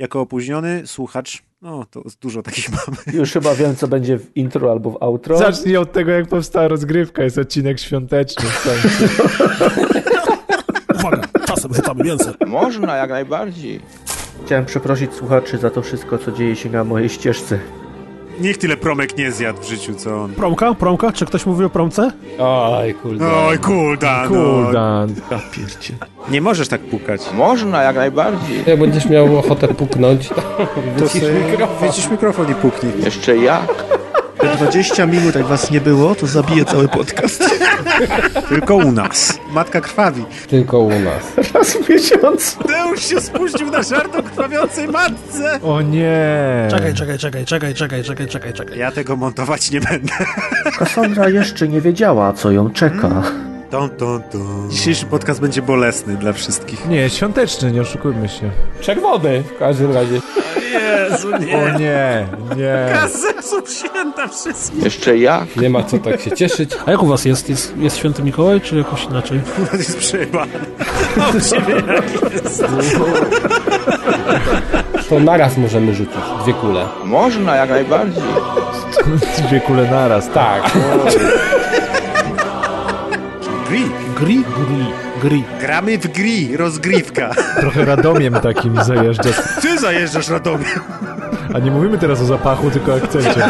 jako opóźniony słuchacz, no to dużo takich mamy. Już chyba wiem, co będzie w intro albo w outro. Zacznij od tego, jak powstała rozgrywka. Jest odcinek świąteczny. Uwaga, czasem rzucamy mięso. Można, jak najbardziej. Chciałem przeprosić słuchaczy za to wszystko, co dzieje się na mojej ścieżce. Niech tyle promek nie zjadł w życiu, co on. Promka? Promka? Czy ktoś mówi o promce? Oj, kurde. Oj, kulda. Kuldan. Ja pierdzie. Nie możesz tak pukać. Można, jak najbardziej. Jak będziesz miał ochotę puknąć, to To wycisz mikrofon. wycisz mikrofon i puknij. Jeszcze jak? 20 minut, jak was nie było, to zabiję cały podcast. Tylko u nas. Matka krwawi. Tylko u nas. Raz w miesiąc. Deusz się spuścił na żart o krwawiącej matce. O nie! Czekaj, czekaj, czekaj, czekaj, czekaj, czekaj, czekaj, czekaj. Ja tego montować nie będę. Kassandra jeszcze nie wiedziała, co ją czeka. Ton, ton, ton. Dzisiejszy podcast będzie bolesny dla wszystkich. Nie, świąteczny, nie oszukujmy się. Czerwony w każdym razie. Jezu, O nie, nie. Zepsuł święta wszystkie. Jeszcze jak? Nie ma co tak się cieszyć. A jak u was jest? Jest, jest święty Mikołaj, czy jakoś inaczej? Jest u ciebie jak jest? To naraz możemy rzucić. Dwie kule. Można, jak najbardziej. Dwie kule naraz. Tak. Gri. Gri? Gri. Gri. Gramy w gri. Rozgrywka. Trochę radomiem takim zajeżdża. Ty zajeżdżasz Radomiem. A nie mówimy teraz o zapachu, tylko o akcencie.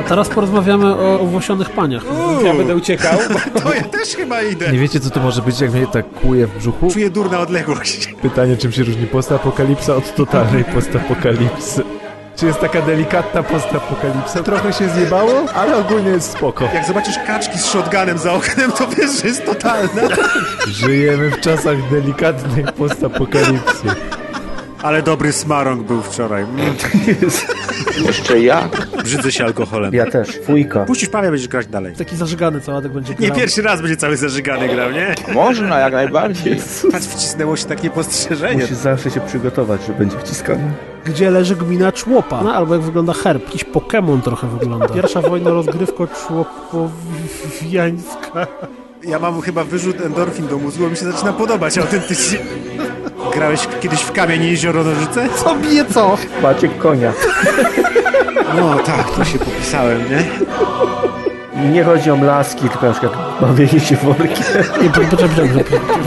A teraz porozmawiamy o owłosionych paniach. Ja będę uciekał. To ja też chyba idę. Nie wiecie, co to może być, jak mnie tak kłuje w brzuchu? Czuję durna odległość. Pytanie, czym się różni postapokalipsa od totalnej postapokalipsy? Czy jest taka delikatna postapokalipsa? Trochę się zjebało, ale ogólnie jest spoko. Jak zobaczysz kaczki z shotgunem za oknem, to wiesz, że jest totalna. Żyjemy w czasach delikatnej postapokalipsy. Ale dobry smarong był wczoraj. Mm, Jeszcze jak? brzydzę się alkoholem. Ja też. Fujka. Puścisz Pawia, będziesz grać dalej. Taki zażygany co Adek będzie Nie grał. pierwszy raz będzie cały zażygany grał, nie? Można, jak najbardziej. Patrz, wcisnęło się takie niepostrzeżenie. Musisz zawsze się przygotować, że będzie wciskany. Gdzie leży gmina Człopa? No, albo jak wygląda herb. Jakiś Pokémon trochę wygląda. Pierwsza wojna rozgrywko człopowiańska. Ja mam chyba wyrzut endorfin do mózgu, bo mi się zaczyna podobać autentycznie. Grałeś kiedyś w kamień i jezioro nożyce? Co bije co? Maciek konia. No tak, to się popisałem, nie? I nie chodzi o mlaski, tylko na przykład bawienie się workiem. Nie, po- poczekaj,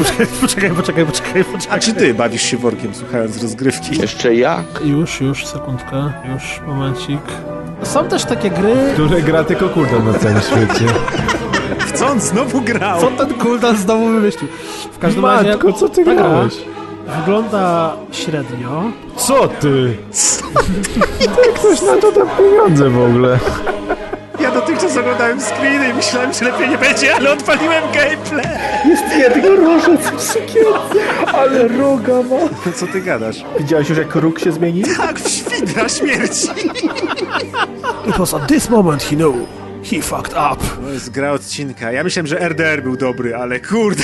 poczekaj, poczekaj, poczekaj, poczekaj, poczekaj. A czy ty bawisz się workiem słuchając rozgrywki? Jeszcze jak? Już, już, sekundkę, już, momencik. Są też takie gry... Które gra tylko kurde na całym świecie. Co on znowu grał? Co ten Kuldan znowu wymyślił? W każdym razie... Matko, co ty ta gra grałeś? Wygląda średnio. Co ty? Jak ktoś na to da pieniądze w ogóle? Ja dotychczas oglądałem screeny i myślałem, że lepiej nie będzie, ale odpaliłem gameplay. Jest jednorożec w sukience, ale roga ma. Co ty gadasz? Widziałeś już, jak róg się zmienił? Tak, w świdra śmierci. It was at this moment he knew. He fucked up. To jest gra odcinka. Ja myślałem, że RDR był dobry, ale kurde.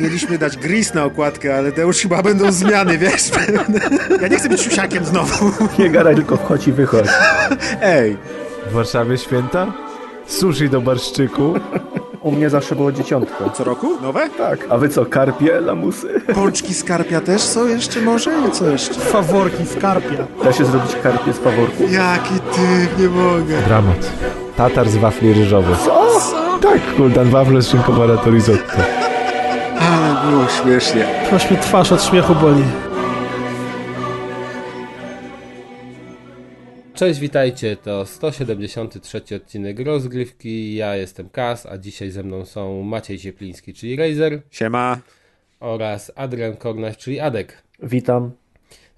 Mieliśmy dać Gris na okładkę, ale to już chyba będą zmiany, wiesz? Ja nie chcę być siusiakiem znowu. Nie gadaj, tylko wchodź i wychodź. Ej, W Warszawie święta? Sushi do barszczyku? U mnie zawsze było dzieciątko. co roku? Nowe? Tak. A wy co, karpie, lamusy? Pączki skarpia też są jeszcze może? I co jeszcze? Faworki skarpia. Da się zrobić karpie z faworku? Jaki ty, nie mogę. Dramat. Tatar z wafli ryżowych. Co? Tak, kuldan, wafle z szynką to risotto. Ale było śmiesznie. Aż mnie twarz od śmiechu boli. Cześć, witajcie. To 173 odcinek rozgrywki. Ja jestem Kas, a dzisiaj ze mną są Maciej Ciepliński, czyli Razer Siema. oraz Adrian Kornaś, czyli Adek. Witam.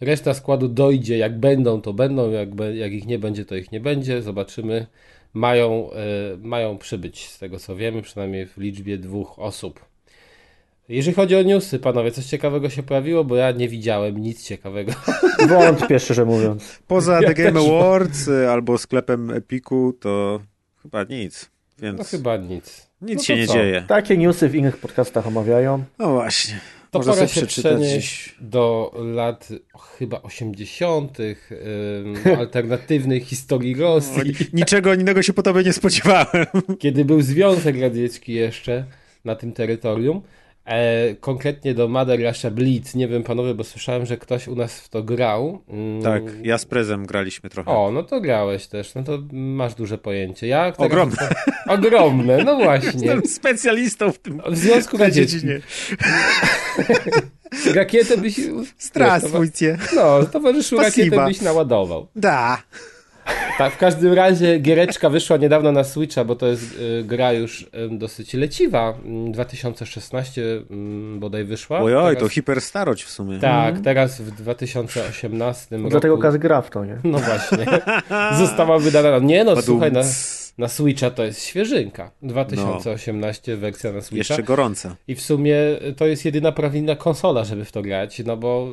Reszta składu dojdzie, jak będą, to będą, jak, be, jak ich nie będzie, to ich nie będzie. Zobaczymy. Mają, e, mają przybyć, z tego co wiemy, przynajmniej w liczbie dwóch osób. Jeżeli chodzi o newsy, panowie, coś ciekawego się pojawiło, bo ja nie widziałem nic ciekawego. Wątpię, szczerze mówiąc. Poza Ja The Game Awards y, albo sklepem Epiku, to chyba nic. Więc No chyba nic. nic no się nie co? dzieje. Takie newsy w innych podcastach omawiają. No właśnie. To Można pora się przeczytać przenieść do lat chyba 80., ym, alternatywnej historii Rosji, Niczego innego się po tobie nie spodziewałem. kiedy był Związek Radziecki jeszcze na tym terytorium. E, konkretnie do Mother Russia Blitz, nie wiem panowie, bo słyszałem, że ktoś u nas w to grał. Mm, Tak, ja z prezem graliśmy trochę. O, no to grałeś też, no to masz duże pojęcie. Ja Ogromne. Ogromne, no właśnie. Jestem specjalistą w tym W Związku Radzieckim. dziedzinie. Rakietę byś... Straswujcie. No, towarzyszu rakietę byś naładował. Da. Tak, w każdym razie giereczka wyszła niedawno na Switcha, bo to jest y, gra już y, dosyć leciwa. Mm, 2016 mm, bodaj wyszła. Ojoj, to Teraz- hiperstarość w sumie. Tak, teraz w 2018 roku. Dlatego Kaz gra w to, nie? No właśnie. Została wydana. Nie no, Badum. słuchaj, na, na Switcha to jest świeżynka. 2018 wersja na Switcha. Jeszcze gorąca. I w sumie to jest jedyna prawilna konsola, żeby w to grać, no bo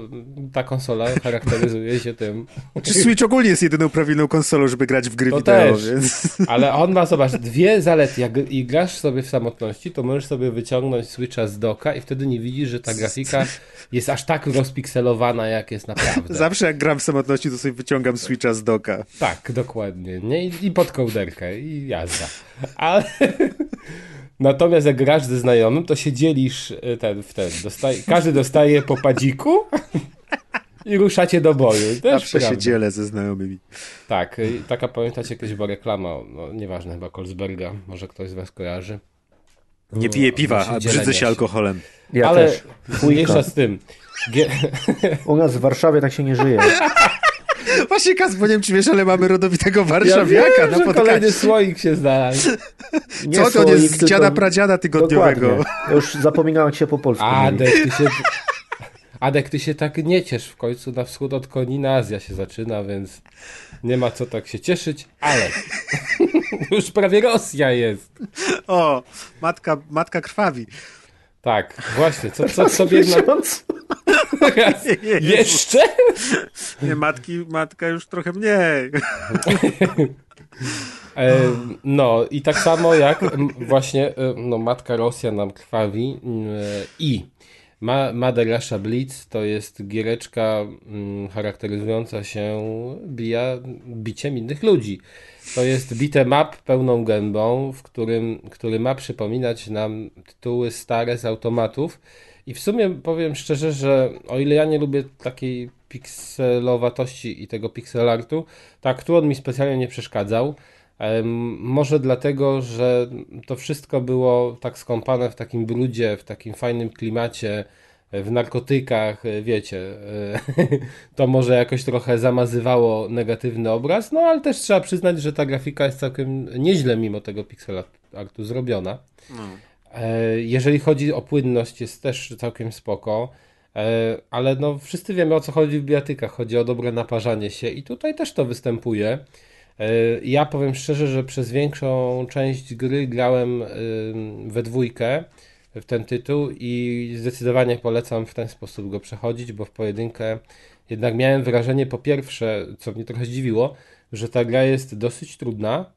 ta konsola charakteryzuje się tym. Czy Switch ogólnie jest jedyną prawilną konsolą, żeby grać w gry To wideo, też. więc... Ale on ma, zobacz, dwie zalety. Jak i grasz sobie w samotności, to możesz sobie wyciągnąć Switcha z doka i wtedy nie widzisz, że ta grafika jest aż tak rozpikselowana, jak jest naprawdę. Zawsze jak gram w samotności, to sobie wyciągam Switcha z doka. Tak, dokładnie. Nie? I, I pod kołderkę, i jazda. Ale... Natomiast jak grasz ze znajomym, to się dzielisz y, ten, w ten. Dostaje, każdy dostaje po padziku i ruszacie do boju. Też Zawsze się prawda. dzielę ze znajomymi. Tak, y, taka pamiętacie kiedyś była reklama, no nieważne, chyba Kolsberga, może ktoś z was kojarzy. Nie piję piwa, a brzydzę się się. alkoholem. Ja Ale też. mniejsza z tym. Gie... U nas w Warszawie tak się nie żyje. Właśnie Kas, bo nie wiem, czy wiesz, ale mamy rodowitego Ja warszawiaka wiem, na podcaście. kolejny słoik się znalazł. Nie Co to słoik, jest dziada pradziada tygodniowego? Dokładnie. Ja Już zapominałem, się po polsku. Adek, ty się... Adek, ty się tak nie ciesz. W końcu na wschód od Konina Azja się zaczyna, więc nie ma co tak się cieszyć, ale już prawie Rosja jest. O, matka, matka krwawi. Tak, właśnie, co, co sobie na... Miesiąc? Jeszcze? Nie, matki, matka już trochę mniej. E, no i tak samo jak właśnie e, no, matka Rosja nam krwawi i Ma, Blitz to jest giereczka mm, charakteryzująca się bija, biciem innych ludzi. To jest beat'em up pełną gębą, w którym, który ma przypominać nam tytuły stare z automatów. I w sumie powiem szczerze, że o ile ja nie lubię takiej pikselowatości i tego pixel artu, tak tu on mi specjalnie nie przeszkadzał. Może dlatego, że to wszystko było tak skąpane w takim brudzie, w takim fajnym klimacie, w narkotykach, e, wiecie. e, To może jakoś trochę zamazywało negatywny obraz, no ale też trzeba przyznać, że ta grafika jest całkiem nieźle mimo tego pixel artu zrobiona. E, Jeżeli chodzi o płynność, jest też całkiem spoko. Ale no, wszyscy wiemy o co chodzi w bijatykach. Chodzi o dobre naparzanie się i tutaj też to występuje. E, Ja powiem szczerze, że przez większą część gry grałem we dwójkę w ten tytuł i zdecydowanie polecam w ten sposób go przechodzić, bo w pojedynkę jednak miałem wrażenie po pierwsze, co mnie trochę zdziwiło, że ta gra jest dosyć trudna,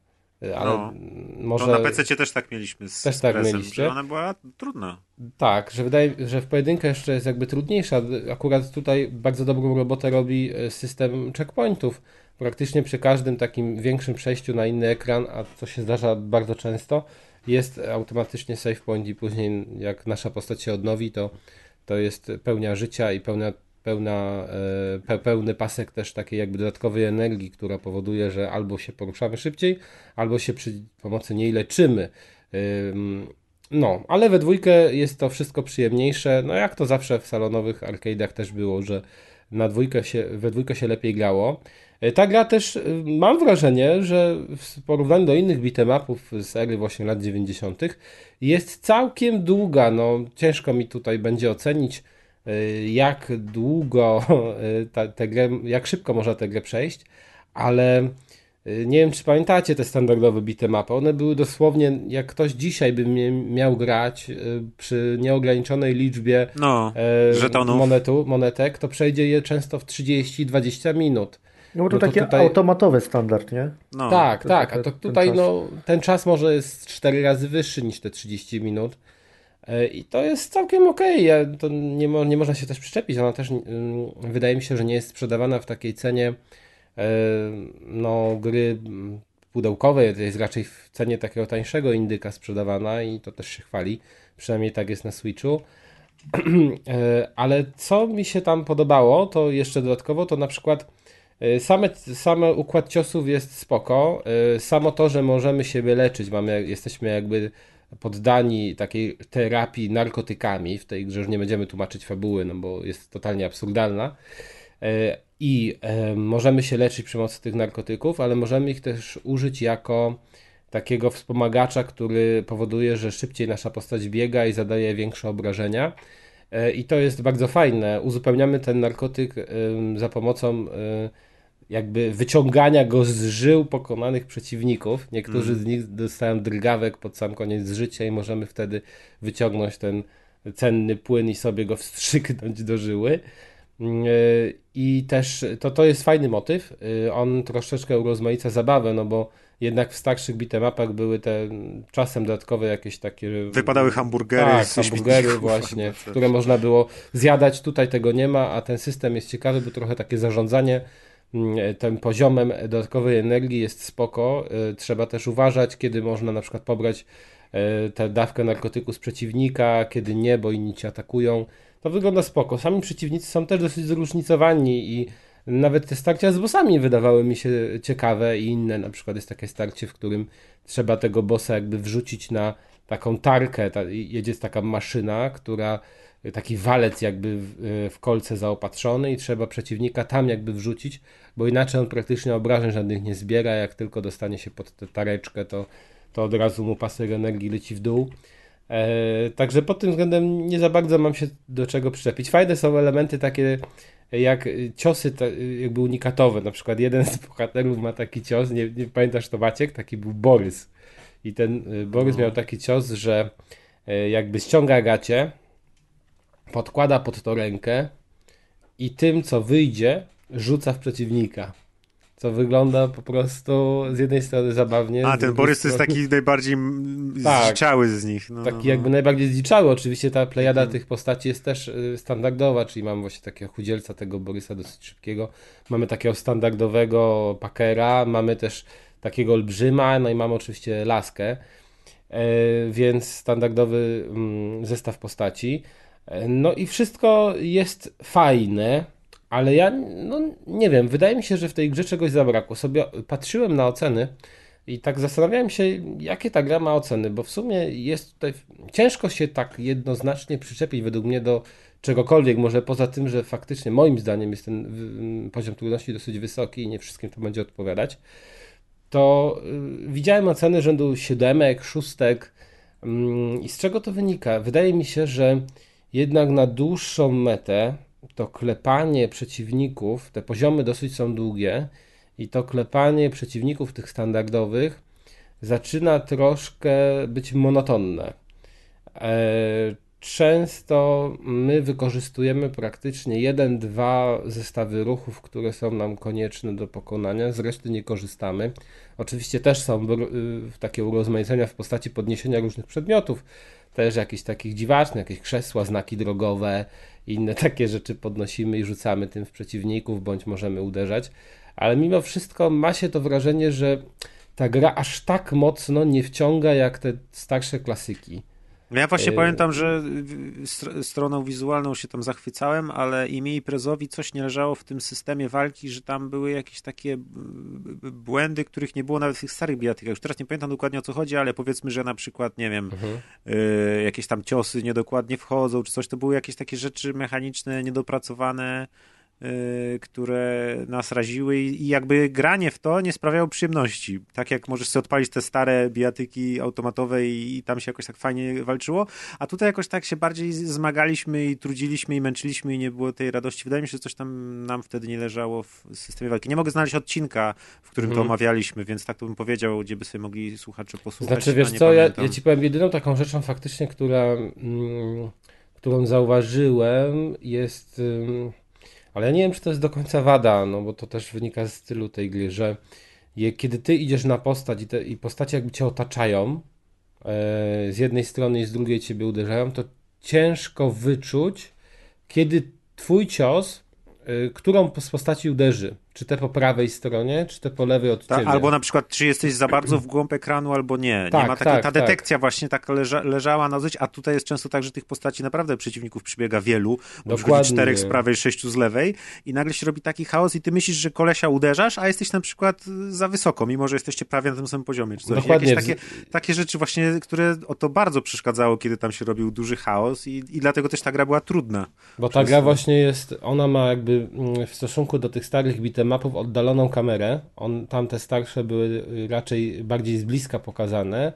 ale No. może... To na PC też tak mieliśmy z Też tak presem, mieliście? ona była trudna. Tak, że wydaje że w pojedynkę jeszcze jest jakby trudniejsza. Akurat tutaj bardzo dobrą robotę robi e, system checkpointów. Praktycznie przy każdym takim większym przejściu na inny ekran, a co się zdarza bardzo często, jest automatycznie save point i później jak nasza postać się odnowi, to, to jest pełnia życia i pełna, pełna, e, pe, pełny pasek też takiej jakby dodatkowej energii, która powoduje, że albo się poruszamy szybciej, albo się przy pomocy niej leczymy. Ym, no, ale we dwójkę jest to wszystko przyjemniejsze. No jak to zawsze w salonowych arcade'ach też było, że na dwójkę się, we dwójkę się lepiej grało. E, Ta gra też, y, mam wrażenie, że w porównaniu do innych beatemapów z ery właśnie lat 90. jest całkiem długa. No, ciężko mi tutaj będzie ocenić, jak długo y, ta, tę grę, jak szybko można tę grę przejść, ale y, nie wiem, czy pamiętacie te standardowe beatemapy. One były dosłownie, jak ktoś dzisiaj by miał grać y, przy nieograniczonej liczbie No, e, monetu, monetek, to przejdzie je często w 30-20 minut. No to No to taki tutaj- automatowy standard, nie? no. tak, to tak, a to ten tutaj czas. no, ten czas może jest 4 razy wyższy niż te 30 minut. E, I to jest całkiem okej. Ja, to nie, mo, nie można się też przyczepić. Ona też mm, wydaje mi się, że nie jest sprzedawana w takiej cenie e, no, gry mm, pudełkowej. To jest raczej w cenie takiego tańszego indyka sprzedawana i to też się chwali. Przynajmniej tak jest na Switchu. E, ale co mi się tam podobało, to jeszcze dodatkowo, to na przykład same, same układ ciosów jest spoko. Samo to, że możemy siebie leczyć, mamy, jesteśmy jakby poddani takiej terapii narkotykami, w tej grze już nie będziemy tłumaczyć fabuły, no bo jest totalnie absurdalna. I możemy się leczyć przy pomocy tych narkotyków, ale możemy ich też użyć jako takiego wspomagacza, który powoduje, że szybciej nasza postać biega i zadaje większe obrażenia. E, I to jest bardzo fajne. Uzupełniamy ten narkotyk za pomocą e, jakby wyciągania go z żył pokonanych przeciwników. Niektórzy mm. z nich dostają drgawek pod sam koniec życia i możemy wtedy wyciągnąć ten cenny płyn i sobie go wstrzyknąć do żyły. Mm, e, I też to, to jest fajny motyw. On troszeczkę urozmaica zabawę, no bo jednak w starszych bitemapach były te czasem dodatkowe jakieś takie... Wypadały hamburgery tak, hamburgery właśnie, które można było zjadać. Tutaj tego nie ma, a ten system jest ciekawy, bo trochę takie zarządzanie tym poziomem dodatkowej energii jest spoko. E, trzeba też uważać, kiedy można na przykład pobrać e, tę dawkę narkotyku z przeciwnika, kiedy nie, bo inni cię atakują. To wygląda spoko. Sami przeciwnicy są też dosyć zróżnicowani i nawet te starcia z bossami wydawały mi się ciekawe i inne. Na przykład jest takie starcie, w którym trzeba tego bossa jakby wrzucić na taką tarkę. Ta, jedzie taka maszyna, która taki walec jakby w, w, kolce zaopatrzony i trzeba przeciwnika tam jakby wrzucić, bo inaczej on praktycznie obrażeń żadnych nie zbiera. Jak tylko dostanie się pod tę tareczkę, to, to od razu mu pasek energii leci w dół. E, także pod tym względem nie za bardzo mam się do czego przyczepić. Fajne są elementy takie jak ciosy jakby unikatowe. Na przykład jeden z bohaterów ma taki cios, nie, nie pamiętasz to Maciek, taki był Borys. I ten y, Borys no. miał taki cios, że y, jakby ściąga gacie, podkłada pod to rękę i tym, co wyjdzie, rzuca w przeciwnika co wygląda po prostu z jednej strony zabawnie. A, ten Borys strony... to jest taki najbardziej tak, zdziczały z nich. No, taki no, no. jakby najbardziej zdziczały. Oczywiście ta plejada mhm. tych postaci jest też y, standardowa, czyli mamy właśnie takiego chudzielca tego Borysa dosyć szybkiego. Mamy takiego standardowego Pakera, mamy też takiego olbrzyma, no i mamy oczywiście laskę, e, więc standardowy mm, zestaw postaci. No i wszystko jest fajne ale ja, no nie wiem, wydaje mi się, że w tej grze czegoś zabrakło. Sobie patrzyłem na oceny i tak zastanawiałem się, jakie ta gra ma oceny, bo w sumie jest tutaj ciężko się tak jednoznacznie przyczepić według mnie do czegokolwiek, może poza tym, że faktycznie moim zdaniem jest ten poziom trudności dosyć wysoki i nie wszystkim to będzie odpowiadać. To y, widziałem oceny rzędu siódemek, szóstek mm, i z czego to wynika? Wydaje mi się, że jednak na dłuższą metę to klepanie przeciwników, te poziomy dosyć są długie i to klepanie przeciwników tych standardowych zaczyna troszkę być monotonne. E, często my wykorzystujemy praktycznie jeden, dwa zestawy ruchów, które są nam konieczne do pokonania, z reszty nie korzystamy. Oczywiście też są takie urozmaicenia w postaci podniesienia różnych przedmiotów, też jakichś takich dziwacznych, jakieś krzesła, znaki drogowe, inne takie rzeczy podnosimy i rzucamy tym w przeciwników, bądź możemy uderzać. Ale mimo wszystko ma się to wrażenie, że ta gra aż tak mocno nie wciąga jak te starsze klasyki. No ja właśnie y pamiętam, że stroną wizualną się tam zachwycałem, ale i mi i Prezowi coś nie leżało w tym systemie walki, że tam były jakieś takie błędy, których nie było nawet w tych starych bijatykach. Już teraz nie pamiętam dokładnie o co chodzi, ale powiedzmy, że na przykład, nie wiem, mhm. y jakieś tam ciosy niedokładnie wchodzą, czy coś, to były jakieś takie rzeczy mechaniczne, niedopracowane, które nas raziły i jakby granie w to nie sprawiało przyjemności. Tak jak możesz sobie odpalić te stare bijatyki automatowe i, tam się jakoś tak fajnie walczyło, a tutaj jakoś tak się bardziej zmagaliśmy i trudziliśmy i męczyliśmy i nie było tej radości. Wydaje mi się, że coś tam nam wtedy nie leżało w systemie walki. Nie mogę znaleźć odcinka, w którym to mhm. omawialiśmy, więc tak to bym powiedział, gdzie by sobie mogli słuchacze posłuchać. Znaczy wiesz co, ja, ja, ci powiem jedyną taką rzeczą faktycznie, która, mm, którą zauważyłem jest... Mm, ale ja nie wiem, czy to jest do końca wada, no bo to też wynika z stylu tej gry, że je, kiedy ty idziesz na postać i, te, i postacie jakby cię otaczają, e, z jednej strony i z drugiej ciebie uderzają, to ciężko wyczuć, kiedy twój cios, e, którą z postaci uderzy. Czy te po prawej stronie, czy te po lewej od Ta, ciebie? albo na przykład, czy jesteś za bardzo w głąb ekranu, albo nie. Tak, nie ma takiej, tak, ta tak. detekcja właśnie tak leża, leżała na dość, a tutaj jest często tak, że tych postaci naprawdę przeciwników przybiega wielu, bo przychodzi czterech z prawej, sześciu z lewej i nagle się robi taki chaos i ty myślisz, że kolesia uderzasz, a jesteś na przykład za wysoko, mimo że jesteście prawie na tym samym poziomie. Czy coś. Dokładnie. Jakieś takie, takie rzeczy właśnie, które o to bardzo przeszkadzało, kiedy tam się robił duży chaos i, i dlatego też ta gra była trudna. Bo ta gra właśnie jest, ona ma jakby mm, w stosunku do tych starych bitemapów oddaloną kamerę. On, tamte starsze były y, raczej bardziej z bliska pokazane,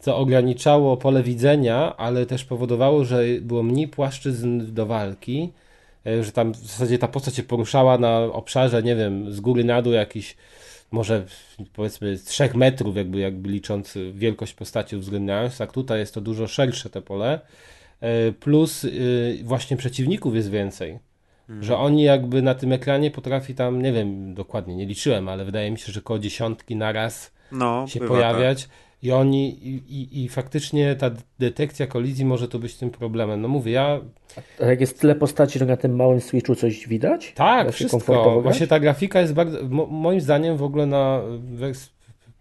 co ograniczało pole widzenia, ale też powodowało, że było mniej płaszczyzn do walki, y, że tam w zasadzie ta postać się poruszała na obszarze, nie wiem, z góry na dół jakiś może powiedzmy z 3 metrów, jakby, jakby licząc wielkość postaci uwzględniając, tak tutaj jest to dużo szersze te pole. E, plus y, właśnie przeciwników jest więcej. Że oni jakby na tym ekranie potrafi tam, nie wiem dokładnie, nie liczyłem, ale wydaje mi się, że koło dziesiątki na raz No, się bywa pojawiać i oni i, i, i faktycznie ta detekcja kolizji może tu być tym problemem. No mówię, ja A jak jest tyle postaci, że na tym małym Switchu coś widać? tak, Da wszystko. Właśnie ta grafika jest bardzo, mo, moim zdaniem w ogóle na wers-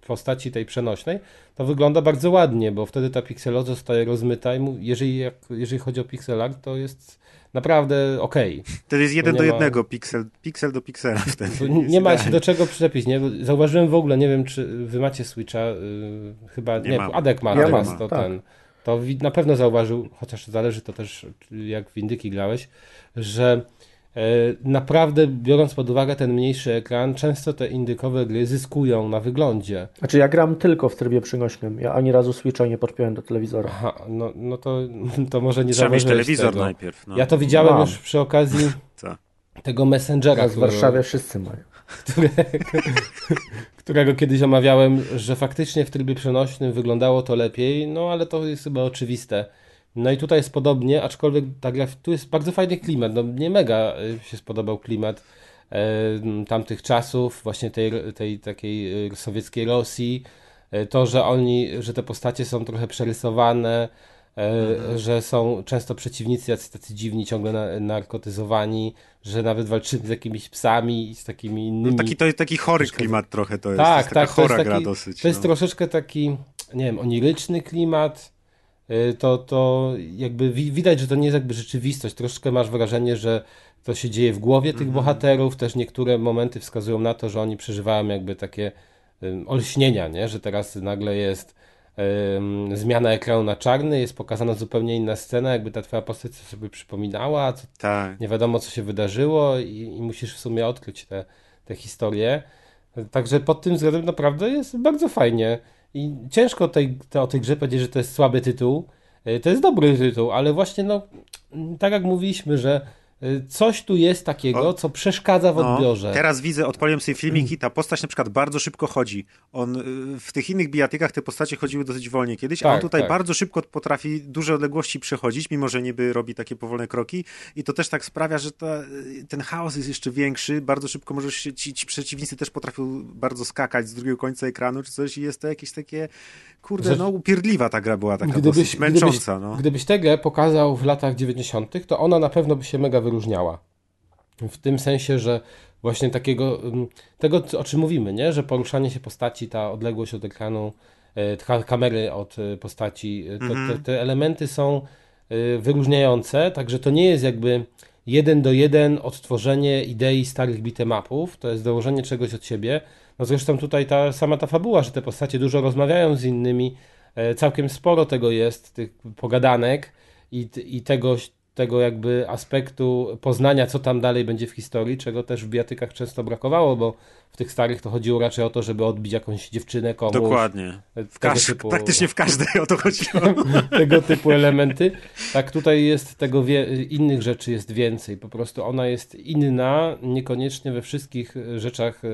postaci tej przenośnej, to wygląda bardzo ładnie, bo wtedy ta pikseloza zostaje rozmyta i jeżeli, jeżeli chodzi o pixel art, to jest naprawdę okej. To jest jeden do ma- jednego, piksel, piksel do piksela wtedy. Nie ma się do czego przyczepić, nie? Zauważyłem w ogóle, nie wiem czy wy macie Switcha, yy, chyba, Nie nie, mam. Adek ma Ja teraz, mam, to tak. ten, to na pewno zauważył, chociaż zależy to też jak w Indyki grałeś, że naprawdę biorąc pod uwagę ten mniejszy ekran, często te indykowe gry zyskują na wyglądzie. Znaczy ja gram tylko w trybie przynośnym. Ja ani razu Switcha nie podpiąłem do telewizora. Aha, no, no to, to może nie Trzeba mieć telewizor tego. najpierw. No. Ja to widziałem Mam. już przy okazji Co? tego Messengera, którego- Warszawie wszyscy mają. którego kiedyś omawiałem, że faktycznie w trybie przenośnym wyglądało to lepiej, no ale to jest chyba oczywiste. No i tutaj jest podobnie, aczkolwiek ta gra, tu jest bardzo fajny klimat, no mnie mega y, się spodobał klimat e, tamtych czasów, właśnie tej, tej takiej y, sowieckiej Rosji, to, że oni, że te postacie są trochę przerysowane, e, że są często przeciwnicy jacy tacy dziwni, ciągle na, narkotyzowani, że nawet walczymy z jakimiś psami i z takimi innymi. No, taki, to jest taki chory klimat trochę to jest. Tak, to jest tak, to chora jest gra taki- dosyć. To jest no. troszeczkę taki, nie wiem, oniryczny klimat. Y, To, to jakby wi- widać, że to nie jest jakby rzeczywistość. Troszeczkę masz wrażenie, że to się dzieje w głowie tych bohaterów. Też niektóre momenty wskazują na to, że oni przeżywają jakby takie olśnienia, nie? że teraz nagle jest ym, zmiana ekranu na czarny, jest pokazana zupełnie inna scena, jakby ta twoja postać sobie przypominała, co Tak. nie wiadomo, co się wydarzyło i, i musisz w sumie odkryć te, te historie. Także pod tym względem naprawdę jest bardzo fajnie. I ciężko tej, te, o tej grze powiedzieć, że to jest słaby tytuł. Y, To jest dobry tytuł, ale właśnie no, tak jak mówiliśmy, że coś tu jest takiego, O. co przeszkadza w No, odbiorze. teraz widzę, odpaliłem sobie filmiki, ta postać na przykład bardzo szybko chodzi. On y, w tych innych bijatykach te postacie chodziły dosyć wolnie kiedyś, a on Tak, tutaj tak. bardzo szybko potrafi duże odległości przechodzić, mimo że niby robi takie powolne kroki i to też tak sprawia, że ta, y, ten chaos jest jeszcze większy, bardzo szybko możesz się, ci, ci przeciwnicy też potrafią bardzo skakać z drugiego końca ekranu czy coś i jest to jakieś takie, kurde, no upierdliwa ta gra była taka Gdybyś, dosyć męcząca, no. gdybyś tę grę pokazał w latach 90., to ona na pewno by się mega wyróżniała. W tym sensie, że właśnie takiego, ym, tego o czym mówimy, nie? że poruszanie się postaci, ta odległość od ekranu, e, kamery od e, postaci, e, to, te, te elementy są wyróżniające, także to nie jest jakby jeden do jeden odtworzenie idei starych bitemapów, to jest dołożenie czegoś od siebie. No zresztą tutaj ta sama ta fabuła, że te postacie dużo rozmawiają z innymi, całkiem sporo tego jest, tych pogadanek i, i tego, tego jakby aspektu poznania, co tam dalej będzie w historii, czego też w bijatykach często brakowało, bo w tych starych to chodziło raczej o to, żeby odbić jakąś dziewczynę komuś. Dokładnie. Tego W każ- typu- Praktycznie w każdej o to chodziło. tego typu elementy. Tak, tutaj jest tego wie, innych rzeczy jest więcej. Po prostu ona jest inna, niekoniecznie we wszystkich rzeczach y,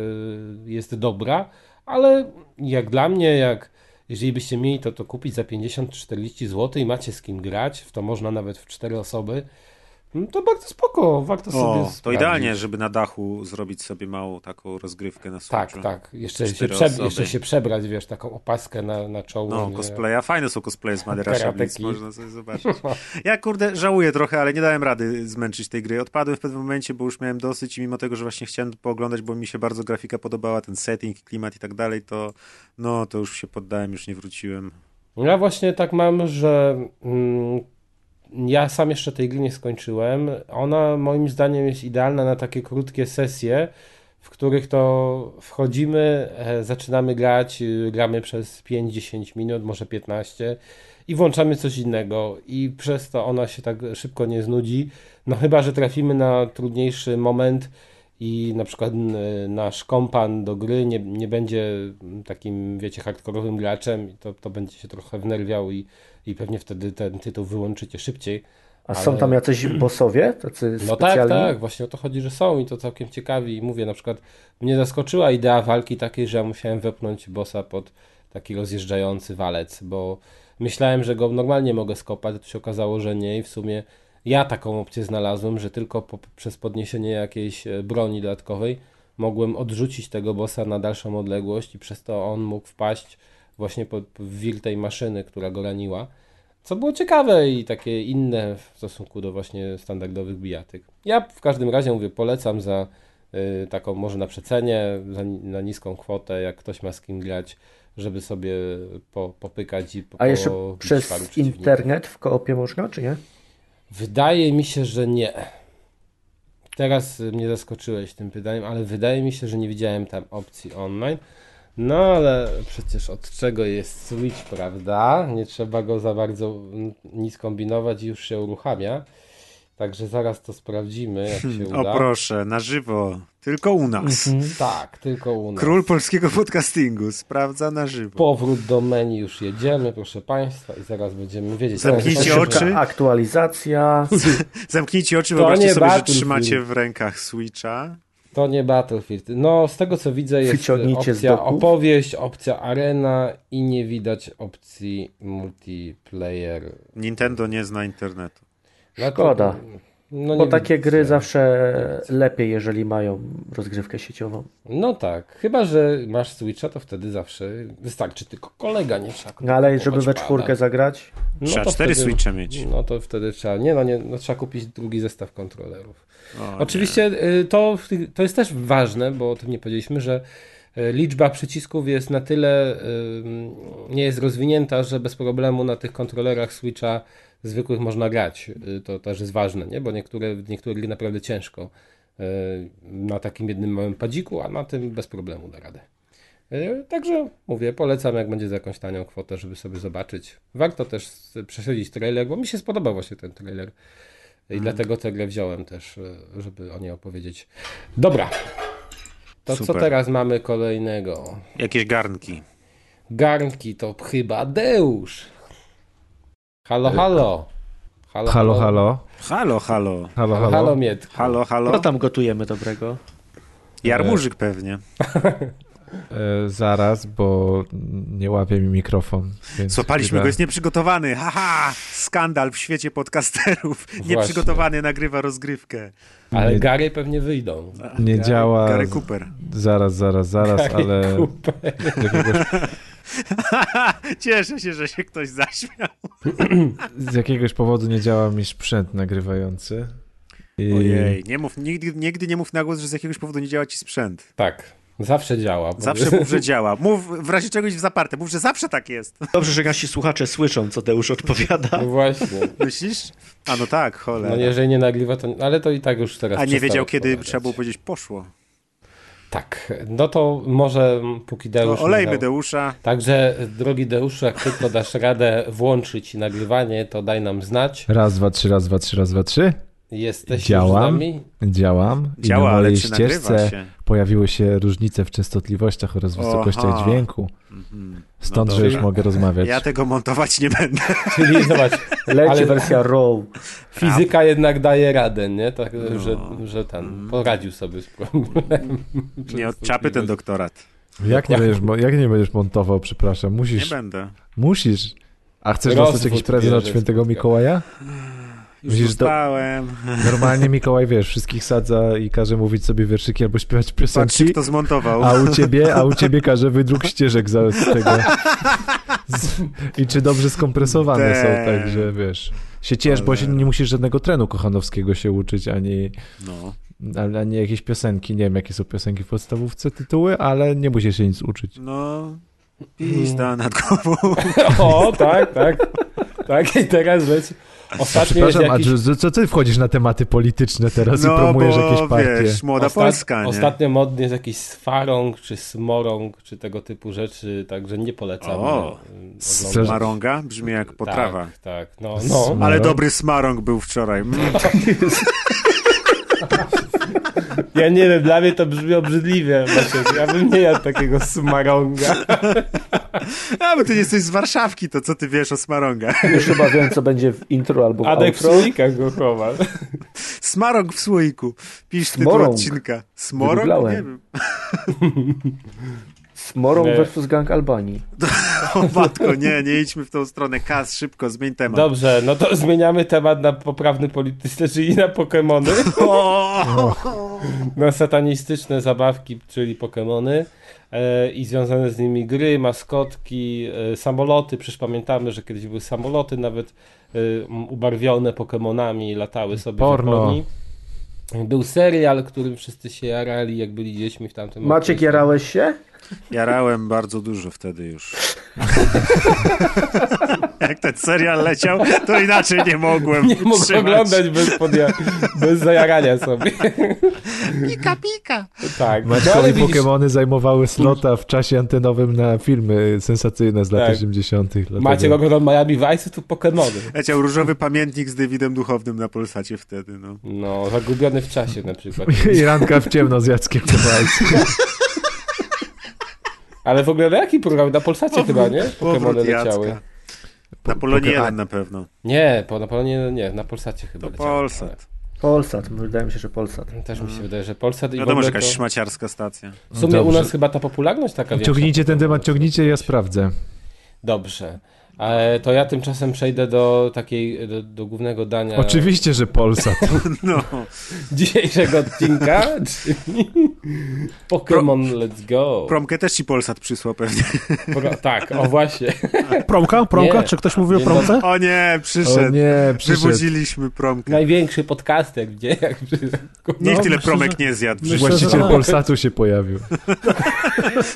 jest dobra, ale jak dla mnie, jak jeżeli byście mieli to, to kupić za 50-40 zł i macie z kim grać, w to można nawet w cztery osoby, No to bardzo spoko, warto sobie O, to sprawdzić. idealnie, żeby na dachu zrobić sobie małą taką rozgrywkę na Tak, Switchu. tak. Jeszcze się, prze... jeszcze się przebrać, wiesz, taką opaskę na, na czoło. No, nie? cosplaya. Fajne są cosplaye z Madera Karateki. Shablitz, można sobie zobaczyć. Ja kurde żałuję trochę, ale nie dałem rady zmęczyć tej gry. Odpadłem w pewnym momencie, bo już miałem dosyć i mimo tego, że właśnie chciałem pooglądać, bo mi się bardzo grafika podobała, ten setting, klimat i tak dalej, to no, to już się poddałem, już nie wróciłem. Ja właśnie tak mam, że mm, ja sam jeszcze tej gry nie skończyłem. Ona moim zdaniem jest idealna na takie krótkie sesje, w których to wchodzimy, e, zaczynamy grać, y, gramy przez 5-10 minut, może 15 i włączamy coś innego i przez to ona się tak szybko nie znudzi. No chyba, że trafimy na trudniejszy moment i na przykład nasz kompan do gry nie, nie będzie takim, wiecie, hardkorowym graczem i to, to będzie się trochę wnerwiał i, i pewnie wtedy ten tytuł wyłączycie szybciej. A Ale- są tam jacyś bossowie, tacy No tak, specjalni? tak, właśnie o to chodzi, że są i to całkiem ciekawi. I mówię, na przykład mnie zaskoczyła idea walki takiej, że ja musiałem wepchnąć bossa pod taki rozjeżdżający walec, bo myślałem, że go normalnie mogę skopać, a to się okazało, że nie i w sumie ja taką opcję znalazłem, że tylko po, przez podniesienie jakiejś e, broni dodatkowej mogłem odrzucić tego bossa na dalszą odległość i przez to on mógł wpaść właśnie pod wir tej maszyny, która go raniła. Co było ciekawe i takie inne w stosunku do właśnie standardowych bijatyk. Ja w każdym razie mówię, polecam za y, taką może na przecenie, za, na niską kwotę, jak ktoś ma z kim grać, żeby sobie po, popykać i po, A jeszcze przez internet w koopie można, czy nie? Wydaje mi się, że nie. Teraz mnie zaskoczyłeś tym pytaniem, ale wydaje mi się, że nie widziałem tam opcji online. No ale przecież od czego jest Switch, prawda? Nie trzeba go za bardzo nic kombinować i już się uruchamia. Także zaraz to sprawdzimy, jak się uda. O proszę, na żywo, tylko u nas. Tak, tylko u nas. Król polskiego podcastingu sprawdza na żywo. Powrót do menu już jedziemy, proszę Państwa, i zaraz będziemy wiedzieć. Zamknijcie oczy. Aktualizacja. Zamknijcie oczy, To wyobraźcie nie sobie, że trzymacie w rękach Switcha. To nie Battlefield. No, z tego co widzę jest opcja opowieść, opcja arena i nie widać opcji multiplayer. Nintendo nie zna internetu. No Szkoda. No, Bo takie widzę. gry zawsze lepiej, jeżeli mają rozgrywkę sieciową. No tak, chyba że masz Switcha, to wtedy zawsze wystarczy tylko kolega, nie trzeba No ale żeby we pada. czwórkę zagrać, No Trzeba cztery wtedy- Switche mieć. No to wtedy trzeba, nie no, nie, no trzeba kupić drugi zestaw kontrolerów. Oczywiście y, to, to jest też ważne, bo o tym nie powiedzieliśmy, że y, liczba przycisków jest na tyle y, nie jest rozwinięta, że bez problemu na tych kontrolerach Switcha zwykłych można grać. To też jest ważne, nie? bo niektóre, niektóre gry naprawdę ciężko na takim jednym małym padziku, a na tym bez problemu da radę. Także mówię, polecam jak będzie za jakąś tanią kwotę, żeby sobie zobaczyć. Warto też prześledzić trailer, bo mi się spodobał właśnie ten trailer. I dlatego tę grę wziąłem też, e, żeby o niej opowiedzieć. Dobra. To co Super. teraz mamy kolejnego? Jakieś garnki. Garnki to chyba Deusz. Halo, halo. Halo, Halo, halo. Halo, halo. Halo, Halo, halo. Mietku. Halo, halo. no tam gotujemy dobrego. Jarmużyk pewnie. E, zaraz, bo nie łapie mi mikrofon. Więc Złapaliśmy chwilę. go, jest nieprzygotowany. Haha! Skandal w świecie podcasterów. Nieprzygotowany nagrywa rozgrywkę. Ale Nie- Gary pewnie wyjdą. Nie działa. Gary Cooper. Zaraz, zaraz, zaraz, Gary ale Cooper. jakiegoś, Cieszę się, że się ktoś zaśmiał. z jakiegoś powodu nie działa mi sprzęt nagrywający. I Ojej, nie mów, nigdy, nigdy nie mów na głos, że z jakiegoś powodu nie działa ci sprzęt. Tak, zawsze działa. Zawsze mów, że działa. Mów w razie czegoś w zaparte. Mów, że zawsze tak jest. Dobrze, że nasi słuchacze słyszą, co Deusz odpowiada. No właśnie. Myślisz? A no tak, cholera. No jeżeli nie nagrywa, to... Ale to i tak już teraz A nie wiedział, kiedy odpowiadać. trzeba było powiedzieć poszło. Tak, no to może póki Deusz... No, olejmy nie dał- Deusza. Także, drogi Deuszu, jak tylko dasz radę włączyć nagrywanie, to daj nam znać. raz, dwa, trzy, raz, dwa, trzy, raz, dwa, trzy. Jesteś Działam. już z nami? Działam. I Działa, na ale czy nagrywa ścieżce się? Pojawiły się różnice w częstotliwościach oraz wysokościach dźwięku. Mhm. Stąd, No że już mogę rozmawiać. Ja tego montować nie będę. Czyli zobacz, Leci Ale- wersja RAW. fizyka jednak daje radę, nie? Tak, że, No. że ten poradził sobie z problemem. Nie od czapy ten doktorat. Jak, nie będziesz, jak nie będziesz montował, przepraszam? Musisz. Nie będę. Musisz. A chcesz Rozwód dostać jakiś prezent od świętego. Mikołaja? Już Myślisz, dostałem. Normalnie Mikołaj, wiesz, wszystkich sadza i każe mówić sobie wierszyki albo śpiewać piosenki, kto zmontował. a u ciebie, a u ciebie każe wydruk ścieżek za z tego. Z, I czy dobrze skompresowane są, Te. także wiesz. Się ciesz, bo się nie musisz żadnego trenu kochanowskiego się uczyć, ani, No. ani, ani jakieś piosenki. Nie wiem, jakie są piosenki w podstawówce, tytuły, ale nie musisz się nic uczyć. No. Pizda nad głową. O, tak, tak. Tak, i teraz leć. Ostatnio jest Przepraszam, jakiś... a co, co ty wchodzisz na tematy polityczne teraz No, i promujesz bo, jakieś partie? wiesz, młoda Ostat- Polska, nie? Ostatnio modny jest jakiś sfarąg, czy smorąg, czy tego typu rzeczy, także nie polecam. O, oglądać. Smarąga? Brzmi jak potrawa. Tak, tak, no, no. Ale No. dobry smarąg był wczoraj. Mm. Ja nie wiem, dla mnie to brzmi obrzydliwie. Maciek. Ja bym nie jadł takiego smarąga. A, bo ty nie jesteś z Warszawki, to co ty wiesz o smarągach? Już chyba wiem, co będzie w intro albo w Adek w outro. słoikach go chowa. Smarąg w słoiku. Pisz tytuł odcinka. Wygooglałem. Nie wiem. Smorą Nie. versus Gang Albanii. O matko, nie, nie idźmy w tą stronę. Kas, szybko, zmień temat. Dobrze, no to zmieniamy temat na poprawny polityczny, czyli na Pokemony. O! na satanistyczne zabawki, czyli Pokemony e, i związane z nimi gry, maskotki, e, samoloty. Przecież pamiętamy, że kiedyś były samoloty nawet e, ubarwione Pokemonami, latały sobie Porno. w Japonii. Był serial, którym wszyscy się jarali, jak byli dziećmi w tamtym Maciek, okresie. jarałeś się? Jarałem bardzo dużo wtedy już. Jak ten serial leciał, to inaczej nie mogłem Nie mógł oglądać bez, podja- bez zajarania sobie. Pika, pika. tak, no, Maćkowi ale widzisz, Pokemony zajmowały slota w czasie antenowym na filmy sensacyjne z lat Tak. 80. dlatego- Maciek oglądał Miami Vice, tu Pokemony. Leciał różowy pamiętnik z Davidem Duchownym na Polsacie wtedy, no. No, zagubiony w czasie na przykład. I ranka w ciemno z Jackiem Kowalskim. Ale w ogóle na jaki program? Na Polsacie chyba, nie? Pokemony Powrót leciały. Na Polonie Poke- 1 na pewno. Nie, po, na Polonie nie, na Polsacie chyba To leciały. Polsat. Polsat, wydaje mi się, że Polsat. Ale Też mi się wydaje, że Polsat i w Wiadomo, że jakaś to... szmaciarska stacja. W sumie u Dobrze. nas chyba ta popularność taka większa. Ciągnijcie ten temat, ciągnijcie, ja sprawdzę. Dobrze. E, to ja tymczasem przejdę do takiej, do, do głównego dania Oczywiście, że Polsat. No. dzisiejszego odcinka, czyli Pokémon Let's Go. Promkę też ci Polsat przysłał pewnie. Pro, tak, o właśnie. Promka? Promka? Nie. Czy ktoś mówi o promce? O nie, O przyszedł. nie, przyszedł. Wybudziliśmy promkę. Największy podcastek w dziejach. Niech No, tyle myślę, promek że- nie zjadł. myślę, że Właściciel tak. Polsatu się pojawił.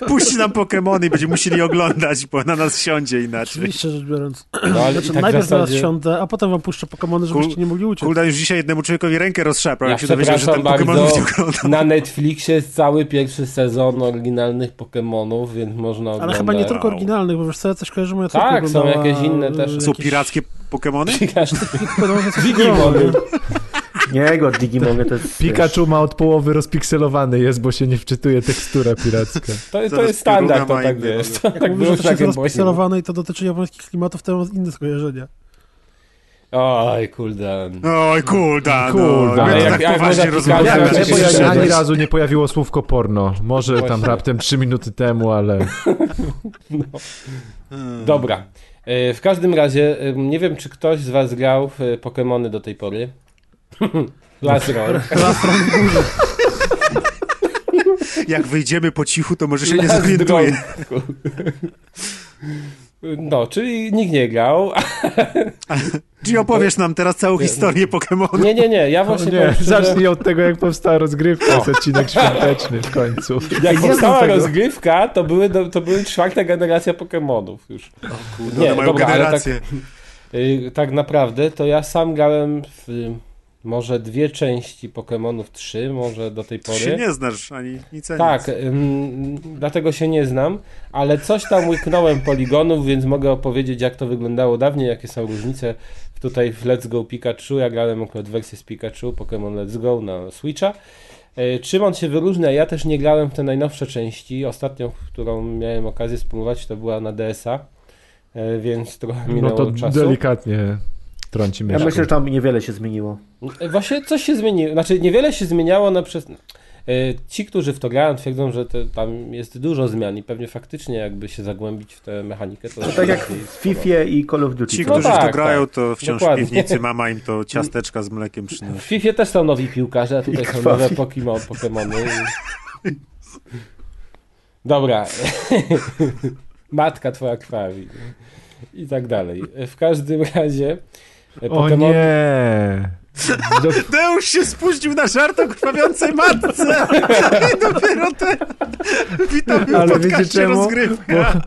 Puści nam Pokemony i będziemy musieli oglądać, bo na nas siądzie inaczej. Oczywiście rzecz biorąc. No, ale Znaczy, tak najpierw zasadzie... siądę, a potem wam puszczę Pokemony, żebyście Kul- nie mogli uciec. Kulda już dzisiaj jednemu człowiekowi rękę rozszarpał, Ja jak się dowiedział, że ten Pokemonów nie oglądał. na Netflixie jest cały pierwszy sezon oryginalnych Pokemonów, więc można oglądać. Ale chyba nie tylko oryginalnych, bo wiesz co, ja coś kojarzę, moja Tak, są jakieś inne też. Są jakieś- pirackie Digimony. było. Nie, go Digimonie to jest... Pikachu ma od połowy rozpikselowany jest, bo się nie wczytuje tekstura piracka. To, to jest standard, to tak wiesz. w To Jak tak mówisz, że coś jest rozpikselowane i to dotyczy japońskich klimatów, to mam inne skojarzenia. Oj, kuldan. Oj, kulda, Kulda. no. My to jak- tak jak poważnie rozmawiamy. przyszedłeś. ani razu nie pojawiło słówko porno. Może tam Właśnie. raptem 3 minuty temu, ale... Dobra. E, W każdym razie, nie wiem, czy ktoś z was grał w Pokemony do tej pory. Last Roll. Jak wyjdziemy po cichu, to może się nie Last zorientuje. No, czyli nikt nie grał. Czy opowiesz nam teraz całą historię Pokemonów? Nie, nie, nie, ja właśnie Nie, powiem zacznij od tego, jak powstała rozgrywka. Jest odcinek świąteczny w końcu. Jak Nie powstała rozgrywka, to były, to były czwarta generacja Pokemonów już. Kurde, Nie, mają dobra, generację. Y, tak naprawdę to ja sam grałem w może dwie części Pokemonów 3, może do tej Ty się pory. nie znasz, ani nic, ani Tak, nic. ym, dlatego się nie znam, ale coś tam łyknąłem poligonów, więc mogę opowiedzieć jak to wyglądało dawniej, jakie są różnice tutaj w Let's Go Pikachu. Ja grałem akurat wersję z Pikachu, Pokémon Let's Go na Switcha. Y, Czym on się wyróżnia? Ja też nie grałem w te najnowsze części. Ostatnią, którą miałem okazję spróbować, to była na DSa, y, więc trochę No minęło to czasu. delikatnie trąci Ja myślę, że tam niewiele się zmieniło. Właśnie coś się zmieniło. Znaczy, niewiele się zmieniało na przez. E, Ci, którzy w to grają, twierdzą, że te, tam jest dużo zmian i pewnie faktycznie jakby się zagłębić w tę mechanikę, to... To tak jak w. FIFA i Call of Duty. Ci, No którzy w to tak, grają, tak. to wciąż Dokładnie. w piwnicy mama im to ciasteczka z mlekiem W przynosi. FIFA też są nowi piłkarze, a tutaj I są krwawi. nowe Pokemon, Pokemony. Dobra. Matka twoja krwawi. I tak dalej. W każdym razie O Pokemon... nie! Do, Deusz się spuścił na żart o krwawiącej matce i dopiero teraz witamy w Ale wiecie czemu? rozgrywka.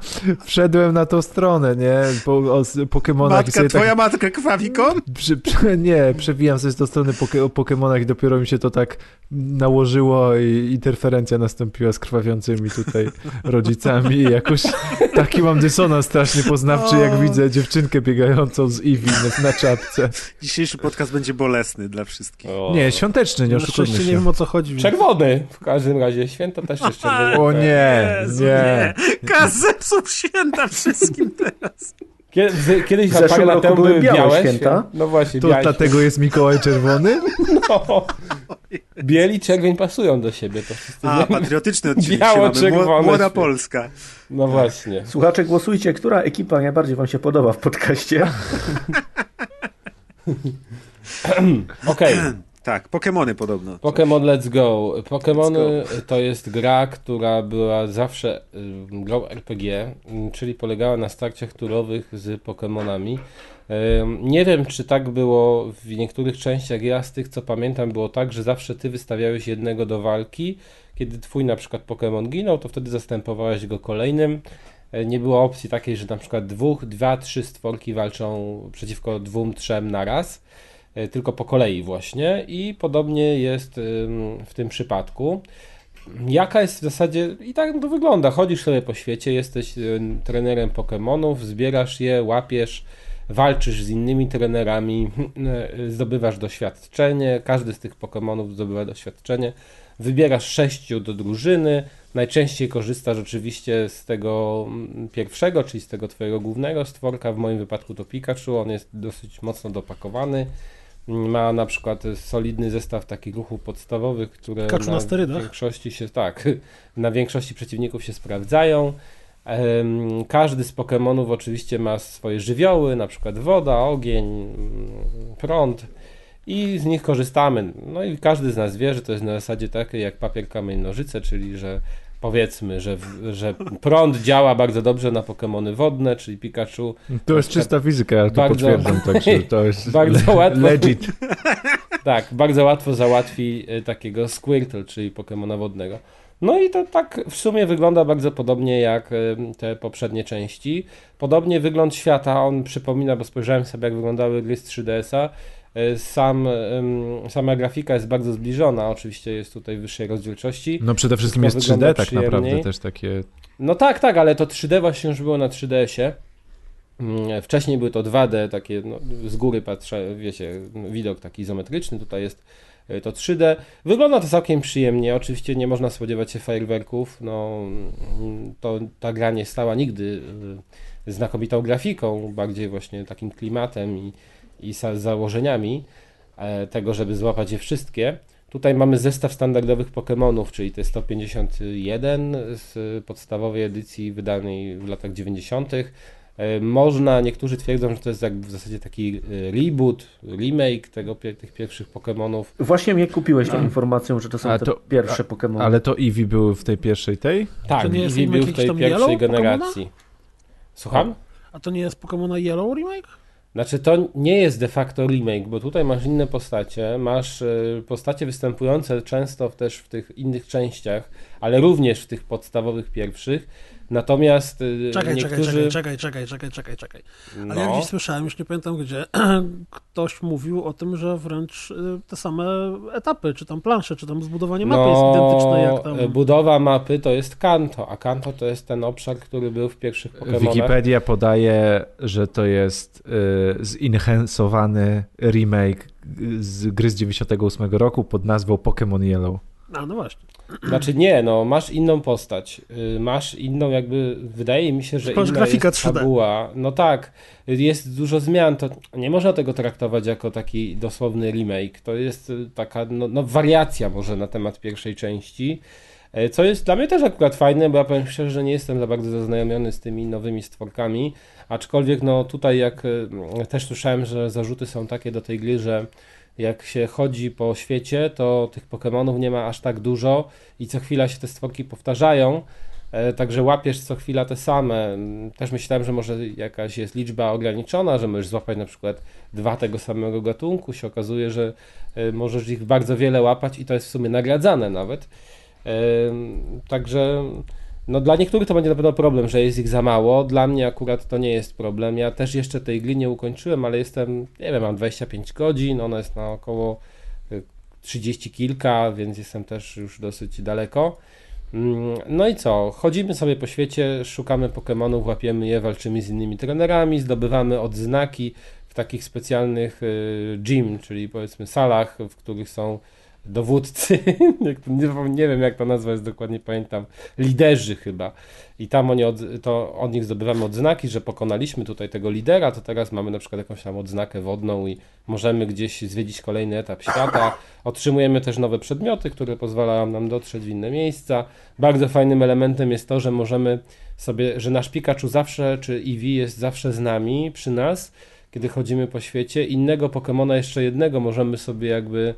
wszedłem na tą stronę, nie? Po, o Pokemonach i Matka, sobie twoja tak... matka krwawiką? Przy, przy, nie, przewijam sobie z tą strony poke, o Pokemonach i dopiero mi się to tak nałożyło i interferencja nastąpiła z krwawiącymi tutaj rodzicami i jakoś taki mam dysonans strasznie poznawczy, jak O. widzę dziewczynkę biegającą z Eevee na, na czapce. Dzisiejszy podcast będzie bolesny dla wszystkich. O. Nie, świąteczny, nie Na oszukujmy szczęście nie się. wiem o co chodzi. Czerwony w każdym razie. Święta też jest czerwony. O nie, Jezu, nie. Kaz zepsuł święta wszystkim teraz. Kie- z- Kiedyś W na parę lat temu były były białe białe święta. No właśnie, To białe dlatego jest Mikołaj Czerwony? No. Bieli czerwień pasują do siebie, to A, wiemy. patriotyczny odcinek Biało, się mamy. Młoda święta. Polska. No właśnie. Słuchacze, głosujcie, która ekipa najbardziej wam się podoba w podcaście. Okej. Tak, Pokemony podobno. Pokémon Let's Go. Pokémony to jest gra, która była zawsze y, grą RPG, czyli polegała na starciach turowych z Pokémonami. Nie wiem, czy tak było w niektórych częściach. Ja z tych, co pamiętam, było tak, że zawsze ty wystawiałeś jednego do walki. Kiedy twój na przykład Pokémon ginął, to wtedy zastępowałeś go kolejnym. Y, Nie było opcji takiej, że na przykład dwóch, dwa, trzy stworki walczą przeciwko dwóm, trzem na raz e, tylko po kolei właśnie i podobnie jest w tym przypadku. Jaka jest w zasadzie, i tak to wygląda, chodzisz sobie po świecie, jesteś y, trenerem Pokémonów, zbierasz je, łapiesz, walczysz z innymi trenerami, y, zdobywasz doświadczenie, każdy z tych Pokémonów zdobywa doświadczenie, wybierasz sześciu do drużyny, najczęściej korzystasz oczywiście z tego mm, pierwszego, czyli z tego twojego głównego stworka, w moim wypadku to Pikachu, on jest dosyć mocno dopakowany, ma na przykład solidny zestaw takich ruchów podstawowych, które Pikachu na sterydach? większości się tak, na większości przeciwników się sprawdzają. Każdy z Pokémonów oczywiście ma swoje żywioły, na przykład woda, ogień, mm, prąd i z nich korzystamy. No i każdy z nas wie, że to jest na zasadzie takiej jak papier, kamień, nożyce, czyli że powiedzmy, że, że prąd działa bardzo dobrze na Pokémony wodne, czyli Pikachu To jest czysta fizyka, ja to Bardzo- potwierdzam, także to jest Bardzo łatwo. legit. Tak, bardzo łatwo załatwi e, takiego Squirtle, czyli Pokemona wodnego. No i to tak w sumie wygląda bardzo podobnie jak e, te poprzednie części. Podobnie wygląd świata, on przypomina, bo spojrzałem sobie jak wyglądały gry z 3DS-a. E, Sam, sama grafika jest bardzo zbliżona, oczywiście jest tutaj wyższej rozdzielczości. No przede wszystkim jest Wszystko 3D wygląda tak naprawdę też takie... No tak, tak, ale to 3D właśnie już było na 3DS-ie. Mm, Wcześniej były to 2D, takie no, z góry patrzę, wiecie, widok taki izometryczny, tutaj jest e, to 3D. Wygląda to całkiem przyjemnie, oczywiście nie można spodziewać się fajerwerków, no mm, to ta gra nie stała nigdy e, znakomitą grafiką, bardziej właśnie takim klimatem i, i za- założeniami e, tego, żeby złapać je wszystkie. Tutaj mamy zestaw standardowych Pokémonów, czyli te 151 z podstawowej edycji wydanej w latach 90. E, Można, niektórzy twierdzą, że to jest jak w zasadzie taki e, reboot, remake tego, tych pierwszych Pokémonów. Właśnie mnie kupiłeś tą informacją, że to są A te to- pierwsze Pokémony. Ale to Eevee były w tej pierwszej tej? Tak, Eevee był w tej pierwszej generacji. Słucham? A to nie jest Pokémona Yellow remake? Znaczy to nie jest de facto remake, bo tutaj masz inne postacie, masz e, postacie występujące często też w tych innych częściach, ale również w tych podstawowych pierwszych. Natomiast e, Czekaj, niektórzy... czekaj, czekaj, czekaj, czekaj, czekaj, czekaj. Ale no, jak gdzieś słyszałem, już nie pamiętam gdzie, ktoś mówił o tym, że wręcz y, te same etapy, czy tam plansze, czy tam zbudowanie mapy jest identyczne jak tam... e, Budowa mapy to jest Kanto, a Kanto to jest ten obszar, który był w pierwszych Pokemonach. Wikipedia podaje, że to jest y, zinhensowany remake z gry z 98 roku pod nazwą Pokémon Yellow. A, no właśnie. Znaczy nie, no masz inną postać, y, masz inną jakby, wydaje mi się, że Masz inna grafika jest 3D. fabuła. No tak, jest dużo zmian, to nie można tego traktować jako taki dosłowny remake, to jest y, taka no, no wariacja może na temat pierwszej części, e, co jest dla mnie też akurat fajne, bo ja powiem szczerze, że nie jestem za bardzo zaznajomiony z tymi nowymi stworkami, aczkolwiek no tutaj jak y, też słyszałem, że zarzuty są takie do tej gry, że jak się chodzi po świecie, to tych Pokémonów nie ma aż tak dużo i co chwila się te stworki powtarzają, e, także łapiesz co chwila te same. Mm, Też myślałem, że może jakaś jest liczba ograniczona, że możesz złapać na przykład dwa tego samego gatunku. Się okazuje, że e, możesz ich bardzo wiele łapać i to jest w sumie nagradzane nawet. E, Także no dla niektórych to będzie na pewno problem, że jest ich za mało. Dla mnie akurat to nie jest problem. Ja też jeszcze tej gry nie ukończyłem, ale jestem, nie wiem, mam 25 godzin, ona jest na około y, 30 kilka, więc jestem też już dosyć daleko. Mm, No i co? Chodzimy sobie po świecie, szukamy Pokémonów, łapiemy je, walczymy z innymi trenerami, zdobywamy odznaki w takich specjalnych y, gym, czyli powiedzmy salach, w których są dowódcy, nie, wiem jak to nazwa jest dokładnie, pamiętam, liderzy chyba. I tam oni od, to od nich zdobywamy odznaki, że pokonaliśmy tutaj tego lidera, to teraz mamy na przykład jakąś tam odznakę wodną i możemy gdzieś zwiedzić kolejny etap świata. Otrzymujemy też nowe przedmioty, które pozwalają nam dotrzeć w inne miejsca. Bardzo fajnym elementem jest to, że możemy sobie, że nasz Pikachu zawsze, czy Eevee jest zawsze z nami, przy nas, kiedy chodzimy po świecie. Innego Pokemona, jeszcze jednego możemy sobie jakby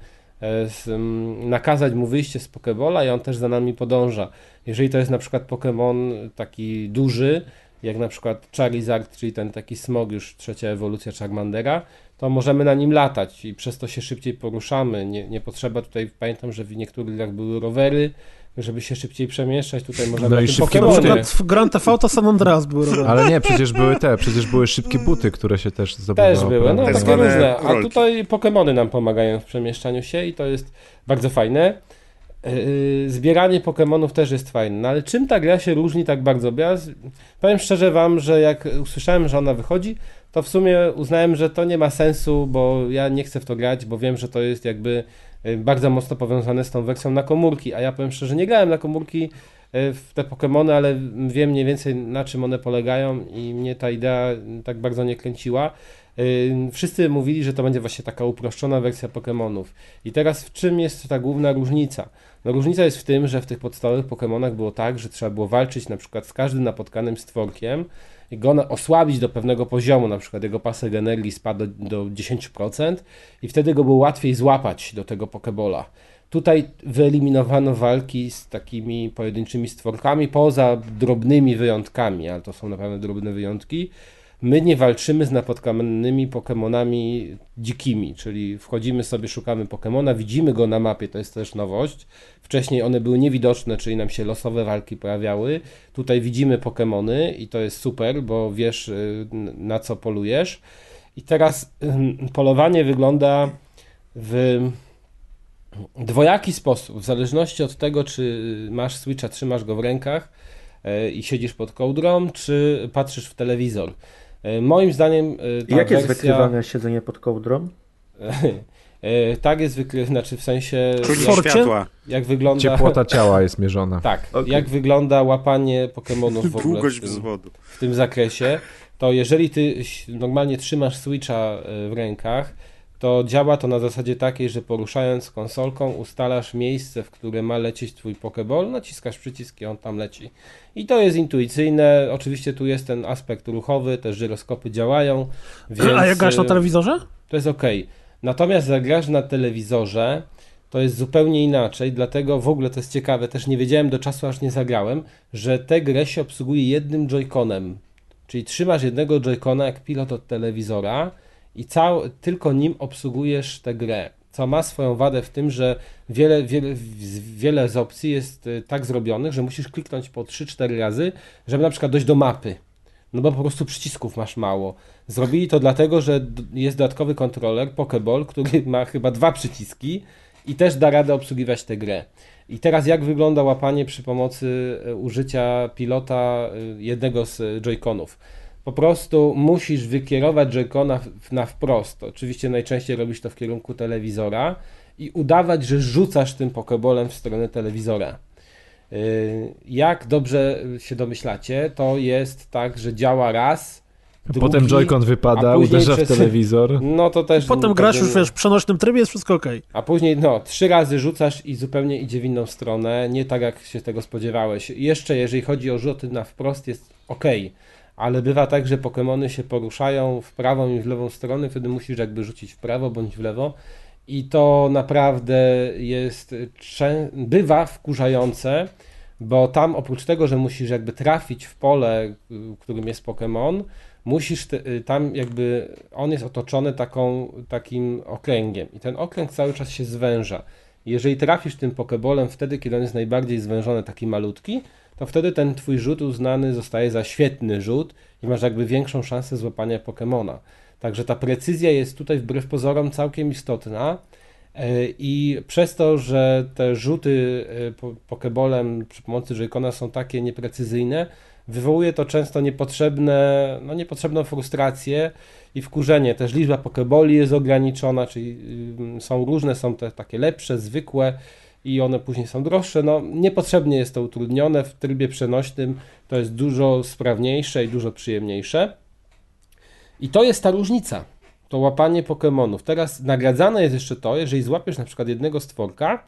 nakazać mu wyjście z Pokebola i on też za nami podąża. Jeżeli to jest na przykład Pokémon taki duży, jak na przykład Charizard, czyli ten taki smog, już trzecia ewolucja Charmandera, to możemy na nim latać i przez to się szybciej poruszamy. Nie, nie potrzeba tutaj, pamiętam, że w niektórych grach były rowery, żeby się szybciej przemieszczać. Tutaj możemy No i szybkie buty. przykład w Grand TV to San Andreas był robiony. Ale nie, przecież były te, przecież były szybkie buty, które się też zdobywało. Też były, no? Tak takie różne. A rolki. tutaj Pokemony nam pomagają w przemieszczaniu się i to jest bardzo fajne. Yy, Zbieranie Pokemonów też jest fajne, no ale czym ta gra się różni tak bardzo? Ja powiem szczerze wam, że jak usłyszałem, że ona wychodzi, to w sumie uznałem, że to nie ma sensu, bo ja nie chcę w to grać, bo wiem, że to jest jakby bardzo mocno powiązane z tą wersją na komórki, a ja powiem szczerze, nie grałem na komórki yy, w te Pokemony, ale wiem mniej więcej na czym one polegają i mnie ta idea tak bardzo nie kręciła. Yy, Wszyscy mówili, że to będzie właśnie taka uproszczona wersja Pokémonów. I teraz w czym jest ta główna różnica? No różnica jest w tym, że w tych podstawowych Pokémonach było tak, że trzeba było walczyć na przykład z każdym napotkanym stworkiem go osłabić do pewnego poziomu, na przykład jego pasek energii spadł do, do 10% i wtedy go było łatwiej złapać do tego Pokebola. Tutaj wyeliminowano walki z takimi pojedynczymi stworkami, poza drobnymi wyjątkami, ale to są naprawdę drobne wyjątki. My nie walczymy z napotkanymi Pokemonami dzikimi, czyli wchodzimy sobie, szukamy Pokemona, widzimy go na mapie, to jest też nowość. Wcześniej one były niewidoczne, czyli nam się losowe walki pojawiały. Tutaj widzimy Pokemony i to jest super, bo wiesz y, na co polujesz. I teraz polowanie wygląda w dwojaki sposób, w zależności od tego, czy masz Switcha, trzymasz go w rękach e, i siedzisz pod kołdrą, czy patrzysz w telewizor. E, Moim zdaniem e, ta Jak jest wersja... wykrywane siedzenie pod kołdrą? E, Tak jest wykrywane, znaczy w sensie Czuć jak, Forcie? światła. jak wygląda... Ciepłota ciała jest mierzona. Tak, Okej. jak wygląda łapanie Pokemonów w ogóle Długość w tym, wzwodu. w tym zakresie, to jeżeli ty normalnie trzymasz Switcha w rękach, to działa to na zasadzie takiej, że poruszając konsolką ustalasz miejsce, w które ma lecieć twój Pokeball, naciskasz przycisk i on tam leci. I to jest intuicyjne. Oczywiście tu jest ten aspekt ruchowy, te żyroskopy działają. Więc A jak grasz na e, telewizorze? to jest ok. Natomiast jak grasz na telewizorze, to jest zupełnie inaczej, dlatego w ogóle to jest ciekawe, też nie wiedziałem do czasu, aż nie zagrałem, że tę grę się obsługuje jednym joyconem. Czyli trzymasz jednego joycona jak pilot od telewizora i cał, tylko nim obsługujesz tę grę. Co ma swoją wadę w tym, że wiele, wiele, wiele z opcji jest y, tak zrobionych, że musisz kliknąć po 3-4 razy, żeby na przykład dojść do mapy. No bo po prostu przycisków masz mało. Zrobili to dlatego, że jest dodatkowy kontroler Pokeball, który ma chyba dwa przyciski i też da radę obsługiwać tę grę. I teraz jak wygląda łapanie przy pomocy e, użycia pilota e, jednego z joyconów? Po prostu musisz wykierować joycona na wprost. Oczywiście najczęściej robisz to w kierunku telewizora i udawać, że rzucasz tym pokebolem w stronę telewizora. Y, Jak dobrze się domyślacie, to jest tak, że działa raz, Potem drugi, Joy-Con wypada, uderza przez- w telewizor. No to też. Potem grasz już, wiesz, w przenośnym trybie, jest wszystko okej. A później, no, trzy razy rzucasz i zupełnie idzie w inną stronę, nie tak jak się tego spodziewałeś. Jeszcze, jeżeli chodzi o rzuty na wprost, jest ok, ale bywa tak, że Pokémony się poruszają w prawą i w lewą stronę, wtedy musisz jakby rzucić w prawo bądź w lewo. I to naprawdę jest, bywa wkurzające, bo tam oprócz tego, że musisz jakby trafić w pole, y, którym jest Pokémon, musisz y, tam jakby, on jest otoczony taką, takim okręgiem i ten okręg cały czas się zwęża. Jeżeli trafisz tym pokebolem wtedy, kiedy on jest najbardziej zwężony, taki malutki, to wtedy ten twój rzut uznany zostaje za świetny rzut i masz jakby większą szansę złapania Pokemona. Także ta precyzja jest tutaj wbrew pozorom całkiem istotna. E, I przez to, że te rzuty e, po- pokebolem przy pomocy Joy-Cona są takie nieprecyzyjne, wywołuje to często niepotrzebne, no niepotrzebną frustrację i wkurzenie. Też liczba pokeboli jest ograniczona, czyli są różne, są te takie lepsze, zwykłe i one później są droższe. No, niepotrzebnie jest to utrudnione w trybie przenośnym, to jest dużo sprawniejsze i dużo przyjemniejsze. I to jest ta różnica, to łapanie Pokemonów. Teraz nagradzane jest jeszcze to, jeżeli złapiesz na przykład jednego stworka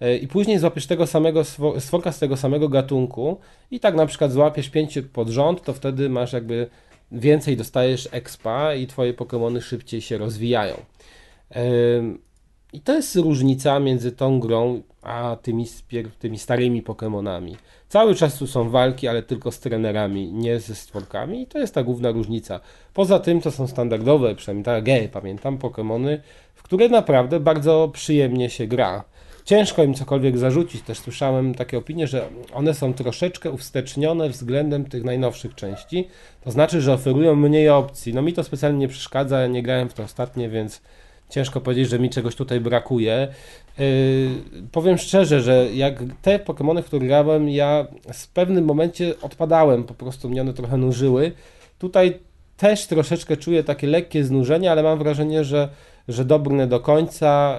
e, i później złapiesz tego samego stworka z tego samego gatunku i tak na przykład złapiesz pięć pod rząd, to wtedy masz jakby więcej dostajesz expa i twoje Pokemony szybciej się rozwijają. I to jest różnica między tą grą a tymi, tymi starymi Pokemonami. Cały czas tu są walki, ale tylko z trenerami, nie ze stworkami i to jest ta główna różnica. Poza tym to są standardowe, przynajmniej tak pamiętam, Pokemony, w które naprawdę bardzo przyjemnie się gra. Ciężko im cokolwiek zarzucić, też słyszałem takie opinie, że one są troszeczkę uwstecznione względem tych najnowszych części, to znaczy, że oferują mniej opcji. No mi to specjalnie nie przeszkadza, ja nie grałem w to ostatnie, więc ciężko powiedzieć, że mi czegoś tutaj brakuje. Yy, powiem szczerze, że jak te Pokémony, w które grałem, ja w pewnym momencie odpadałem, po prostu mnie one trochę nużyły. Tutaj też troszeczkę czuję takie lekkie znużenie, ale mam wrażenie, że, że dobrne do końca,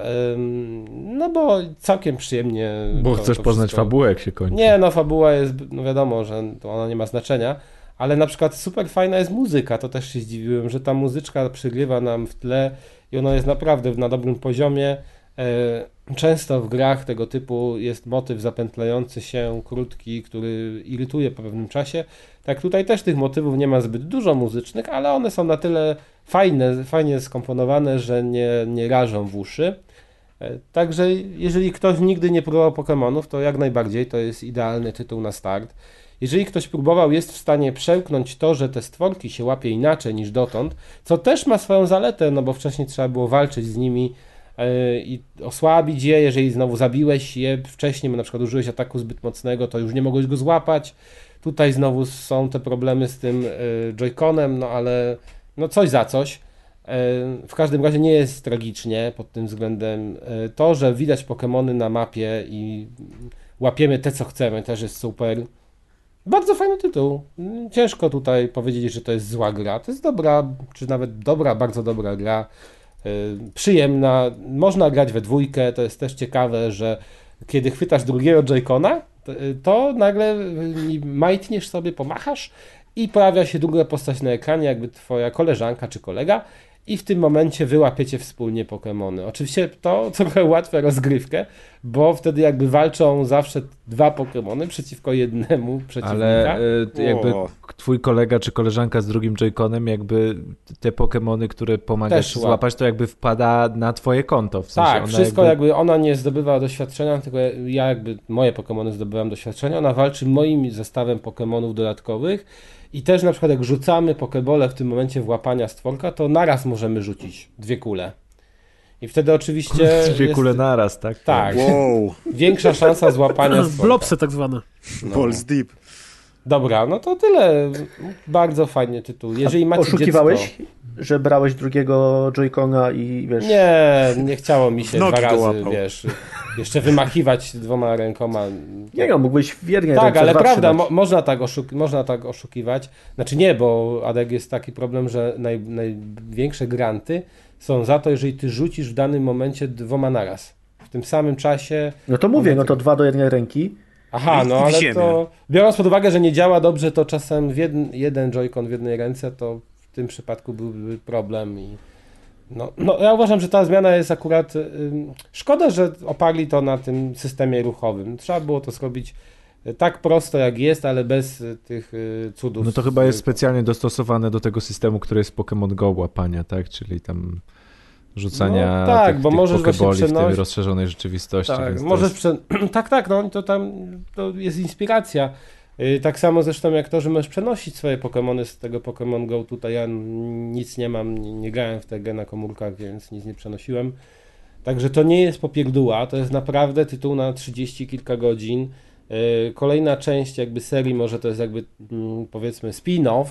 no bo całkiem przyjemnie. Bo to- chcesz to poznać fabułę, jak się kończy. nie, no fabuła jest, no wiadomo, że ona nie ma znaczenia, ale na przykład super fajna jest muzyka, to też się zdziwiłem, że ta muzyczka przygrywa nam w tle i ona jest naprawdę na dobrym poziomie. E, Często w grach tego typu jest motyw zapętlający się, krótki, który irytuje po pewnym czasie. Tak tutaj też tych motywów nie ma zbyt dużo muzycznych, ale one są na tyle fajne, fajnie skomponowane, że nie, nie rażą w uszy. E, Także jeżeli ktoś nigdy nie próbował Pokémonów, to jak najbardziej to jest idealny tytuł na start. Jeżeli ktoś próbował, jest w stanie przełknąć to, że te stworki się łapie inaczej niż dotąd, co też ma swoją zaletę, no bo wcześniej trzeba było walczyć z nimi e, i osłabić je, jeżeli znowu zabiłeś je wcześniej, bo na przykład użyłeś ataku zbyt mocnego, to już nie mogłeś go złapać. Tutaj znowu są te problemy z tym e, Joy-Conem, no ale no coś za coś. E, W każdym razie nie jest tragicznie pod tym względem. To, że widać Pokémony na mapie i łapiemy te, co chcemy, też jest super. Bardzo fajny tytuł. Ciężko tutaj powiedzieć, że to jest zła gra. To jest dobra, czy nawet dobra, bardzo dobra gra. E, Przyjemna. Można grać we dwójkę. To jest też ciekawe, że kiedy chwytasz drugiego Joy-Cona, to, to nagle y, majtniesz sobie, pomachasz i pojawia się druga postać na ekranie, jakby twoja koleżanka czy kolega i w tym momencie wyłapiecie wspólnie Pokémony. Oczywiście to trochę ułatwia rozgrywkę, bo wtedy jakby walczą zawsze dwa Pokémony przeciwko jednemu przeciwnika. Ale y, jakby O. twój kolega czy koleżanka z drugim Joy-Conem, jakby te Pokemony, które pomagasz złapać, to jakby wpada na twoje konto. W sensie tak, ona wszystko jakby... ona nie zdobywa doświadczenia, tylko ja jakby moje Pokémony zdobywam doświadczenia. Ona walczy moim zestawem Pokémonów dodatkowych i też na przykład jak rzucamy Pokebole w tym momencie włapania stworka, to naraz możemy rzucić dwie kule. I wtedy oczywiście Dwie jest kule naraz, tak? Tak. Wow, większa szansa złapania stworka. Blopsy tak zwane. No. balls deep. Dobra, no to tyle. Bardzo fajny tytuł. Jeżeli macie Oszukiwałeś, dziecko... że brałeś drugiego Joy-Cona i wiesz... Nie, nie chciało mi się dwa razy, łapał. wiesz, jeszcze wymachiwać dwoma rękoma. Nie no, mógłbyś w jednej Tak, ale prawda, mo można, tak można tak oszukiwać. Znaczy nie, bo Adek jest taki problem, że naj największe granty są za to, jeżeli ty rzucisz w danym momencie dwoma naraz. w tym samym czasie. No to mówię, no to dwa do jednej ręki. Aha, no i w ale ziemię. to biorąc pod uwagę, że nie działa dobrze, to czasem jeden, jeden joycon w jednej ręce, to w tym przypadku byłby problem i no, no ja uważam, że ta zmiana jest akurat ym, szkoda, że oparli to na tym systemie ruchowym. Trzeba było to zrobić y, tak prosto jak jest, ale bez y, tych y, cudów. No to chyba jest Y, specjalnie dostosowane do tego systemu, który jest Pokémon Go łapania, tak? Czyli tam rzucania No tak, tych, bo tych możesz właśnie pokeboli w tej przenosić- rozszerzonej rzeczywistości. Tak, możesz jest... prze... tak, tak, no to tam to jest inspiracja. Yy, Tak samo zresztą jak to, że możesz przenosić swoje Pokémony z tego Pokémon Go. Tutaj ja nic nie mam, nie, nie grałem w grę na komórkach, więc nic nie przenosiłem. Także to nie jest popierdóła, to jest naprawdę tytuł na 30 kilka godzin. Yy, Kolejna część jakby serii, może to jest jakby mm, powiedzmy spin-off,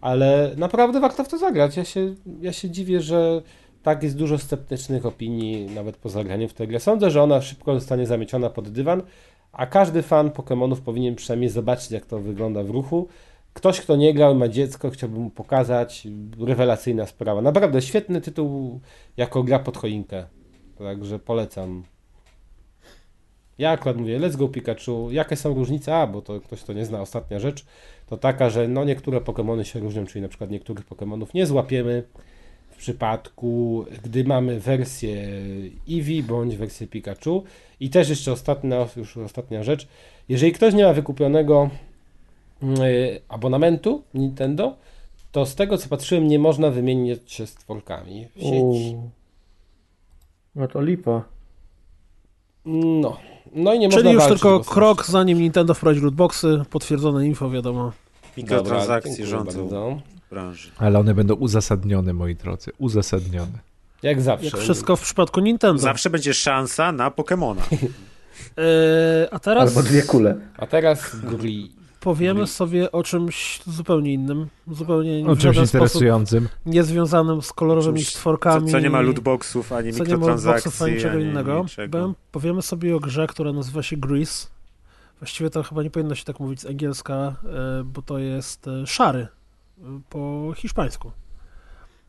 ale naprawdę warto w to zagrać. Ja się, ja się dziwię, że tak jest dużo sceptycznych opinii nawet po zagraniu w tę grę. Sądzę, że ona szybko zostanie zamieciona pod dywan, a każdy fan Pokémonów powinien przynajmniej zobaczyć, jak to wygląda w ruchu. Ktoś, kto nie grał, ma dziecko, chciałby mu pokazać. Rewelacyjna sprawa. Naprawdę świetny tytuł jako gra pod choinkę. Także polecam. Ja akurat mówię, let's go Pikachu. Jakie są różnice? A, bo to ktoś, kto nie zna, ostatnia rzecz, to taka, że no niektóre Pokémony się różnią, czyli na przykład niektórych Pokémonów nie złapiemy przypadku, gdy mamy wersję Eevee bądź wersję Pikachu. I też jeszcze ostatnia, już ostatnia rzecz. Jeżeli ktoś nie ma wykupionego y, abonamentu Nintendo, to z tego co patrzyłem, nie można wymienić się z tworkami w sieci. Uuu. No to lipa. No. No i nie Czyli można już tylko krok, zanim Nintendo wprowadzi lootboxy, potwierdzone info, wiadomo. Mikrotransakcje dziękuję rządzą branży. Ale one będą uzasadnione, moi drodzy. Uzasadnione. Jak zawsze. Jak wszystko w przypadku Nintendo. Zawsze będzie szansa na Pokemona. E, a teraz Albo dwie kule. A teraz gri. powiemy sobie o czymś zupełnie innym, zupełnie O czymś interesującym. niezwiązanym z kolorowymi Czymś, stworkami. Co, co nie ma lootboxów, ani co nie ma mikrotransakcji, lootboxów, ani niczego ani innego. niczego. Powiem- Powiemy sobie o grze, która nazywa się Grease. Właściwie to chyba nie powinno się tak mówić z angielska, e, bo to jest e, szary po hiszpańsku.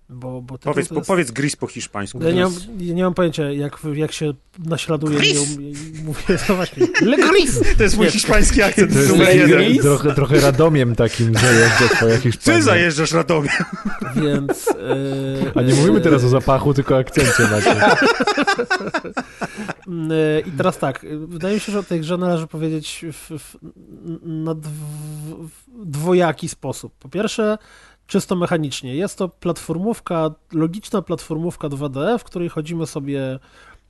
Bo, bo Powiedz, po, jest... powiedz gris po hiszpańsku. Ja nie, mam, ja nie mam pojęcia, jak, jak się naśladuje Gris! i, i mówię, to właśnie, Le Gris! To jest mój Nie. hiszpański akcent numer jeden. trochę, trochę radomiem takim zajeżdża twoja Hiszpania. Ty zajeżdżasz Radomie. Więc... e, A nie e, mówimy teraz o zapachu, tylko o akcencie. Mm, e, I teraz tak, e, wydaje mi się, że o tej grze należy powiedzieć w, w, na dw, w dwojaki sposób. Po pierwsze, czysto mechanicznie. Jest to platformówka, logiczna platformówka 2D, w której chodzimy sobie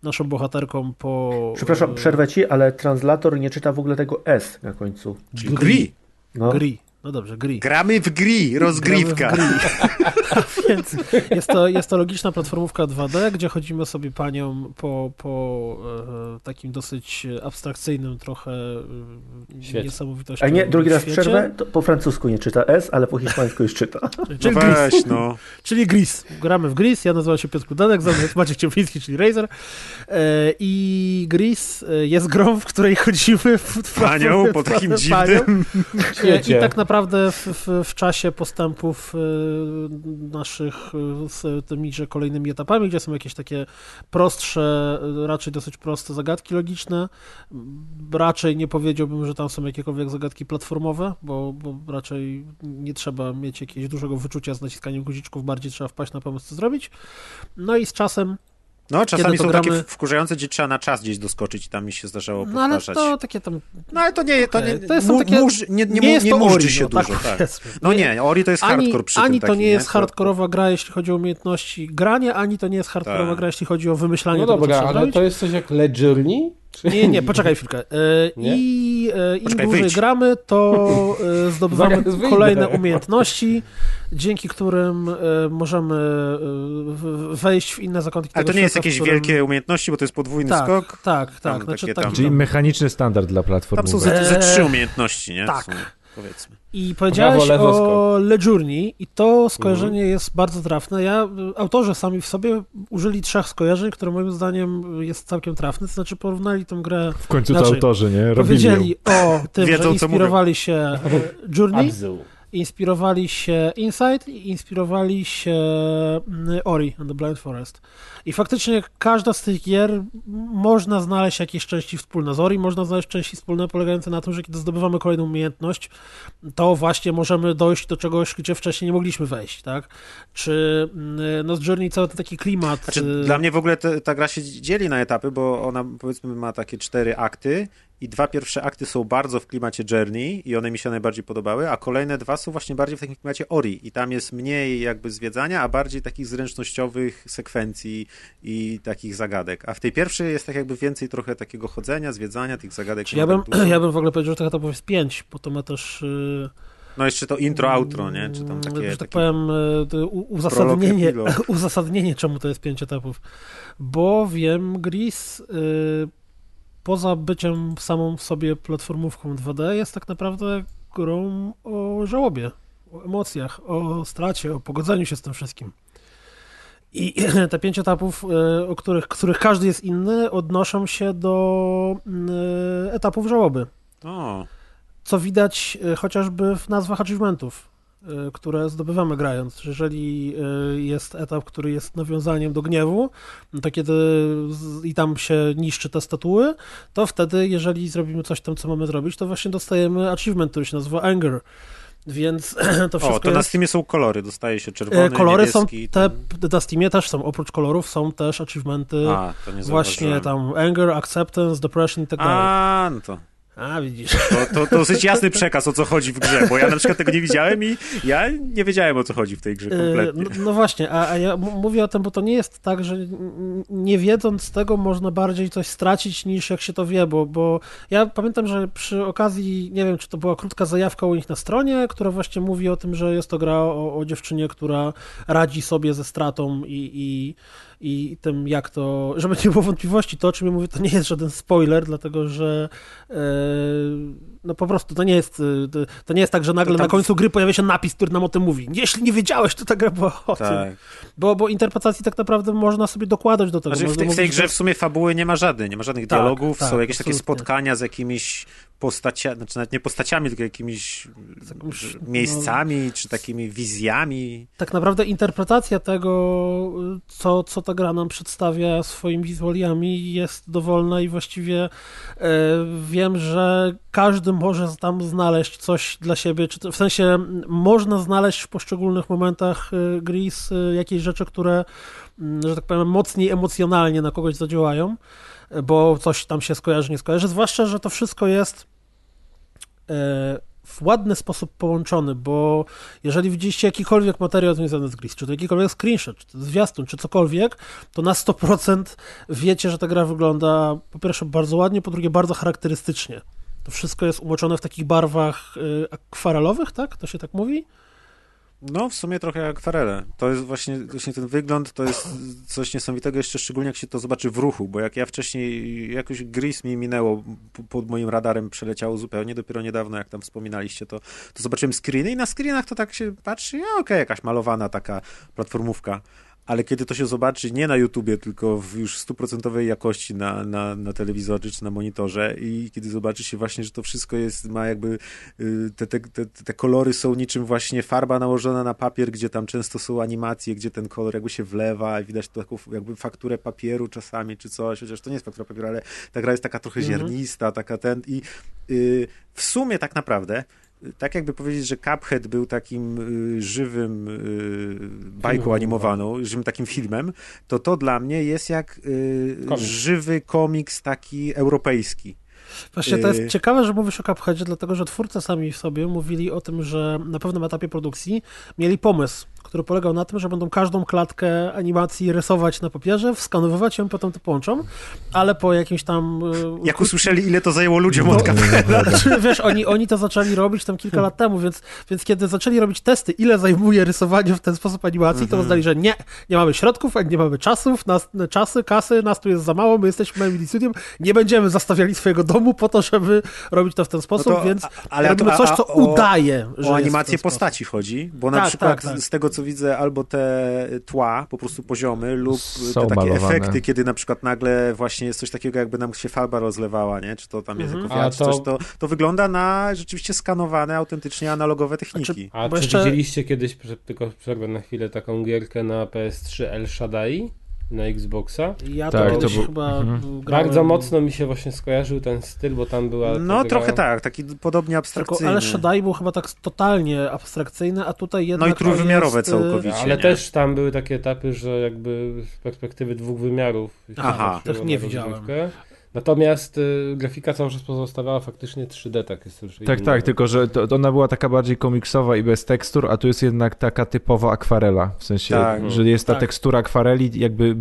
naszą bohaterką po... Przepraszam, e, przerwę ci, ale translator nie czyta w ogóle tego S na końcu. Czyli gri. No. Gri. No dobrze, gri. Gramy w gri, rozgrywka. Gramy w gri. Więc jest to, jest to logiczna platformówka 2D, gdzie chodzimy sobie panią po, po e, takim dosyć abstrakcyjnym trochę e, A nie, drugi raz świecie. przerwę, to po francusku nie czyta S, ale po hiszpańsku już czyta. No Czyli, Gris, weź, no. czyli Gris. Gramy w Gris, ja nazywam się Piotr Kudanek, za mną jest Maciek Ciepliński, czyli Razer. E, I Gris e, jest grą, w której chodzimy w Panią po takim panią. dziwnym... I Świecie. tak naprawdę w, w, w czasie postępów y, naszych y, z tymi że kolejnymi etapami, gdzie są jakieś takie prostsze, y, raczej dosyć proste zagadki logiczne, m, raczej nie powiedziałbym, że tam są jakiekolwiek zagadki platformowe, bo, bo raczej nie trzeba mieć jakiegoś dużego wyczucia z naciskaniem guziczków, bardziej trzeba wpaść na pomysł, co zrobić. No i z czasem No, czasami to są gramy- takie wkurzające, gdzie trzeba na czas gdzieś doskoczyć i tam mi się zdarzało no ale powtarzać. to takie tam No ale to nie, to nie, to jest mu- takie- nie, nie, nie jest nie Ori, się no, dużo, tak tak. No nie, Ori to jest ani, hardcore przy ani tym to taki, nie jest hardkorowa gra, jeśli chodzi o umiejętności grania, ani to nie jest hardkorowa Tak. gra, jeśli chodzi o wymyślanie No tego, dobra, ale zrobić. to jest coś jak Ledgerni? Czy... Nie, nie, poczekaj chwilkę. E, Nie? I e, im Poczekaj, dłużej wyjdź. gramy, to e, zdobywamy kolejne umiejętności, dzięki którym e, możemy e, wejść w inne zakątki Ale tego to nie jest świata, w jakieś którym... wielkie umiejętności, bo to jest podwójny Tak, skok. tak, Tam tak. Znaczy, takie tak tam- Czyli mechaniczny standard dla Tam platformy. są ze, ze trzy umiejętności, nie? tak. Powiedzmy. I powiedziałeś lewo, o. Le Journey i to skojarzenie jest bardzo trafne. Ja, autorzy sami w sobie użyli trzech skojarzeń, które moim zdaniem jest całkiem trafne. To znaczy porównali tę grę, W końcu to Znaczy, autorzy, nie? Robili ją. powiedzieli o tym, Wiedzą, że co inspirowali się Journey Abzu. Inspirowali się Inside i inspirowali się mm, Ori and the Blind Forest. I faktycznie każda z tych gier można znaleźć jakieś części wspólne. Z Ori można znaleźć części wspólne polegające na tym, że kiedy zdobywamy kolejną umiejętność, to właśnie możemy dojść do czegoś, gdzie wcześniej nie mogliśmy wejść, tak? Czy mm, no z Journey cały ten taki klimat... Znaczy, y, dla mnie w ogóle te, ta gra się dzieli na etapy, bo ona powiedzmy ma takie cztery akty i dwa pierwsze akty są bardzo w klimacie Journey i one mi się najbardziej podobały, a kolejne dwa są właśnie bardziej w takim klimacie Ori i tam jest mniej jakby zwiedzania, a bardziej takich zręcznościowych sekwencji i takich zagadek. A w tej pierwszej jest tak jakby więcej trochę takiego chodzenia, zwiedzania, tych zagadek. Ja, bym, ja bym w ogóle powiedział, że tych etapów jest pięć, bo to ma też... Yy... No jeszcze to intro, outro, nie? Czy tam takie... Że tak takie powiem, y, uzasadnienie, uzasadnienie, czemu to jest pięć etapów. Bowiem Gris y, poza byciem samą w sobie platformówką 2D jest tak naprawdę grą o żałobie, o emocjach, o stracie, o pogodzeniu się z tym wszystkim. I te pięć etapów, y, o których, których każdy jest inny, odnoszą się do y, etapów żałoby. O, co widać y, chociażby w nazwach achievementów, które zdobywamy grając. Jeżeli y, jest etap, który jest nawiązaniem do gniewu, to kiedy i tam się niszczy te statuły, to wtedy, jeżeli zrobimy coś tam, co mamy zrobić, to właśnie dostajemy achievement, który się nazywa Anger. Więc to wszystko o to na. Steamie są kolory, dostaje się czerwony, E, Kolory są te, ten- na Steamie też są, oprócz kolorów są też achievementy, A, to nie właśnie tam anger, acceptance, depression i tak dalej. A, no to, A, widzisz. to, to, to dosyć jasny przekaz, o co chodzi w grze, bo ja na przykład tego nie widziałem i ja nie wiedziałem, o co chodzi w tej grze E, kompletnie. No, no właśnie, a, a ja mówię o tym, bo to nie jest tak, że nie wiedząc tego można bardziej coś stracić niż jak się to wie, bo, bo ja pamiętam, że przy okazji, nie wiem, czy to była krótka zajawka u nich na stronie, która właśnie mówi o tym, że jest to gra o, o dziewczynie, która radzi sobie ze stratą i, i, i tym, jak to, żeby nie było wątpliwości, to o czym ja mówię, to nie jest żaden spoiler, dlatego że e, no po prostu to nie jest, e, to- nie jest tak, że nagle tam- na końcu gry pojawia się napis, który nam o tym mówi. Jeśli nie wiedziałeś, to ta gra była o tym. Tak. Bo, bo interpretacji tak naprawdę można sobie dokładać do tego. Znaczy, w, tej, w tej grze w sumie fabuły nie ma żadnej, nie ma żadnych Tak, dialogów, tak, są jakieś takie absolutnie. spotkania z jakimiś postaciami, znaczy nawet nie postaciami, tylko jakimiś jakimś, miejscami, czy takimi wizjami. tak naprawdę interpretacja tego, co, co ta gra nam przedstawia swoimi wizualiami jest dowolna i właściwie e, wiem, że każdy może tam znaleźć coś dla siebie, czy w sensie można znaleźć w poszczególnych momentach e, Gris e, jakieś rzeczy, które, że tak powiem, mocniej emocjonalnie na kogoś zadziałają, e, bo coś tam się skojarzy, nie skojarzy, zwłaszcza, że to wszystko jest w ładny sposób połączony, bo jeżeli widzieliście jakikolwiek materiał związany z Gris, czy to jakikolwiek screenshot, czy to zwiastun, czy cokolwiek, to na 100% wiecie, że ta gra wygląda po pierwsze bardzo ładnie, po drugie bardzo charakterystycznie. To wszystko jest umoczone w takich barwach y, akwarelowych, tak? To się tak mówi? No, w sumie trochę akwarele. To jest właśnie, właśnie ten wygląd, to jest coś niesamowitego, jeszcze szczególnie jak się to zobaczy w ruchu, bo jak ja wcześniej, jakoś Gris mi minęło, pod moim radarem przeleciało zupełnie, dopiero niedawno, jak tam wspominaliście, to, to zobaczyłem screeny i na screenach to tak się patrzy, ja okej, jakaś malowana taka platformówka, ale kiedy to się zobaczy nie na YouTubie, tylko w już stuprocentowej jakości na, na, na telewizorze czy na monitorze i kiedy zobaczy się właśnie, że to wszystko jest, ma jakby y, te, te, te, te kolory są niczym właśnie farba nałożona na papier, gdzie tam często są animacje, gdzie ten kolor jakby się wlewa i widać taką jakby fakturę papieru czasami czy coś, chociaż to nie jest faktura papieru, ale ta gra jest taka trochę Mhm. ziarnista, taka ten i y, w sumie tak naprawdę tak jakby powiedzieć, że Cuphead był takim y, żywym y, bajką animowaną, żywym takim filmem, to to dla mnie jest jak y, Komiks. żywy komiks taki europejski. Właśnie to Yy. jest ciekawe, że mówisz o Cupheadzie, dlatego że twórcy sami w sobie mówili o tym, że na pewnym etapie produkcji mieli pomysł, który polegał na tym, że będą każdą klatkę animacji rysować na papierze, wskanowywać ją, potem to połączą, ale po jakimś tam... y, Jak usłyszeli, ile to zajęło ludziom No, od Cupheada. Znaczy, wiesz, oni, oni to zaczęli robić tam kilka lat temu, więc, więc kiedy zaczęli robić testy, ile zajmuje rysowanie w ten sposób animacji, to uznali, że nie, nie mamy środków, nie mamy czasów, nas, czasy, kasy, nas tu jest za mało, my jesteśmy małym studiem, nie będziemy zastawiali swojego domu po to, żeby robić to w ten sposób, No to- więc ale robimy to- coś, co o- udaje, że O animację sposób. postaci chodzi, bo na Tak, przykład tak, tak. z tego, co widzę, albo te tła, po prostu poziomy, lub Są te takie malowane. efekty, kiedy na przykład nagle właśnie jest coś takiego, jakby nam się farba rozlewała, nie? Czy to tam jest jako wiatr, A czy to- coś, to, to wygląda na rzeczywiście skanowane, autentycznie analogowe techniki. A Bo czy jeszcze- widzieliście kiedyś, tylko przerwę na chwilę, taką gierkę na PS3 El Shaddai na Xboxa? Ja Tak, to to był- chyba mhm. grałem... Bardzo mocno mi się właśnie skojarzył ten styl, bo tam była... No gra- trochę tak, taki podobnie Tylko abstrakcyjny. El Shaddai był chyba tak totalnie abstrakcyjny, a tutaj jednak No i trójwymiarowe jest, y, całkowicie. Ale nie? też tam były takie etapy, że jakby z perspektywy dwóch wymiarów. się Aha. Tych nie widziałem. Natomiast y, grafika cały czas pozostawała faktycznie 3D, tak jest już. Tak, tak, tylko że to, to ona była taka bardziej komiksowa i bez tekstur, a tu jest jednak taka typowa akwarela. W sensie, Tak. że jest ta Tak. tekstura akwareli, jakby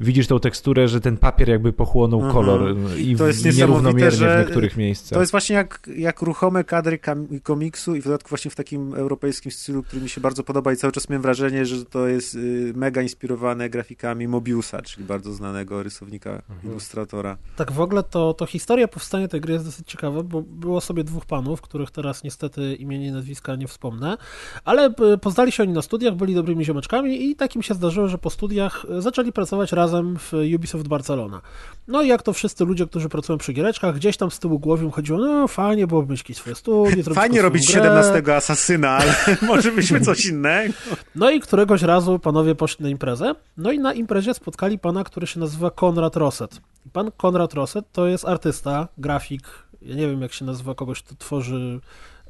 widzisz tą teksturę, że ten papier jakby pochłonął Mhm. kolor i To jest nierównomiernie że w niektórych miejscach. To jest właśnie jak, jak ruchome kadry komiksu i w dodatku właśnie w takim europejskim stylu, który mi się bardzo podoba i cały czas miałem wrażenie, że to jest y, mega inspirowane grafikami Mobiusa, czyli bardzo znanego rysownika, ilustratora. Tak w ogóle to, to historia powstania tej gry jest dosyć ciekawa, bo było sobie dwóch panów, których teraz niestety imienia i nazwiska nie wspomnę, ale e, poznali się oni na studiach, byli dobrymi ziomeczkami i takim się zdarzyło, że po studiach e, zaczęli pracować razem w Ubisoft Barcelona. No i jak to wszyscy ludzie, którzy pracują przy giereczkach, gdzieś tam z tyłu głowy chodziło, no fajnie byłoby mieć jakieś swoje studia, zrobić Fajnie robić grę. 17 asasyna, ale może byśmy coś innego. No i któregoś razu panowie poszli na imprezę, no i na imprezie spotkali pana, który się nazywa Konrad Rosset. Pan Konrad Rosset to jest artysta, grafik, ja nie wiem jak się nazywa kogoś, kto tworzy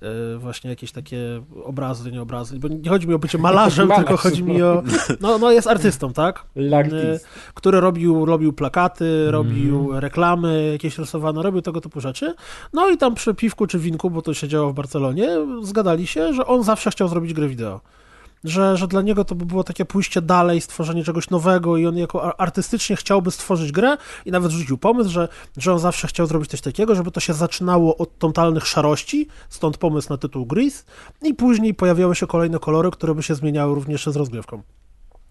e, właśnie jakieś takie obrazy, nie obrazy, bo nie chodzi mi o bycie malarzem, Malarz. tylko chodzi mi o, no, no jest artystą, tak? L'artiste. E, który robił, robił plakaty, robił reklamy jakieś rysowane, robił tego typu rzeczy. No i tam przy piwku czy winku, bo to się działo w Barcelonie, zgadali się, że on zawsze chciał zrobić grę wideo. Że, że dla niego to by było takie pójście dalej, stworzenie czegoś nowego i on jako artystycznie chciałby stworzyć grę i nawet rzucił pomysł, że, że on zawsze chciał zrobić coś takiego, żeby to się zaczynało od totalnych szarości, stąd pomysł na tytuł Grease i później pojawiały się kolejne kolory, które by się zmieniały również z rozgrywką.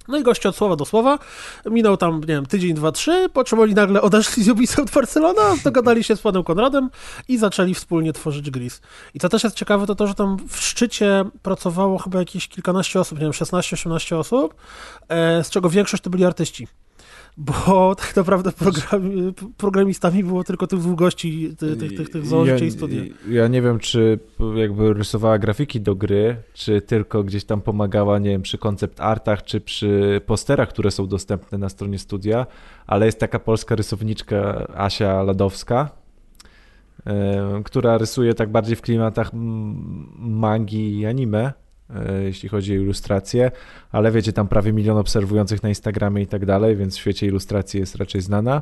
No i goście od słowa do słowa, minął tam, nie wiem, tydzień, dwa, trzy, po czym oni nagle odeszli z Ubisoft Barcelona, dogadali się z panem Konradem i zaczęli wspólnie tworzyć Gris. I co też jest ciekawe, to to, że tam w szczycie pracowało chyba jakieś kilkanaście osób, nie wiem, 16-18 osób, e, z czego większość to byli artyści. Bo tak naprawdę program, programistami było tylko tych dwóch gości, tych, tych, tych, tych założycieli studia. Ja nie wiem, czy jakby rysowała grafiki do gry, czy tylko gdzieś tam pomagała, nie wiem, przy koncept artach, czy przy posterach, które są dostępne na stronie studia, ale jest taka polska rysowniczka Asia Ladowska, która rysuje tak bardziej w klimatach mangi i anime, jeśli chodzi o ilustrację, ale wiecie, tam prawie milion obserwujących na Instagramie i tak dalej, więc w świecie ilustracji jest raczej znana.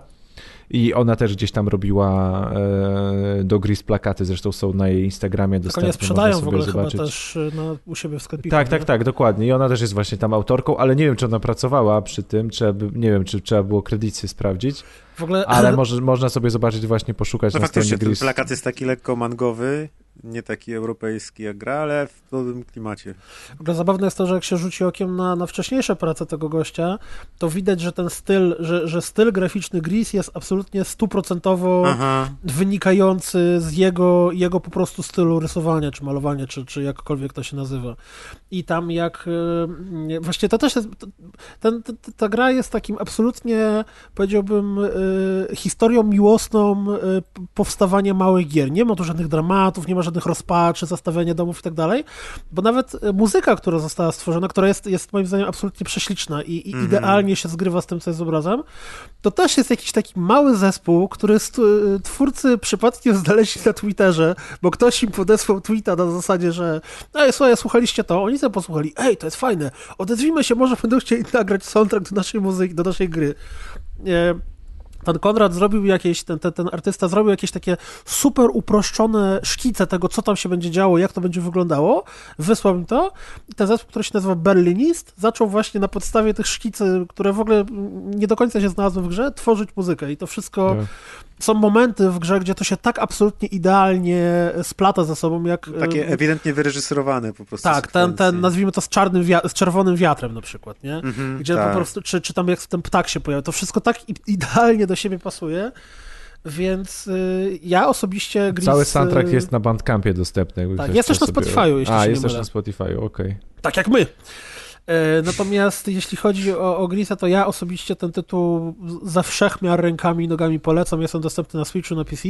I ona też gdzieś tam robiła e, do Gris plakaty, zresztą są na jej Instagramie Tylko dostępne. nie sprzedają w ogóle chyba zobaczyć. też y, na, u siebie w sklepiku. Tak, nie? tak, tak, dokładnie. I ona też jest właśnie tam autorką, ale nie wiem, czy ona pracowała przy tym, by, nie wiem, czy trzeba było kredyty sprawdzić, ogóle ale może, można sobie zobaczyć, właśnie poszukać No na stronie faktycznie, ten Gris. plakat jest taki lekko mangowy, nie taki europejski jak gra, ale w podobnym klimacie. W ogóle zabawne jest to, że jak się rzuci okiem na, na wcześniejsze prace tego gościa, to widać, że ten styl, że, że styl graficzny Gris jest absolutnie stuprocentowo wynikający z jego, jego po prostu stylu rysowania, czy malowania, czy, czy jakkolwiek to się nazywa. I tam jak... e, Właśnie to też jest... Ten, ta, ta gra jest takim absolutnie, powiedziałbym, e, historią miłosną p- powstawania małych gier. Nie ma tu żadnych dramatów, nie ma żadnych rozpaczy, zastawiania domów i tak dalej, bo nawet e, muzyka, która została stworzona, która jest, jest moim zdaniem absolutnie prześliczna i, i Mhm. idealnie się zgrywa z tym, co jest obrazem, to też jest jakiś taki mały zespół, który y, twórcy przypadkiem znaleźli na Twitterze, bo ktoś im podesłał tweeta na zasadzie, że ej, słuchaj, słuchaliście to, oni sobie posłuchali, ej, to jest fajne, odezwijmy się, może będą chcieli nagrać soundtrack do naszej muzyki, do naszej gry. E, Pan Konrad zrobił jakieś, ten, ten, ten artysta zrobił jakieś takie super uproszczone szkice tego, co tam się będzie działo, jak to będzie wyglądało, wysłał mi to i ten zespół, który się nazywa Berlinist, zaczął właśnie na podstawie tych szkicy, które w ogóle nie do końca się znalazły w grze, tworzyć muzykę i to wszystko, Tak. Są momenty w grze, gdzie to się tak absolutnie idealnie splata ze sobą, jak... Takie ewidentnie wyreżyserowane po prostu tak, ten, ten, nazwijmy to z czarnym, z czerwonym wiatrem na przykład, nie? Mhm, Gdzie tak. po prostu, czy, czy tam jak ten ptak się pojawia, to wszystko tak idealnie do siebie pasuje, więc y, ja osobiście Gris... Cały soundtrack y, jest na Bandcampie dostępny. tak, jest też na Spotify'u, jeśli A, się jest nie też na Spotify'u, okej. Tak jak my. E, Natomiast jeśli chodzi o, o Grisa, to ja osobiście ten tytuł za wszechmiar rękami i nogami polecam. Jest on dostępny na Switchu, na PC.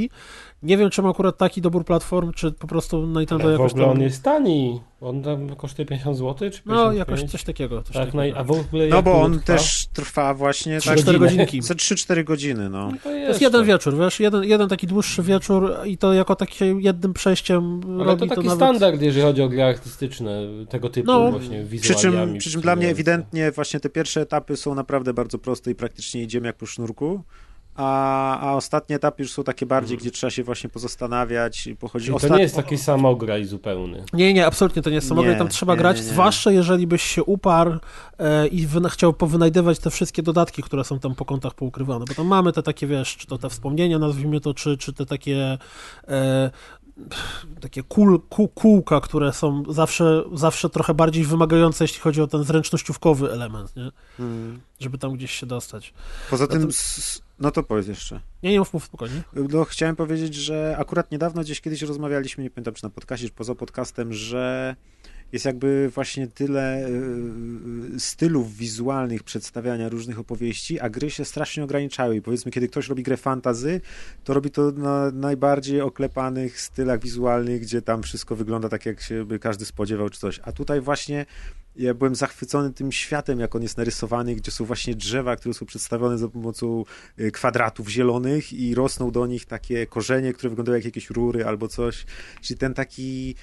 Nie wiem, czy ma akurat taki dobór platform, czy po prostu Nintendo w jakoś ogóle tam... on jest tani. On tam kosztuje 50 zł, czy 55? No, jakoś coś takiego. Coś Tak, no, takiego. a w ogóle No bo on trwa? też trwa właśnie Trzy, tak, cztery godzinę. godzinki. ze 3-4 godziny, no. No to To jest jeden wieczór, wiesz, jeden, jeden taki dłuższy wieczór i to jako takie jednym przejściem Ale robi to taki nawet... standard, jeżeli chodzi o gry artystyczne, tego typu No. właśnie Przy czym, wizualiami. przy czym dla mnie ewidentnie właśnie te pierwsze etapy są naprawdę bardzo proste i praktycznie idziemy jak po sznurku, a, a ostatnie etapy już są takie bardziej, gdzie trzeba się właśnie pozastanawiać i pochodzić. Czyli to Ostat- nie jest taki samograj zupełny. Nie, nie, absolutnie to nie jest samogra, Nie, tam trzeba nie, grać, nie, nie. zwłaszcza jeżeli byś się uparł e, i wyna- chciał powynajdywać te wszystkie dodatki, które są tam po kątach poukrywane, bo tam mamy te takie, wiesz, czy to te wspomnienia, nazwijmy to, czy, czy te takie e, takie kul, kół, kółka, które są zawsze, zawsze trochę bardziej wymagające, jeśli chodzi o ten zręcznościówkowy element, nie? Mm. żeby tam gdzieś się dostać. Poza tym, no to powiedz jeszcze. Nie, nie mów, mów spokojnie. No, chciałem powiedzieć, że akurat niedawno gdzieś kiedyś rozmawialiśmy, nie pamiętam czy na podcastie, czy poza podcastem, że jest jakby właśnie tyle y, stylów wizualnych przedstawiania różnych opowieści, a gry się strasznie ograniczały. I powiedzmy, kiedy ktoś robi grę fantazy, to robi to na najbardziej oklepanych stylach wizualnych, gdzie tam wszystko wygląda tak, jak się by każdy spodziewał, czy coś. A tutaj właśnie ja byłem zachwycony tym światem, jak on jest narysowany, gdzie są właśnie drzewa, które są przedstawione za pomocą y, kwadratów zielonych i rosną do nich takie korzenie, które wyglądają jak jakieś rury albo coś. Czyli ten taki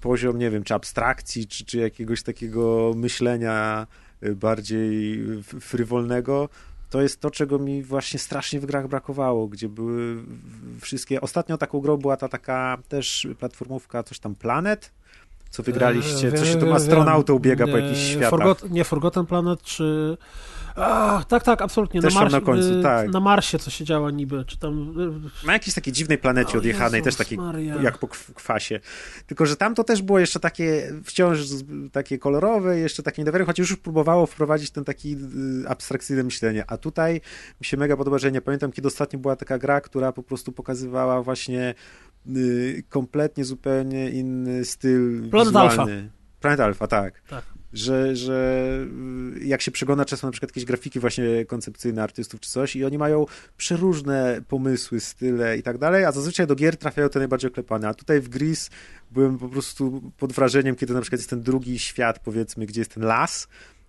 poziom, nie wiem, czy abstrakcji, czy, czy jakiegoś takiego myślenia y, bardziej frywolnego, to jest to, czego mi właśnie strasznie w grach brakowało, gdzie były wszystkie... Ostatnią taką grą była ta taka też platformówka, coś tam Planet, co wygraliście, Eee, coś wiem, tam wiem, astronautą biega po Nie, jakichś światach. Forgot, nie, Forgotten Planet, czy... A, tak, tak, absolutnie. Też na, na końcu, y, tak. na Marsie co się działa niby, czy tam... y, Na jakiejś takiej dziwnej planecie odjechanej, Jezus też takiej Maria. jak po kw- kwasie. Tylko, że tam to też było jeszcze takie wciąż takie kolorowe, jeszcze takie niedowiary, chociaż już próbowało wprowadzić ten taki y, abstrakcyjne myślenie. A tutaj mi się mega podoba, że ja nie pamiętam, kiedy ostatnio była taka gra, która po prostu pokazywała właśnie y, kompletnie zupełnie inny styl Planet wizualny. Planet Alpha, tak. Tak. Że, że y, jak się przegląda czasem na przykład jakieś grafiki właśnie koncepcyjne artystów czy coś i oni mają przeróżne pomysły, style i tak dalej, a zazwyczaj do gier trafiają te najbardziej oklepane. A tutaj w Gris byłem po prostu pod wrażeniem, kiedy na przykład jest ten drugi świat, powiedzmy, gdzie jest ten las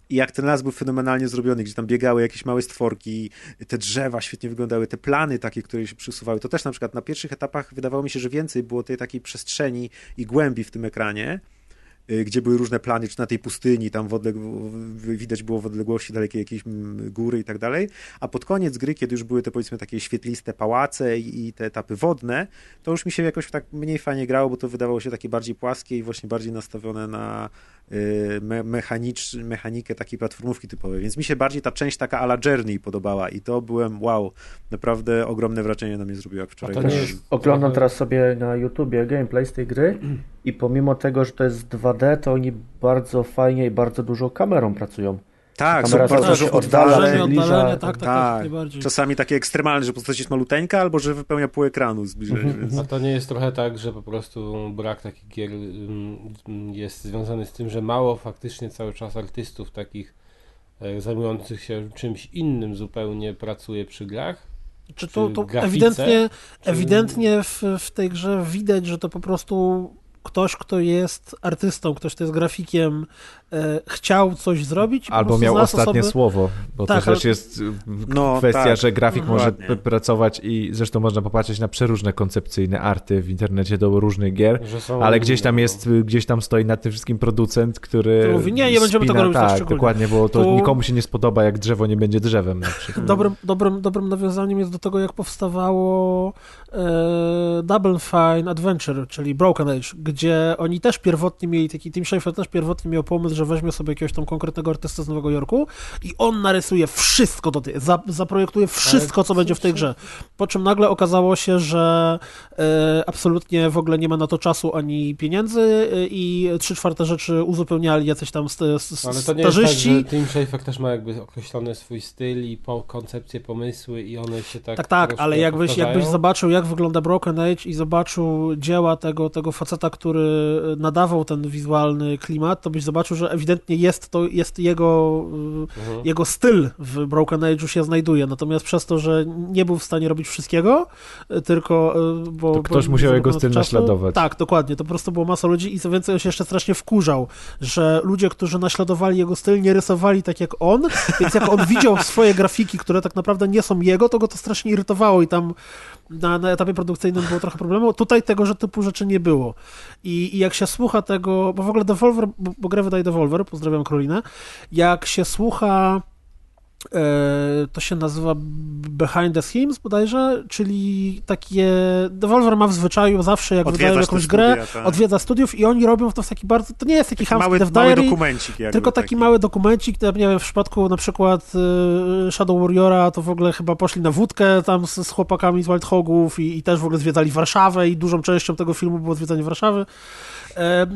i jak ten las był fenomenalnie zrobiony, gdzie tam biegały jakieś małe stworki, te drzewa świetnie wyglądały, te plany takie, które się przysuwały, to też na przykład na pierwszych etapach wydawało mi się, że więcej było tej takiej przestrzeni i głębi w tym ekranie, gdzie były różne plany, czy na tej pustyni, tam w w- widać było w odległości dalekie jakieś mm, góry i tak dalej, a pod koniec gry, kiedy już były te powiedzmy takie świetliste pałace i, i te etapy wodne, to już mi się jakoś tak mniej fajnie grało, bo to wydawało się takie bardziej płaskie i właśnie bardziej nastawione na y, me, mechanicz, mechanikę takiej platformówki typowej, więc mi się bardziej ta część taka ala Journey podobała i to byłem, wow, naprawdę ogromne wrażenie na mnie zrobiło, jak wczoraj A to nie grałem. jest- Oglądam teraz sobie na YouTubie gameplay z tej gry i pomimo tego, że to jest 2D, to oni bardzo fajnie i bardzo dużo kamerą pracują. Tak, są bardzo dużo zbliża, oddalenie, tak, tak. tak, tak, najbardziej. czasami takie ekstremalne, że postać jest maluteńka, albo że wypełnia pół ekranu zbliżenie, Mhm, więc... A to nie jest trochę tak, że po prostu brak takich gier ym, jest związany z tym, że mało faktycznie cały czas artystów takich e, zajmujących się czymś innym zupełnie pracuje przy grach? Czy to, to grafice, ewidentnie, czy- ewidentnie w, w tej grze widać, że to po prostu ktoś, kto jest artystą, ktoś, kto jest grafikiem, chciał coś zrobić. Albo miał ostatnie osoby- słowo, bo Tak, to też ale- jest y, No, kwestia, tak. że grafik Mhm. może Dokładnie. p- pracować i zresztą można popatrzeć na przeróżne koncepcyjne arty w internecie do różnych gier, ale gdzieś tam no, jest, y, gdzieś tam stoi nad tym wszystkim producent, który To mówi, nie, nie będziemy spina- tego robić tak Tak, dokładnie, bo to Tu- nikomu się nie spodoba, jak drzewo nie będzie drzewem na przykład. Dobrym, dobrym, dobrym nawiązaniem jest do tego, jak powstawało e, Double Fine Adventure, czyli Broken Age, gdzie oni też pierwotnie mieli, taki Tim Schafer też pierwotnie miał pomysł, że weźmie sobie jakiegoś tam konkretnego artystę z Nowego Jorku i on narysuje wszystko do tej, za, zaprojektuje wszystko, co będzie w tej grze. Po czym nagle okazało się, że e, absolutnie w ogóle nie ma na to czasu ani pieniędzy e, i trzy czwarte rzeczy uzupełniali jacyś tam st, st, Ale to nie jest tak, starzyści. że Tim Schafer też ma jakby określony swój styl i po koncepcje, pomysły i one się tak Tak, tak, ale jakbyś, powtarzają. jakbyś zobaczył, jak wygląda Broken Age i zobaczył dzieła tego, tego faceta, który nadawał ten wizualny klimat, to byś zobaczył, że ewidentnie jest to, jest jego, mhm. jego styl w Broken Age'u się znajduje, natomiast przez to, że nie był w stanie robić wszystkiego, tylko... Bo, to ktoś bo, musiał jego styl czasu, naśladować. Tak, dokładnie, to po prostu było masa ludzi i co więcej, on się jeszcze strasznie wkurzał, że ludzie, którzy naśladowali jego styl, nie rysowali tak jak on, więc jak on widział swoje grafiki, które tak naprawdę nie są jego, to go to strasznie irytowało i tam na, na etapie produkcyjnym było trochę problemu. Tutaj tego typu rzeczy nie było. I, I, jak się słucha tego, bo w ogóle Devolver, bo, bo grę wydaje Devolver, pozdrawiam Karolinę, jak się słucha to się nazywa Behind the Scenes bodajże, czyli takie Devolver ma w zwyczaju zawsze jak Odwiedzasz wydają jakąś grę, studia, tak. odwiedza studiów i oni robią to w taki bardzo, to nie jest taki, taki mały, Dev mały dokumencik tylko taki, taki, mały dokumencik, nie wiem, w przypadku na przykład e, Shadow Warriora to w ogóle chyba poszli na wódkę tam z, z chłopakami z Wild Hogów i, i też w ogóle zwiedzali Warszawę i dużą częścią tego filmu było zwiedzanie Warszawy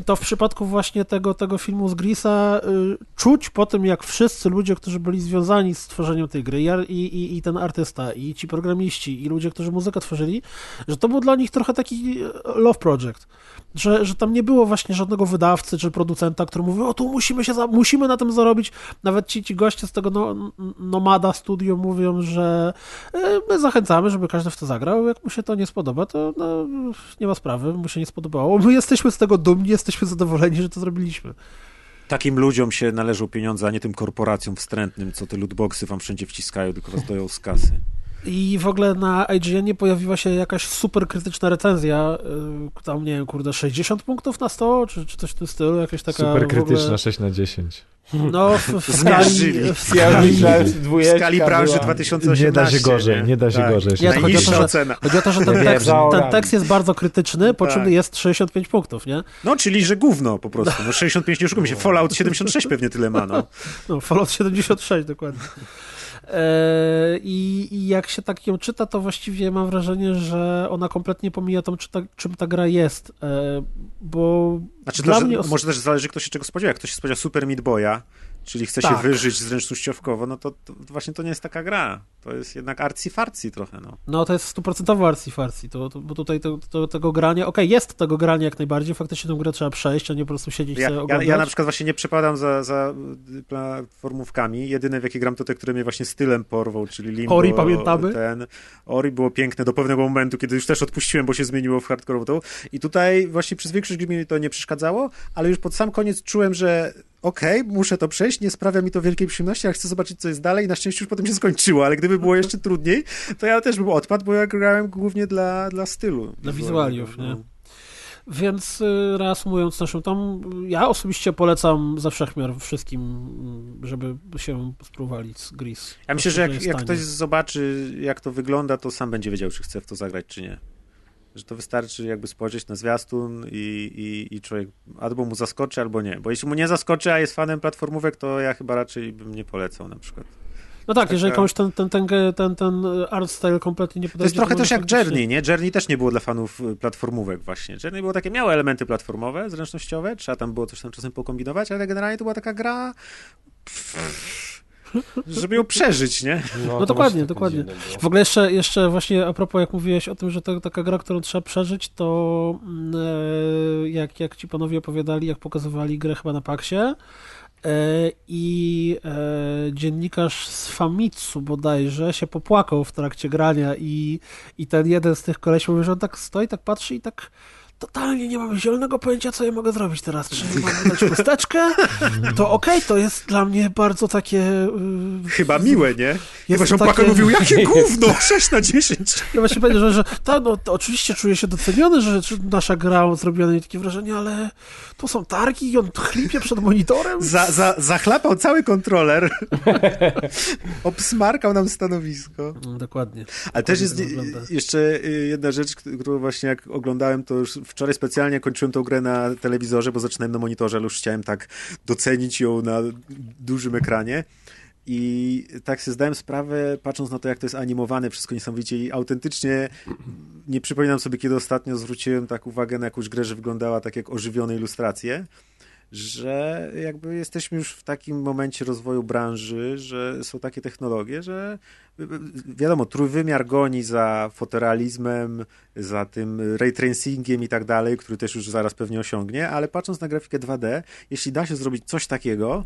to w przypadku właśnie tego, tego filmu z Grisa y, czuć po tym, jak wszyscy ludzie, którzy byli związani z tworzeniem tej gry i, i, i ten artysta, i ci programiści, i ludzie, którzy muzykę tworzyli, że to był dla nich trochę taki y, love project. Że, że tam nie było właśnie żadnego wydawcy czy producenta, który mówił, o tu musimy się, za, musimy na tym zarobić. Nawet ci, ci goście z tego no, Nomada Studio mówią, że y, my zachęcamy, żeby każdy w to zagrał. Jak mu się to nie spodoba, to no, nie ma sprawy, mu się nie spodobało. My jesteśmy z tego dumni dumni, jesteśmy zadowoleni, że to zrobiliśmy. Takim ludziom się należą pieniądze, a nie tym korporacjom wstrętnym, co te lootboxy wam wszędzie wciskają, tylko was doją z kasy. I w ogóle na IGN pojawiła się jakaś super krytyczna recenzja, y, tam nie wiem, kurde, 60 punktów na 100, czy, czy coś w tym stylu, jakaś taka... Super krytyczna, ogóle... 6 na 10. No, w, w skali, w skali, w skali branży 2018. Nie da się gorzej, nie, nie da się tak. gorzej. Nie, chodzi, o to, że, ocena. chodzi o to, że ten tekst, ten tekst jest bardzo krytyczny, po czym tak. jest 65 punktów, nie? No, czyli, że gówno po prostu. No 65 nie oszukujmy się. Fallout 76 pewnie tyle ma, no. No, Fallout 76 dokładnie. E, I, I, jak się tak ją czyta, to właściwie mam wrażenie, że ona kompletnie pomija tą, ta, czym ta gra jest. E, bo znaczy, dla to, mnie... Może też zależy, kto się czego spodziewa. Jak ktoś się spodziewa Super Meat Boya, czyli chce tak. się wyżyć zręcznościowkowo, no to, to, właśnie to nie jest taka gra. To jest jednak arcy-farcy trochę, no. No, to jest stuprocentowo arcy-farcy, to, to, bo tutaj to, to, tego grania, okej, okay, jest tego grania jak najbardziej, faktycznie tę grę trzeba przejść, a nie po prostu siedzieć ja, sobie ja, ja, na przykład właśnie nie przepadam za, za platformówkami, jedyne w jakie gram to te, które mnie właśnie stylem porwą, czyli Limbo. Ori pamiętamy? Ten. Ori było piękne do pewnego momentu, kiedy już też odpuściłem, bo się zmieniło w hardkorową i tutaj właśnie przez większość gry mi to nie przeszkadzało, ale już pod sam koniec czułem, że okej, okay, muszę to przejść, nie sprawia mi to wielkiej przyjemności, ale chcę zobaczyć, co jest dalej i na szczęście już potem się skończyło, ale gdyby było jeszcze trudniej, to ja też bym odpadł, bo ja grałem głównie dla, dla stylu. Dla wizualiów, nie? No. Więc y, reasumując naszą tam, ja osobiście polecam ze wszechmiar wszystkim, żeby się spróbowali z Gris. Ja myślę, że jak, jak ktoś zobaczy, jak to wygląda, to sam będzie wiedział, czy chce w to zagrać, czy nie że to wystarczy jakby spojrzeć na zwiastun i, i, i człowiek albo mu zaskoczy, albo nie. Bo jeśli mu nie zaskoczy, a jest fanem platformówek, to ja chyba raczej bym nie polecał na przykład. No tak, Taka... jeżeli komuś ten, ten, ten, ten, ten art style kompletnie nie podejdzie. To jest trochę to też jak Journey, nie? Journey też nie było dla fanów y, platformówek właśnie. Journey było takie, miało elementy platformowe, zręcznościowe, trzeba tam było coś tam czasem pokombinować, ale generalnie to była taka gra... Pff żeby ją przeżyć, nie? No, no dokładnie, dokładnie. W ogóle jeszcze, jeszcze właśnie a propos, jak mówiłeś o tym, że to taka gra, którą trzeba przeżyć, to mm, e, jak, jak ci panowie opowiadali, jak pokazywali grę chyba na Paksie, e, i e, dziennikarz z Famitsu bodajże się popłakał w trakcie grania i, i ten jeden z tych koleś mówił, że on tak stoi, tak patrzy i tak totalnie nie mam zielonego pojęcia, co ja mogę zrobić teraz. Czy mam dać chusteczkę? To okej, okay, to jest dla mnie bardzo takie... Yy, Chyba miłe, nie? Chyba, że takie... mówił, jakie gówno, 6 na 10. Ja właśnie powiedział, że, że ta, no, oczywiście czuję się doceniony, że, że nasza gra zrobiła na mnie takie wrażenie, ale tu są targi i on chlipie przed monitorem. Za, za, zachlapał cały kontroler. Obsmarkał nam stanowisko. No, dokładnie. Ale też jest jeszcze y, jedna rzecz, którą właśnie jak oglądałem, to już wczoraj specjalnie kończyłem tą grę na telewizorze, bo zaczynałem na monitorze, ale już chciałem tak docenić ją na dużym ekranie. I tak sobie zdałem sprawę, patrząc na to, jak to jest animowane, wszystko niesamowicie i autentycznie nie przypominam sobie, kiedy ostatnio zwróciłem tak uwagę na jakąś grę, że wyglądała tak jak ożywione ilustracje. Że jakby jesteśmy już w takim momencie rozwoju branży, że są takie technologie, że wiadomo, trójwymiar goni za fotorealizmem, za tym ray tracingiem i tak dalej, który też już zaraz pewnie osiągnie, ale patrząc na grafikę 2D, jeśli da się zrobić coś takiego,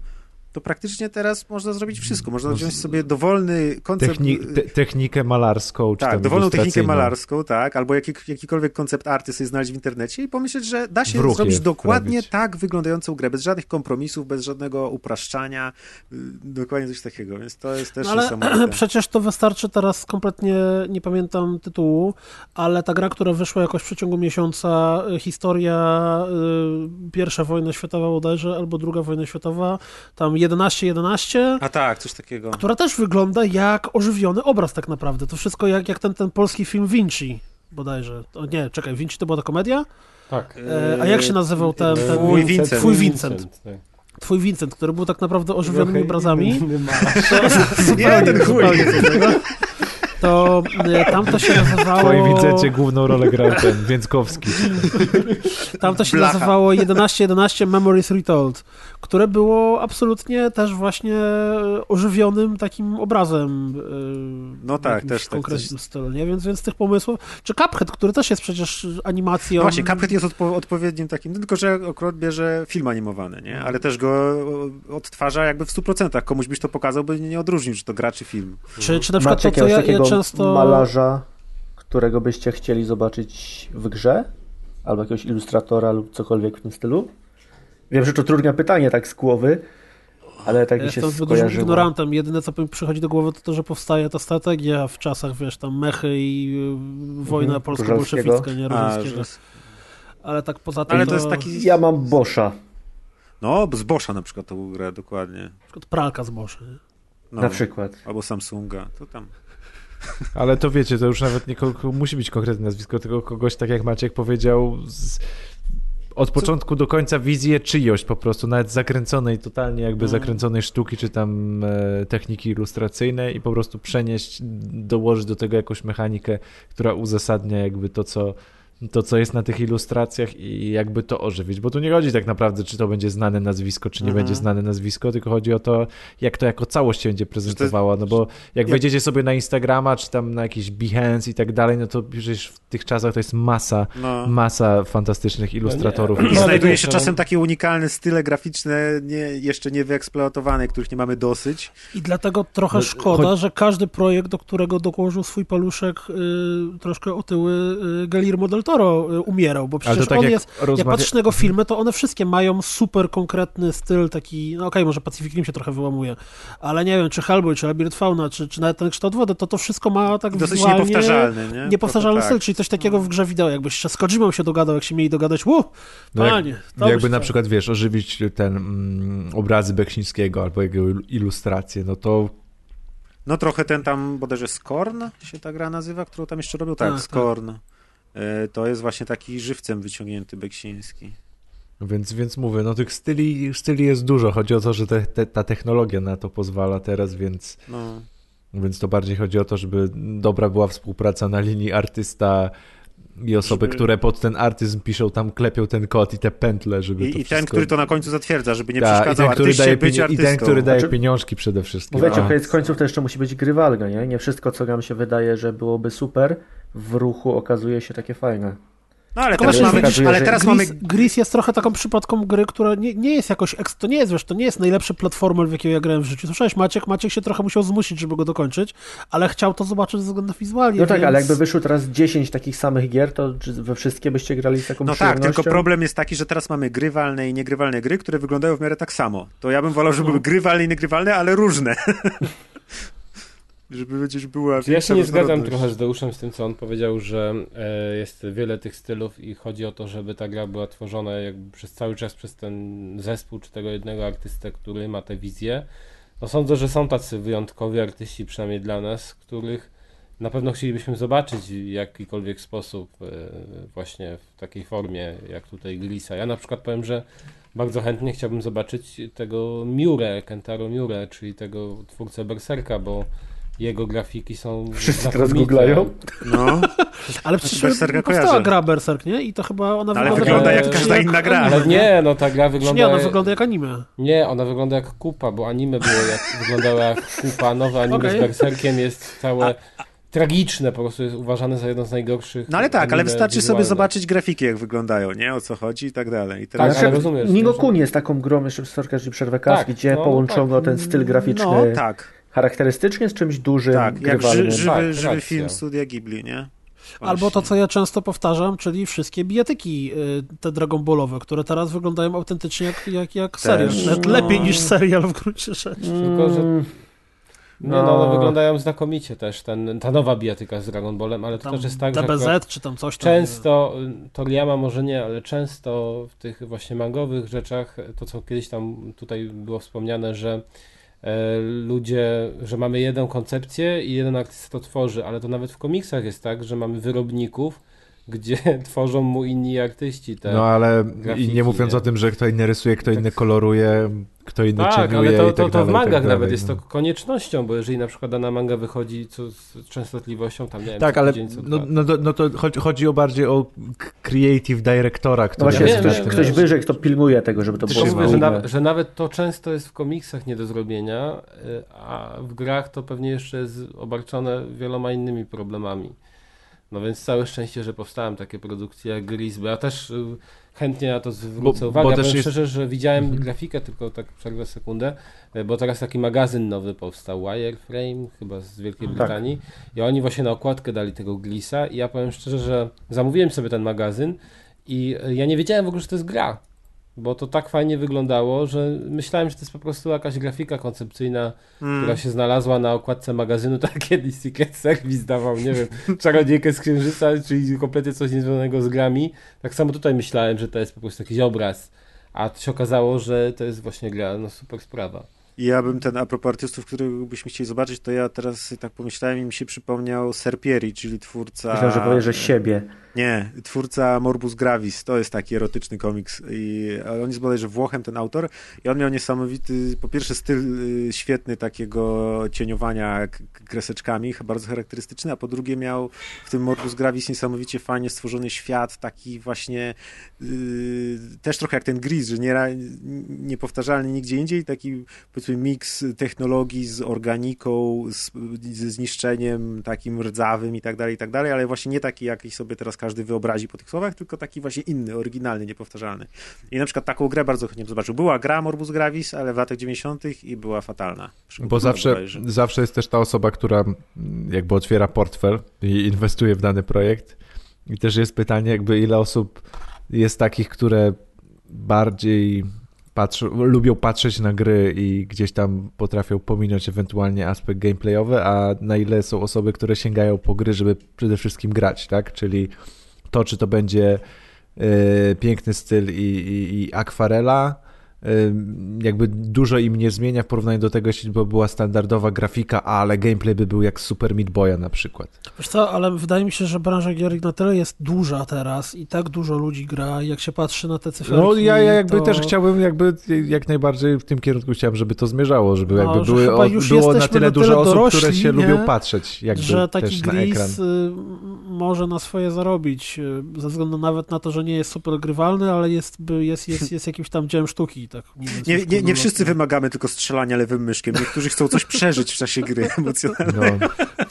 to praktycznie teraz można zrobić wszystko. Można wziąć sobie dowolny koncept. Techni te, technikę malarską. Czy tak, dowolną technikę malarską, tak, albo jaki, jakikolwiek koncept arty sobie znaleźć w internecie i pomyśleć, że da się zrobić dokładnie robić. tak wyglądającą grę, bez żadnych kompromisów, bez żadnego upraszczania. Y, dokładnie coś takiego, więc to jest też no, ale Przecież to wystarczy teraz kompletnie, nie pamiętam tytułu, ale ta gra, która wyszła jakoś w przeciągu miesiąca, y, historia y, pierwsza wojna światowa bodajże, albo druga wojna światowa, tam 11-11. A tak, coś takiego. Która też wygląda jak ożywiony obraz tak naprawdę. To wszystko jak, jak ten, ten polski film Vinci bodajże. O nie, czekaj, Vinci to była ta komedia? Tak. E, a jak się nazywał ten... ten Twój Vincent. Twój Vincent. Vincent twój Vincent, który był tak naprawdę ożywionymi obrazami. Nie, ten chuj to e, tam to się nazywało... W twoim Vincencie główną rolę grał ten Więckowski. Tam to się Blacha. nazywało 1111 Memories Retold, które było absolutnie też właśnie ożywionym takim obrazem. E, no tak, też w tak. konkretnym stylu, nie? Więc, więc tych pomysłów... Czy Cuphead, który też jest przecież animacją... No właśnie, Cuphead jest odpo odpowiednim takim, no tylko że akurat bierze film animowany, nie? Ale też go odtwarza jakby w 100%. Komuś byś to pokazał, by nie odróżnił, czy to gra, czy film. Czy, czy na przykład Maciek, to, co ja, ja często... malarza, którego byście chcieli zobaczyć w grze? Albo jakiegoś ilustratora lub cokolwiek w tym stylu? Wiem, że to trudne pytanie tak z głowy, ale tak ja mi się Jestem dużym ignorantem. Jedyne, co mi przychodzi do głowy, to to, że powstaje ta strategia w czasach, wiesz, tam mechy i y, wojna mhm, polsko-bolszewicka, nie? Różyńskiego. Ale tak poza tym Ale to, to jest taki... Ja mam Boscha. No, z Boscha na przykład tą grę, dokładnie. Na przykład pralka z Boscha, no, na przykład. Albo Samsunga, to tam... Ale to wiecie, to już nawet nie musi być konkretne nazwisko, tylko kogoś, tak jak Maciek powiedział, z, od początku do końca wizję czyjoś po prostu, nawet zakręconej, totalnie jakby mm. zakręconej sztuki, czy tam e, techniki ilustracyjnej i po prostu przenieść, dołożyć do tego jakąś mechanikę, która uzasadnia jakby to, co to, co jest na tych ilustracjach i jakby to ożywić, bo tu nie chodzi tak naprawdę, czy to będzie znane nazwisko, czy nie mhm. będzie znane nazwisko, tylko chodzi o to, jak to jako całość się będzie prezentowało, no bo jak wejdziecie sobie na Instagrama, czy tam na jakiś Behance i tak dalej, no to przecież w tych czasach to jest masa, no. masa fantastycznych ilustratorów. No I znajduje się czasem takie unikalne style graficzne, nie, jeszcze nie wyeksploatowane, których nie mamy dosyć. I dlatego trochę no, szkoda, że każdy projekt, do którego dołożył swój paluszek y, troszkę otyły y, Guillermo del Toro y, umierał, bo przecież tak on jak jest, rozmawia... jak patrzysz na jego filmy, to one wszystkie mają super konkretny styl, taki, no okej, okay, może Pacific Rim się trochę wyłamuje, ale nie wiem, czy Hellboy, czy Labyrinth Fauna, czy, czy nawet ten kształt wody, to to wszystko ma tak Dosyć niepowtarzalny, nie? Niepowtarzalny styl, tak. czyli coś takiego w grze wideo, jakbyś się z Kojimą się dogadał, jak się mieli dogadać, uu, no panie. Jak, jakby na przykład, wiesz, ożywić ten mm, obrazy Beksińskiego albo jego ilustracje, no to no trochę ten tam bodajże Skorn się ta gra nazywa, którą tam jeszcze robił. Tak, tak Skorn. Tak. E, to jest właśnie taki żywcem wyciągnięty Beksiński. Więc, więc mówię, no tych styli, styli jest dużo. Chodzi o to, że te, te, ta technologia na to pozwala teraz, więc, no. więc to bardziej chodzi o to, żeby dobra była współpraca na linii artysta i osoby, żeby... które pod ten artyzm piszą, tam klepią ten kod i te pętle, żeby I, to i wszystko... ten, który to na końcu zatwierdza, żeby nie Ta, przeszkadzał i ten, który daje być artystą. I ten, który daje znaczy... pieniążki przede wszystkim. Wiecie, koniec końców to jeszcze musi być grywalne, nie? Nie wszystko, co nam się wydaje, że byłoby super, w ruchu okazuje się takie fajne. No ale teraz, mamy, ale teraz Gris, mamy... Gris jest trochę taką przypadką gry, która nie, nie jest jakoś, to nie jest, wiesz, to nie jest najlepszy platformer, w jakiego ja grałem w życiu. Słyszałeś, Maciek? Maciek się trochę musiał zmusić, żeby go dokończyć, ale chciał to zobaczyć ze względów wizualnie. No tak, więc... ale jakby wyszło teraz 10 takich samych gier, to we wszystkie byście grali z taką No tak, tylko problem jest taki, że teraz mamy grywalne i niegrywalne gry, które wyglądają w miarę tak samo. To ja bym wolał, żeby no. były grywalne i niegrywalne, ale różne. żeby chociaż była Ja się nie zgadzam trochę z Deuszem z tym, co on powiedział, że e, jest wiele tych stylów i chodzi o to, żeby ta gra była tworzona jakby przez cały czas przez ten zespół, czy tego jednego artystę, który ma tę wizję. No sądzę, że są tacy wyjątkowi artyści, przynajmniej dla nas, których na pewno chcielibyśmy zobaczyć w jakikolwiek sposób e, właśnie w takiej formie, jak tutaj Glisa. Ja na przykład powiem, że bardzo chętnie chciałbym zobaczyć tego Miure, Kentaro Miure, czyli tego twórcę Berserka, bo Jego grafiki są Wszyscy teraz googlają. No, Ale przecież Berserka powstała kojarzę. gra Berserk, nie? I to chyba ona ale wygląda, wygląda jak jak każda inna gra. Ale nie, no ta gra Czy wygląda... nie, ona wygląda jak anime. Nie, ona wygląda jak kupa, bo anime było jak, wyglądało jak kupa. Nowe anime Okej. z Berserkiem jest całe tragiczne, po prostu jest uważane za jedno z najgorszych no ale tak, ale wystarczy sobie wizualnych. zobaczyć grafiki, jak wyglądają, nie? O co chodzi i tak dalej. I Tak, teraz... ale rozumiesz, Kun jest taką grą, jeszcze sorka, że przerwę Tak, gdzie no, połączono ten styl graficzny No, tak, charakterystycznie z czymś dużym, tak. Jak ży, żywy, Tak, żywy film studia Ghibli, nie? Albo to, co ja często powtarzam, czyli wszystkie bijatyki y, te Dragon Ballowe, które teraz wyglądają autentycznie jak, jak, jak serial. Nawet no. lepiej niż serial w gruncie rzeczy. Tylko, że Mm, Nie, no, No. one wyglądają znakomicie też, ten, ta nowa bijatyka z Dragon Ballem, ale to też jest tak, że DBZ akurat czy tam coś tam. często, y, Toriyama może nie, ale często w tych właśnie mangowych rzeczach, to co kiedyś tam tutaj było wspomniane, że ludzie, że mamy jedną koncepcję i jeden artysta to tworzy, ale to nawet w komiksach jest tak, że mamy wyrobników, gdzie tworzą mu inni artyści No ale grafiki, i nie mówiąc nie? o tym, że kto inny rysuje, kto inny koloruje, kto inny Tak, ale to, i tak to, to dalej, w mangach tak nawet dalej, jest no. to koniecznością, bo jeżeli na przykład dana manga wychodzi co, z częstotliwością, tam nie wiem, Tak, co ale tydzień, co no, no, to, no to chodzi, chodzi o bardziej o creative directora, No który właśnie, jest wiem, ktoś, ktoś wyżej, kto pilnuje tego, żeby to było mówię, że, na, że nawet to często jest w komiksach nie do zrobienia, y, a w grach to pewnie jeszcze jest obarczone wieloma innymi problemami. No więc całe szczęście, że powstają takie produkcje jak Gris, bo ja też y, chętnie na to zwrócę Bo- uwagę. bo też powiem jest- szczerze, że widziałem Mhm. grafikę, tylko tak przerwę sekundę, y, bo teraz taki magazyn nowy powstał, Wireframe, chyba z Wielkiej Tak. Brytanii i oni właśnie na okładkę dali tego Glisa i ja powiem szczerze, że zamówiłem sobie ten magazyn i y, ja nie wiedziałem w ogóle, że to jest gra. Bo to tak fajnie wyglądało, że myślałem, że to jest po prostu jakaś grafika koncepcyjna, Mm. która się znalazła na okładce magazynu, tak jak kiedyś Secret Service dawał, nie wiem, czarodziejkę z księżyca, czyli kompletnie coś niezwiązanego z grami. Tak samo tutaj myślałem, że to jest po prostu jakiś obraz, a to się okazało, że to jest właśnie gra, no super sprawa. Ja bym ten, a propos artystów, których byśmy chcieli zobaczyć, to ja teraz tak pomyślałem i mi się przypomniał Serpieri, czyli twórca... Myślałem, że powiesz, że siebie. Nie, twórca Morbus Gravis, to jest taki erotyczny komiks. I, on jest bodajże Włochem, ten autor, i on miał niesamowity, po pierwsze styl y, świetny takiego cieniowania kreseczkami, bardzo charakterystyczny, a po drugie miał w tym Morbus Gravis niesamowicie fajnie stworzony świat, taki właśnie y, też trochę jak ten Gris, że nie, niepowtarzalny nigdzie indziej, taki powiedzmy miks technologii z organiką, z, ze zniszczeniem takim rdzawym i tak dalej, i tak dalej, ale właśnie nie taki, jaki sobie teraz każdy wyobrazi po tych słowach, tylko taki właśnie inny, oryginalny, niepowtarzalny. I na przykład taką grę bardzo chętnie bym zobaczył. Była gra Morbus Gravis, ale w latach 90. i była fatalna. Bo zawsze, zawsze jest też ta osoba, która mm, jakby otwiera portfel i inwestuje w dany projekt. I też jest pytanie, jakby ile osób jest takich, które bardziej patrzą, lubią patrzeć na gry i gdzieś tam potrafią pominąć ewentualnie aspekt gameplayowy, a na ile są osoby, które sięgają po gry, żeby przede wszystkim grać, tak? Czyli to, czy to będzie e, piękny styl i, i, i akwarela, jakby dużo im nie zmienia w porównaniu do tego, jeśli by była standardowa grafika, ale gameplay by był jak Super Meat Boya na przykład. Wiesz co, ale wydaje mi się, że branża gier na tyle jest duża teraz i tak dużo ludzi gra, jak się patrzy na te cyferki. No ja, ja jakby to... też chciałbym, jakby jak najbardziej w tym kierunku chciałem, żeby to zmierzało, żeby No, jakby że były, o, było na tyle dużo tyle osób, które dorośli, się nie? lubią patrzeć jakby że taki też na ekran. y, może na swoje zarobić, y, ze względu nawet na to, że nie jest super grywalny, ale jest, jest, jest, jest jakimś tam dziełem sztuki. Tak Nie, nie, nie wszyscy wymagamy tylko strzelania lewym myszkiem. Niektórzy chcą coś przeżyć w czasie gry emocjonalnej. No.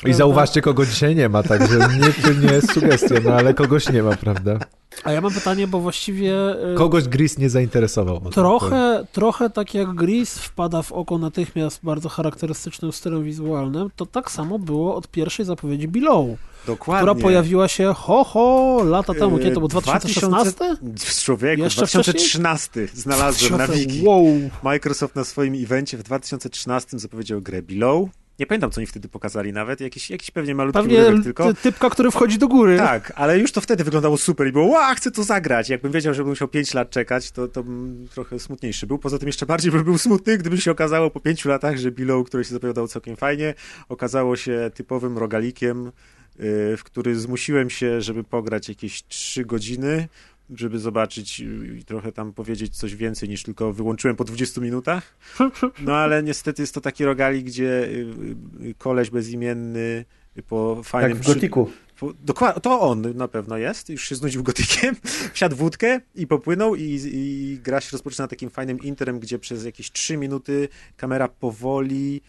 I zauważcie, kogo dzisiaj nie ma, także nie, to nie jest sugestia, no ale kogoś nie ma, prawda? A ja mam pytanie, bo właściwie y, Kogoś Gris nie zainteresował. trochę, trochę tak jak Gris wpada w oko natychmiast bardzo charakterystycznym stylem wizualnym, to tak samo było od pierwszej zapowiedzi Below, Dokładnie. która pojawiła się ho, ho, lata temu. Kiedy to było? E, 2016? 2000 Człowieku, Jeszcze 2013 znalazłem na wiki. Wow. Microsoft na swoim evencie w 2013 zapowiedział grę Below. Nie pamiętam, co oni wtedy pokazali nawet. Jakiś, jakiś pewnie malutki Pewnie tylko. ty- typka, który wchodzi do góry. Tak, ale już to wtedy wyglądało super i było, ła, chcę to zagrać. Jakbym wiedział, że bym musiał 5 lat czekać, to, to bym trochę smutniejszy był. Poza tym jeszcze bardziej bym był smutny, gdyby się okazało po 5 latach, że Below, które się zapowiadało całkiem fajnie, okazało się typowym rogalikiem, w który zmusiłem się, żeby pograć jakieś 3 godziny, żeby zobaczyć i trochę tam powiedzieć coś więcej niż tylko wyłączyłem po 20 minutach. No ale niestety jest to taki rogali, gdzie y, y, koleś bezimienny po fajnym... Jak w Gotiku. Dokładnie, to on na pewno jest, już się znudził gotykiem, wsiadł w wódkę i popłynął i, i gra się rozpoczyna takim fajnym interem, gdzie przez jakieś 3 minuty kamera powoli,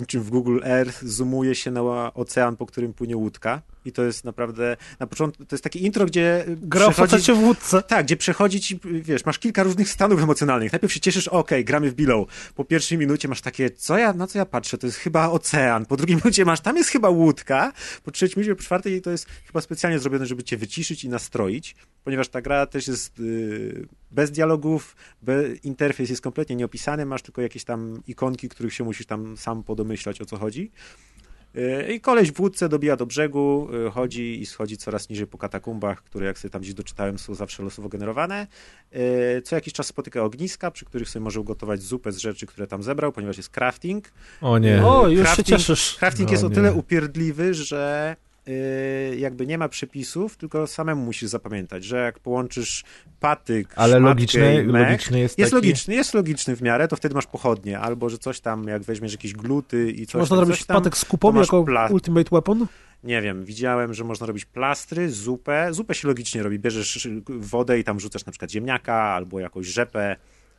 niczym w Google Earth, zoomuje się na ocean, po którym płynie łódka i to jest naprawdę, na początku, to jest takie intro, gdzie Gra przechodzi- w łódce. tak, gdzie przechodzi ci, wiesz, masz kilka różnych stanów emocjonalnych. Najpierw się cieszysz, okej, gramy w Below. Po pierwszej minucie masz takie, co ja, na co ja patrzę, to jest chyba ocean. Po drugiej minucie masz, tam jest chyba łódka. Po trzeciej minucie, po czwartej to jest chyba specjalnie zrobione, żeby cię wyciszyć i nastroić, ponieważ ta gra też jest yy, bez dialogów, be, interfejs jest kompletnie nieopisany, masz tylko jakieś tam ikonki, których się musisz tam sam podomyślać, o co chodzi. I koleś w łódce dobija do brzegu, yy, chodzi i schodzi coraz niżej po katakumbach, które jak sobie tam gdzieś doczytałem są zawsze losowo generowane. Yy, Co jakiś czas spotyka ogniska, przy których sobie może ugotować zupę z rzeczy, które tam zebrał, ponieważ jest crafting. O nie. O, już się Crafting- cieszysz. Crafting No jest o nie. tyle upierdliwy, że jakby nie ma przepisów, tylko samemu musisz zapamiętać, że jak połączysz patyk, Ale logiczny, mech, logiczny jest, jest taki... logiczny, jest logiczny w miarę, to wtedy masz pochodnie, albo że coś tam, jak weźmiesz jakieś gluty i coś Można tam, zrobić coś tam, patek z kupą jako pla- ultimate weapon? nie wiem, widziałem, że można robić plastry, zupę. Zupę się logicznie robi. Bierzesz wodę i tam rzucasz na przykład ziemniaka albo jakąś rzepę.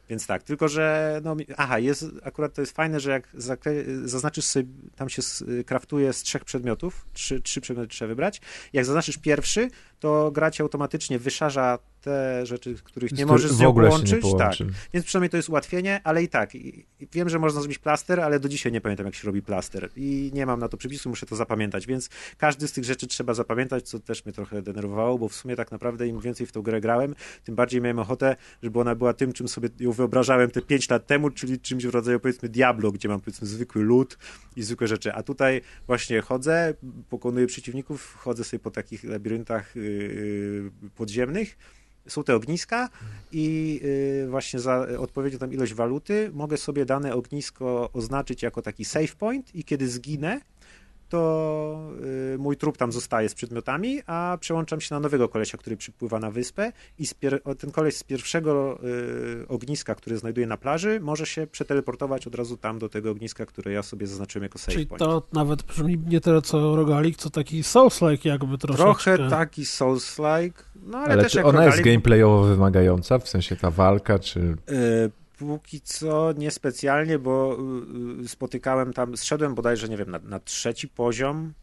Więc tak, tylko że, no, aha, jest, akurat to jest fajne, że jak zaznaczysz sobie, tam się kraftuje z trzech przedmiotów, trzy, trzy przedmioty trzeba wybrać. Jak zaznaczysz pierwszy, to gra ci automatycznie wyszarza te rzeczy, których nie możesz z nią połączyć. Tak, więc przynajmniej to jest ułatwienie, ale i tak, i, wiem, że można zrobić plaster, ale do dzisiaj nie pamiętam, jak się robi plaster i nie mam na to przepisu, muszę to zapamiętać, więc każdy z tych rzeczy trzeba zapamiętać, co też mnie trochę denerwowało, bo w sumie tak naprawdę im więcej w tą grę grałem, tym bardziej miałem ochotę, żeby ona była tym, czym sobie ją wyobrażałem te 5 lat temu, czyli czymś w rodzaju powiedzmy Diablo, gdzie mam powiedzmy zwykły lód i zwykłe rzeczy, a tutaj właśnie chodzę, pokonuję przeciwników, chodzę sobie po takich labiryntach yy, podziemnych, są te ogniska i y, właśnie za odpowiednią tam ilość waluty mogę sobie dane ognisko oznaczyć jako taki save point i kiedy zginę, to y, mój trup tam zostaje z przedmiotami, a przełączam się na nowego kolesia, który przypływa na wyspę i ten koleś z pierwszego y, ogniska, który znajduje na plaży, może się przeteleportować od razu tam do tego ogniska, które ja sobie zaznaczyłem jako save Czyli point. to nawet brzmi nie tyle co rogalik, co taki Souls-like jakby troszeczkę. Trochę taki Souls-like, no ale, Ale też czy jak ona jest rogalik, gameplayowo wymagająca? W sensie ta walka, czy... Póki co niespecjalnie, bo y, y, spotykałem tam, zszedłem bodajże, nie wiem, na, na trzeci poziom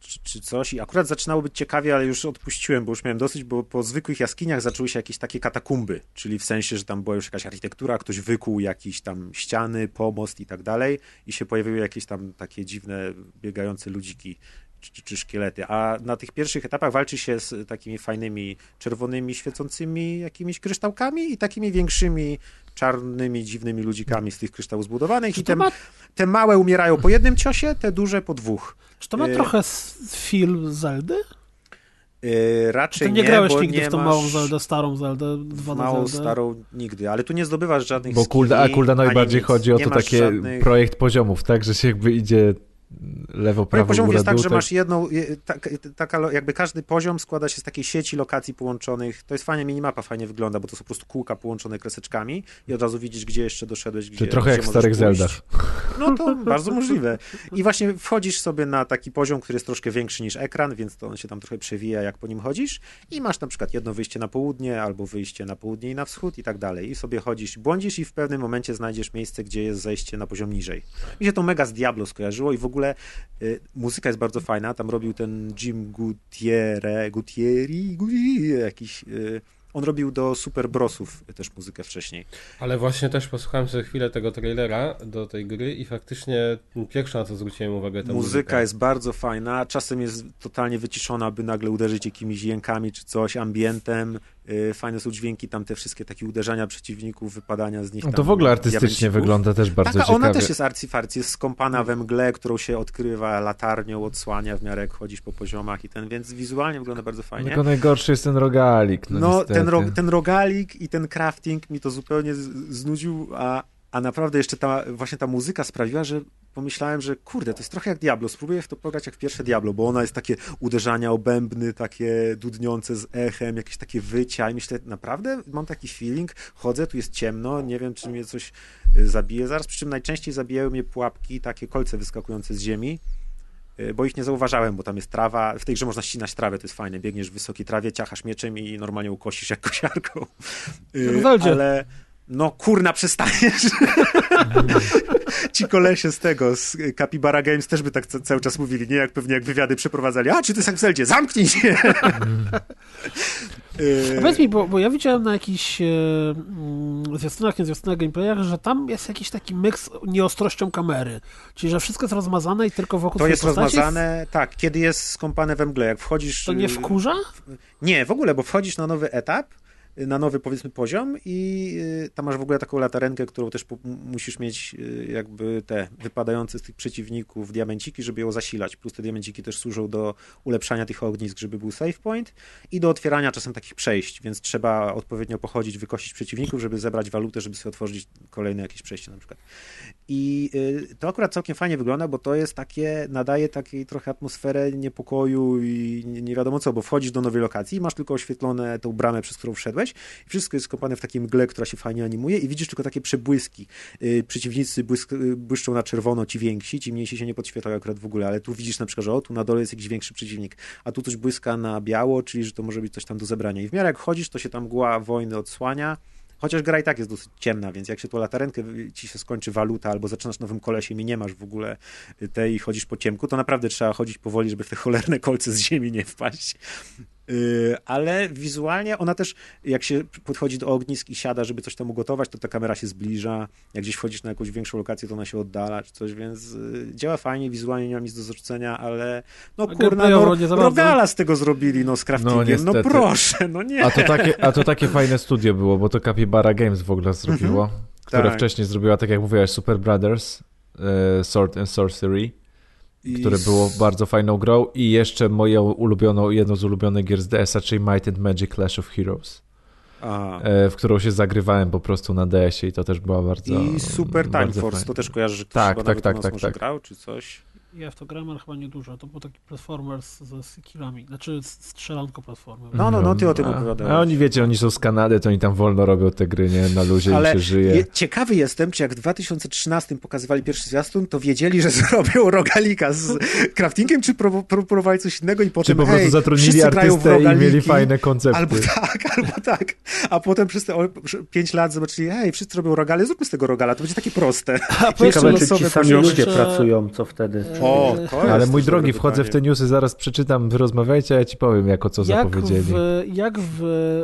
czy, czy coś i akurat zaczynało być ciekawie, ale już odpuściłem, bo już miałem dosyć, bo po zwykłych jaskiniach zaczęły się jakieś takie katakumby, czyli w sensie, że tam była już jakaś architektura, ktoś wykuł jakieś tam ściany, pomost i tak dalej i się pojawiły jakieś tam takie dziwne, biegające ludziki czy, czy, szkielety, a na tych pierwszych etapach walczy się z takimi fajnymi, czerwonymi, świecącymi jakimiś kryształkami i takimi większymi, czarnymi, dziwnymi ludzikami z tych kryształów zbudowanych Czy i te, ma, te małe umierają po jednym ciosie, te duże po dwóch. czy to ma y- trochę feel Zeldy? Yy, raczej ty nie grałeś bo nigdy nie w tą małą Zeldę, starą Zeldę, 2 na małą, Zeldę? starą nigdy, ale tu nie zdobywasz żadnych Bo Kulda, a skilli, Kuldanowi ani bardziej nic. chodzi o Nie to takie żadnych... projekt poziomów, tak? Że się jakby idzie lewo, Projekt prawo, poziomów góra, jest tak, dół, że masz jedną, je- tak, taka, jakby każdy poziom składa się z takiej sieci lokacji połączonych. To jest fajnie, minimapa fajnie wygląda, bo to są po prostu kółka połączone kreseczkami i od razu widzisz, gdzie jeszcze doszedłeś, gdzie Czy trochę gdzie jak w starych pójść. Zeldach. No to bardzo możliwe. I właśnie wchodzisz sobie na taki poziom, który jest troszkę większy niż ekran, więc to on się tam trochę przewija, jak po nim chodzisz i masz na przykład jedno wyjście na południe, albo wyjście na południe i na wschód i tak dalej. I sobie chodzisz, błądzisz i w pewnym momencie znajdziesz miejsce, gdzie jest zejście na poziom niżej. Mi się to mega z Diablo skojarzyło i w ogóle y, muzyka jest bardzo fajna. Tam robił ten Jim Gutierre, Gutieri, Gutieri jakiś... Y, on robił do Super Brosów też muzykę wcześniej. Ale właśnie też posłuchałem sobie chwilę tego trailera do tej gry i faktycznie pierwsza na co zwróciłem uwagę to Muzyka jest bardzo fajna, czasem jest totalnie wyciszona, by nagle uderzyć jakimiś dźwiękami czy coś, ambientem. Yy, Fajne są dźwięki, tam te wszystkie takie uderzania przeciwników, wypadania z nich. No to w ogóle artystycznie wygląda też bardzo Taka, ciekawie. ona też jest arcyfarcy, jest skąpana we mgle, którą się odkrywa latarnią, odsłania w miarę jak chodzisz po poziomach i ten, więc wizualnie wygląda bardzo fajnie. Tylko najgorszy jest ten rogalik. No, No, ten, ro, ten rogalik i ten crafting mi to zupełnie znudził, a, a naprawdę jeszcze ta, właśnie ta muzyka sprawiła, że pomyślałem, że kurde, to jest trochę jak Diablo, spróbuję w to pograć jak pierwsze Diablo, bo ona jest takie uderzania obębny, takie dudniące z echem, jakieś takie wycia i myślę, naprawdę mam taki feeling, chodzę, tu jest ciemno, nie wiem, czy mnie coś y, zabije zaraz, przy czym najczęściej zabijają mnie pułapki, takie kolce wyskakujące z ziemi, y, bo ich nie zauważałem, bo tam jest trawa, w tej grze można ścinać trawę, to jest fajne, biegniesz w wysokiej trawie, ciachasz mieczem i normalnie ukosisz jak kosiarką. Y. Ale no kurna, przestaniesz. Ci kolesie z tego, z Capybara Games też by tak ca- cały czas mówili, nie? Jak pewnie jak wywiady przeprowadzali. A, czy to jest jak w Zeldzie? Zamknij się! A powiedz mi, bo, bo ja widziałem na jakichś e, mm, zwiastunach, nie zwiastunach, gameplayach, że tam jest jakiś taki myk nieostrością kamery. Czyli, że wszystko jest rozmazane i tylko wokół To jest rozmazane, tak, kiedy jest skąpane we mgle. Jak wchodzisz... To nie y, wkurza? Nie, w ogóle, bo wchodzisz na nowy etap, na nowy powiedzmy poziom i y, tam masz w ogóle taką latarenkę, którą też musisz mieć y, jakby te wypadające z tych przeciwników diamenciki, żeby ją zasilać. Plus te diamenciki też służą do ulepszania tych ognisk, żeby był save point i do otwierania czasem takich przejść, więc trzeba odpowiednio pochodzić, wykosić przeciwników, żeby zebrać walutę, żeby sobie otworzyć kolejne jakieś przejście na przykład. I y, to akurat całkiem fajnie wygląda, bo to jest takie, nadaje takiej trochę atmosferę niepokoju i nie, wiadomo co, bo wchodzisz do nowej lokacji, masz tylko oświetlone tą bramę, przez którą wszedłeś i wszystko jest skąpane w takiej mgle, która się fajnie animuje i widzisz tylko takie przebłyski. Y, przeciwnicy błysk, y, błyszczą na czerwono, ci więksi, ci mniejsi się nie podświetlają akurat w ogóle, ale tu widzisz na przykład, że o, tu na dole jest jakiś większy przeciwnik, a tu coś błyska na biało, czyli że to może być coś tam do zebrania. I w miarę jak chodzisz, to się tam mgła wojny odsłania, Chociaż gra i tak jest dosyć ciemna, więc jak się tu latarenkę ci się skończy waluta, albo zaczynasz nowym kolesiem i nie masz w ogóle tej i chodzisz po ciemku, to naprawdę trzeba chodzić powoli, żeby w te cholerne kolce z ziemi nie wpaść. Yy, ale wizualnie ona też, jak się podchodzi do ognisk i siada, żeby coś tam ugotować, to ta kamera się zbliża. Jak gdzieś wchodzisz na jakąś większą lokację, to ona się oddala czy coś, więc yy, działa fajnie, wizualnie nie mam nic do zarzucenia, ale no A kurna, no. Rogala z tego zrobili, no z craftingiem, no, niestety. proszę, no nie. A to, takie, a to takie fajne studio było, bo to Capybara Games w ogóle zrobiło, które tak. wcześniej zrobiła, tak jak mówiłaś, Super Brothers, e, Sword and Sorcery, I które było bardzo fajną grą i jeszcze moją ulubioną, jedną z ulubionych gier z DS-a, czyli Might and Magic Clash of Heroes, e, w którą się zagrywałem po prostu na DS-ie i to też była bardzo I Super Time Force, fajna. to też kojarzy, że ktoś Tak, tak, tak, tak, tak. grał, czy coś. Ja w to grałem, ale chyba niedużo. To był taki platformers ze skillami. Znaczy strzelanko platformy. No, no, no, ty o tym opowiadałeś. a oni wiecie, oni są z Kanady, to oni tam wolno robią te gry, nie? Na luzie Ale im się żyje. je, ciekawy jestem, czy jak w 2013 pokazywali pierwszy zwiastun, to wiedzieli, że zrobią rogalika z craftingiem, czy pró- pró- próbowali coś innego i potem Czy po prostu ej, zatrudnili artystę i mieli fajne koncepty. Albo tak, albo tak. A potem przez te 5 lat zobaczyli, hej, wszyscy robią rogale, zróbmy z tego rogala, to będzie takie proste. A Ciekawe, czy ci sami ludzie pracują, co wtedy. O, to jest Ale mój drogi, wchodzę w te pytanie. newsy, zaraz przeczytam, wy rozmawiajcie, a ja ci powiem, jako co jak zapowiedzieli. w, jak w,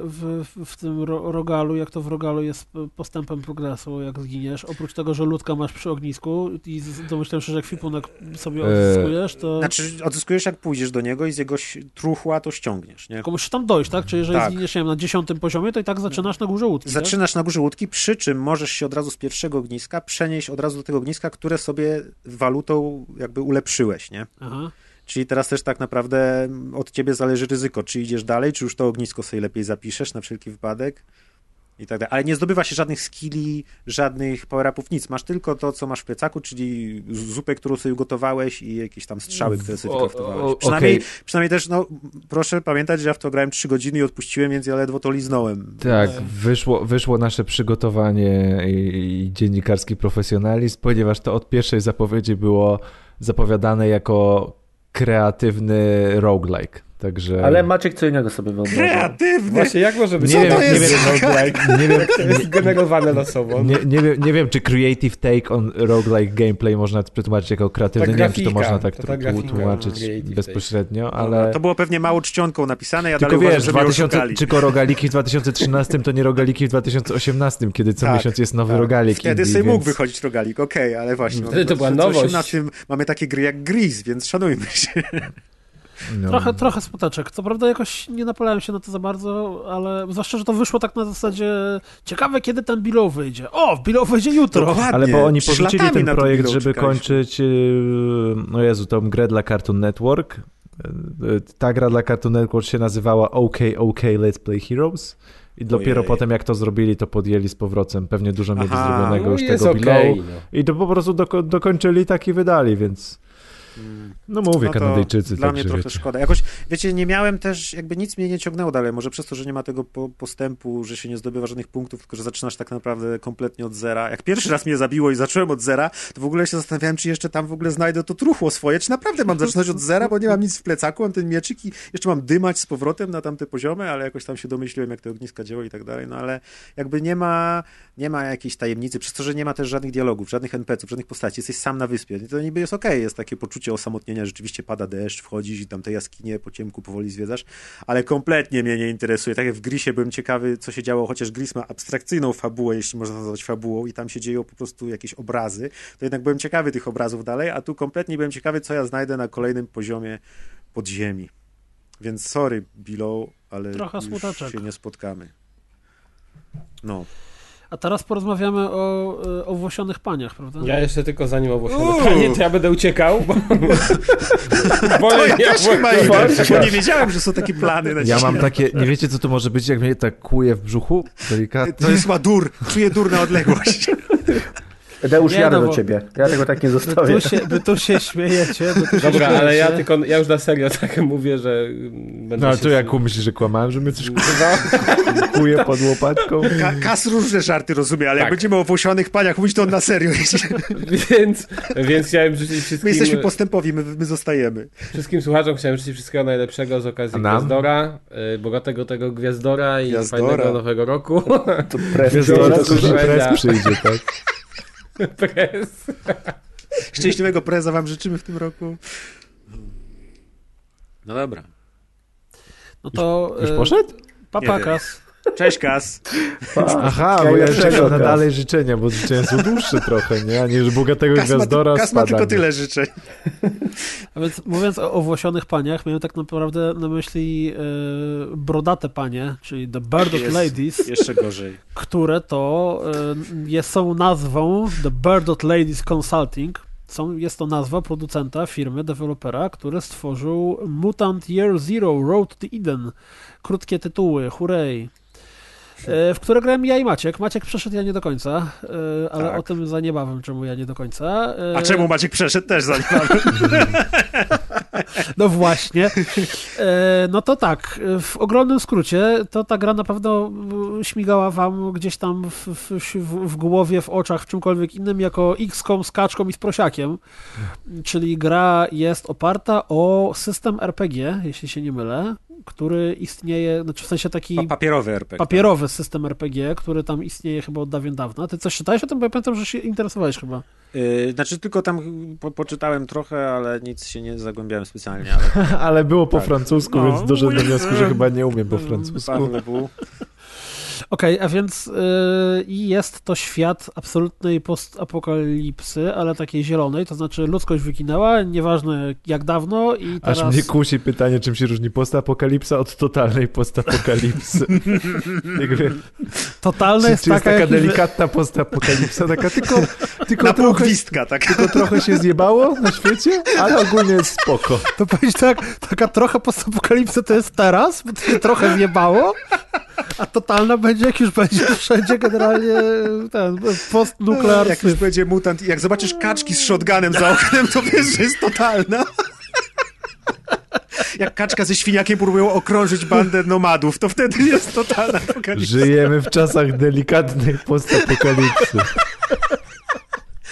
w, w tym ro, rogalu, jak to w rogalu jest postępem progresu, jak zginiesz, oprócz tego, że ludka masz przy ognisku i domyślam się, że kwipunek sobie Eee, odzyskujesz, to Znaczy, odzyskujesz jak pójdziesz do niego i z jego truchła to ściągniesz, nie? tylko musisz tam dojść, tak? Czyli jeżeli Tak. zginiesz, nie wiem, na dziesiątym poziomie, to i tak zaczynasz na górze łódki, tak? Zaczynasz na górze łódki, przy czym możesz się od razu z pierwszego ogniska przenieść od razu do tego ogniska, które sobie walutą jakby ulepszyłeś, nie? Aha. Czyli teraz też tak naprawdę od ciebie zależy ryzyko, czy idziesz dalej, czy już to ognisko sobie lepiej zapiszesz na wszelki wypadek i tak dalej. Ale nie zdobywa się żadnych skilli, żadnych power-upów, nic. Masz tylko to, co masz w plecaku, czyli zupę, którą sobie ugotowałeś i jakieś tam strzały, które sobie wykraftowałeś. Przynajmniej, okej. przynajmniej też, no, proszę pamiętać, że ja w to grałem 3 godziny i odpuściłem, więc ja ledwo to liznąłem. Tak, Tak. wyszło, wyszło nasze przygotowanie i, i dziennikarski profesjonalizm, ponieważ to od pierwszej zapowiedzi było zapowiadane jako kreatywny roguelike. Także Ale Maciek co innego sobie wyobraża. Kreatywny! Właśnie jak może być Nie wiem, to nie wiem, roguelike? nie wiem, To jest generowane losowo. nie, nie, wiem, nie wiem, czy creative take on roguelike gameplay można przetłumaczyć jako kreatywny. Ta nie wiem, czy to grafika, można tak to ta tłu- grafika, tłumaczyć bezpośrednio, Ale... To było pewnie mało czcionką napisane, ja Tylko dalej uważam, wiesz, że mnie 2000, oszukali. tylko rogaliki w 2013 to nie rogaliki w 2018, kiedy co Tak, miesiąc jest nowy tak. rogalik. Wtedy indie, sobie mógł więc- wychodzić rogalik, okej, ale właśnie. Wtedy to była 2018 nowość. Mamy takie gry jak Gris, więc szanujmy się. No. Trochę, trochę smuteczek. Co prawda jakoś nie napalałem się na to za bardzo, ale zwłaszcza, że to wyszło tak na zasadzie ciekawe, kiedy ten Below wyjdzie. O, Below wyjdzie jutro! Dokładnie. Ale bo oni porzucili ten projekt, żeby kończyć, yy, no Jezu, tą grę dla Cartoon Network. Yy, Ta gra dla Cartoon Network się nazywała OK OK Let's Play Heroes I dopiero Ojej. potem jak to zrobili, to podjęli z powrotem. Pewnie dużo mieli Aha. zrobionego No już tego below. okej, no. I to po prostu doko dokończyli tak i wydali, więc no mówię, No to Kanadyjczycy, Dla mnie także trochę wiecie. szkoda. Jakoś, wiecie, nie miałem też, jakby nic mnie nie ciągnęło dalej. Może przez to, że nie ma tego po, postępu, że się nie zdobywa żadnych punktów, tylko że zaczynasz tak naprawdę kompletnie od zera. Jak pierwszy raz mnie zabiło i zacząłem od zera, to w ogóle się zastanawiałem, czy jeszcze tam w ogóle znajdę to truchło swoje, czy naprawdę mam zaczynać od zera, bo nie mam nic w plecaku, mam ten mieczyk i jeszcze mam dymać z powrotem na tamte poziomy, ale jakoś tam się domyśliłem, jak te ogniska działają i tak dalej. No ale jakby nie ma, nie ma jakiejś tajemnicy, przez to, że nie ma też żadnych dialogów, żadnych NPC-ów, żadnych postaci, jesteś sam na wyspie. To niby jest okej, jest takie poczucie osamotnienia, rzeczywiście pada deszcz, wchodzisz i tam te jaskinie po ciemku powoli zwiedzasz, ale kompletnie mnie nie interesuje. Tak jak w Grisie byłem ciekawy, co się działo, chociaż Gris ma abstrakcyjną fabułę, jeśli można nazwać fabułą i tam się dzieją po prostu jakieś obrazy, to jednak byłem ciekawy tych obrazów dalej, a tu kompletnie byłem ciekawy, co ja znajdę na kolejnym poziomie podziemi. Więc sorry, Below, ale Trochę już się nie spotkamy. No. A teraz porozmawiamy o e, owłosionych paniach, prawda? Ja jeszcze tylko zanim ogłoszę Uuu. pytanie, to ja będę uciekał, bo... bo To ja nie też chyba bo nie wiedziałem, że są takie plany na Ja mam takie, nie wiecie co to może być, jak mnie tak kuje w brzuchu? Delikatnie. To jest chyba dur. Czuję dur na odległość. Deusz, Nie, jadę no do ciebie. Ja tego tak nie Wy zostawię. tu, się, wy tu się śmiejecie. Wy tu się Dobra, śmiejecie. ale ja tylko, ja już na serio tak mówię, że mm, będę No ale to jak myślisz, że kłamałem, że mnie coś No, kuje pod łopatką? Ka Kas różne żarty rozumie, ale jak Tak. będziemy o włosionych paniach mówić, to on na serio. więc, więc chciałem życzyć My wszystkim, jesteśmy postępowi, my, my zostajemy. wszystkim słuchaczom chciałem życzyć wszystkiego najlepszego z okazji? Gwiazdora, y, bogatego tego Gwiazdora i Gwiazdora. fajnego nowego roku. To. Gwiazdora, to to przyjdzie, tak? Pres. Szczęśliwego preza wam życzymy w tym roku. No dobra. No to... Już e, poszedł? Papakas. Cześć Kas. Aha, bo ja czekam na dalej życzenia, bo życzenia są dłuższe trochę, nie? A nie, że bogatego Kas ma, gwiazdora Kas ma tylko tyle życzeń. A więc mówiąc o owłosionych paniach, miałem tak naprawdę na myśli e, brodate panie, czyli The Bird of Jest. Ladies, Jeszcze gorzej. które to e, jest, są nazwą The Bird of Ladies Consulting. Są, jest to nazwa producenta, firmy, dewelopera, który stworzył Mutant Year Zero, Road to Eden. Krótkie tytuły, hurray. E, W które grałem ja i Maciek. Maciek przeszedł, ja nie do końca, e, ale Tak. o tym za niebawem, czemu ja nie do końca. E, A czemu Maciek przeszedł też za nim? No właśnie. No to tak, w ogromnym skrócie, to ta gra naprawdę e, śmigała wam gdzieś tam w, w, w, w głowie, w oczach, w czymkolwiek innym, jako X-kom z kaczką i z prosiakiem. Czyli gra jest oparta o system RPG, jeśli się nie mylę, który istnieje, znaczy w sensie taki Pa- Papierowy RPG. papierowy system RPG, który tam istnieje chyba od dawien dawna. Ty coś czytałeś o tym? Bo ja pamiętam, że się interesowałeś chyba. Yy, znaczy tylko tam po, poczytałem trochę, ale nic się nie zagłębiałem specjalnie. Ale Ale było po Tak. francusku, No. więc doszedłem do wniosku, że chyba nie umiem po francusku. Vous. Okej, a więc yy, i jest to świat absolutnej postapokalipsy, ale takiej zielonej, to znaczy ludzkość wyginęła, nieważne jak dawno i teraz... Aż mnie kusi pytanie, czym się różni postapokalipsa od totalnej postapokalipsy. Jakby, Totalna czy, jest czy jest taka, taka jakby- delikatna postapokalipsa, taka tylko, tylko, Na trochę, tak? tylko trochę się zjebało na świecie, ale ogólnie jest spoko. To powiedzieć tak, taka trochę postapokalipsa to jest teraz, bo to się trochę wjebało, a totalna będzie, jak już będzie wszędzie generalnie ten postnuklear Jak już będzie mutant i jak zobaczysz kaczki z shotgunem za oknem, to wiesz, że jest totalna. Jak kaczka ze świniakiem próbują okrążyć bandę nomadów, to wtedy jest totalna apokalipsa. Żyjemy w czasach delikatnej postapokalipsy.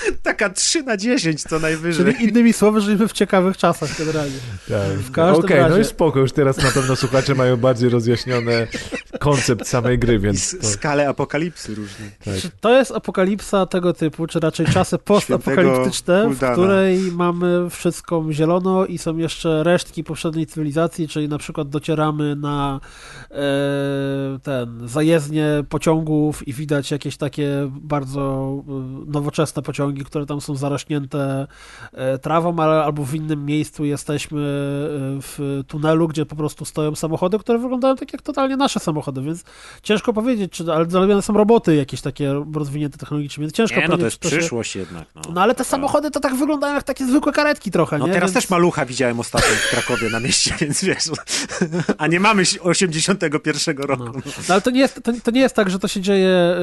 Taka 3 na 10 co najwyżej. Czyli innymi słowy, żyjemy w ciekawych czasach generalnie. Tak. W każdym Okej, no razie- i spoko, już teraz na pewno słuchacze mają bardziej rozjaśnione koncept samej gry, więc to, skale apokalipsy różne. tak. Czy to jest apokalipsa tego typu, czy raczej czasy postapokaliptyczne, w której mamy wszystko zielono i są jeszcze resztki poprzedniej cywilizacji, czyli na przykład docieramy na e, ten zajezdnie pociągów i widać jakieś takie bardzo e, nowoczesne pociągi, które tam są zarośnięte e, trawą, ale albo w innym miejscu jesteśmy e, w tunelu, gdzie po prostu stoją samochody, które wyglądają tak jak totalnie nasze samochody, więc ciężko powiedzieć, czy, ale zrobione są roboty jakieś takie rozwinięte technologicznie, więc ciężko Nie, no to powiedzieć, jest to się... przyszłość jednak. No, No ale te samochody to tak wyglądają jak takie zwykłe karetki trochę, No nie? teraz Więc- też malucha widziałem ostatnio w Krakowie na mieście, więc wiesz, a nie mamy 81 roku. No. No, ale to nie, jest, to, to nie jest tak, że to się dzieje,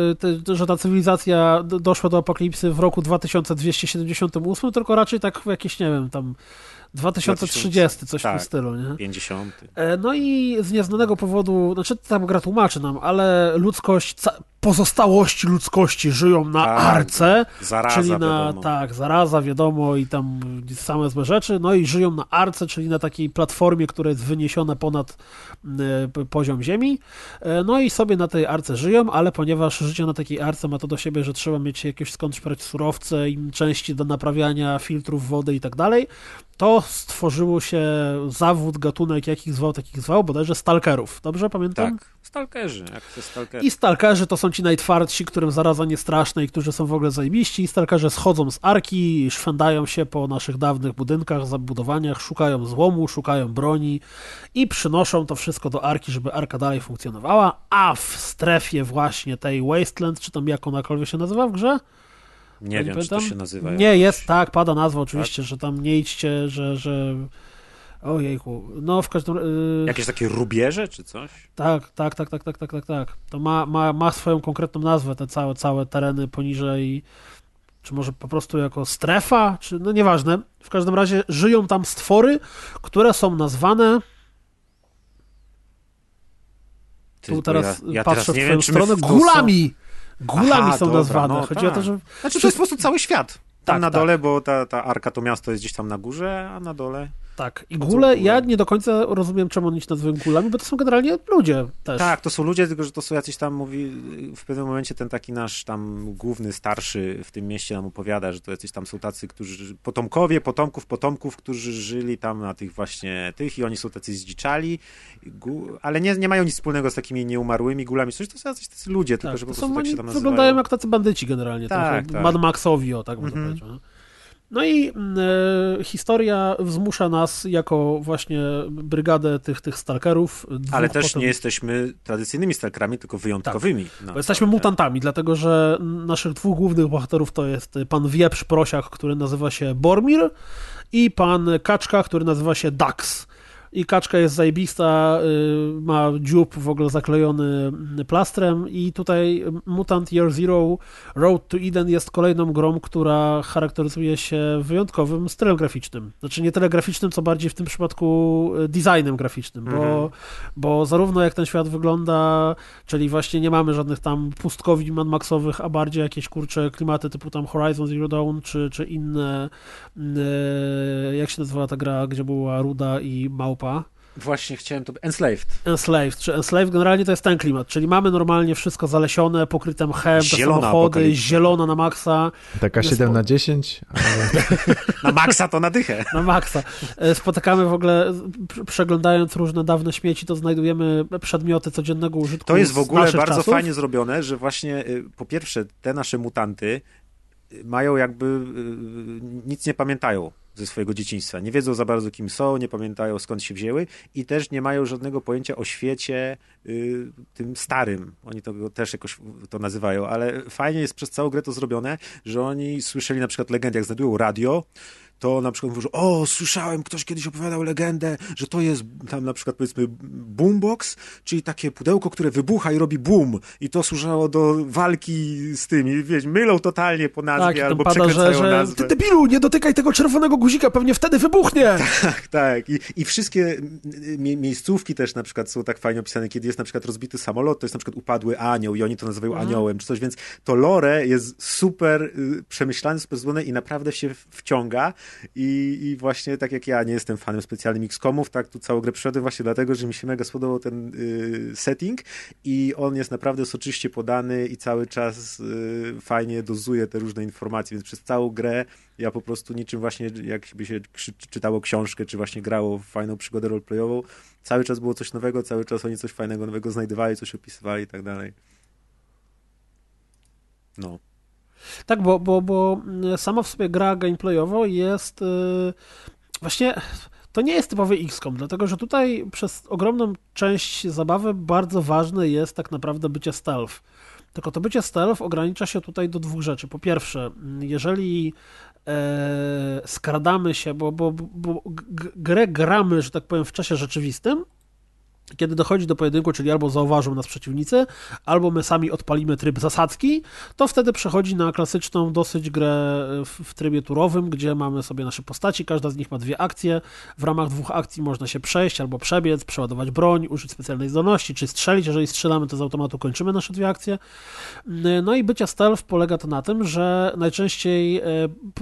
y, że ta cywilizacja doszła do apokalipsy w roku 2278, tylko raczej tak w jakieś, nie wiem, tam 2030, coś w tak. tym stylu, nie? 50. E, No i z nieznanego powodu, znaczy tam gra tłumaczy nam, ale ludzkość, pozostałości ludzkości żyją na Tak, arce, Zaraza, czyli na, wiadomo. tak, zaraza, wiadomo, i tam same złe rzeczy, no i żyją na arce, czyli na takiej platformie, która jest wyniesiona ponad e, poziom ziemi, E, no i sobie na tej arce żyją, ale ponieważ życie na takiej arce ma to do siebie, że trzeba mieć jakieś skądś brać surowce i części do naprawiania filtrów wody i tak dalej, to stworzyło się zawód, gatunek, jakich zwał, takich zwał, bodajże stalkerów. Dobrze pamiętam? Tak, stalkerzy, jak to stalkerzy. I stalkerzy to są ci najtwardsi, którym zaraza nie straszna i którzy są w ogóle zajebiści. I stalkerzy schodzą z arki, szwędają się po naszych dawnych budynkach, zabudowaniach, szukają złomu, szukają broni i przynoszą to wszystko do arki, żeby arka dalej funkcjonowała. A w strefie właśnie tej Wasteland, czy tam jak onakolwiek się nazywa w grze? Nie Ja wiem, nie czy to pamiętam. się nazywa. Nie, jakoś. jest, tak, pada nazwa oczywiście, że tam nie idźcie, że... że... Ojejku, no w każdym yy, Jakieś takie rubieże, czy coś? tak, tak, tak, tak, tak, tak, tak, tak. To ma, ma, ma swoją konkretną nazwę, te całe, całe tereny poniżej, czy może po prostu jako strefa, czy no nieważne. W każdym razie żyją tam stwory, które są nazwane, Ty, tu teraz ja, ja patrzę teraz nie w wiem, twoją stronę, w gulami! Gulami Aha, są dobra, nazwane. no Chodzi o to, tak. że Znaczy to jest po prostu cały świat. Tam Tak, na tak. dole, bo ta, ta arka, to miasto jest gdzieś tam na górze, a na dole... tak. I gule, ja nie do końca rozumiem, czemu oni się nazywają gulami, bo to są generalnie ludzie też. Tak, to są ludzie, tylko że to są jacyś tam, mówi, w pewnym momencie ten taki nasz tam główny, starszy w tym mieście nam opowiada, że to jacyś tam są tacy, którzy, potomkowie, potomków, potomków, którzy żyli tam na tych właśnie tych i oni są tacy zdziczali, ale nie, nie mają nic wspólnego z takimi nieumarłymi gulami, coś to są jacyś tacy ludzie, tylko Tak, że po prostu tak się tam wyglądają nazywają. jak tacy bandyci generalnie, Tak, trochę tak. Mad Maxowi, o tak można Mhm. powiedzieć. No. No i e, historia zmusza nas jako właśnie brygadę tych, tych stalkerów. Ale też potem- nie jesteśmy tradycyjnymi stalkerami, tylko wyjątkowymi. No, Bo jesteśmy czas. mutantami, dlatego że naszych dwóch głównych bohaterów to jest pan Wieprz Prosiak, który nazywa się Bormir i pan Kaczka, który nazywa się Dax. I kaczka jest zajebista, y, ma dziób w ogóle zaklejony plastrem i tutaj Mutant Year Zero Road to Eden jest kolejną grą, która charakteryzuje się wyjątkowym stylem graficznym. Znaczy nie tyle graficznym, co bardziej w tym przypadku y, designem graficznym, bo, Mhm. bo zarówno jak ten świat wygląda, czyli właśnie nie mamy żadnych tam pustkowi Mad Maxowych, a bardziej jakieś kurcze klimaty typu tam Horizon Zero Dawn, czy, czy inne, y, jak się nazywała ta gra, gdzie była Ruda i Właśnie chciałem to... Enslaved. Enslaved, czy Enslaved generalnie to jest ten klimat, czyli mamy normalnie wszystko zalesione, pokryte mchem, te Zielona samochody, apokalipsa. zielona na maksa, Taka Jest 7 po- na 10, ale Na maksa to na dychę. na maksa. E, Spotykamy w ogóle, przeglądając różne dawne śmieci, to znajdujemy przedmioty codziennego użytku To jest w ogóle bardzo czasów. fajnie zrobione, że właśnie y, po pierwsze te nasze mutanty y, mają jakby y, nic nie pamiętają ze swojego dzieciństwa. Nie wiedzą za bardzo kim są, nie pamiętają skąd się wzięły i też nie mają żadnego pojęcia o świecie y, tym starym. Oni to też jakoś to nazywają, ale fajnie jest przez całą grę to zrobione, że oni słyszeli na przykład legendę, jak znajdują radio, to na przykład mówią, że o, słyszałem, ktoś kiedyś opowiadał legendę, że to jest tam na przykład powiedzmy boombox, czyli takie pudełko, które wybucha i robi boom i to służyło do walki z tymi, wiesz, mylą totalnie po nazwie Tak, albo pada, przekręcają że, że nazwę. ty debilu, nie dotykaj tego czerwonego guzika, pewnie wtedy wybuchnie! Tak, tak. I, I wszystkie mie miejscówki też na przykład są tak fajnie opisane, kiedy jest na przykład rozbity samolot, to jest na przykład upadły anioł i oni to nazywają Mhm. aniołem czy coś, więc to lore jest super y, przemyślane, super złożone i naprawdę się wciąga I, i właśnie tak jak ja nie jestem fanem specjalnym X-komów, tak tu całą grę przyszedłem właśnie dlatego, że mi się mega spodobał ten y, setting i on jest naprawdę soczyście podany i cały czas y, fajnie dozuje te różne informacje, więc przez całą grę ja po prostu niczym właśnie jakby się czytało książkę, czy właśnie grało w fajną przygodę roleplayową, cały czas było coś nowego, cały czas oni coś fajnego nowego znajdowali, coś opisywali i tak dalej. No. Tak, bo, bo, bo mm, sama w sobie gra gameplayowo jest yy, właśnie to nie jest typowy XCOM, dlatego że tutaj przez ogromną część zabawy bardzo ważne jest tak naprawdę bycie stealth. Tylko to bycie stealth ogranicza się tutaj do dwóch rzeczy. Po pierwsze, jeżeli e, skradamy się, bo, bo, bo grę gramy, że tak powiem, w czasie rzeczywistym, kiedy dochodzi do pojedynku, czyli albo zauważą nas przeciwnicy, albo my sami odpalimy tryb zasadzki, to wtedy przechodzi na klasyczną dosyć grę w, w, trybie turowym, gdzie mamy sobie nasze postaci, każda z nich ma dwie akcje. W ramach dwóch akcji można się przejść albo przebiec, przeładować broń, użyć specjalnej zdolności, czy strzelić. Jeżeli strzelamy, to z automatu kończymy nasze dwie akcje. No i bycie stealth polega to na tym, że najczęściej e,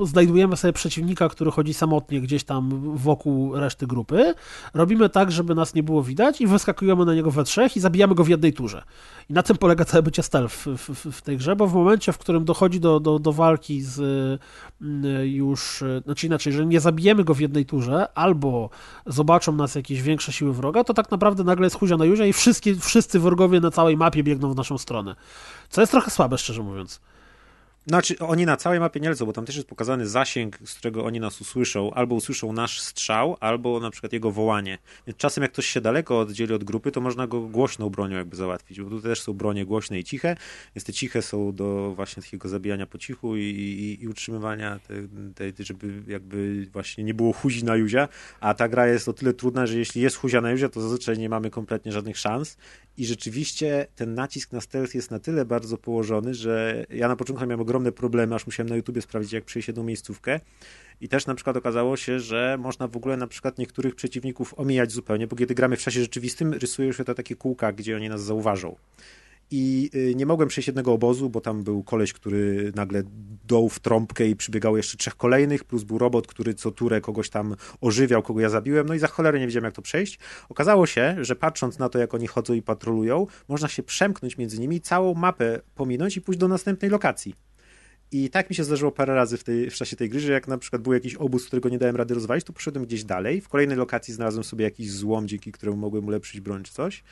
znajdujemy sobie przeciwnika, który chodzi samotnie gdzieś tam wokół reszty grupy. Robimy tak, żeby nas nie było widać i wyskakujemy na niego we trzech i zabijamy go w jednej turze. I na tym polega całe bycie stealth w, w, w, tej grze, bo w momencie, w którym dochodzi do, do, do walki z mm, już, znaczy inaczej, że nie zabijemy go w jednej turze, albo zobaczą nas jakieś większe siły wroga, to tak naprawdę nagle jest huzia na juzia i wszyscy wrogowie na całej mapie biegną w naszą stronę. Co jest trochę słabe, szczerze mówiąc. Znaczy, oni na całej mapie nie lecą, bo tam też jest pokazany zasięg, z którego oni nas usłyszą, albo usłyszą nasz strzał, albo na przykład jego wołanie. Więc czasem jak ktoś się daleko oddzieli od grupy, to można go głośną bronią jakby załatwić, bo tu też są bronie głośne i ciche, więc te ciche są do właśnie takiego zabijania po cichu i, i, i utrzymywania tej, te, żeby jakby właśnie nie było huzi na juzia, a ta gra jest o tyle trudna, że jeśli jest huzia na juzia, to zazwyczaj nie mamy kompletnie żadnych szans i rzeczywiście ten nacisk na stealth jest na tyle bardzo położony, że ja na początku miałem ogromne problemy, aż musiałem na YouTubie sprawdzić, jak przejść jedną miejscówkę. I też na przykład okazało się, że można w ogóle na przykład niektórych przeciwników omijać zupełnie, bo kiedy gramy w czasie rzeczywistym, rysują się to takie kółka, gdzie oni nas zauważą i y, nie mogłem przejść jednego obozu, bo tam był koleś, który nagle doł w trąbkę i przybiegało jeszcze trzech kolejnych, plus był robot, który co turę kogoś tam ożywiał, kogo ja zabiłem, no i za cholerę nie wiedziałem, jak to przejść. Okazało się, że patrząc na to, jak oni chodzą i patrolują, można się przemknąć między nimi, całą mapę pominąć i pójść do następnej lokacji. I tak mi się zdarzyło parę razy w, tej, w czasie tej gry, że jak na przykład był jakiś obóz, którego nie dałem rady rozwalić, to poszedłem gdzieś dalej. W kolejnej lokacji znalazłem sobie jakiś złom, dzięki któremu mogłem ulepszyć broń czy coś.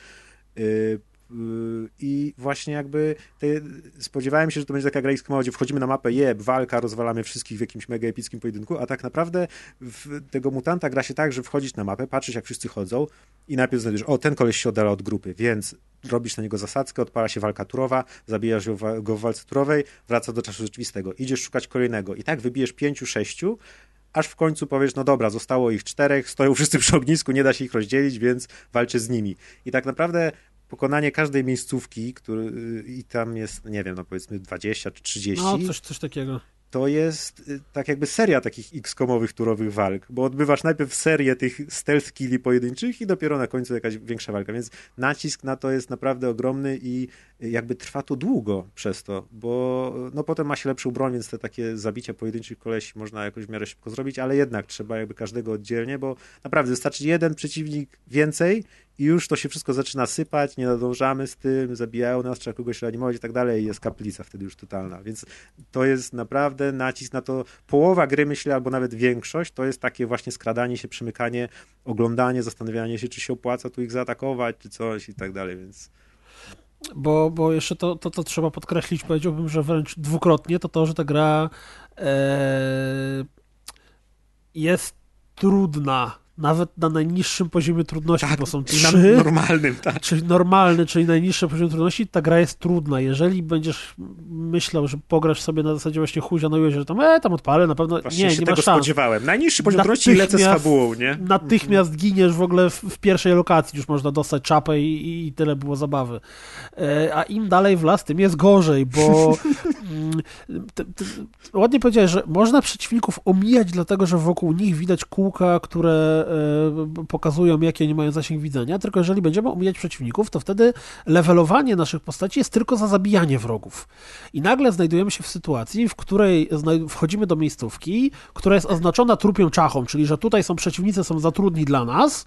Yy, I właśnie jakby te, spodziewałem się, że to będzie taka gra X-Komo, gdzie wchodzimy na mapę, jeb, walka, rozwalamy wszystkich w jakimś mega epickim pojedynku, a tak naprawdę tego mutanta gra się tak, że wchodzisz na mapę, patrzysz jak wszyscy chodzą i najpierw znajdziesz, o ten koleś się oddala od grupy, więc robisz na niego zasadzkę, odpala się walka turowa, zabijasz go w walce turowej, wraca do czasu rzeczywistego, idziesz szukać kolejnego i tak wybijesz pięciu, sześciu, aż w końcu powiesz, no dobra, zostało ich czterech, stoją wszyscy przy ognisku, nie da się ich rozdzielić, więc walczę z nimi. I tak naprawdę pokonanie każdej miejscówki, który, i tam jest, nie wiem, no powiedzmy 20 czy 30. No, coś, coś takiego to jest y, tak jakby seria takich X-komowych turowych walk, bo odbywasz najpierw serię tych stealth killi pojedynczych i dopiero na końcu jakaś większa walka, więc nacisk na to jest naprawdę ogromny i jakby trwa to długo przez to, bo no potem ma się lepszą broń, więc te takie zabicia pojedynczych kolesi można jakoś w miarę szybko zrobić, ale jednak trzeba jakby każdego oddzielnie, bo naprawdę wystarczy jeden przeciwnik więcej i już to się wszystko zaczyna sypać, nie nadążamy z tym, zabijają nas, trzeba kogoś reanimować i tak dalej jest kaplica wtedy już totalna, więc to jest naprawdę nacisk na to, połowa gry myślę, albo nawet większość, to jest takie właśnie skradanie się, przymykanie, oglądanie, zastanawianie się, czy się opłaca tu ich zaatakować, czy coś i tak dalej, więc... Bo, bo jeszcze to, to, to trzeba podkreślić, powiedziałbym, że wręcz dwukrotnie, to to, że ta gra e, jest trudna nawet na najniższym poziomie trudności, tak, bo są trzy. normalnym, tak. Czyli normalny, czyli najniższy poziom trudności, ta gra jest trudna. Jeżeli będziesz myślał, że pograsz sobie na zasadzie właśnie chuzia, no że tam, e, tam odpalę, na pewno właśnie nie, się nie tego ma szans. spodziewałem. Najniższy poziom trudności lecę z fabułą, nie? Natychmiast giniesz w ogóle w, w, pierwszej lokacji, już można dostać czapę i, i tyle było zabawy. E, a im dalej w las, tym jest gorzej, bo ładnie powiedziałeś, że można przeciwników omijać, dlatego że wokół nich widać kółka, które E, pokazują, jaki oni mają zasięg widzenia, tylko jeżeli będziemy omijać przeciwników, to wtedy levelowanie naszych postaci jest tylko za zabijanie wrogów. I nagle znajdujemy się w sytuacji, w której wchodzimy do miejscówki, która jest oznaczona trupią czachą, czyli że tutaj są przeciwnicy, są za trudni dla nas,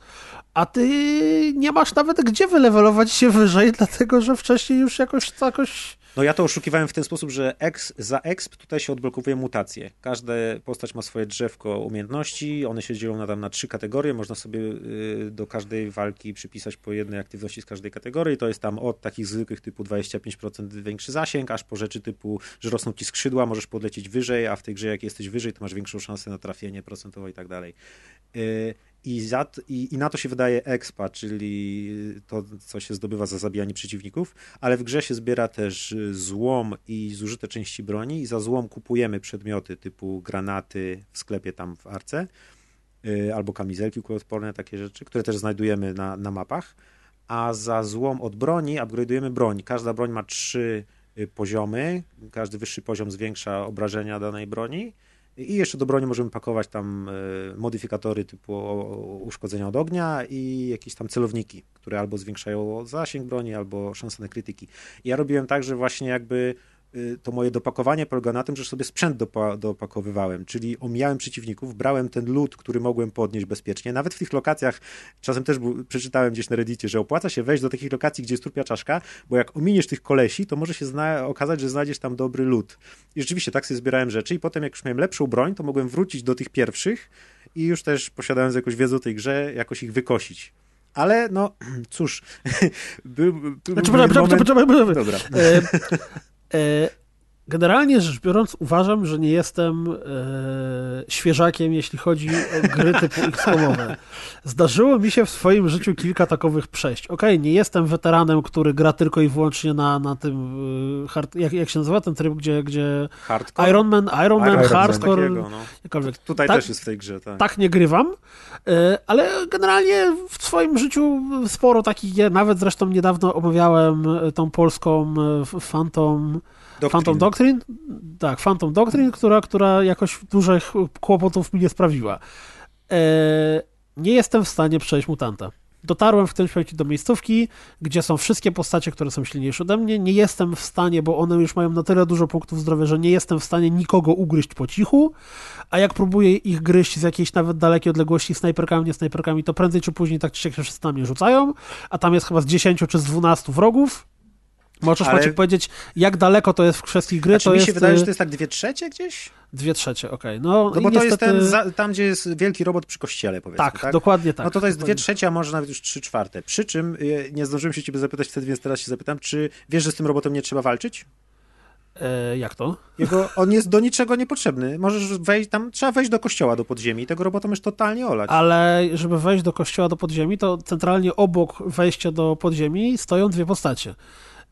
a ty nie masz nawet gdzie wylewelować się wyżej, dlatego że wcześniej już jakoś, jakoś No ja to oszukiwałem w ten sposób, że za exp tutaj się odblokowuje mutacje. Każda postać ma swoje drzewko umiejętności, one się dzielą na, tam na trzy kategorie, można sobie y, do każdej walki przypisać po jednej aktywności z każdej kategorii, to jest tam od takich zwykłych typu 25% większy zasięg, aż po rzeczy typu, że rosną ci skrzydła, możesz podlecieć wyżej, a w tej grze jak jesteś wyżej, to masz większą szansę na trafienie procentowo i tak dalej. Y, i, za, i, I na to się wydaje expa, czyli to, co się zdobywa za zabijanie przeciwników, ale w grze się zbiera też złom i zużyte części broni i za złom kupujemy przedmioty typu granaty w sklepie tam w Arce, yy, albo kamizelki kuloodporne, takie rzeczy, które też znajdujemy na, na mapach, a za złom od broni upgrade'ujemy broń. Każda broń ma trzy y, poziomy, każdy wyższy poziom zwiększa obrażenia danej broni, i jeszcze do broni możemy pakować tam e, modyfikatory typu uszkodzenia od ognia i jakieś tam celowniki, które albo zwiększają zasięg broni, albo szanse na krytyki. I ja robiłem tak, że właśnie jakby to moje dopakowanie polega na tym, że sobie sprzęt dopa dopakowywałem, czyli omijałem przeciwników, brałem ten lód, który mogłem podnieść bezpiecznie. Nawet w tych lokacjach, czasem też przeczytałem gdzieś na reddicie, że opłaca się wejść do takich lokacji, gdzie jest trupia czaszka, bo jak ominiesz tych kolesi, to może się okazać, że znajdziesz tam dobry lód. I rzeczywiście tak sobie zbierałem rzeczy i potem jak już miałem lepszą broń, to mogłem wrócić do tych pierwszych i już też posiadając jakąś wiedzę o tej grze, jakoś ich wykosić. Ale no, cóż, był, był, znaczy, moment... Dobra. E, E, generalnie rzecz biorąc, uważam, że nie jestem e, świeżakiem, jeśli chodzi o gry typu XCOMowe. Zdarzyło mi się w swoim życiu kilka takowych przejść. Okej, okay, nie jestem weteranem, który gra tylko i wyłącznie na, na tym, e, hard, jak, jak się nazywa ten tryb, gdzie, gdzie Hardcore? Iron Man, Iron Man, Iron Hardcore, takiego, no. Tutaj tak, też jest w tej grze, tak. Tak nie grywam, e, ale generalnie w swoim życiu sporo takich nawet zresztą niedawno omawiałem tą polską Phantom Doctrine. Phantom Doctrine? Tak, Phantom Doctrine, która, która jakoś dużych kłopotów mi nie sprawiła. Eee, nie jestem w stanie przejść mutanta. Dotarłem w tym momencie do miejscówki, gdzie są wszystkie postacie, które są silniejsze ode mnie. Nie jestem w stanie, bo one już mają na tyle dużo punktów zdrowia, że nie jestem w stanie nikogo ugryźć po cichu, a jak próbuję ich gryźć z jakiejś nawet dalekiej odległości snajperkami, nie snajperkami, to prędzej czy później tak czy się wszyscy na mnie rzucają, a tam jest chyba z 10 czy z 12 wrogów Możesz Ale... Powiedzieć, jak daleko to jest w kwestii gry? Znaczy, to mi jest... się wydaje, że to jest tak dwie trzecie gdzieś? Dwie trzecie, okej. Okay. No, no bo to jest ten, tam, gdzie jest wielki robot przy kościele, powiedzmy. Tak, tak? dokładnie tak. No to to jest dokładnie. dwie trzecie, a może nawet już trzy czwarte. Przy czym, y, nie zdążyłem się ciebie zapytać wtedy, więc teraz się zapytam, czy wiesz, że z tym robotem nie trzeba walczyć? E, jak to? Jego, on jest do niczego niepotrzebny. Możesz wejść tam, trzeba wejść do kościoła do podziemi i tego robota możesz totalnie olać. Ale żeby wejść do kościoła do podziemi, to centralnie obok wejścia do podziemi stoją dwie postacie.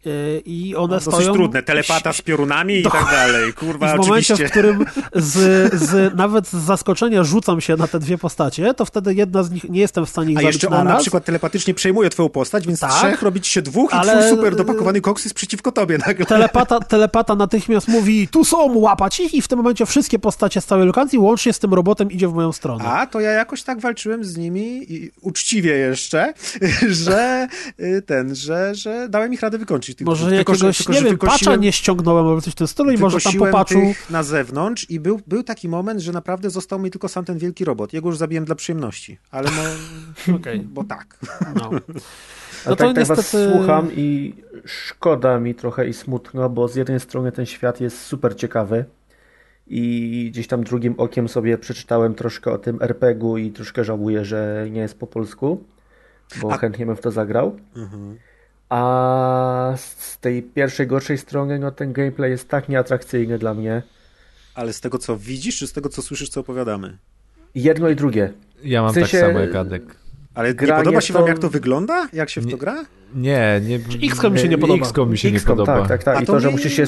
E, i one no, stoją... trudne, telepata z piorunami i tak dalej, kurwa, w momencie, w którym z, z, nawet z zaskoczenia rzucam się na te dwie postacie, to wtedy jedna z nich, nie jestem w stanie ich A jeszcze on na, na przykład telepatycznie przejmuje twoją postać, więc tak, trzech robić się dwóch ale... i twój super dopakowany koks jest przeciwko tobie nagle. Telepata, telepata natychmiast mówi, tu są, łapać ich i w tym momencie wszystkie postacie z całej lokacji, łącznie z tym robotem idzie w moją stronę. A, to ja jakoś tak walczyłem z nimi i uczciwie jeszcze, że y, ten, że, że dałem ich radę wykończyć tych Może tylko, jakiegoś, tylko, nie wiem, patcha nie ściągnąłem albo coś w tym stylu i może tam po patchu... na zewnątrz i był, był taki moment, że naprawdę został mi tylko sam ten wielki robot. Jego już zabiłem dla przyjemności, ale no... okay. bo tak. No. No to tak, niestety... tak was słucham i szkoda mi trochę i smutno, bo z jednej strony ten świat jest super ciekawy i gdzieś tam drugim okiem sobie przeczytałem troszkę o tym RPG-u i troszkę żałuję, że nie jest po polsku, bo A... chętnie bym w to zagrał. Mhm. A z tej pierwszej, gorszej strony, no ten gameplay jest tak nieatrakcyjny dla mnie. Ale z tego, co widzisz, czy z tego, co słyszysz, co opowiadamy? Jedno i drugie. Ja mam w sensie, tak samo jak Adek. Ale nie podoba się to... wam, jak to wygląda? Jak się w to gra? Nie, nie. XCOM mi się nie podoba. XCOM mi się nie podoba. Tak, tak, tak. I to, to że musisz się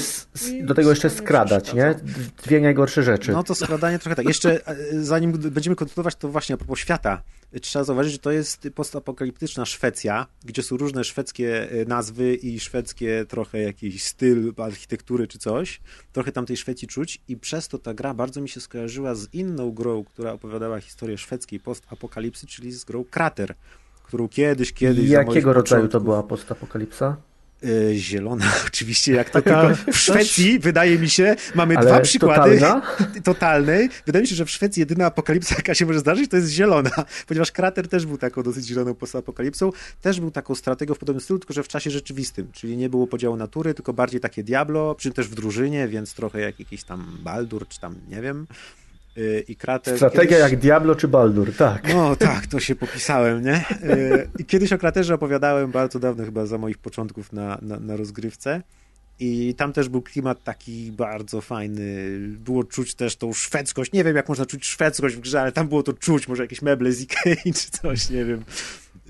do tego jeszcze skradać, nie? Dwie najgorsze rzeczy. No to skradanie trochę tak. Jeszcze e, zanim będziemy kontynuować, to właśnie a propos świata. Trzeba zauważyć, że to jest postapokaliptyczna Szwecja, gdzie są różne szwedzkie e, nazwy i szwedzkie trochę jakiś styl architektury czy coś. Trochę tam tej Szwecji czuć i przez to ta gra bardzo mi się skojarzyła z inną grą, która opowiadała historię szwedzkiej postapokalipsy, czyli z grą Krater którą kiedyś, kiedyś... Jakiego rodzaju to była postapokalipsa? Yy, zielona, oczywiście, jak to tylko w Szwecji, też... wydaje mi się, mamy Ale dwa przykłady totalna? totalnej. Wydaje mi się, że w Szwecji jedyna apokalipsa, jaka się może zdarzyć, to jest zielona, ponieważ krater też był taką dosyć zieloną postapokalipsą, też był taką strategią w podobnym stylu, tylko że w czasie rzeczywistym, czyli nie było podziału natury, tylko bardziej takie Diablo, przy czym też w drużynie, więc trochę jak jakiś tam Baldur, czy tam, nie wiem, i krater. Strategia kiedyś... jak Diablo czy Baldur, tak. No tak, to się popisałem, nie? Y, I kiedyś o kraterze opowiadałem bardzo dawno, chyba za moich początków na, na, na rozgrywce. I tam też był klimat taki bardzo fajny. Było czuć też tą szwedzkość. Nie wiem, jak można czuć szwedzkość w grze, ale tam było to czuć. Może jakieś meble z Ikei czy coś, nie wiem.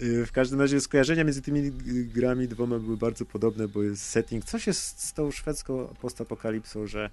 Y, w każdym razie skojarzenia między tymi grami dwoma były bardzo podobne, bo jest setting. Coś jest z tą szwedzką postapokalipsą, że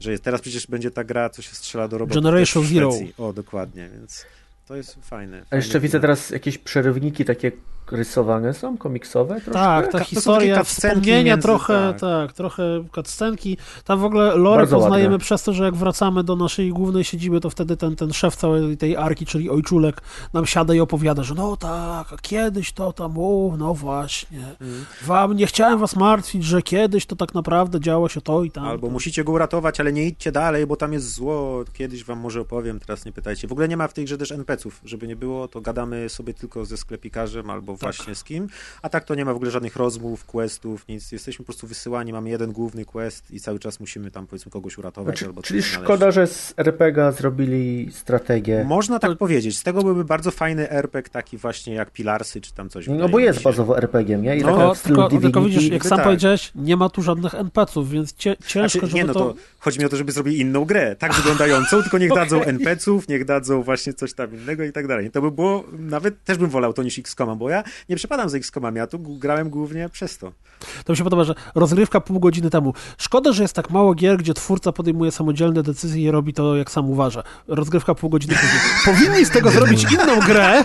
że jest, teraz przecież będzie ta gra, co się strzela do robotu. Generation Zero. O, dokładnie, więc to jest fajne. A jeszcze widzę teraz jakieś przerywniki takie rysowane są, komiksowe troszkę? Tak, ta historia, wspomnienia trochę, tak. tak, trochę cutscenki. Tam w ogóle lore Bardzo poznajemy ładne. przez to, że jak wracamy do naszej głównej siedziby, to wtedy ten, ten szef całej tej arki, czyli ojczulek, nam siada i opowiada, że no tak, kiedyś to tam, o, no właśnie. Mm. Wam, nie chciałem was martwić, że kiedyś to tak naprawdę działo się to i tam. Albo musicie go uratować, ale nie idźcie dalej, bo tam jest zło. Kiedyś wam może opowiem, teraz nie pytajcie. W ogóle nie ma w tej grze też NPC-ów, żeby nie było, to gadamy sobie tylko ze sklepikarzem albo tak. właśnie z kim, a tak to nie ma w ogóle żadnych rozmów, questów, nic. Jesteśmy po prostu wysyłani, mamy jeden główny quest i cały czas musimy tam powiedzmy kogoś uratować znaczy, albo Czyli szkoda, że z RPG zrobili strategię. Można tak to... powiedzieć. Z tego byłby bardzo fajny RPG taki właśnie jak Pilarsy czy tam coś. No bo jest bazowo RPG, nie? I no, tylko, tylko widzisz, jak sam tak. powiedziałeś, nie ma tu żadnych NPC-ów, więc cie, ciężko, znaczy, nie, no to... to... Chodzi mi o to, żeby zrobili inną grę, tak wyglądającą, tylko niech okay. dadzą NPC-ów, niech dadzą właśnie coś tam innego i tak dalej. To by było, nawet też bym wolał to niż XCOM, bo ja nie przepadam z XCOMami, ja tu grałem głównie przez to. To mi się podoba, że rozgrywka pół godziny temu. Szkoda, że jest tak mało gier, gdzie twórca podejmuje samodzielne decyzje i robi to, jak sam uważa. Rozgrywka pół godziny później. Powinni z tego zrobić inną grę.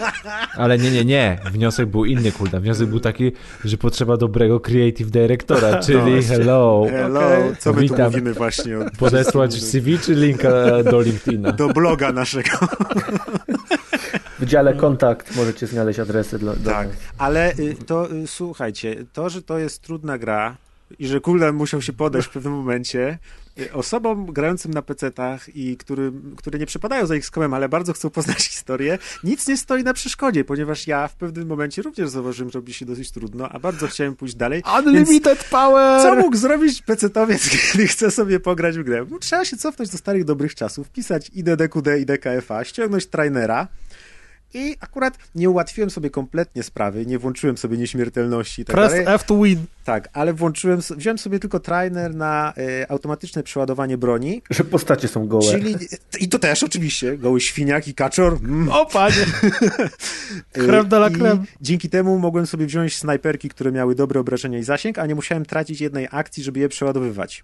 Ale nie, nie, nie. Wniosek był inny, kulda. Wniosek był taki, że potrzeba dobrego creative directora, czyli no hello. Hello, okay. co my Witam. tu mówimy właśnie? Podesłać CV czy linka do LinkedIna? Do bloga naszego. W dziale kontakt możecie znaleźć adresy dla. Tak, ale y, to y, słuchajcie, to, że to jest trudna gra i że Kuldan musiał się podejść w pewnym momencie, y, osobom grającym na PC-tach i który, które nie przepadają za XCOM, ale bardzo chcą poznać historię, nic nie stoi na przeszkodzie, ponieważ ja w pewnym momencie również zauważyłem, że robi się dosyć trudno, a bardzo chciałem pójść dalej. Unlimited power! Co mógł zrobić PC-towiec, kiedy chce sobie pograć w grę? Trzeba się cofnąć do starych, dobrych czasów, wpisać IDDQD i DKFA, ściągnąć trainera, i akurat nie ułatwiłem sobie kompletnie sprawy, nie włączyłem sobie nieśmiertelności i tak Press dalej. F to win. Tak, ale włączyłem, wziąłem sobie tylko trainer na y, automatyczne przeładowanie broni. Że postacie są gołe. Czyli, I to też oczywiście, goły świniak i kaczor. Mm. O panie! Chleb de la creme. Dzięki temu mogłem sobie wziąć snajperki, które miały dobre obrażenia i zasięg, a nie musiałem tracić jednej akcji, żeby je przeładowywać.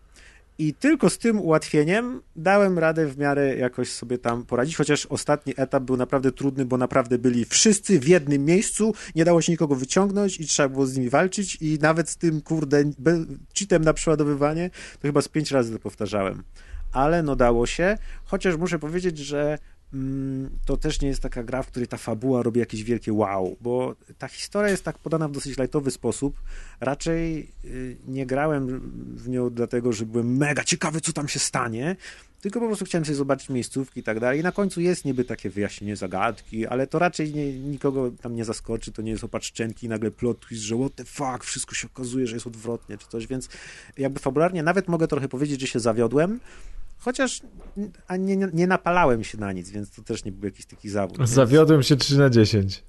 I tylko z tym ułatwieniem dałem radę w miarę jakoś sobie tam poradzić, chociaż ostatni etap był naprawdę trudny, bo naprawdę byli wszyscy w jednym miejscu, nie dało się nikogo wyciągnąć i trzeba było z nimi walczyć i nawet z tym, kurde, cheatem na przeładowywanie, to chyba z pięć razy to powtarzałem. Ale no dało się, chociaż muszę powiedzieć, że to też nie jest taka gra, w której ta fabuła robi jakieś wielkie wow, bo ta historia jest tak podana w dosyć lightowy sposób. Raczej y, nie grałem w nią dlatego, że byłem mega ciekawy, co tam się stanie, tylko po prostu chciałem sobie zobaczyć miejscówki i tak dalej. I na końcu jest niby takie wyjaśnienie zagadki, ale to raczej nie, nikogo tam nie zaskoczy, to nie jest opatrzczęki i nagle plot twist, że what the fuck, wszystko się okazuje, że jest odwrotnie czy coś, więc jakby fabularnie nawet mogę trochę powiedzieć, że się zawiodłem, Chociaż nie, nie, nie, napalałem się na nic, więc to też nie był jakiś taki zawód. Zawiodłem więc... się 3 na 10.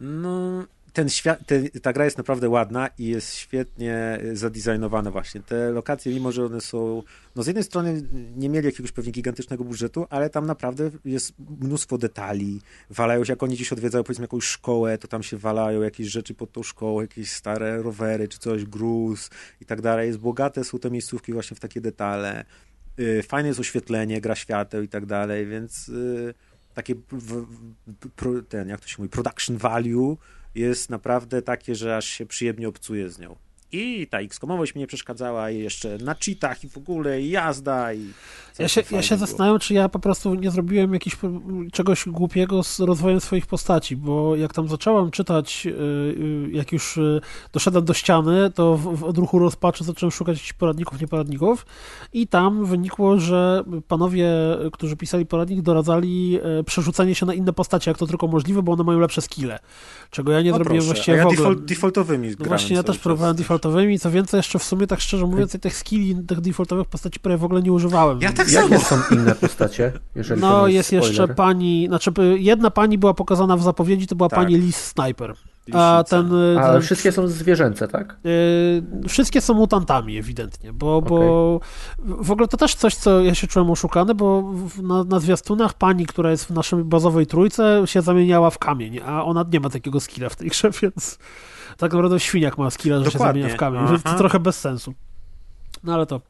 No, ten świat, ten, ta gra jest naprawdę ładna i jest świetnie zadesignowana właśnie. Te lokacje, mimo że one są, no z jednej strony nie mieli jakiegoś pewnie gigantycznego budżetu, ale tam naprawdę jest mnóstwo detali. Walają się, jak oni gdzieś odwiedzają powiedzmy jakąś szkołę, to tam się walają jakieś rzeczy pod tą szkołą, jakieś stare rowery czy coś, gruz i tak dalej. Jest bogate są te miejscówki właśnie w takie detale. Y, fajne jest oświetlenie, gra świateł i tak dalej, więc y, takie ten, jak to się mówi, production value jest naprawdę takie, że aż się przyjemnie obcuje z nią. I ta X-komowość mi nie przeszkadzała i jeszcze na cheatach i w ogóle i jazda i... Ja się, ja się zastanawiam, czy ja po prostu nie zrobiłem jakiegoś czegoś głupiego z rozwojem swoich postaci, bo jak tam zacząłem czytać, y, y, jak już y, doszedłem do ściany, to w, w odruchu rozpaczy zacząłem szukać poradników, nieporadników i tam wynikło, że panowie, którzy pisali poradnik, doradzali przerzucanie się na inne postacie, jak to tylko możliwe, bo one mają lepsze skille, czego ja nie no zrobiłem proszę, właściwie ja w ogóle. Default, defaultowymi no Właśnie, ja też próbowałem defaultowymi, co więcej, jeszcze w sumie, tak szczerze mówiąc, tych skilli, tych defaultowych postaci prawie w ogóle nie używałem. Ja tak Jakie są inne postacie? Jeżeli no, jest, jest jeszcze pani, znaczy jedna pani była pokazana w zapowiedzi, to była tak. pani Lis Sniper. A ten, ten, Ale wszystkie są zwierzęce, tak? Yy, wszystkie są mutantami, ewidentnie, bo, okay. bo w ogóle to też coś, co ja się czułem oszukany, bo na, na zwiastunach pani, która jest w naszej bazowej trójce, się zamieniała w kamień, a ona nie ma takiego skilla w tej grze, więc tak naprawdę świniak ma skilla, że Dokładnie. się zamienia w kamień, Aha. to trochę bez sensu. No ale to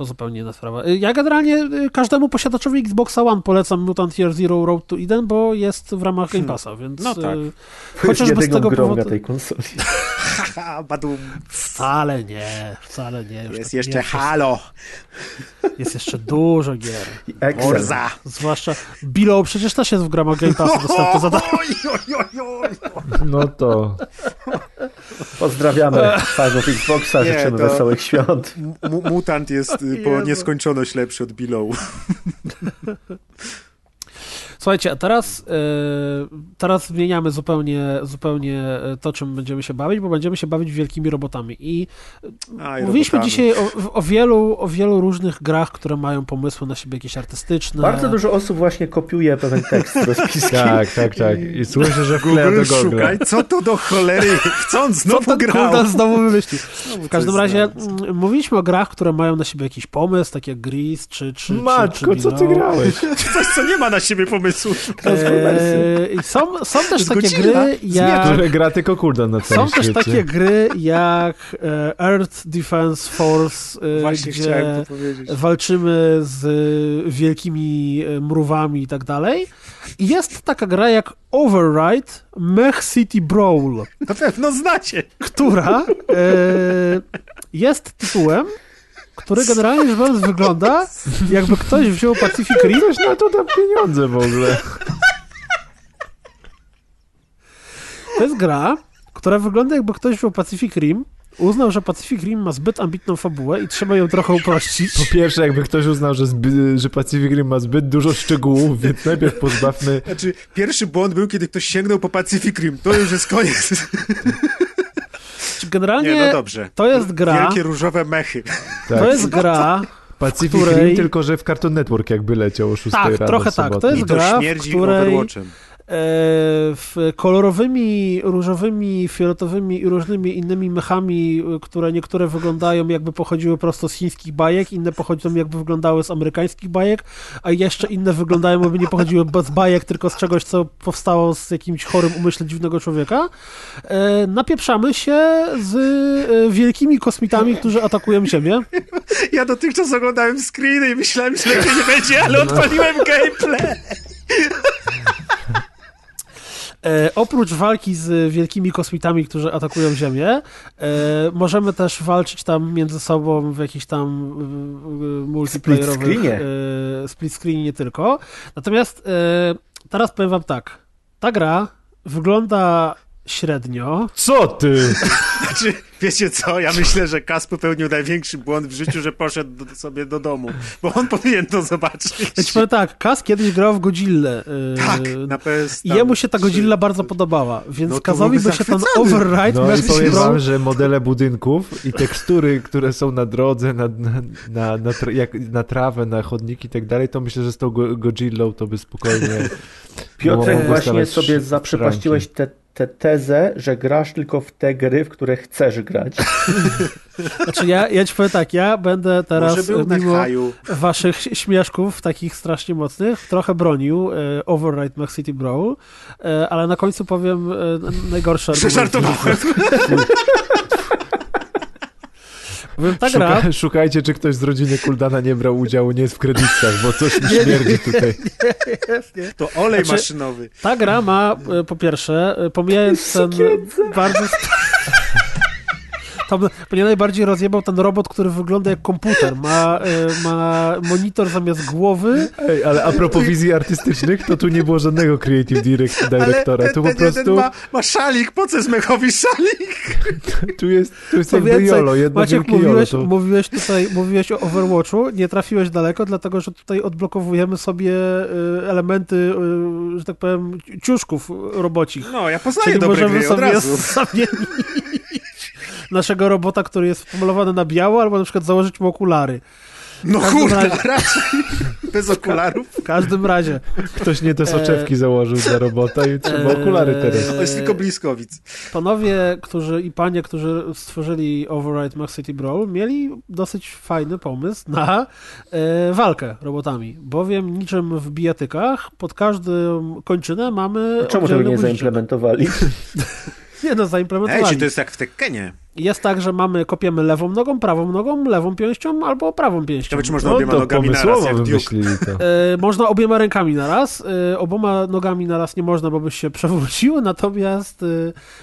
to zupełnie inna sprawa. Y, ja generalnie y, każdemu posiadaczowi Xboxa One polecam Mutant Year Zero Road to Eden, bo jest w ramach Game hmm. Passa, więc... No tak. Y, chociaż bez tego powodu... tej konsoli. Badum. Wcale nie, wcale nie. Już jest tak jeszcze nie, Halo. Jest jeszcze dużo gier. Forza. Zwłaszcza Below przecież też jest w ramach Game Passa dostępny za No to... Pozdrawiamy fanów Xboxa, nie, życzymy wesołych świąt. Mutant jest po nieskończoność lepszy od Below. Słuchajcie, a teraz, yy, teraz zmieniamy zupełnie, zupełnie e, to, czym będziemy się bawić, bo będziemy się bawić wielkimi robotami. I, a, mówiliśmy robotami. dzisiaj o, o, wielu, o wielu różnych grach, które mają pomysły na siebie jakieś artystyczne. Bardzo dużo osób właśnie kopiuje pewien tekst rozpiski. tak, tak, tak. I słyszę, że wkleja do Google. Szukaj, co to do cholery? Chcąc znowu co grał. znowu wymyślił. W każdym razie mm, mówiliśmy o grach, które mają na siebie jakiś pomysł, takie jak Gris, czy... czy Matko, czy, czy co ty grałeś? Coś, co nie ma na siebie pomysłu pomysłu. Eee, są, są też takie gry jak... Które gra tylko Kuldan na całym Są też świecie. takie gry jak e, Earth Defense Force, e, Właśnie gdzie walczymy z wielkimi e, mrówami i tak dalej. I jest taka gra jak Override Mech City Brawl. Na pewno znacie. Która e, jest tytułem, który generalnie rzecz biorąc wygląda, jakby ktoś wziął Pacific Rim. Ktoś na to da pieniądze w ogóle. To jest gra, która wygląda jakby ktoś wziął Pacific Rim, uznał, że Pacific Rim ma zbyt ambitną fabułę i trzeba ją trochę uprościć. Po pierwsze, jakby ktoś uznał, że, że Pacific Rim ma zbyt dużo szczegółów, więc najpierw pozbawmy... Znaczy, pierwszy błąd był, kiedy ktoś sięgnął po Pacific Rim. To już jest koniec. Generalnie Nie, no dobrze. to jest gra... Wielkie różowe mechy. Tak. To jest gra... Pacific której... Rim, tylko że w Cartoon Network jakby leciał o 6 tak, rano trochę tak. To jest gra, w której... W kolorowymi, różowymi, fioletowymi i różnymi innymi mechami, które niektóre wyglądają jakby pochodziły prosto z chińskich bajek, inne pochodzą jakby wyglądały z amerykańskich bajek, a jeszcze inne wyglądają jakby nie pochodziły z bajek, tylko z czegoś, co powstało z jakimś chorym umyśle dziwnego człowieka. E, napieprzamy się z e, wielkimi kosmitami, którzy atakują Ziemię. Ja dotychczas oglądałem screeny i myślałem, że lepiej nie będzie, ale odpaliłem gameplay. E, oprócz walki z wielkimi kosmitami, którzy atakują Ziemię, e, możemy też walczyć tam między sobą w jakichś tam e, multiplayerowych split screenie, e, split screenie nie tylko. Natomiast e, teraz powiem wam tak. Ta gra wygląda średnio. Co ty? Znaczy, wiecie co, ja myślę, że Kas popełnił największy błąd w życiu, że poszedł do, sobie do domu, bo on powinien to zobaczyć. Ci powiem tak, Kas kiedyś grał w Godzillę. Yy, tak, na PS. I jemu się ta Godzilla bardzo podobała, więc no Kazowi by się ten override No i powiem wam, że modele budynków i tekstury, które są na drodze, na, na, na, na, tra jak, na trawę, na chodniki i tak dalej, to myślę, że z tą Godzillą to by spokojnie... Piotrek, właśnie sobie zaprzepaściłeś te tę tezę, że grasz tylko w te gry, w które chcesz grać. Znaczy ja, ja ci powiem tak, ja będę teraz mimo waszych śmieszków takich strasznie mocnych trochę bronił e, Override Max City Brawl, e, ale na końcu powiem e, najgorsze argumenty. Powiem, ta Szuka. Szukajcie, czy ktoś z rodziny Kuldana nie brał udziału, nie jest w kredytach, bo coś mi śmierdzi tutaj. Nie, nie, To olej znaczy, maszynowy. Ta gra ma, e, po pierwsze, e, pomijając ten bardzo... Tam mnie najbardziej rozjebał ten robot, który wygląda jak komputer. Ma, e, ma monitor zamiast głowy. Ej, ale a propos wizji artystycznych, to tu nie było żadnego creative direct, directora. ten, tu po ten, prostu... Ten ma, ma szalik, po co Zmechowi szalik? tu jest, tu jest jakby więcej, jolo, jedno Maciek, mówiłeś, jolo, to... mówiłeś tutaj, mówiłeś o Overwatchu, nie trafiłeś daleko, dlatego, że tutaj odblokowujemy sobie y, elementy, y, że tak powiem, ciuszków robocich. No, ja poznaję Czyli dobre możemy gry, sobie zamienić naszego robota, który jest pomalowany na biało, albo na przykład założyć mu okulary. No kurde, razie... raczej bez okularów. W każdym razie. Ktoś nie te soczewki e... założył dla robota i trzeba e... okulary teraz. To jest tylko bliskowic. Panowie, którzy i panie, którzy stworzyli Override Max City Brawl, mieli dosyć fajny pomysł na e, walkę robotami, bowiem niczym w bijatykach pod każdym kończynę mamy Czemu tego nie zaimplementowali? nie no, zaimplementowali. Ej, czy to jest jak w Tekkenie? jest tak, że mamy, kopiemy lewą nogą, prawą nogą, lewą pięścią albo prawą pięścią. To czy można no, obiema nogami na raz, jak to. E, można obiema rękami na raz, e, oboma nogami na raz nie można, bo byś się przewrócił, natomiast e,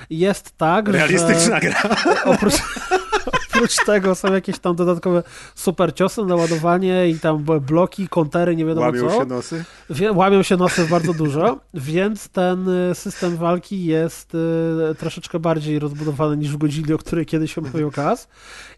jest tak, Realistyczna że... gra. Oprócz, oprócz tego są jakieś tam dodatkowe super ciosy, naładowanie i tam bloki, kontery, nie wiadomo łamią co. Łamią się nosy? Wie, łamią się nosy bardzo dużo, więc ten system walki jest troszeczkę bardziej rozbudowany niż w Godzilli, o której kiedyś opowiedział Kaz.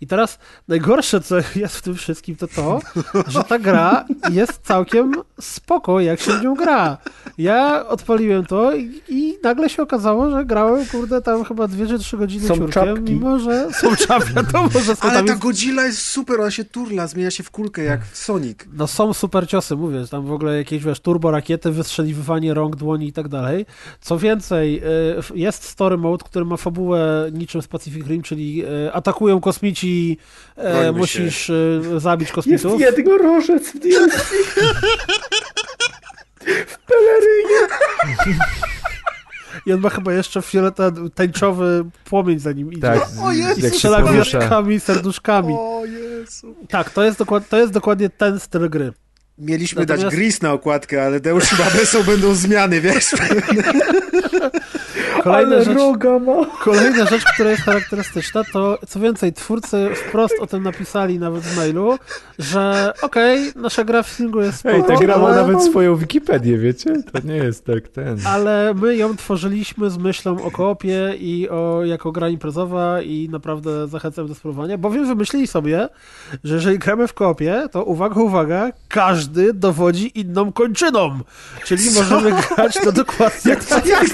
I teraz najgorsze, co jest w tym wszystkim, to to, że ta gra jest całkiem spoko, jak się w nią gra. Ja odpaliłem to i, i nagle się okazało, że grałem, kurde, tam chyba dwie czy trzy godziny są ciurkiem, czapki. mimo że są czapki, wiadomo, że są Ale ta. Godzilla jest super, ona się turla, zmienia się w kulkę jak Sonic. No są super ciosy, mówię, tam w ogóle jakieś, wiesz, turbo rakiety, wystrzeliwywanie rąk, dłoni i tak dalej. Co więcej, y, jest story mode, który ma fabułę niczym z Pacific Rim, czyli e, atakują kosmici, e, musisz się. zabić kosmitów. Jest jednorożec w DLC. w pelerynie. I on ma chyba jeszcze w fiole ten tańczowy płomień za nim idzie. Tak, o Jezu, jak strzela gwiazdkami, serduszkami. O Jezu. Tak, to jest, dokład, to jest dokładnie ten styl gry. Mieliśmy Natomiast... dać Gris na okładkę, ale Deusz chyba Besą będą zmiany, wiesz? Kolejna ale rzecz, roga ma. Kolejna rzecz, która jest charakterystyczna, to co więcej, twórcy wprost o tym napisali nawet w mailu, że okej, okay, nasza gra w singlu jest spoko, Ej, ta gra ma ale... nawet swoją Wikipedię, wiecie? To nie jest tak ten. Ale my ją tworzyliśmy z myślą o koopie i o, jako gra imprezowa i naprawdę zachęcam do spróbowania, bowiem wymyślili sobie, że jeżeli gramy w koopie, to uwaga, uwaga, każdy dowodzi inną kończyną. Czyli Co? możemy grać to dokładnie jak Pacific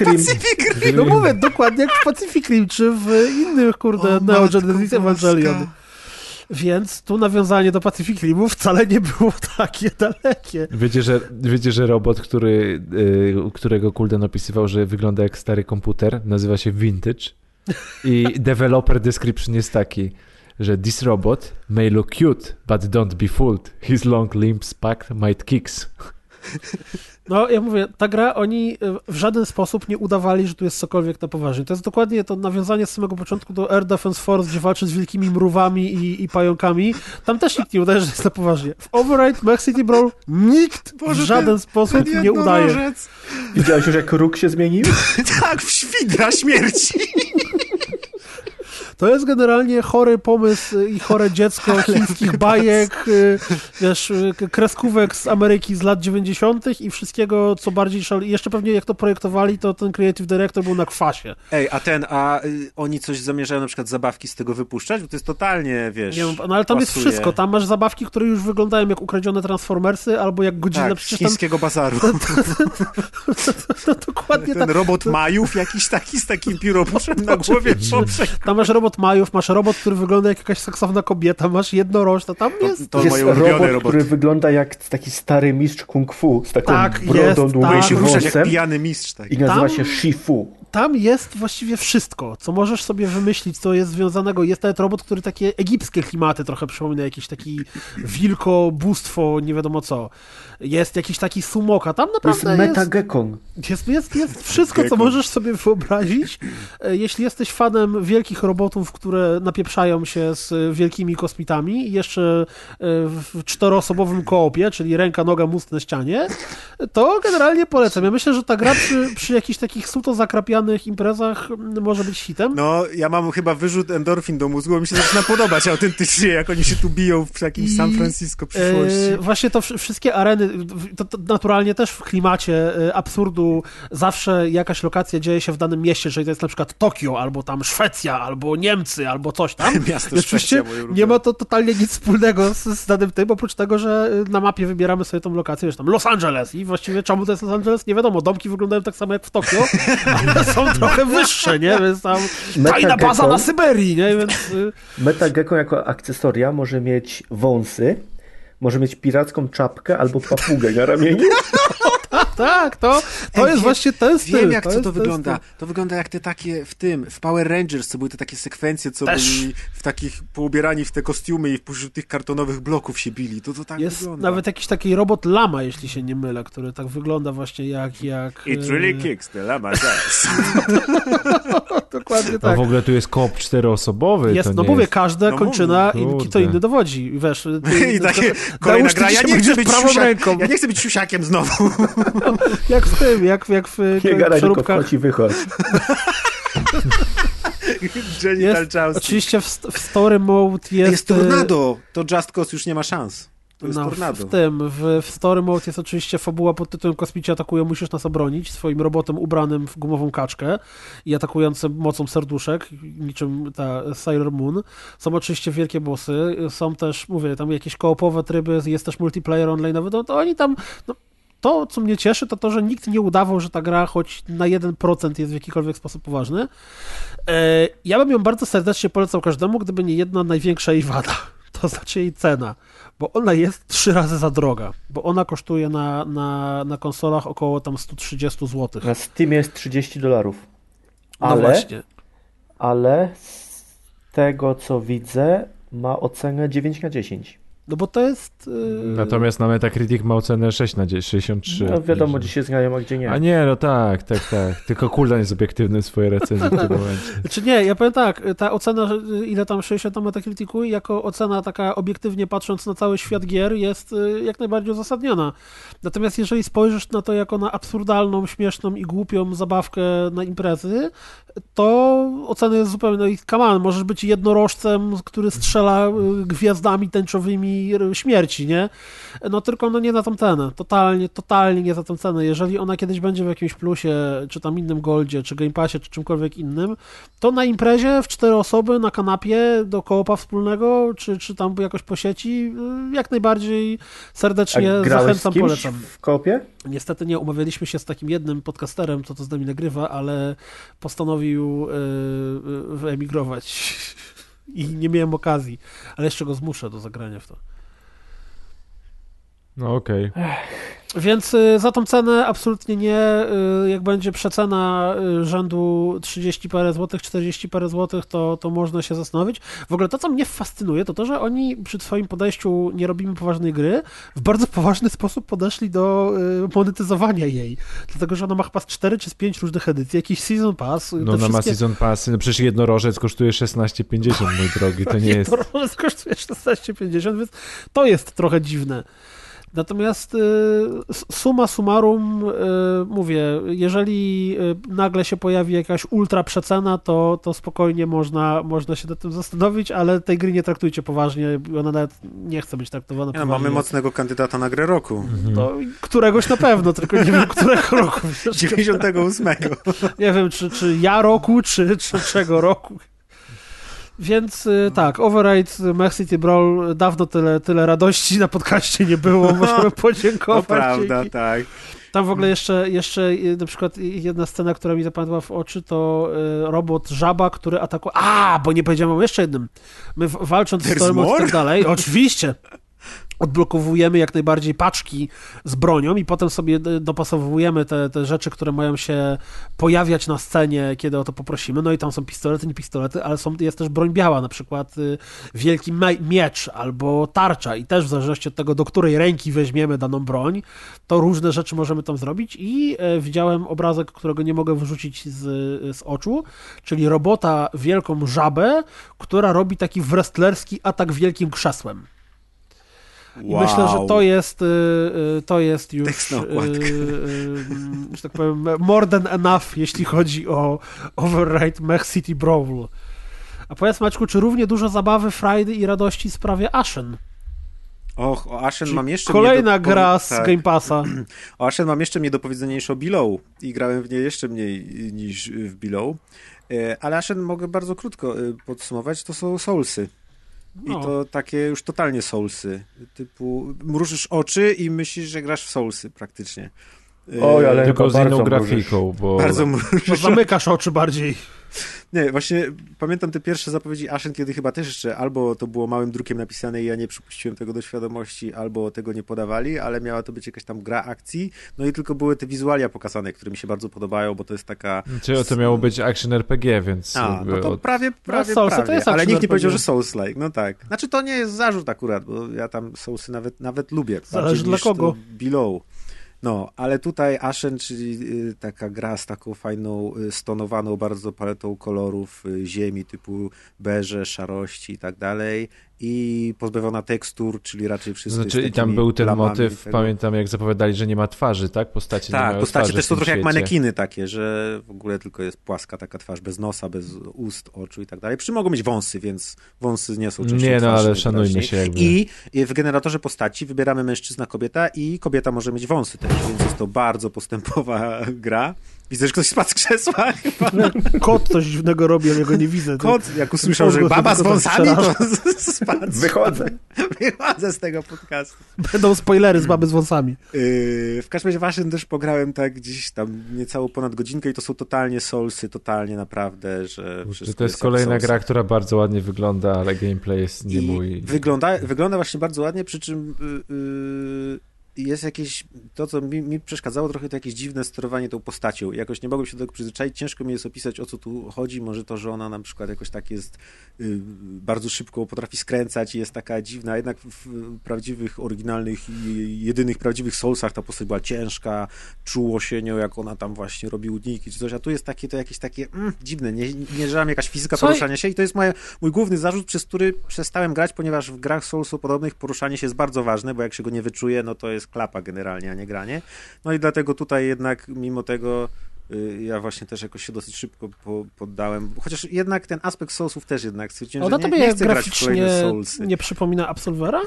Rim. No mówię, dokładnie jak w Pacific Rim, czy w innych, kurde, Neo Genesis Evangelion. Więc tu nawiązanie do Pacific Rimu wcale nie było takie dalekie. Wiecie, że, wiecie, że robot, który, y, którego Kulden opisywał, że wygląda jak stary komputer, nazywa się Vintage i developer description jest taki, że this robot may look cute, but don't be fooled. His long limbs packed might kicks. No, ja mówię, ta gra, oni e, w żaden sposób nie udawali, że tu jest cokolwiek na poważnie. To jest dokładnie to nawiązanie z samego początku do Air Defense Force, gdzie walczy z wielkimi mrówami i, i pająkami. Tam też nikt nie udaje, że jest na poważnie. W Override Max City Brawl nikt Boże, w żaden ten, sposób ten nie udaje. Widziałeś już, jak róg się zmienił? tak, w świdra śmierci. To jest generalnie chory pomysł i chore dziecko chińskich bajek, y, wiesz, y, kreskówek z Ameryki z lat 90. i wszystkiego, co bardziej szali. Jeszcze pewnie jak to projektowali, to ten creative director był na kwasie. Ej, a ten, a y, oni coś zamierzają na przykład zabawki z tego wypuszczać? Bo to jest totalnie, wiesz. Nie, no ale tam pasuje. jest wszystko. Tam masz zabawki, które już wyglądają jak ukradzione Transformersy albo jak Godzilla. Tak, Przecież chińskiego tam... bazaru. To, dokładnie ten tak. robot Majów jakiś taki z takim pióropuszem na głowie. Tam masz robot Majów, masz robot, który wygląda jak jakaś seksowna kobieta, masz jednorożca, tam jest... To, to jest robot, robot, który wygląda jak taki stary mistrz kung fu, z taką tak, brodą, długą tak. się jak pijany mistrz. Tak. I nazywa tam, się Shifu. Tam jest właściwie wszystko, co możesz sobie wymyślić, co jest związanego. Jest nawet robot, który takie egipskie klimaty trochę przypomina, jakiś taki wilko, bóstwo, nie wiadomo co. Jest jakiś taki sumoka, tam naprawdę jest... Metagekon. Jest, jest, jest wszystko, co możesz sobie wyobrazić. E, jeśli jesteś fanem wielkich robotów, które napieprzają się z wielkimi kosmitami i jeszcze e, w czteroosobowym koopie, czyli ręka, noga, mózg na ścianie, to generalnie polecam. Ja myślę, że ta gra przy, przy jakichś takich suto zakrapianych danych imprezach może być hitem. No, ja mam chyba wyrzut endorfin do mózgu, mi się zaczyna podobać autentycznie, jak oni się tu biją w jakimś I, San Francisco przyszłości. E, właśnie to wszystkie areny, to, to naturalnie też w klimacie e, absurdu zawsze jakaś lokacja dzieje się w danym mieście, jeżeli to jest na przykład Tokio, albo tam Szwecja, albo Niemcy, albo coś tam. Miasto Szwecja, nie ma to totalnie nic wspólnego z, z danym tym, oprócz tego, że na mapie wybieramy sobie tą lokację, wiesz, tam Los Angeles i właściwie czemu to jest Los Angeles, nie wiadomo, domki wyglądają tak samo jak w Tokio, ale są trochę wyższe, nie, więc tam tajna baza na Syberii, nie, więc... Y, Metagecko jako akcesoria może mieć wąsy, może mieć piracką czapkę albo papugę na ramieniu. tak, to, to Ej, jest właśnie ten styl. Wiem, jak to, co to wygląda. To wygląda jak te takie w tym, w Power Rangers, co były te takie sekwencje, co Też. byli w takich, poubierani w te kostiumy i pośród tych kartonowych bloków się bili. To, to tak jest wygląda. nawet jakiś taki robot lama, jeśli się nie mylę, który tak wygląda właśnie jak... jak It really e, kicks the lama Dokładnie tak. A w ogóle tu jest koop czteroosobowy. Jest, no mówię, jest... każda no kończyna i kto inny dowodzi. Wiesz, ty, I takie kolejna gra, ja nie chcę być prawą ręką. Ja nie chcę być siusiakiem znowu. jak w tym, jak, jak w Nie gadaj, tylko wchodź i wychodź. jest, Oczywiście w, w story mode jest... Jest tornado, to Just Cause już nie ma szans. To jest no, tornado. W, tym, w, w story mode jest oczywiście fabuła pod tytułem Kosmici atakują, musisz nas obronić, swoim robotem ubranym w gumową kaczkę i atakującym mocą serduszek, niczym ta Sailor Moon. Są oczywiście wielkie bossy, są też, mówię, tam jakieś koopowe tryby, jest też multiplayer online, no to oni tam, no, to, co mnie cieszy, to to, że nikt nie udawał, że ta gra choć na 1% jest w jakikolwiek sposób poważny. E, ja bym ją bardzo serdecznie polecał każdemu, gdyby nie jedna największa jej wada. To znaczy jej cena, bo ona jest trzy razy za droga, bo ona kosztuje na, na, na konsolach około tam 130 zł. Na Steam jest 30 dolarów. No ale, no właśnie. Ale z tego, co widzę, ma ocenę 9 na 10. No bo to jest... Yy... Natomiast na Metacritic ma ocenę 6 na 10, 63. No wiadomo, gdzie się znają, a gdzie nie. A nie, no tak, tak, tak. Tylko Kuldan jest obiektywny w swojej recenzji w tym momencie. Znaczy nie, ja powiem tak, ta ocena, ile tam 60 na Metacriticu, jako ocena taka obiektywnie patrząc na cały świat gier jest y, jak najbardziej uzasadniona. Natomiast jeżeli spojrzysz na to jako na absurdalną, śmieszną i głupią zabawkę na imprezy, to ocena jest zupełnie, no i come on, możesz być jednorożcem, który strzela y, gwiazdami tęczowymi śmierci, nie? No tylko no nie za tą cenę, totalnie, totalnie nie za tą cenę. Jeżeli ona kiedyś będzie w jakimś plusie, czy tam innym goldzie, czy Game Passie, czy czymkolwiek innym, to na imprezie w cztery osoby na kanapie do koopa wspólnego, czy, czy tam jakoś po sieci, y, jak najbardziej serdecznie zachęcam, polecam. w koopie? Niestety nie, umawialiśmy się z takim jednym podcasterem, co to z nami nagrywa, ale postanowił yy, wyemigrować i nie miałem okazji, ale jeszcze go zmuszę do zagrania w to. No okej. Okay. Więc y, za tą cenę absolutnie nie. Y, jak będzie przecena y, rzędu 30 parę złotych, 40 parę złotych, to, to można się zastanowić. W ogóle to, co mnie fascynuje, to to, że oni przy swoim podejściu nie robimy poważnej gry, w bardzo poważny sposób podeszli do monetyzowania jej. Dlatego, że ona ma chyba z 4 czy z 5 różnych edycji, jakiś Season Pass. No ona wszystkie... ma Season Pass, no przecież jednorożec kosztuje 16,50, mój drogi, to nie jest... Jednorożec kosztuje 16,50, więc to jest trochę dziwne. Natomiast y, suma summarum, y, mówię, jeżeli y, nagle się pojawi jakaś ultra przecena, to, to spokojnie można, można się nad tym zastanowić, ale tej gry nie traktujcie poważnie, ona nawet nie chce być traktowana ja, Mamy mocnego kandydata na grę roku. Mhm. To któregoś na pewno, tylko nie wiem, którego roku. 98. Nie wiem, czy, czy ja roku, czy, czy czego roku. Więc y, tak, Override, Mech City Brawl, dawno tyle, tyle radości na podcaście nie było, możemy podziękować. To prawda, dzięki. tak. Tam w ogóle jeszcze, jeszcze y, na przykład jedna scena, która mi zapadła w oczy, to y, robot żaba, który atakuje... A, bo nie powiedziałem o jeszcze jednym. My walcząc z Stormem i tak dalej, oczywiście, odblokowujemy jak najbardziej paczki z bronią i potem sobie dopasowujemy te, te rzeczy, które mają się pojawiać na scenie, kiedy o to poprosimy. No i tam są pistolety, nie pistolety, ale są, jest też broń biała, na przykład y, wielki miecz albo tarcza i też w zależności od tego, do której ręki weźmiemy daną broń, to różne rzeczy możemy tam zrobić i e, widziałem obrazek, którego nie mogę wyrzucić z, z oczu, czyli robota wielką żabę, która robi taki wrestlerski atak wielkim krzesłem. I myślę, że to jest to jest już że tak powiem more than enough, jeśli chodzi o Override Mech City Brawl. A powiedz Maćku, czy równie dużo zabawy, frajdy i radości sprawia Ashen? Och, o Ashen mam jeszcze... Kolejna do... gra z tak. Game Passa. O Ashen mam jeszcze mniej do powiedzenia niż o Below i grałem w nie jeszcze mniej niż w Below. E, ale Ashen mogę bardzo krótko podsumować, to są Soulsy. No. I to takie już totalnie Soulsy. Typu mrużysz oczy i myślisz, że grasz w Soulsy praktycznie. Oj, ale tylko z inną grafiką, bo... Bardzo mrużysz... Bo zamykasz oczy bardziej. Nie, właśnie pamiętam te pierwsze zapowiedzi Ashen, kiedy chyba też jeszcze albo to było małym drukiem napisane i ja nie przypuściłem tego do świadomości, albo tego nie podawali, ale miała to być jakaś tam gra akcji, no i tylko były te wizualia pokazane, które mi się bardzo podobają, bo to jest taka... Czyli to miało być action RPG, więc... A, no to prawie, prawie, no, prawie, to jest ale nikt nie powiedział, że Souls-like, no tak. Znaczy to nie jest zarzut akurat, bo ja tam Soulsy nawet, nawet lubię. Zależy dla kogo. Below. No, ale tutaj Ashen, czyli y, taka gra z taką fajną, y, stonowaną bardzo paletą kolorów y, ziemi typu beże, szarości i tak dalej i pozbawiona tekstur, czyli raczej wszystko Znaczy i tam był ten motyw, tego. pamiętam jak zapowiadali, że nie ma twarzy, tak? Postacie tak, nie mają postacie też są trochę jak manekiny takie, że w ogóle tylko jest płaska taka twarz, bez nosa, bez ust, oczu i tak dalej. Przy mogą mieć wąsy, więc wąsy nie są częścią Nie, no ale szanujmy się. Jakby. I w generatorze postaci wybieramy mężczyzna, kobieta i kobieta może mieć wąsy też, więc jest to bardzo postępowa gra. Widzę, że ktoś spadł z krzesła chyba. Kot coś dziwnego robi, ale go nie widzę. Kot, jak usłyszał, że baba z wąsami, to Wychodzę. Wychodzę z tego podcastu. Będą spoilery z baby z wąsami. Yy, w każdym razie waszym też pograłem tak gdzieś tam niecałą ponad godzinkę i to są totalnie soulsy, totalnie naprawdę, że To jest kolejna gra, która bardzo ładnie wygląda, ale gameplay jest nie I mój. Wygląda, wygląda właśnie bardzo ładnie, przy czym yy, yy jest jakieś, to co mi, mi, przeszkadzało trochę, to jakieś dziwne sterowanie tą postacią. Jakoś nie mogłem się do tego przyzwyczaić, ciężko mi jest opisać, o co tu chodzi. Może to, że ona na przykład jakoś tak jest y, bardzo szybko, potrafi skręcać i jest taka dziwna. Jednak w prawdziwych, oryginalnych i jedynych prawdziwych Soulsach ta postać była ciężka, czuło się nią, jak ona tam właśnie robi uniki czy coś, a tu jest takie, to jakieś takie mm, dziwne, nie, nie żałem jakaś fizyka Co? poruszania się i to jest moje, mój główny zarzut, przez który przestałem grać, ponieważ w grach Soulsu podobnych poruszanie się jest bardzo ważne, bo jak się go nie wyczuje, no to jest jest klapa generalnie, a nie granie. No i dlatego tutaj jednak mimo tego y, ja właśnie też jakoś się dosyć szybko poddałem, chociaż jednak ten aspekt Soulsów też jednak stwierdziłem, Ona że nie, nie chcę grać w kolejne Soulsy. nie przypomina Absolvera?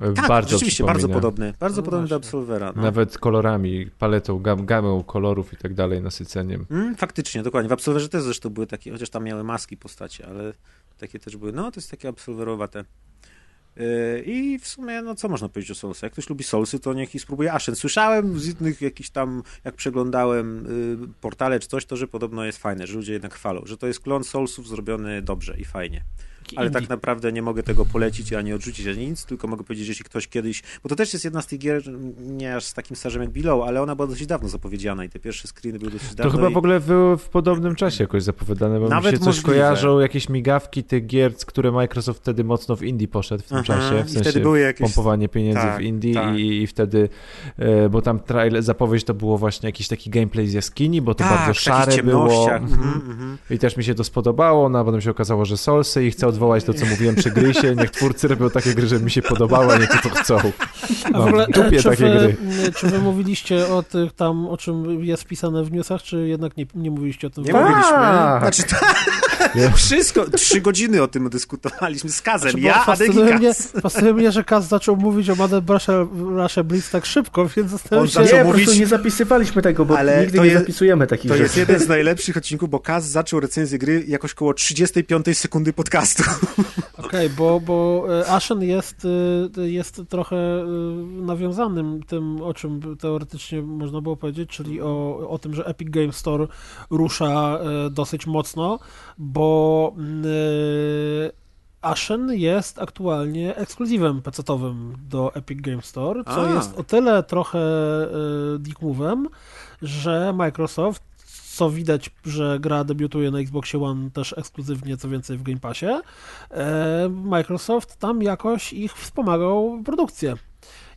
E, tak, bardzo rzeczywiście, bardzo podobny. Bardzo no podobny do Absolvera. No. Nawet kolorami, paletą, gam, gamą kolorów i tak dalej, nasyceniem. Mm, faktycznie, dokładnie. W Absolverze też zresztą były takie, chociaż tam miały maski postacie, ale takie też były. No, to jest takie Absolverowate. Yy, I w sumie, no co można powiedzieć o Soulsach? Jak ktoś lubi Soulsy, to niech i spróbuje Ashen. Słyszałem z innych jakichś tam, jak przeglądałem y, portale czy coś, to że podobno jest fajne, że ludzie jednak chwalą, że to jest klon Soulsów zrobiony dobrze i fajnie ale tak naprawdę nie mogę tego polecić ani odrzucić ani nic, tylko mogę powiedzieć, że jeśli ktoś kiedyś, bo to też jest jedna z tych gier, nie aż z takim stażem jak Below, ale ona była dosyć dawno zapowiedziana i te pierwsze screeny były dosyć dawno. To chyba i... w ogóle było w podobnym czasie jakoś zapowiadane, bo Nawet mi się coś możliwe. kojarzą, jakieś migawki tych gier, które Microsoft wtedy mocno w Indie poszedł w tym Aha, czasie, w sensie wtedy były jakieś... pompowanie pieniędzy tak, w Indie tak. i, i, wtedy, e, bo tam trailer, zapowiedź to było właśnie jakiś taki gameplay z jaskini, bo to tak, bardzo szare było mhm, mhm. i też mi się to spodobało, no a potem się okazało, że Solsy i chcę odwołać to, co mówiłem przy gry się, niech twórcy robią takie gry, żeby mi się podobały, a nie to, co chcą. No, w ogóle, dupie czy takie wy, gry. Czy wy mówiliście o tych tam, o czym jest pisane w newsach, czy jednak nie, nie mówiliście o tym? Nie mówiliśmy. Znaczy, tak. Wszystko, trzy godziny o tym dyskutowaliśmy z Kazem, znaczy, ja, Adek i mnie, Fascynuje mnie, że Kaz zaczął mówić o Mother Russia Blitz tak szybko, więc zastanawiam się... Nie, mówić... nie zapisywaliśmy tego, bo Ale nigdy nie jest, zapisujemy takich to rzeczy. To jest jeden z najlepszych odcinków, bo Kaz zaczął recenzję gry jakoś koło 35 sekundy podcastu. Okej, okay, bo, bo e, Ashen jest, e, jest trochę e, nawiązanym tym, o czym teoretycznie można było powiedzieć, czyli o, o tym, że Epic Game Store rusza dosyć mocno, bo Ashen jest aktualnie ekskluzywem PC-owym do Epic Game Store, co A. jest o tyle trochę dick move'em, że Microsoft co widać, że gra debiutuje na Xboxie One też ekskluzywnie, co więcej w Game Passie, e, Microsoft tam jakoś ich wspomagał produkcję.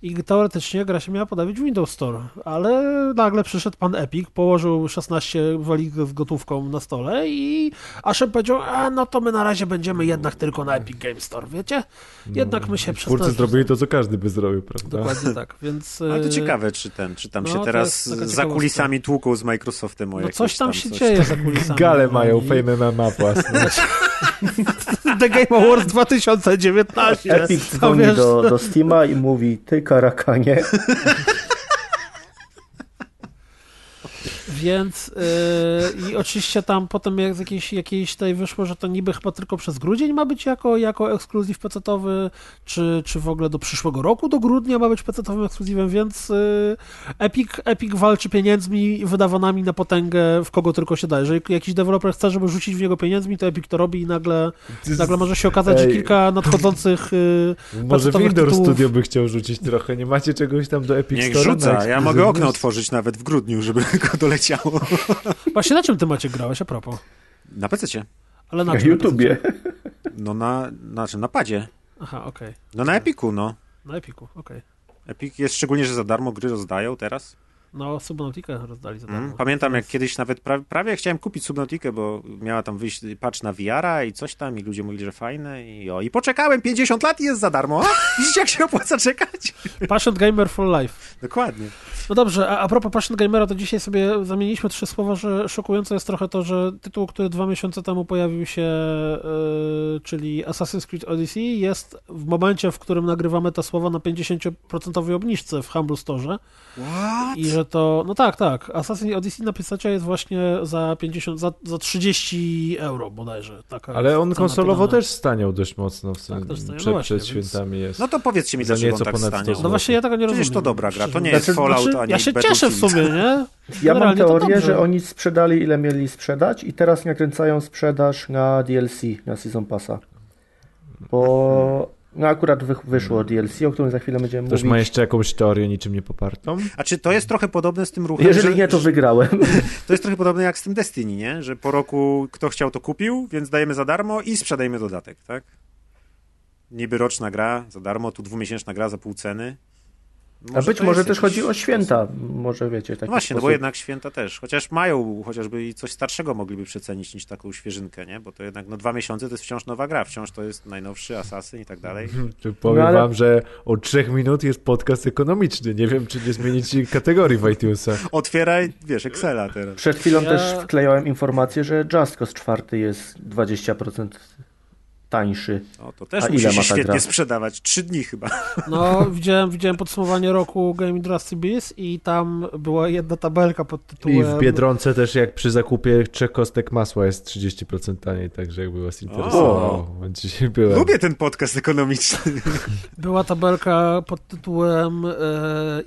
I teoretycznie gra się miała podawić w Windows Store, ale nagle przyszedł pan Epic, położył 16 walik z gotówką na stole i Ashem powiedział, a no to my na razie będziemy jednak tylko na Epic Game Store, wiecie? Jednak my się no, Twórcy zrobili to, co każdy by zrobił, prawda? Dokładnie tak, więc... Ale to ciekawe, czy ten, czy tam no, się teraz za kulisami tłuką z Microsoftem o No coś tam, tam się coś dzieje za kulisami. Gale mają, Fame MMA własne. The Game Awards 2019. Epic dzwoni do, do Steama i mówi, ty karakanie. Więc yy, i oczywiście tam potem jak z jakiejś, jakiejś tej wyszło, że to niby chyba tylko przez grudzień ma być jako, jako ekskluzyw pecetowy, czy, czy w ogóle do przyszłego roku, do grudnia ma być pecetowym ekskluzywem, więc yy, Epic, Epic walczy pieniędzmi wydawanymi na potęgę, w kogo tylko się da. Jeżeli jakiś deweloper chce, żeby rzucić w niego pieniędzmi, to Epic to robi i nagle, nagle może się okazać, że kilka nadchodzących yy, Może Windows tytułów... Studio by chciał rzucić trochę, nie macie czegoś tam do Epic Niech Store? rzuca, ja mogę okno otworzyć nawet w grudniu, żeby go dolecieć Właśnie na czym ty macie grałeś, a propos? Na PC. Ale na, na YouTubie. No na, na czym? Na padzie. Aha, okej. Okay. No na Epiku, no. Na Epiku, okej. Okay. Epic jest szczególnie, że za darmo gry rozdają teraz. No, Subnautica rozdali za darmo. Mm, pamiętam, jak kiedyś nawet pra prawie chciałem kupić Subnautikę, bo miała tam wyjść patch na VR-a i coś tam i ludzie mówili, że fajne i o, i poczekałem 50 lat i jest za darmo. A, widzicie, jak się opłaca czekać? Passion Gamer for Life. Dokładnie. No dobrze, a, a propos Passion Gamera, to dzisiaj sobie zamieniliśmy trzy słowa, że szokujące jest trochę to, że tytuł, który dwa miesiące temu pojawił się, yy, czyli Assassin's Creed Odyssey, jest w momencie, w którym nagrywamy te słowa na 50% obniżce w Humble Store. What? I że to, no tak, tak, Assassin's Odyssey na PC jest właśnie za 50, za, za 30 euro bodajże. Taka Ale on konsolowo podana. też staniał dość mocno, w sensie, tak, przed, no właśnie, przed świętami jest. No to powiedzcie mi, dlaczego on tak staniał. No właśnie ja tego nie rozumiem. Przecież to dobra gra, to nie jest znaczy, Fallout znaczy, ani Ja się cieszę w sumie, nie? Ja mam teorię, że oni sprzedali ile mieli sprzedać i teraz nakręcają sprzedaż na DLC, na Season Passa. Bo no akurat wy, wyszło DLC, o którym za chwilę będziemy Też mówić. ma jeszcze jakąś teorię niczym nie popartą? A czy to jest trochę podobne z tym ruchem? Jeżeli że, nie, to wygrałem. To jest trochę podobne jak z tym Destiny, nie? Że po roku kto chciał, to kupił, więc dajemy za darmo i sprzedajemy dodatek, tak? Niby roczna gra za darmo, tu dwumiesięczna gra za pół ceny. Może A być może też chodzi o święta, może wiecie. Taki no właśnie, sposób. no bo jednak święta też. Chociaż mają, chociażby i coś starszego mogliby przecenić niż taką świeżynkę, nie? Bo to jednak no dwa miesiące to jest wciąż nowa gra, wciąż to jest najnowszy Asasyn i tak dalej. Czy powiem no, ale... wam, że od trzech minut jest podcast ekonomiczny. Nie wiem, czy nie zmienić kategorii w iTunesach. Otwieraj, wiesz, Excela teraz. Przed chwilą ja... też wklejałem informację, że Just Cause 4 jest 20% tańszy. No, to też A musi się świetnie gra? sprzedawać. Trzy dni chyba. No, widziałem, widziałem podsumowanie roku Game Industry Biz i tam była jedna tabelka pod tytułem... I w Biedronce też jak przy zakupie trzech kostek masła jest 30% taniej, także jakby was interesowało. Dzisiaj byłem. Lubię ten podcast ekonomiczny. Była tabelka pod tytułem e,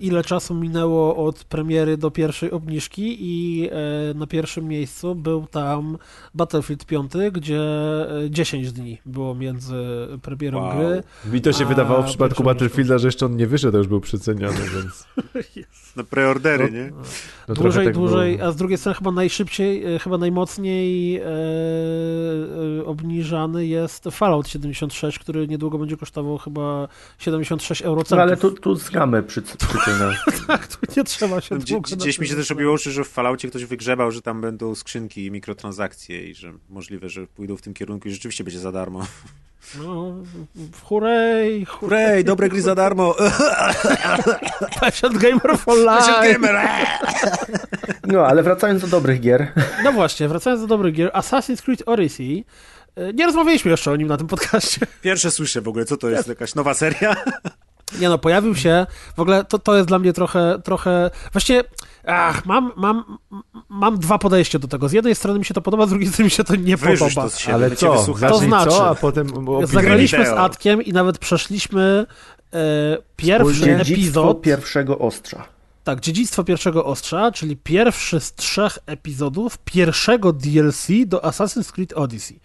ile czasu minęło od premiery do pierwszej obniżki i e, na pierwszym miejscu był tam Battlefield 5, gdzie 10 e, dni było między premierą wow. gry. Mi to się wydawało w przypadku Battlefielda, że jeszcze on nie wyszedł, to już był przeceniony, więc... Na preordery, no, nie? No, dłużej, tak dłużej, było. a z drugiej strony chyba najszybciej, e, chyba najmocniej e, e, obniżany jest Fallout 76, który niedługo będzie kosztował chyba 76 euro. No ale tu, tu zgamy przy, przy tak, tu nie trzeba się no, Gdzieś mi się też robiło oczy, że w Falloutie ktoś wygrzebał, że tam będą skrzynki i mikrotransakcje i że możliwe, że pójdą w tym kierunku i rzeczywiście będzie za darmo. No, hurray, hurray, dobre gry za darmo. Passion Gamer for Life. Gamer. No, ale wracając do dobrych gier. No właśnie, wracając do dobrych gier. Assassin's Creed Odyssey. E, nie rozmawialiśmy jeszcze o nim na tym podcaście. Pierwsze słyszę w ogóle, co to jest, jakaś nowa seria? Nie no, pojawił się, w ogóle to, to jest dla mnie trochę, trochę, właściwie, ach, mam, mam, mam dwa podejścia do tego. Z jednej strony mi się to podoba, z drugiej strony mi się to nie Wyrzuć podoba. To Ale co? To znaczy, co, a potem zagraliśmy z Atkiem i nawet przeszliśmy e, pierwszy epizod pierwszego ostrza. Tak, Dziedzictwo Pierwszego Ostrza, czyli pierwszy z trzech epizodów pierwszego DLC do Assassin's Creed Odyssey.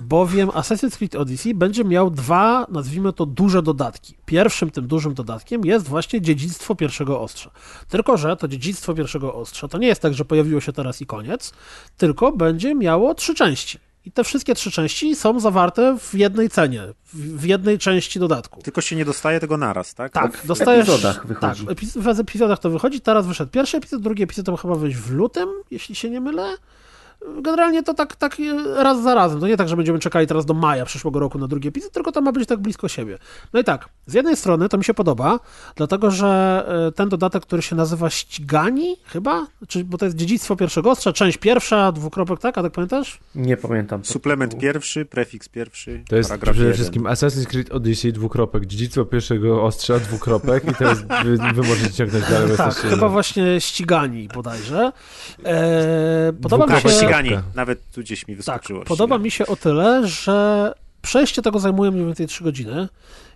Bowiem Assassin's Creed Odyssey będzie miał dwa, nazwijmy to, duże dodatki. Pierwszym tym dużym dodatkiem jest właśnie Dziedzictwo Pierwszego Ostrza. Tylko, że to Dziedzictwo Pierwszego Ostrza to nie jest tak, że pojawiło się teraz i koniec, tylko będzie miało trzy części. I te wszystkie trzy części są zawarte w jednej cenie, w jednej części dodatku. Tylko się nie dostaje tego naraz, tak? Tak, w dostajesz... W epizodach wychodzi. Tak, w epizodach to wychodzi. Teraz wyszedł pierwszy epizod, drugi epizod to chyba wyjść w lutym, jeśli się nie mylę generalnie to tak, tak raz za razem. To nie tak, że będziemy czekali teraz do maja przyszłego roku na drugi epizod, tylko to ma być tak blisko siebie. No i tak, z jednej strony to mi się podoba, dlatego że e, ten dodatek, który się nazywa Ścigani, chyba, czy, bo to jest dziedzictwo pierwszego ostrza, część pierwsza, dwukropek, tak? A tak pamiętasz? Nie pamiętam. Suplement pierwszy, prefiks pierwszy, To jest przede jeden. wszystkim Assassin's Creed Odyssey, dwukropek, dziedzictwo pierwszego ostrza, dwukropek i teraz wy, wy możecie ciągnąć dalej. tak, chyba właśnie Ścigani bodajże. E, podoba mi się ścigani. Nawet tu gdzieś mi wyskoczyło. Tak, podoba mi się o tyle, że przejście tego zajmuje mniej więcej 3 godziny.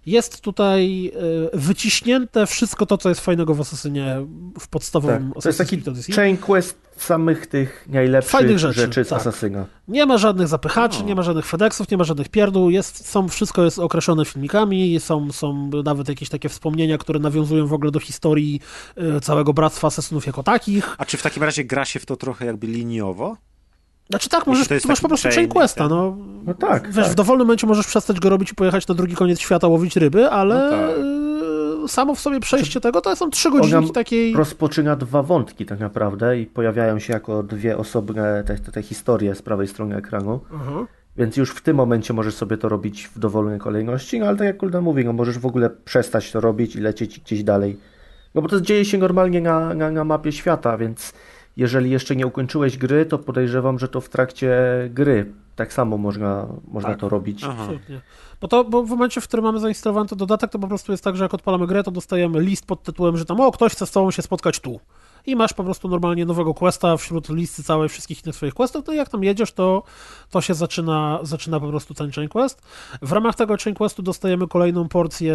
Jest tutaj e, wyciśnięte wszystko to, co jest fajnego w Asasynie w podstawowym tak, To jest taki chain quest samych tych najlepszych Fajnych rzeczy, rzeczy z tak. Asasyna. Nie ma żadnych zapychaczy, no. nie ma żadnych FedExów, nie ma żadnych pierdół, jest, są, wszystko jest określone filmikami, są, są nawet jakieś takie wspomnienia, które nawiązują w ogóle do historii e, całego Bractwa Asasynów jako takich. A czy w takim razie gra się w to trochę jakby liniowo? Znaczy tak, możesz, masz po prostu chain questa, no. No tak. Wiesz, tak. w dowolnym momencie możesz przestać go robić i pojechać na drugi koniec świata łowić ryby, ale no tak. Y, samo w sobie przejście tego to są trzy godzinki takiej... rozpoczyna dwa wątki tak naprawdę i pojawiają się jako dwie osobne te, te, te historie z prawej strony ekranu. Mhm. Więc już w tym momencie możesz sobie to robić w dowolnej kolejności, no ale tak jak Kulda mówi, no możesz w ogóle przestać to robić i lecieć gdzieś dalej. No bo to dzieje się normalnie na, na, na mapie świata, więc jeżeli jeszcze nie ukończyłeś gry, to podejrzewam, że to w trakcie gry tak samo można, można tak. to robić. Absolutnie. Bo to bo w momencie, w którym mamy zainstalowany ten dodatek, to po prostu jest tak, że jak odpalamy grę, to dostajemy list pod tytułem, że tam o, ktoś chce z tobą się spotkać tu i masz po prostu normalnie nowego questa wśród listy całej wszystkich innych swoich questów, to jak tam jedziesz, to, to się zaczyna, zaczyna po prostu ten chain quest. W ramach tego chain questu dostajemy kolejną porcję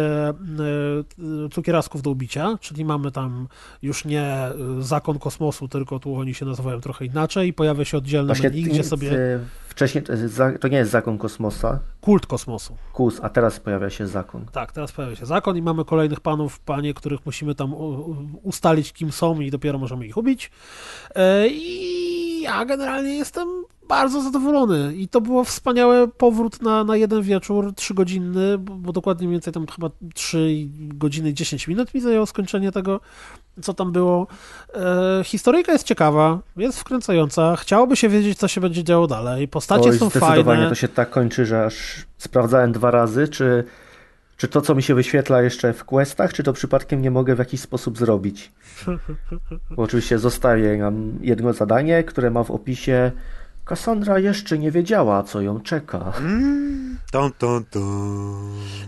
y, cukierasków do ubicia, czyli mamy tam już nie e, zakon kosmosu, tylko tu oni się nazywają trochę inaczej, pojawia się oddzielny Właśnie menu, gdzie sobie... Wcześniej to, za, to, nie jest zakon kosmosa. Kult kosmosu. Kus, a teraz pojawia się zakon. Tak, teraz pojawia się zakon i mamy kolejnych panów, panie, których musimy tam ustalić, kim są i dopiero możemy ich ubić. E, I ja generalnie jestem bardzo zadowolony i to było wspaniały powrót na, na jeden wieczór, trzygodzinny, bo, bo dokładnie mniej więcej tam chyba 3 godziny 10 minut mi zajęło skończenie tego, co tam było. E, historyjka jest ciekawa, jest wkręcająca, chciałoby się wiedzieć, co się będzie działo dalej, postacie Oj, są zdecydowanie fajne. to się tak kończy, że aż sprawdzałem dwa razy, czy czy to, co mi się wyświetla jeszcze w questach, czy to przypadkiem nie mogę w jakiś sposób zrobić? Bo oczywiście zostawię nam jedno zadanie, które ma w opisie Kassandra jeszcze nie wiedziała, co ją czeka. Mm.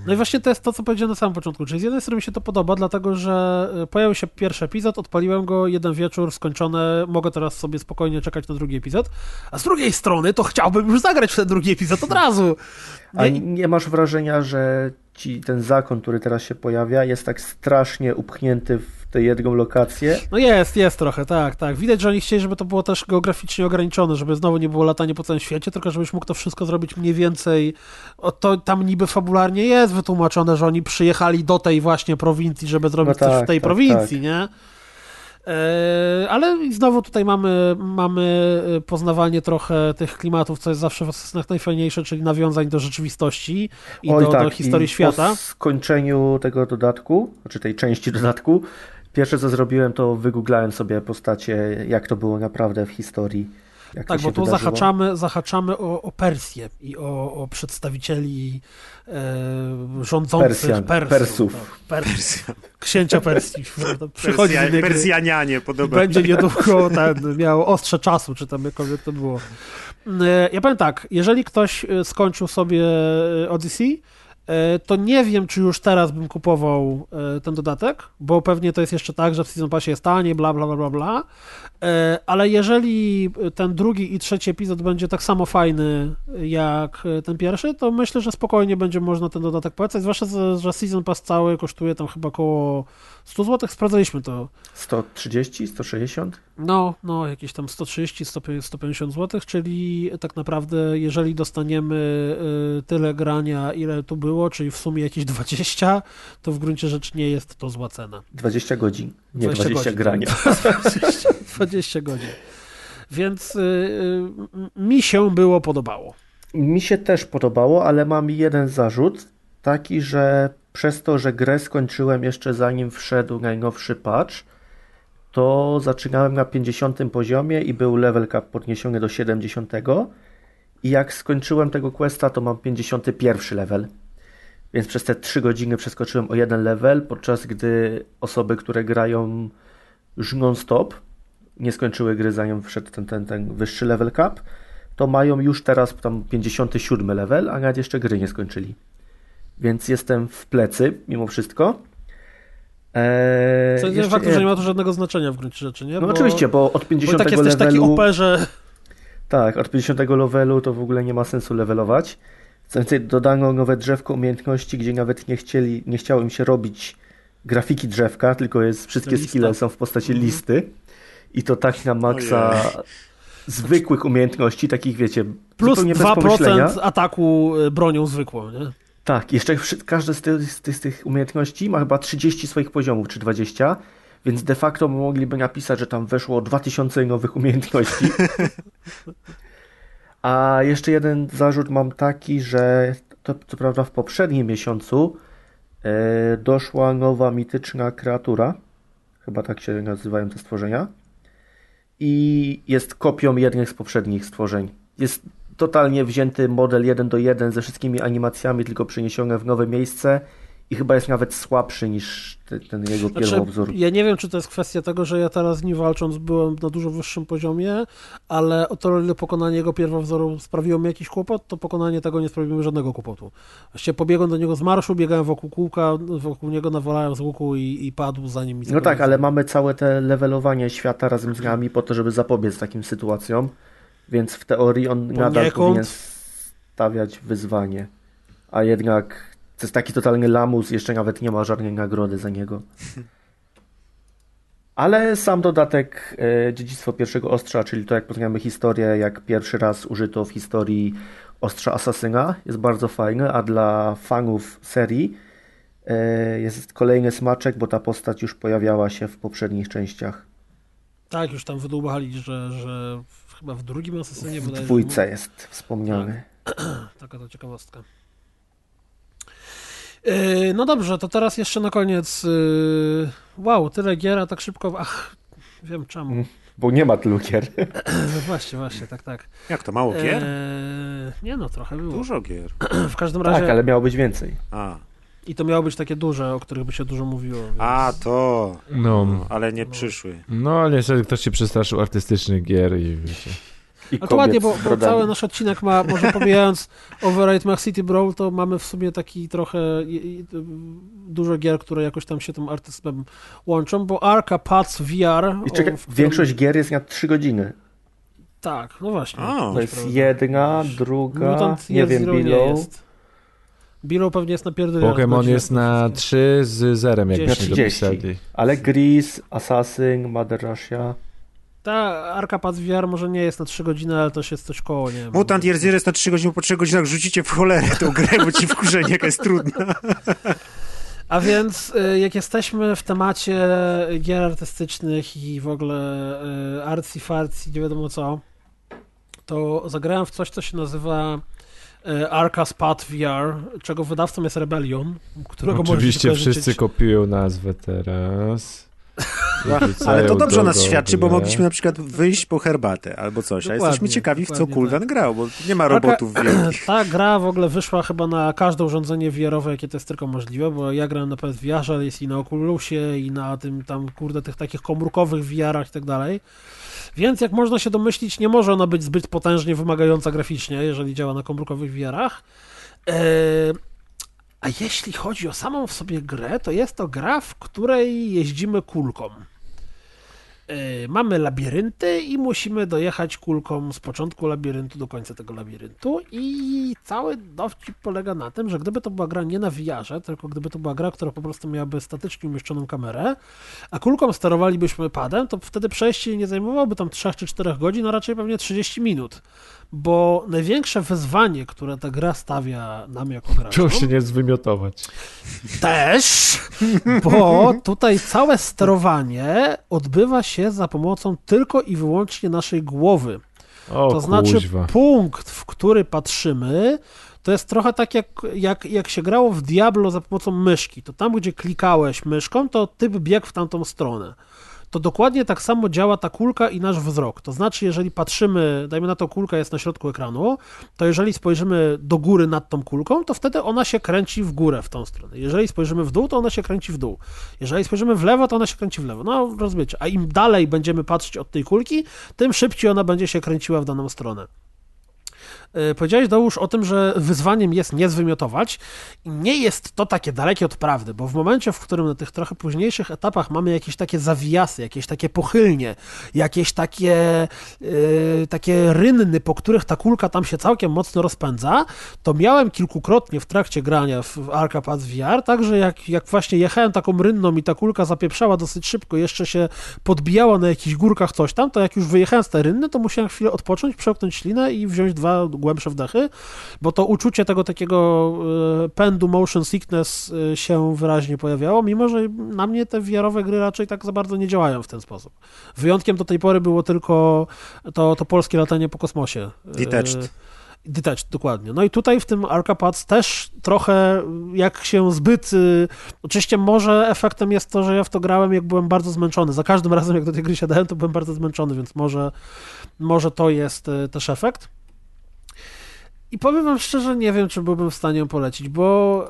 No i właśnie to jest to, co powiedziałem na samym początku. Czyli z jednej strony mi się to podoba, dlatego że e, pojawił się pierwszy epizod, odpaliłem go, jeden wieczór, skończone, mogę teraz sobie spokojnie czekać na drugi epizod, a z drugiej strony to chciałbym już zagrać w ten drugi epizod od razu. A nie masz wrażenia, że ci ten zakon, który teraz się pojawia, jest tak strasznie upchnięty w tę jedną lokację. No jest, jest trochę, tak, tak. Widać, że oni chcieli, żeby to było też geograficznie ograniczone, żeby znowu nie było latanie po całym świecie, tylko żebyś mógł to wszystko zrobić mniej więcej. O, to tam niby fabularnie jest wytłumaczone, że oni przyjechali do tej właśnie prowincji, żeby zrobić no tak, coś w tej tak, prowincji, tak. nie? E, ale znowu tutaj mamy, mamy poznawanie trochę tych klimatów, co jest zawsze w Assassinach najfajniejsze, czyli nawiązań do rzeczywistości i Oj, do, tak. do historii I świata. Po skończeniu tego dodatku, czy tej części dodatku, pierwsze co zrobiłem, to wygooglałem sobie postacie, jak to było naprawdę w historii. Jak tak, bo tu zahaczamy, zahaczamy o, o Persję i o, o przedstawicieli e, rządzących Persjan, Persów. Persów. Tak, Pers, księcia Persji. Przychodzi Persja, Persjanianie, podobno. Będzie niedługo ten, miał ostrze czasu, czy tam jakkolwiek to było. E, ja powiem tak, jeżeli ktoś e, skończył sobie e, Odyssey, to nie wiem, czy już teraz bym kupował e, ten dodatek, bo pewnie to jest jeszcze tak, że w Season Passie jest tanie, bla, bla, bla, bla, bla. E, ale jeżeli ten drugi i trzeci epizod będzie tak samo fajny jak ten pierwszy, to myślę, że spokojnie będzie można ten dodatek polecać, zwłaszcza, że Season Pass cały kosztuje tam chyba około 100 zł, sprawdzaliśmy to. 130, 160? No, no, jakieś tam 130, 150 zł, czyli tak naprawdę, jeżeli dostaniemy y, tyle grania, ile tu było, czyli w sumie jakieś 20, to w gruncie rzeczy nie jest to zła cena. 20 godzin, nie 20, 20 godzin, grania. 20, 20 godzin. Więc y, y, mi się było podobało. Mi się też podobało, ale mam jeden zarzut, taki, że przez to, że grę skończyłem jeszcze zanim wszedł najnowszy patch, to zaczynałem na 50 poziomie i był level cap podniesiony do 70. I jak skończyłem tego questa, to mam 51 level. Więc przez te 3 godziny przeskoczyłem o jeden level, podczas gdy osoby, które grają już non-stop, nie skończyły gry zanim wszedł ten, ten, ten wyższy level cap, to mają już teraz tam 57 level, a nawet jeszcze gry nie skończyli. Więc jestem w plecy, mimo wszystko. Eee, Co nie faktu, że nie ma to żadnego znaczenia w gruncie rzeczy, nie? No bo, oczywiście, bo od 50 bo tak levelu... taki operze... Tak, od 50 levelu to w ogóle nie ma sensu levelować. Co więcej, dodano nowe drzewko umiejętności, gdzie nawet nie chcieli, nie chciało im się robić grafiki drzewka, tylko jest wszystkie skille są w postaci mhm. listy. I to tak na maksa Ojej. zwykłych umiejętności, takich wiecie, plus 2% ataku e, bronią zwykłą, nie? Tak, jeszcze każdy z tych, z, tych, z tych umiejętności ma chyba 30 swoich poziomów, czy 20, więc de facto mogliby napisać, że tam weszło 2000 nowych umiejętności. A jeszcze jeden zarzut mam taki, że to co prawda w poprzednim miesiącu e, doszła nowa mityczna kreatura. Chyba tak się nazywają te stworzenia. I jest kopią jednych z poprzednich stworzeń. Jest totalnie wzięty model 1 do 1 ze wszystkimi animacjami, tylko przeniesione w nowe miejsce i chyba jest nawet słabszy niż ten jego znaczy, pierwowzór. Ja nie wiem, czy to jest kwestia tego, że ja teraz nie walcząc byłem na dużo wyższym poziomie, ale o to, ile pokonanie jego pierwowzoru sprawiło mi jakiś kłopot, to pokonanie tego nie sprawiło mi żadnego kłopotu. Właściwie pobiegłem do niego z marszu, biegałem wokół kółka, wokół niego nawalałem z łuku i, i padł zanim mi No tak, ale mamy całe te levelowanie świata razem z nami po to, żeby zapobiec takim sytuacjom. Więc w teorii on Poniekąd... nadal powinien stawiać wyzwanie. A jednak to jest taki totalny lamus, jeszcze nawet nie ma żadnej nagrody za niego. Ale sam dodatek e, Dziedzictwo Pierwszego Ostrza, czyli to jak poznajemy historię, jak pierwszy raz użyto w historii Ostrza Asasyna, jest bardzo fajny, a dla fanów serii e, jest kolejny smaczek, bo ta postać już pojawiała się w poprzednich częściach. Tak, już tam wydłubali, że, że chyba w drugim Asasynie W dwójce jest wspomniany. Tak. Taka to ciekawostka. Yy, no dobrze, to teraz jeszcze na koniec. Yy, wow, tyle gier, a tak szybko. Ach, wiem czemu. Mm, bo nie ma tylu gier. właśnie, właśnie, tak, tak. Jak to mało gier? Yy, nie no, trochę było. Dużo gier. w każdym razie. Tak, ale miało być więcej. A. I to miało być takie duże, o których by się dużo mówiło. Więc... A, to. No. no ale nie no. przyszły. No, ale jeżeli ktoś się przestraszył artystycznych gier i wiecie. I Dokładnie, bo, bo cały nasz odcinek ma, może pomijając Override Mach City Brawl, to mamy w sumie taki trochę dużo gier, które jakoś tam się tym artystem łączą, bo Arca Paths VR... I czekaj, którym... większość gier jest na 3 godziny. Tak, no właśnie. to jest prawda. jedna, druga, Mutant nie wiem, Below. Below pewnie jest na pierdolę. Pokémon jest na 3 z zerem, jak byśmy dopisali. Ale Gris, Assassin, Mother Russia... Ta Arka VR może nie jest na 3 godziny, ale to jest coś koło, nie Mutant Year Zero jest na 3 godziny, po 3 godzinach rzucicie w cholerę tą grę, bo ci wkurzenie jaka jest trudna. A więc y, jak jesteśmy w temacie gier artystycznych i w ogóle y, artsy fartsy, nie wiadomo co, to zagrałem w coś, co się nazywa Arca Spat VR, czego wydawcą jest Rebellion, którego Oczywiście wszyscy kopiują nazwę teraz. Ale to dobrze o nas świadczy, bo mogliśmy na przykład wyjść po herbatę albo coś, dokładnie, a jesteśmy ciekawi, w co Kuldan tak. grał, bo nie ma robotów wielkich. Ta gra w ogóle wyszła chyba na każde urządzenie VR-owe, jakie to jest tylko możliwe, bo ja gram na PSVR, ale jest i na Oculusie, i na tym tam, kurde, tych takich komórkowych VR-ach i tak dalej. Więc jak można się domyślić, nie może ona być zbyt potężnie wymagająca graficznie, jeżeli działa na komórkowych VR-ach. Eee, a jeśli chodzi o samą w sobie grę, to jest to gra, w której jeździmy kulką. E, mamy labirynty i musimy dojechać kulką z początku labiryntu do końca tego labiryntu i cały dowcip polega na tym, że gdyby to była gra nie na VR-ze, tylko gdyby to była gra, która po prostu miałaby statycznie umieszczoną kamerę, a kulką sterowalibyśmy padem, to wtedy przejście nie zajmowałoby tam 3 czy 4 godzin, a raczej pewnie 30 minut bo największe wyzwanie, które ta gra stawia nam jako graczom... Czemu się nie zwymiotować? Też, bo tutaj całe sterowanie odbywa się za pomocą tylko i wyłącznie naszej głowy. O, to znaczy punkt, w który patrzymy, to jest trochę tak jak, jak, jak się grało w Diablo za pomocą myszki. To tam, gdzie klikałeś myszką, to typ biegł w tamtą stronę to dokładnie tak samo działa ta kulka i nasz wzrok. To znaczy, jeżeli patrzymy, dajmy na to, kulka jest na środku ekranu, to jeżeli spojrzymy do góry nad tą kulką, to wtedy ona się kręci w górę w tą stronę. Jeżeli spojrzymy w dół, to ona się kręci w dół. Jeżeli spojrzymy w lewo, to ona się kręci w lewo. No, rozumiecie. A im dalej będziemy patrzeć od tej kulki, tym szybciej ona będzie się kręciła w daną stronę. E, powiedziałeś, Dołóż, o tym, że wyzwaniem jest nie zwymiotować. I nie jest to takie dalekie od prawdy, bo w momencie, w którym na tych trochę późniejszych etapach mamy jakieś takie zawiasy, jakieś takie pochylnie, jakieś takie, yy, takie rynny, po których ta kulka tam się całkiem mocno rozpędza, to miałem kilkukrotnie w trakcie grania w Arcapad VR, także jak, jak właśnie jechałem taką rynną i ta kulka zapieprzała dosyć szybko, jeszcze się podbijała na jakichś górkach coś tam, to jak już wyjechałem z tej rynny, to musiałem chwilę odpocząć, przełknąć ślinę i wziąć dwa głębsze wdechy, bo to uczucie tego takiego e, pędu motion sickness e, się wyraźnie pojawiało, mimo że na mnie te wiarowe gry raczej tak za bardzo nie działają w ten sposób. Wyjątkiem do tej pory było tylko to, to polskie latanie po kosmosie. Detached. Detached, dokładnie. No i tutaj w tym Arcapads też trochę jak się zbyt... Y, oczywiście może efektem jest to, że ja w to grałem jak byłem bardzo zmęczony. Za każdym razem jak do tej gry siadałem, to byłem bardzo zmęczony, więc może, może to jest y, też efekt. I powiem wam szczerze, nie wiem, czy byłbym w stanie ją polecić, bo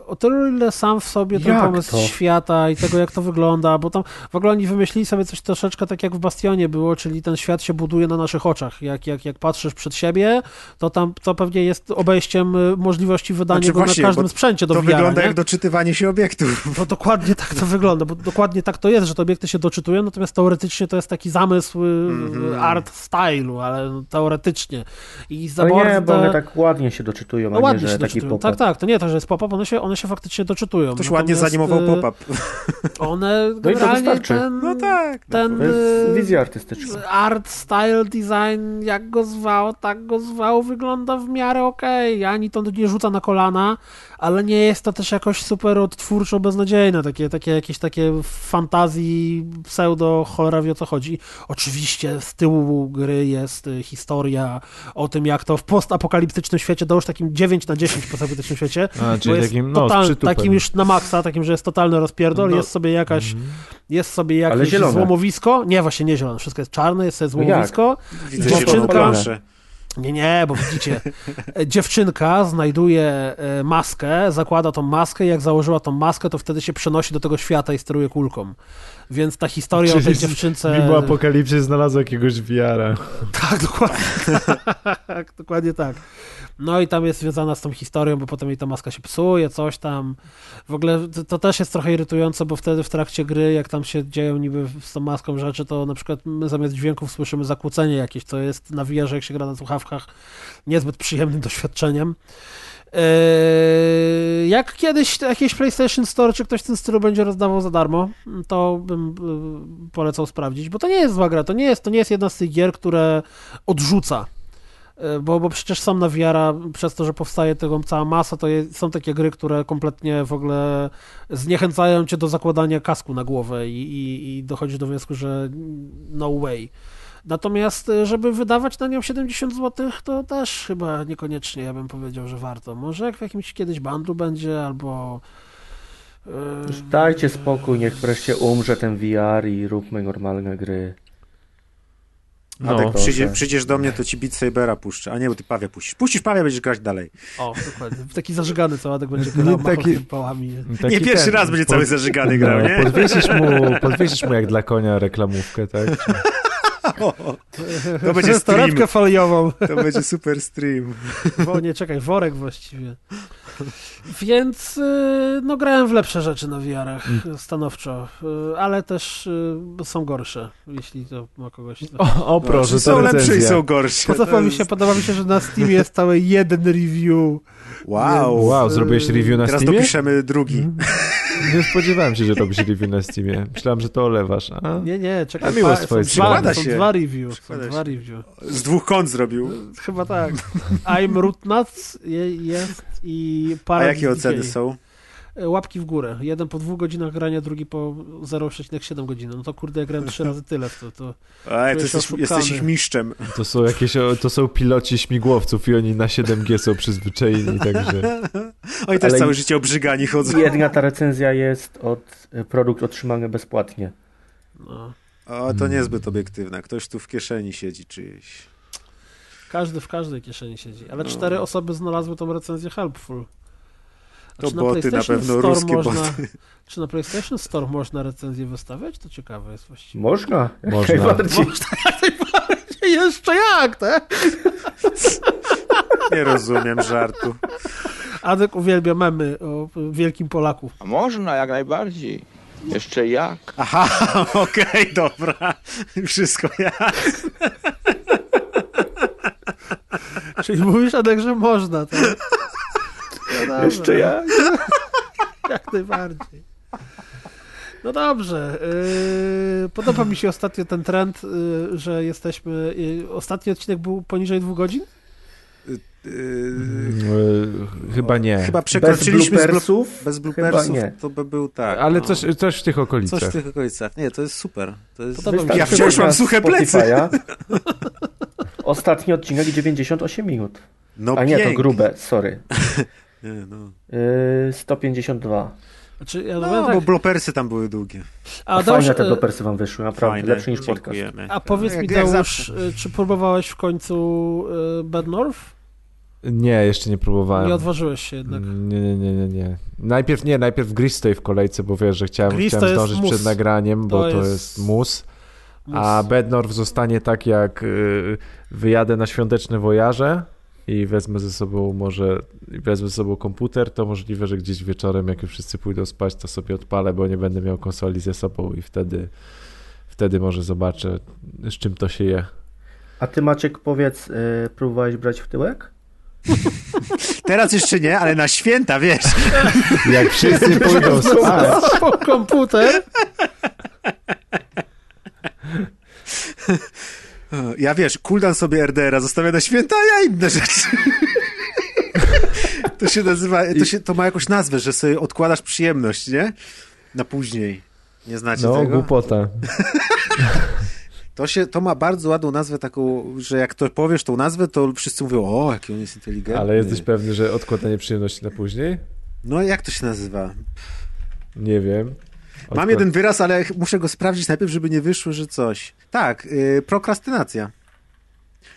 o tyle, ile sam w sobie ten jak pomysł to? świata i tego, jak to wygląda, bo tam w ogóle oni wymyślili sobie coś troszeczkę tak jak w Bastionie było, czyli ten świat się buduje na naszych oczach. Jak, jak, jak patrzysz przed siebie, to tam to pewnie jest obejściem y, możliwości wydania znaczy, go właśnie, na każdym sprzęcie do To VR, wygląda nie? jak doczytywanie się obiektów. No dokładnie tak to wygląda, bo dokładnie tak to jest, że te obiekty się doczytują, natomiast teoretycznie to jest taki zamysł mm -hmm. art stylu, ale teoretycznie. I za no nie, bo one tak ładnie się doczytują, no, ładnie nie, się taki pop-up. Tak, tak, to nie to, że jest pop-up, one się, one się faktycznie doczytują. Ktoś ładnie zanimował y, pop-up. One no generalnie ten, no tak, ten to jest y, wizja artystyczna. Art, style, design, jak go zwał, tak go zwał, wygląda w miarę okej. Okay. Ani to nie rzuca na kolana, ale nie jest to też jakoś super odtwórczo beznadziejne, takie, takie jakieś takie fantazji pseudo cholera wie o co chodzi. Oczywiście z tyłu gry jest y, historia o tym, jak to w postapokaliptycznym świecie, to już takim 9 na 10 w postapokaliptycznym świecie, A, czyli takim, no, total, takim już na maksa, takim, że jest totalny rozpierdol, no, jest sobie jakaś, mm. jest sobie jakieś złomowisko, nie, właśnie nie zielone, wszystko jest czarne, jest sobie no złomowisko, Widzę dziewczynka, nie, nie, bo widzicie, dziewczynka znajduje e, maskę, zakłada tą maskę i jak założyła tą maskę, to wtedy się przenosi do tego świata i steruje kulką. Więc ta historia Czyli o tej dziewczynce... Mimo apokalipsy znalazł jakiegoś wiara. Tak, dokładnie. tak, dokładnie tak. No i tam jest związana z tą historią, bo potem jej ta maska się psuje, coś tam. W ogóle to, to, też jest trochę irytujące, bo wtedy w trakcie gry, jak tam się dzieją niby z tą maską rzeczy, to na przykład my zamiast dźwięków słyszymy zakłócenie jakieś, co jest na VR, jak się gra na słuchawkach, niezbyt przyjemnym doświadczeniem. Eee, jak kiedyś jakieś PlayStation Store czy ktoś w tym stylu będzie rozdawał za darmo, to bym e, polecał sprawdzić, bo to nie jest zła gra, to nie jest, to nie jest jedna z tych gier, które odrzuca bo, bo przecież sam na VR, przez to, że powstaje tego cała masa, to jest, są takie gry, które kompletnie w ogóle zniechęcają cię do zakładania kasku na głowę i, i, i dochodzi do wniosku, że no way. Natomiast, e, żeby wydawać na nią 70 zł, to też chyba niekoniecznie ja bym powiedział, że warto. Może jak w jakimś kiedyś bandu będzie, albo. Yy... Dajcie spokój, niech wreszcie umrze ten VR i róbmy normalne gry. No, tak przyjdzie, przyjdziesz do mnie, to ci Beat Sabera puszczę, a nie, bo ty Pawia puścisz. Puścisz Pawia, będziesz grać dalej. O, dokładnie. Taki zażygany co Adek będzie grał taki, pałami. Taki nie, pierwszy ten, raz będzie pod... cały zażygany grał, no, nie? Podwiesisz mu, podwiesisz mu jak dla konia reklamówkę, tak? To będzie stream. Foliową. To będzie super stream. Bo nie, czekaj, worek właściwie. Więc y, no grałem w lepsze rzeczy na VR-ach, mm. stanowczo, y, ale też y, są gorsze, jeśli to ma kogoś... To... O, o proszę, no, Są lepsze i są gorsze. Podoba mi, się, podoba mi się, że na Steamie jest cały jeden review. Wow. Wow, zrobiłeś review na Teraz Steamie? Teraz dopiszemy drugi. Mm. Nie spodziewałem się, że robisz review na Steamie. Myślałem, że to olewasz. A? Nie, nie, czekaj. A miło z twojej strony. Są dwa review. Są dwa review. Z dwóch kąt zrobił. Chyba tak. I'm Root Nuts jest i A jakie oceny są? E, łapki w górę. Jeden po dwóch godzinach grania, drugi po 0,7 godziny. No to kurde, ja grałem trzy razy tyle w to. to A, to jesteś, jesteś ich mistrzem. To są jakieś, to są piloci śmigłowców i oni na 7G są przyzwyczajeni, także... Oni też Ale całe życie obrzygani chodzą. Jedna ta recenzja jest od e, produkt otrzymany bezpłatnie. No. O, to niezbyt obiektywna. Ktoś tu w kieszeni siedzi czyjś. Każdy w każdej kieszeni siedzi. Ale no. cztery osoby znalazły tą recenzję helpful. To boty na, na pewno Store ruskie można, boty. Czy na PlayStation Store można recenzję wystawiać? To ciekawe jest właściwie. Można. Można. Najbardziej. Można jak najbardziej. Jeszcze jak, tak? Nie rozumiem żartu. Adek uwielbia memy o wielkim Polaku. A można, jak najbardziej. Jeszcze jak? Aha, okej, okay, dobra. Wszystko jak. Czyli mówisz, Adek, że można, tak? No Jeszcze jak? Jak najbardziej. No dobrze. Yy, podoba mi się ostatnio ten trend, yy, że jesteśmy. Yy, ostatni odcinek był poniżej dwóch godzin? Yy, chyba nie. Chyba przekroczyliśmy bez bloopersów, bez bloopersów to by był tak. Ale no. coś, coś w tych okolicach. Coś w tych okolicach. Nie, to jest super. To jest... Ja wciąż mam suche plecy. Ostatni odcinek 98 minut. No A nie, pięknie. to grube, sorry. no. Yy, 152. Znaczy, ja no, tak... bo blopersy tam były długie. A, A fajne te blopersy wam wyszły, naprawdę, fajne, lepsze niż podcast. A powiedz no, mi, Deusz, y, czy próbowałeś w końcu y, Bad North? Nie, jeszcze nie próbowałem. Nie odważyłeś się jednak. Nie, nie, nie, nie. nie. Najpierw nie, najpierw Gris stoi w kolejce, bo wiesz, że chciałem, chciałem zdążyć przed nagraniem, bo to, to jest, jest mus. mus. A Bednorf zostanie tak jak y, wyjadę na świąteczne wojaże i wezmę ze sobą może, wezmę ze sobą komputer, to możliwe, że gdzieś wieczorem, jak już wszyscy pójdą spać, to sobie odpalę, bo nie będę miał konsoli ze sobą i wtedy, wtedy może zobaczę, z czym to się je. A ty Maciek powiedz, yy, próbowałeś brać w tyłek? Teraz jeszcze nie, ale na święta, wiesz. Jak wszyscy pójdą spać. Po komputer. Ja wiesz, cooldown sobie RDR-a zostawia na święta, a ja inne rzeczy. To się nazywa, to, się, to ma jakąś nazwę, że sobie odkładasz przyjemność, nie? Na później. Nie znacie no, tego? No, głupota. To, się, to ma bardzo ładną nazwę taką, że jak to powiesz tą nazwę, to wszyscy mówią, o, jaki on jest inteligentny. Ale jesteś pewny, że odkładanie przyjemności na później? No, jak to się nazywa? Nie wiem. Mam jeden wyraz, ale muszę go sprawdzić najpierw, żeby nie wyszło, że coś. Tak, yy, prokrastynacja.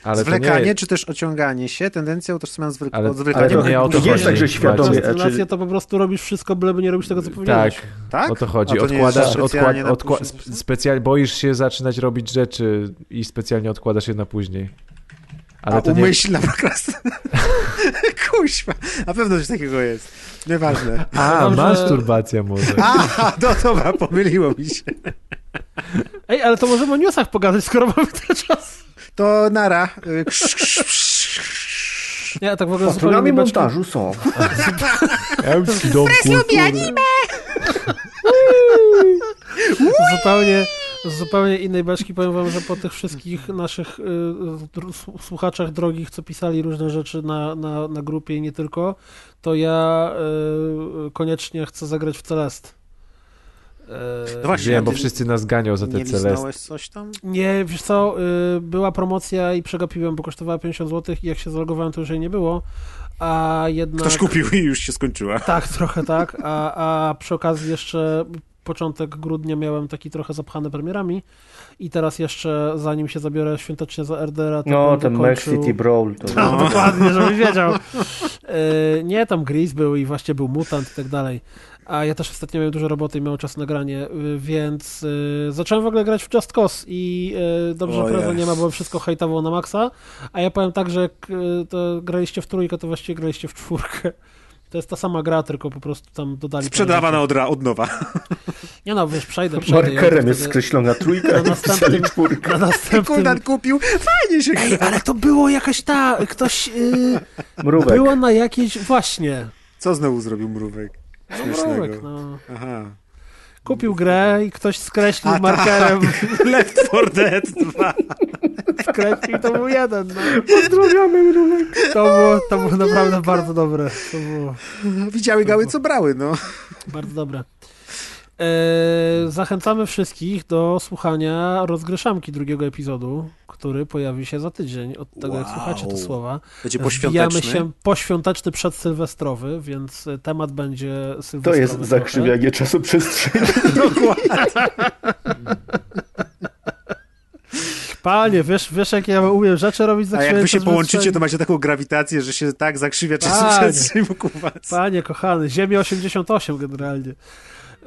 Ale Zwlekanie, nie... czy też ociąganie się, tendencja utożsamiana z ale, zwlekaniem. Ale to nie o to jest tak, że świadomie. Prokrastynacja to po prostu robisz wszystko, byleby nie robisz tego, co powiedziałeś. Tak, tak? o to chodzi. To odkładasz, odkład, odkład, specjalnie boisz się zaczynać robić rzeczy i specjalnie odkładasz je na później. Ale A to umyślna nie... prokrastynacja. Kuźwa, na pewno coś takiego jest. Nieważne. A, Dobrze. masturbacja może. A, no dobra, pomyliło mi się. Ej, ale to możemy o newsach pogadać, skoro mamy ten czas. To nara. Ja tak w ogóle programie montażu są. Preslubi anime! zupełnie, z zupełnie innej beczki powiem wam, że po tych wszystkich naszych y, słuchaczach drogich, co pisali różne rzeczy na, na, na grupie i nie tylko, to ja y, koniecznie chcę zagrać w Celest. No właśnie, Wiem, bo wszyscy nas ganią za te Celest. coś tam? Nie, wiesz co, y, była promocja i przegapiłem, bo kosztowała 50 zł i jak się zalogowałem, to już jej nie było. A jednak... Ktoś kupił i już się skończyła. Tak, trochę tak. A, a przy okazji jeszcze początek grudnia miałem taki trochę zapchany premierami i teraz jeszcze, zanim się zabiorę świątecznie za RDR-a, to No, ten Mac City Brawl. To... No, dokładnie, żebyś wiedział. Y, nie, tam Gris był i właśnie był Mutant i tak dalej. A ja też ostatnio miałem dużo roboty i miałem czas na granie, więc y, zacząłem w ogóle grać w Just Cause i y, dobrze, że nie ma, bo wszystko hejtowało na maksa. A ja powiem tak, że jak y, to graliście w trójkę, to właściwie graliście w czwórkę. To jest ta sama gra, tylko po prostu tam dodali... Sprzedawana od, od nowa. Nie no, wiesz, przejdę, przejdę. Markerem ja jest skreślona trójka na następnym, czwórka. Na następnym... Kundan kupił, fajnie się Ej, ale to było jakaś ta... Ktoś... Yy, Mrówek. Było na jakiejś... Właśnie. Co znowu zrobił Mrówek? No, mrówek, no. Aha. Kupił grę i ktoś skreślił A, markerem. Tak. Left 4 Dead 2. wkręcił to był jeden. No. Pozdrawiamy, Mrówek. To było, to było naprawdę bardzo dobre. To było... Widziały gały, co brały, no. Bardzo dobre. Eee, zachęcamy wszystkich do słuchania rozgryszamki drugiego epizodu, który pojawi się za tydzień od tego, wow. jak słuchacie te słowa. Będzie poświąteczny. się poświąteczny, przedsylwestrowy, więc temat będzie sylwestrowy. To jest zakrzywianie czasu przestrzeni. Dokładnie. Panie, wiesz, wiesz jak ja umiem rzeczy robić za A jak wy się połączycie, to macie taką grawitację, że się tak zakrzywia czas przestrzeń wokół was. Panie kochany, Ziemia 88 generalnie.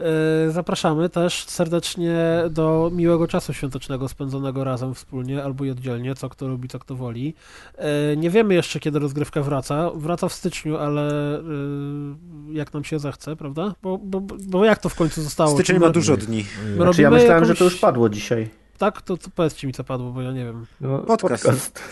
E, zapraszamy też serdecznie do miłego czasu świątecznego spędzonego razem wspólnie albo i oddzielnie, co kto lubi, co kto woli. E, nie wiemy jeszcze, kiedy rozgrywka wraca. Wraca w styczniu, ale e, jak nam się zechce, prawda? Bo, bo, bo jak to w końcu zostało? Styczeń ma dużo dni. Znaczy, ja myślałem, jakąś... że to już padło dzisiaj. Tak? To, to powiedzcie mi, co padło, bo ja nie wiem. No, podcast. podcast.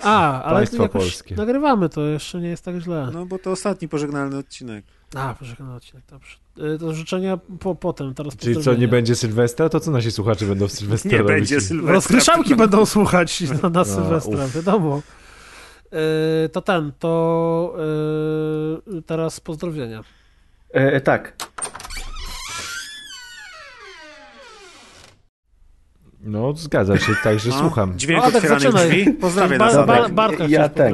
A, ale Państwo polskie. nagrywamy, to jeszcze nie jest tak źle. No, bo to ostatni pożegnalny odcinek. A, pożegnalny odcinek, dobrze. To życzenia po, potem, teraz Czyli co, nie będzie Sylwestra? To co nasi słuchacze będą w Sylwestra Nie robić? będzie Sylwestra. Rozkryszałki będą słuchać na, na Sylwestra, wiadomo. Yy, to ten, to yy, teraz pozdrowienia. E, tak. No, zgadza się, także no. słucham. Dźwięk no, otwieranych drzwi. Pozdrawiam ba, ba, Bartka ja tak.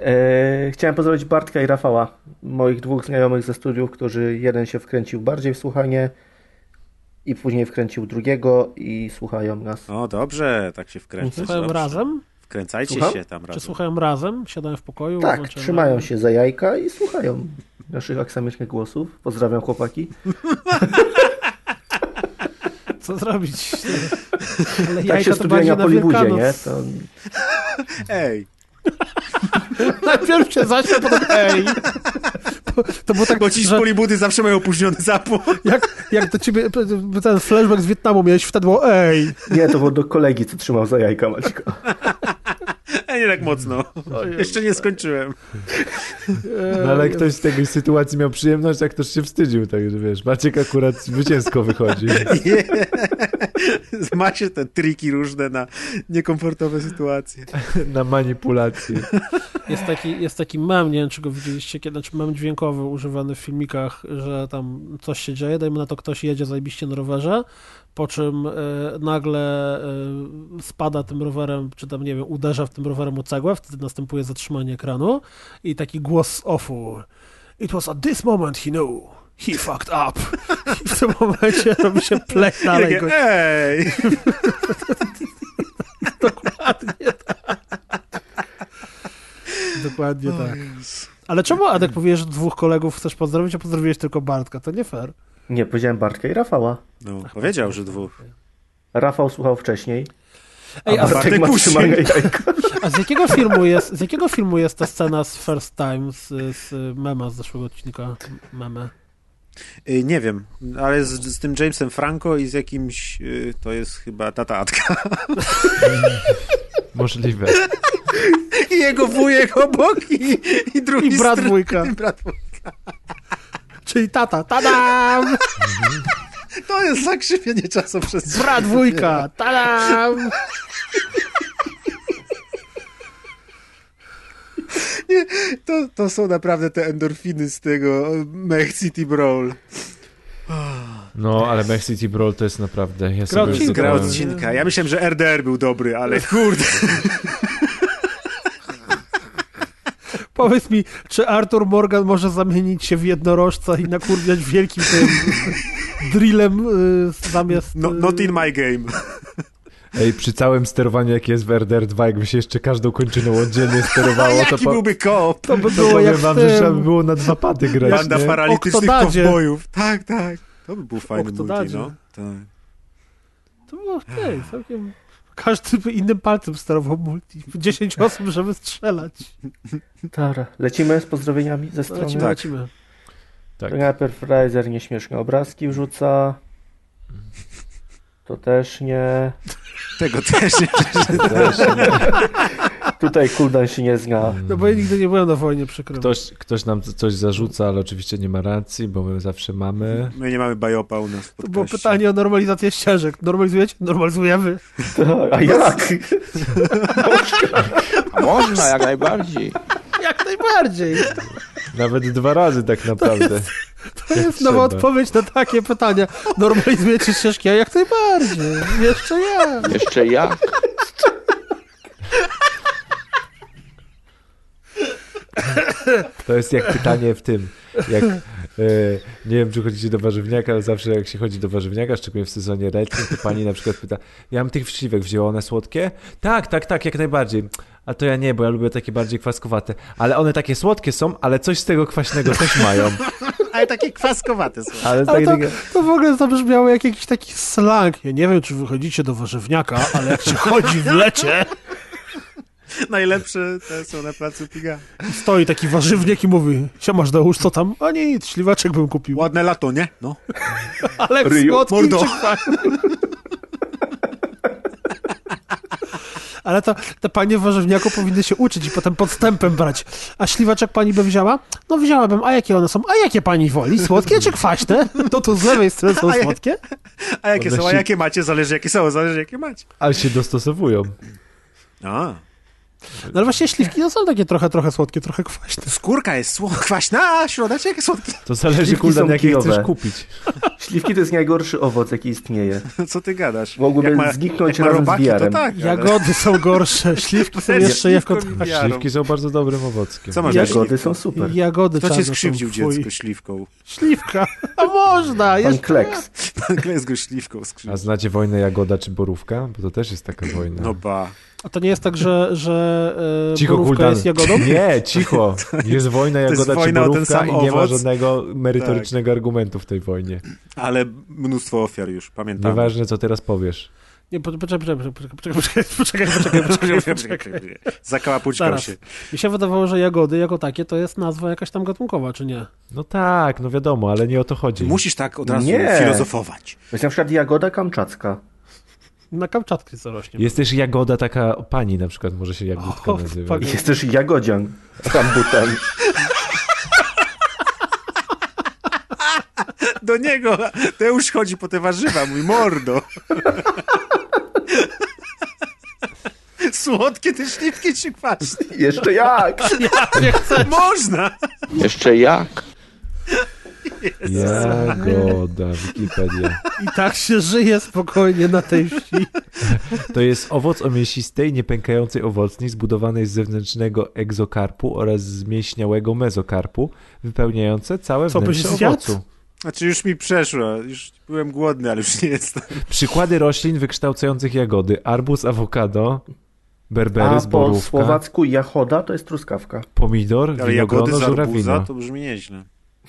E, chciałem pozdrowić Bartka i Rafała, moich dwóch znajomych ze studiów, którzy jeden się wkręcił bardziej w słuchanie i później wkręcił drugiego i słuchają nas. O, dobrze, tak się wkręcają. Słuchają dobrze. razem? Wkręcajcie Słucham? się tam razem. Czy słuchają razem? Siadają w pokoju? Tak, trzymają się za jajka i słuchają naszych aksamycznych głosów. Pozdrawiam chłopaki. Co zrobić? Ale tak się studia na Polibudzie, nie? To... Ej, Najpierw się zaśmiał, potem ej. To, to było tak, Bo ci że... Polibudy zawsze mają opóźniony zapłon. Jak, jak do ciebie ten flashback z Wietnamu miałeś, wtedy było ej. Nie, to było do kolegi, co trzymał za jajka Maćko. Nie tak mocno. Jeszcze nie skończyłem. No ale ktoś z tej sytuacji miał przyjemność, a ktoś się wstydził, także wiesz, Maciek akurat zwycięsko wychodzi. Ma się te triki różne na niekomfortowe sytuacje. Na manipulację. Jest taki, jest taki mem, nie wiem czy go widzieliście, kiedy, znaczy mem dźwiękowy używany w filmikach, że tam coś się dzieje, dajmy na to ktoś jedzie zajebiście na rowerze, po czym y, nagle y, spada tym rowerem, czy tam nie wiem, uderza w tym rowerem o cegłę, wtedy następuje zatrzymanie ekranu i taki głos z offu. It was at this moment he knew. He fucked up. I w tym momencie robi się play dalej. Ej! Dokładnie tak. Dokładnie tak. Ale czemu Adek powiesz, że dwóch kolegów chcesz pozdrowić, a pozdrowiłeś tylko Bartka? To nie fair. Nie, powiedziałem Bartka i Rafała. No, powiedział, że dwóch. Rafał słuchał wcześniej. Ej, a, a Bartek. A z jakiego filmu jest, z jakiego filmu jest ta scena z First Time, z, z mema z zeszłego odcinka? Meme. Y, nie wiem, ale z, z, tym Jamesem Franco i z jakimś, y, to jest chyba tatatka. Możliwe. I jego wujek obok i, i drugi I brat wujka. I brat wujka. Czyli tata. Tadam! To jest zakrzywienie czasu przez... Brat wujka. Tadam! Nie, to, to są naprawdę te endorfiny z tego Mech City Brawl. No, ale Mech City Brawl to jest naprawdę... Ja gra, sobie gra odcinka. Ja myślałem, że RDR był dobry, ale kurde... Powiedz mi, czy Arthur Morgan może zamienić się w jednorożca i nakurwiać wielkim tym drillem y, zamiast... No, not in my game. Ej, przy całym sterowaniu, jakie jest w RDR 2, jakby się jeszcze każdą kończyną oddzielnie sterowało, to... Jaki po... byłby koop? To by było to jak wam, że trzeba by było na dwa pady grać, Banda paralitycznych kowbojów. Tak, tak. To by był fajny multi, no. Tak. To było, hej, całkiem... Każdy innym palcem sterował multi. 10 osób, żeby strzelać. Dobra, lecimy z pozdrowieniami ze strony. Lecimy, tak. lecimy. Tak. Najpierw Riser nieśmieszne obrazki wrzuca. To też nie. Tego też nie przeczytałem. Tutaj Kuldan się nie zna. No bo ja nigdy nie byłem na wojnie, przykro. Ktoś, ktoś nam coś zarzuca, ale oczywiście nie ma racji, bo my zawsze mamy. My nie mamy bajopa u nas To było pytanie o normalizację ścieżek. Normalizujecie? Normalizujemy. A jak? A można jak najbardziej. Jak najbardziej. Nawet dwa razy tak naprawdę. To Jak jest nowa odpowiedź na takie pytania. Normalizujecie ścieżki, a jak najbardziej. Jeszcze ja. Jeszcze jak? To jest jak pytanie w tym, jak e, nie wiem, czy chodzicie do warzywniaka, ale zawsze jak się chodzi do warzywniaka, szczególnie w sezonie letnim, to pani na przykład pyta, ja mam tych śliwek, wzięła one słodkie? Tak, tak, tak, jak najbardziej. A to ja nie, bo ja lubię takie bardziej kwaskowate. Ale one takie słodkie są, ale coś z tego kwaśnego też mają. Ale takie kwaskowate są. Ale, Ale tak, to, to w ogóle zabrzmiało jak jakiś taki slang. Ja nie wiem, czy wychodzicie do warzywniaka, ale jak się chodzi w lecie, Najlepsze te są na placu Piga. stoi taki warzywniak i mówi, siemasz Deusz, co tam? A nic, śliwaczek bym kupił. Ładne lato, nie? No. Ale słodki mordo. czy fajny? Ale to te panie w warzywniaku powinny się uczyć i potem podstępem brać. A śliwaczek pani by wzięła? No wzięłabym. A jakie one są? A jakie pani woli? Słodkie czy kwaśne? To tu z lewej strony są słodkie? A jakie są? A jakie macie? Zależy jakie są, zależy jakie macie. ale się dostosowują. A. No ale właśnie śliwki no są takie trochę, trochę słodkie, trochę kwaśne. Skórka jest kwaśna, a środeczek jest słodki. To zależy, kuldan, jakie kijowe. chcesz kupić. Śliwki to jest najgorszy owoc, jaki istnieje. Co ty gadasz? Mogłyby Jak ma- zniknąć razem z robaki, wiarem. To tak, ale- Jagody są gorsze, śliwki są jeszcze wiarą. Śliwki są bardzo dobrym owockiem. Co masz śliwką? Jagody są super. Jagody Kto cię skrzywdził dziecko śliwką? Śliwka. A można, Pan jeszcze. Kleks. Pan Kles go śliwką A skrzywdził. znacie wojnę Jagoda czy Borówka? Bo to też jest taka wojna. No ba. A to nie jest tak, że, że e, Cicho, borówka Kuldan. jest jagodą? Nie, cicho. Jest wojna jest Jagoda czy wojna ten Borówka sam i nie ma żadnego merytorycznego argumentu w tej wojnie. Ale mnóstwo ofiar już, pamiętam. Nieważne, co teraz powiesz. Nie, po- poczekaj, poczekaj, poczekaj, poczekaj, poczekaj, poczekaj, poczekaj, poczekaj. Zakałapućkał się. Mi się wydawało, że jagody jako takie to jest nazwa jakaś tam gatunkowa, czy nie? No tak, no wiadomo, ale nie o to chodzi. Musisz tak od razu Nie. filozofować. To jest na przykład jagoda kamczacka. Na Kamczatce co rośnie. Jest też Jagoda taka pani na przykład, może się Jagódka O, nazywać. fuck. Jest też jagodzian. Rambutan. Do niego Teusz chodzi po te warzywa, mój mordo. Słodkie te śliwki czy kwaśne? Jeszcze jak? Można! Jeszcze jak? Jagoda, Wikipedia. I tak się żyje spokojnie na tej wsi. To jest owoc o mięsistej, niepękającej owocni, zbudowanej z zewnętrznego egzokarpu oraz z mięśniałego mezokarpu, wypełniające całe Co, wnętrze zjadł? owocu. Znaczy już mi przeszło, już byłem głodny, ale już nie jestem. Przykłady roślin wykształcających jagody. Arbuz, awokado, A berberys, po borówka, słowacku jachoda to jest truskawka. pomidor, Ale jagody winogrono, z arbuza to brzmi nieźle.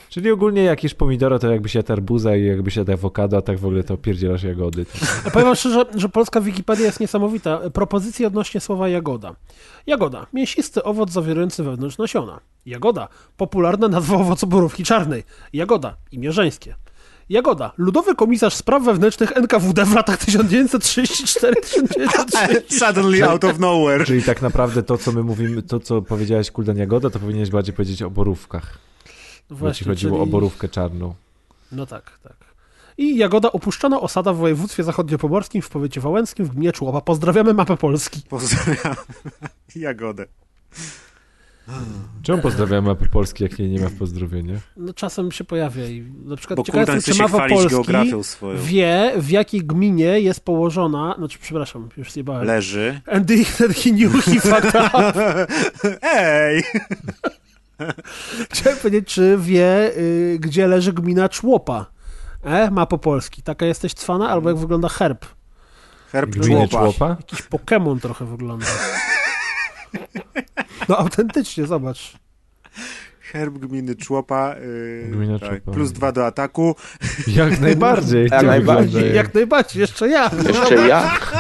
Czyli ogólnie jak jesz pomidora, to jakbyś jadł arbuza i jakbyś jadł awokado, a tak w ogóle to pierdzielasz jagody. A powiem szczerze, że polska Wikipedia jest niesamowita. Propozycje odnośnie słowa jagoda. Jagoda. Mięsisty owoc zawierający wewnątrz nasiona. Jagoda. Popularna nazwa owocu borówki czarnej. Jagoda. Imię żeńskie. Jagoda. Ludowy komisarz spraw wewnętrznych NKWD w latach 1934-1930. Suddenly out of nowhere. Czyli tak naprawdę to, co my mówimy, to co powiedziałeś Kuldan Jagoda, to powinieneś bardziej powiedzieć o borówkach. Bo ci chodziło czyli- o borówkę czarną. No tak, tak. I Jagoda opuszczona osada w województwie zachodniopomorskim w powiecie wałęskim w gminie Człopa. Pozdrawiamy mapę Polski. Pozdrawiam. Jagodę. Czemu pozdrawiamy mapy Polski, jak jej nie ma w pozdrowieniu? No czasem się pojawia i na przykład Bo ciekawe chce czy się mapa Polski geografią swoją. wie, w jakiej gminie jest położona, znaczy przepraszam, już zjebałem. Leży. And he, he knew he fucked up. Ej! Chciałem powiedzieć, czy wie, y, gdzie leży gmina Człopa. E, mapa Polski. Taka jesteś cwana? Albo jak wygląda herb. Herb Gminie człopa. Człopa? Jakiś Pokémon trochę wygląda. No autentycznie, zobacz. Herb gminy Człopa. Yy, Gmina tak, Człopa. Plus dwa do ataku. Jak najbardziej. Jak najbardziej. Jak najbardziej, jeszcze ja. Jeszcze jak?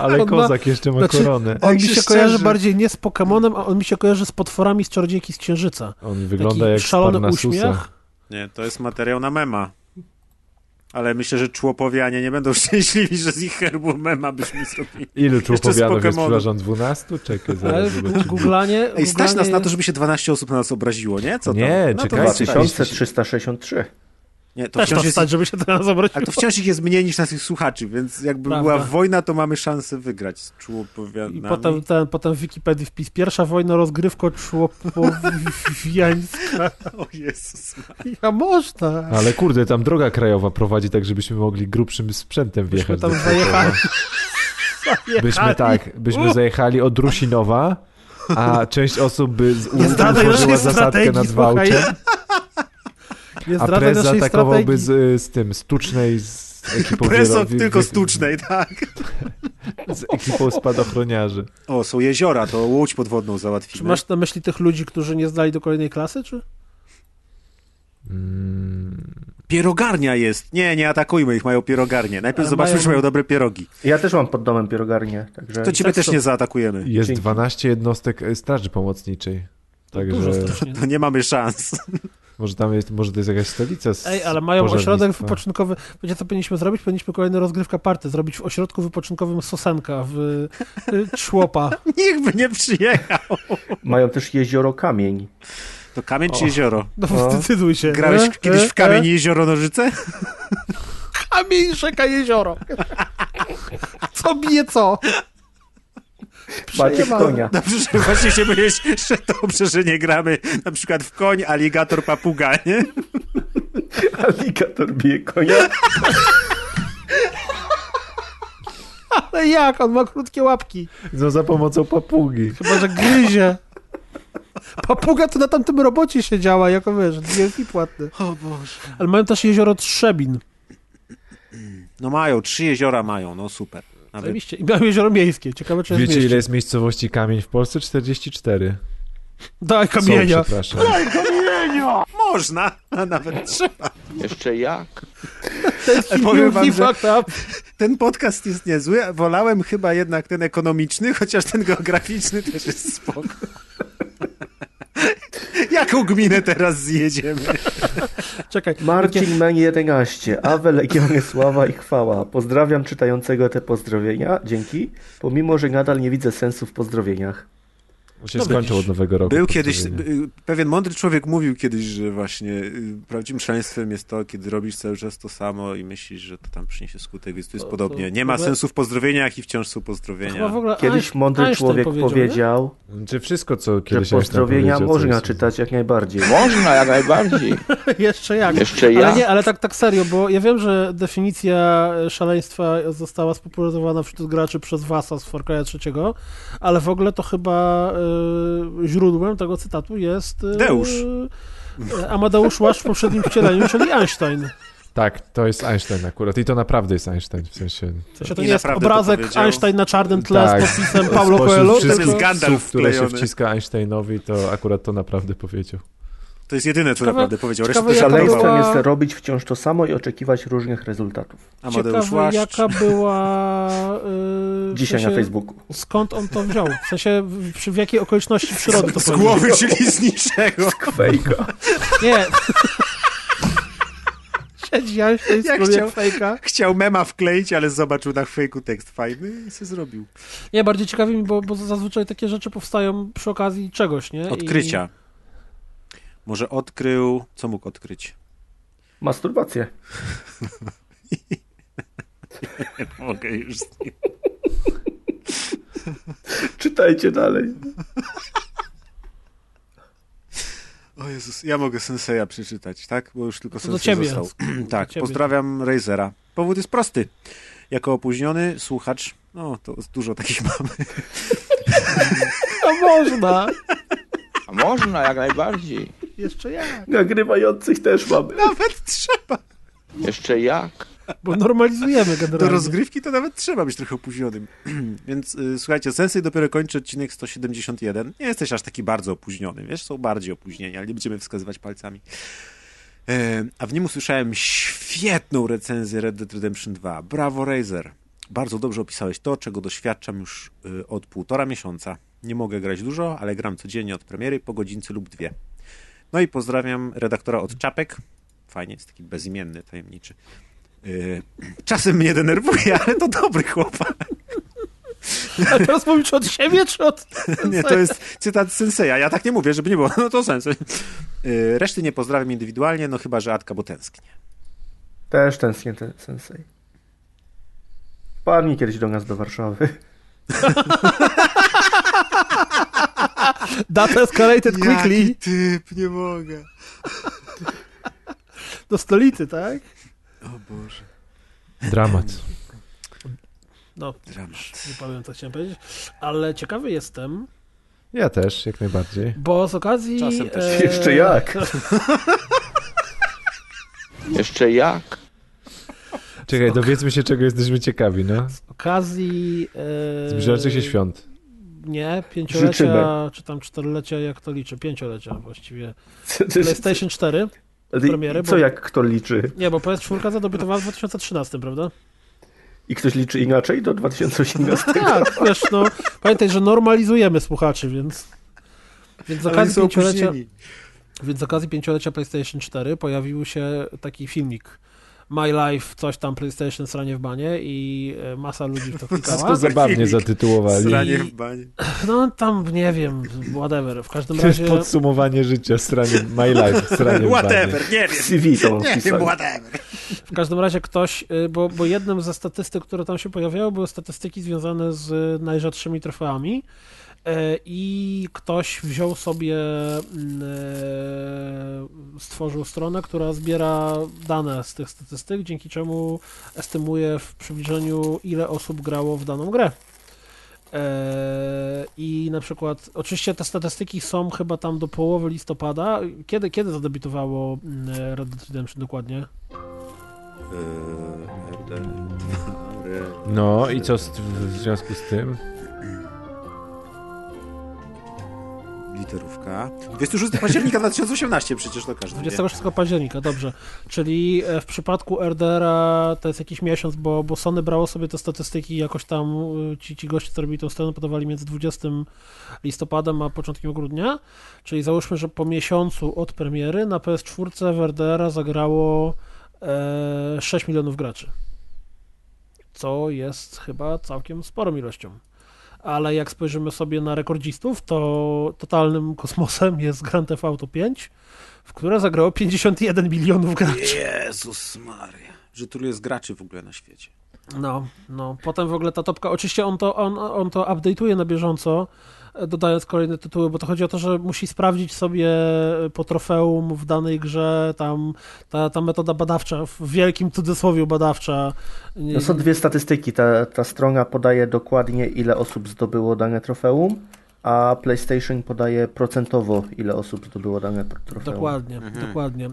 Ale On ma- kozak jeszcze ma znaczy- koronę. On mi się się kojarzy szczerze. bardziej nie z Pokemonem, a on mi się kojarzy z potworami z Czarodziejki z Księżyca. On wygląda Taki jak szalony uśmiech. Nie, to jest materiał na mema. Ale myślę, że człopowianie nie będą szczęśliwi, że z ich herbu mema byśmy zrobili. Ilu człopowianów jest, przepraszam, 12? Czekaj, zaraz. googlanie... Ej, stać nas na to, żeby się 12 osób na nas obraziło, nie? Co to? Nie, no czekaj. 2363. Nie, to Też wciąż to jest, stać, żeby się teraz. Ale to wciąż ich jest mniej niż naszych słuchaczy, więc jakby Prawda. była wojna, to mamy szansę wygrać z I człopowianami. potem, ten, potem w Wikipedii wpis pierwsza wojna rozgrywko człopowiańska. O Jezus. Ja można. Ale kurde, tam droga krajowa prowadzi tak, żebyśmy mogli grubszym sprzętem Byśmy wjechać. tam do zajechali. Byśmy tak, byśmy zajechali od Rusinowa, a część osób by z, utworzyła zasadkę nad. Wałczem, a prez naszej zaatakowałaby strategii. z, z tym, z Tucznej, z ekipą Preso wielo- tylko wi- z tucznej, tak. z ekipą spadochroniarzy. O, są jeziora, to łódź podwodną Czy załatwimy. masz na myśli tych ludzi, którzy nie zdali do kolejnej klasy, czy? Mm, Pierogarnia jest. Nie, nie atakujmy ich, mają pierogarnię. Najpierw Ale zobaczmy, mają- czy mają dobre pierogi. Ja też mam pod domem pierogarnię, także... To ciebie Tak, też to- nie zaatakujemy. jest Dzięki. 12 jednostek e, Straży Pomocniczej. Także Dużo strasznie. To nie mamy szans. Może tam jest, może to jest jakaś stolica z Ej, ale mają ośrodek wypoczynkowy. Wiecie, co powinniśmy zrobić? Powinniśmy kolejny rozgrywka party zrobić w ośrodku wypoczynkowym Sosenka w y, Człopa. Nikt by nie przyjechał. Mają też jezioro Kamień. To kamień czy jezioro? No, O. zdecyduj się. Grałeś E? kiedyś E? w kamień E? jezioro nożyce? Kamień, rzeka, jezioro. Co bije co? Macie konia. Dobrze, że właśnie się mylisz, że dobrze, że nie gramy na przykład w koń, aligator, papuga, nie? Aligator bije konia. Ale jak? On ma krótkie łapki. No za pomocą papugi. Chyba, że gryzie. Papuga to na tamtym robocie siedziała, jako wiesz, DLC płatne. O Boże. Ale mają też jezioro Trzebin. No mają, trzy jeziora mają, no super. Nawet Zajebiście. I mają jezioro miejskie. Ciekawe, czy jest Wiecie, mieście. ile jest miejscowości kamień w Polsce? 44. Daj Są, kamienia. przepraszam. można, a nawet trzeba. Jeszcze jak? Powiem wam, że ten podcast jest niezły, wolałem chyba jednak ten ekonomiczny, chociaż ten geograficzny też jest spoko. Jaką gminę teraz zjedziemy? Czekaj. Marcin Men 11. Awe, Legiony, Sława i Chwała. Pozdrawiam czytającego te pozdrowienia. Dzięki. Pomimo, że nadal nie widzę sensu w pozdrowieniach. Się Dobra, skończył od nowego roku. Był kiedyś, pewien mądry człowiek mówił kiedyś, że właśnie y, prawdziwym szaleństwem jest to, kiedy robisz cały czas to samo i myślisz, że to tam przyniesie skutek, więc tu jest To- podobnie. to Nie ma ogóle- sensu w pozdrowieniach i wciąż są pozdrowienia. ogóle Kiedyś Einstein- mądry Einstein człowiek powiedział, powiedział, Czy wszystko, co że kiedyś pozdrowienia można jest- czytać jak najbardziej. Można, jak najbardziej. Jeszcze jak. Jeszcze Ale jak? nie, ale tak, tak serio, bo ja wiem, że definicja szaleństwa została spopularyzowana wśród graczy przez Wasa z Far Cry'a trzeciego, ale w ogóle to chyba y, źródłem tego cytatu jest y, Deusz. y, Amadeusz Łaszcz w poprzednim wcieleniu, czyli Einstein. Tak, to jest Einstein akurat. I to naprawdę jest Einstein, w sensie... To I nie jest to obrazek powiedział. Einstein na czarnym tle Tak. z podpisem Paulo Coelho, wszystkich To jest tylko... Gandalf słów, które się wciska Einsteinowi, to akurat to naprawdę powiedział. To jest jedyne, co Ciekawe- naprawdę powiedział. Resztę ciekawe, szaleństwo. była- Szaleństwem jest robić wciąż to samo i oczekiwać różnych rezultatów. Amadeusz Ciekawe, Łaszcz. jaka była... y, w Dzisiaj sensie, na Facebooku. Skąd on to wziął? W sensie, w, w jakiej okoliczności przyrody to Z powiedział? głowy, czyli z niczego. Fejka. Nie. Siedzi Einstein Jak jak chciał- fejka. Chciał mema wkleić, ale zobaczył na fejku tekst fajny i się zrobił. Nie, bardziej ciekawi mi, bo, bo zazwyczaj takie rzeczy powstają przy okazji czegoś, nie? I- Odkrycia. Może odkrył... Co mógł odkryć? Masturbację. Mogę już z nim. Czytajcie dalej. O Jezus, ja mogę Senseja przeczytać, tak? Bo już tylko do Sensei został. tak, ciebie. pozdrawiam Razera. Powód jest prosty. Jako opóźniony słuchacz, no to dużo takich mamy. A można! A można, jak najbardziej. Jeszcze jak? Nagrywających też mamy. Nawet trzeba. Jeszcze jak? Bo normalizujemy Do generalnie. rozgrywki to nawet trzeba być trochę opóźnionym. Więc y, słuchajcie, Sensei dopiero kończy odcinek 171. Nie jesteś aż taki bardzo opóźniony, wiesz? Są bardziej opóźnieni, ale nie będziemy wskazywać palcami. E, a w nim usłyszałem świetną recenzję Red Dead Redemption 2. Brawo, Razer. Bardzo dobrze opisałeś to, czego doświadczam już y, od półtora miesiąca. Nie mogę grać dużo, ale gram codziennie od premiery po godzince lub dwie. No i pozdrawiam redaktora od czapek. Fajnie, jest taki bezimienny, tajemniczy. Yy, czasem mnie denerwuje, ale to dobry chłopak. A teraz mówisz od siebie, czy od... Nie, to jest cytat Senseja. Ja tak nie mówię, żeby nie było. No to sens. Yy, reszty nie pozdrawiam indywidualnie, no chyba, że Atka, bo tęsknię. Też tęsknię ten Sensei. Wpadnij kiedyś do nas do Warszawy. That escalated quickly. Jaki typ, nie mogę. Do stolicy, tak? O Boże. Dramat. No, Dramat. nie powiem, co chciałem powiedzieć. Ale ciekawy jestem, Ja też, jak najbardziej. bo z okazji... Czasem też. e, Jeszcze jak? Jeszcze jak? Czekaj, dowiedzmy się, czego jesteśmy ciekawi, no. Z okazji... E, Zbliżających się świąt. Nie, pięciolecia, Życzymy. czy tam czterolecia, jak to liczy? Pięciolecia właściwie. PlayStation 4. I- premiery, Co bo- jak kto liczy? Nie, bo PS4 zadebiutowała w 2013, prawda? I ktoś liczy inaczej do 2018? Tak, wiesz, no, pamiętaj, że normalizujemy słuchaczy, więc... Więc z okazji pięciolecia, więc z okazji pięciolecia PlayStation 4 pojawił się taki filmik My Life, coś tam PlayStation sranie w banie i e, masa ludzi w to To klikała. zabawnie filmik. zatytułowali. Sranie w banie. No tam, nie wiem, whatever, w każdym To jest razie... podsumowanie życia, stranie My Life, stranie w banie. Whatever, nie wiem. CV to Nie wiem, whatever. W każdym razie ktoś, y, bo, bo jednym ze statystyk, które tam się pojawiały, były statystyki związane z najrzadszymi trofeami y, i ktoś wziął sobie, mm, y, stworzył stronę, która zbiera dane z tych statystyk, dzięki czemu estymuje w przybliżeniu, ile osób grało w daną grę. E, I na przykład, oczywiście te statystyki są chyba tam do połowy listopada. Kiedy, kiedy zadebiutowało mm, Red Dead Redemption dokładnie? No i co w związku z tym? Literówka. 26 października 2018 przecież to każdy wie. 26 października, dobrze. Czyli e, w przypadku RDR-a to jest jakiś miesiąc, bo, bo Sony brało sobie te statystyki jakoś tam, y, ci, ci goście, co robili tą stronę, podawali między 20 listopadem a początkiem grudnia. Czyli załóżmy, że po miesiącu od premiery na PS4 w RDR-a zagrało e, 6 milionów graczy. Co jest chyba całkiem sporą ilością. Ale jak spojrzymy sobie na rekordzistów, to totalnym kosmosem jest Grand Theft Auto 5, w które zagrało 51 milionów graczy. Jezus Maria. Że tylu jest graczy w ogóle na świecie. No, no. Potem w ogóle ta topka, oczywiście on to, on, on to update'uje na bieżąco, dodając kolejne tytuły, bo to chodzi o to, że musi sprawdzić sobie po trofeum w danej grze tam ta, ta metoda badawcza, w wielkim cudzysłowie badawcza. nie- No są dwie statystyki. Ta, ta strona podaje dokładnie, ile osób zdobyło dane trofeum, a PlayStation podaje procentowo, ile osób zdobyło dane tr- trofeum. Dokładnie, Mhm. dokładnie. Y,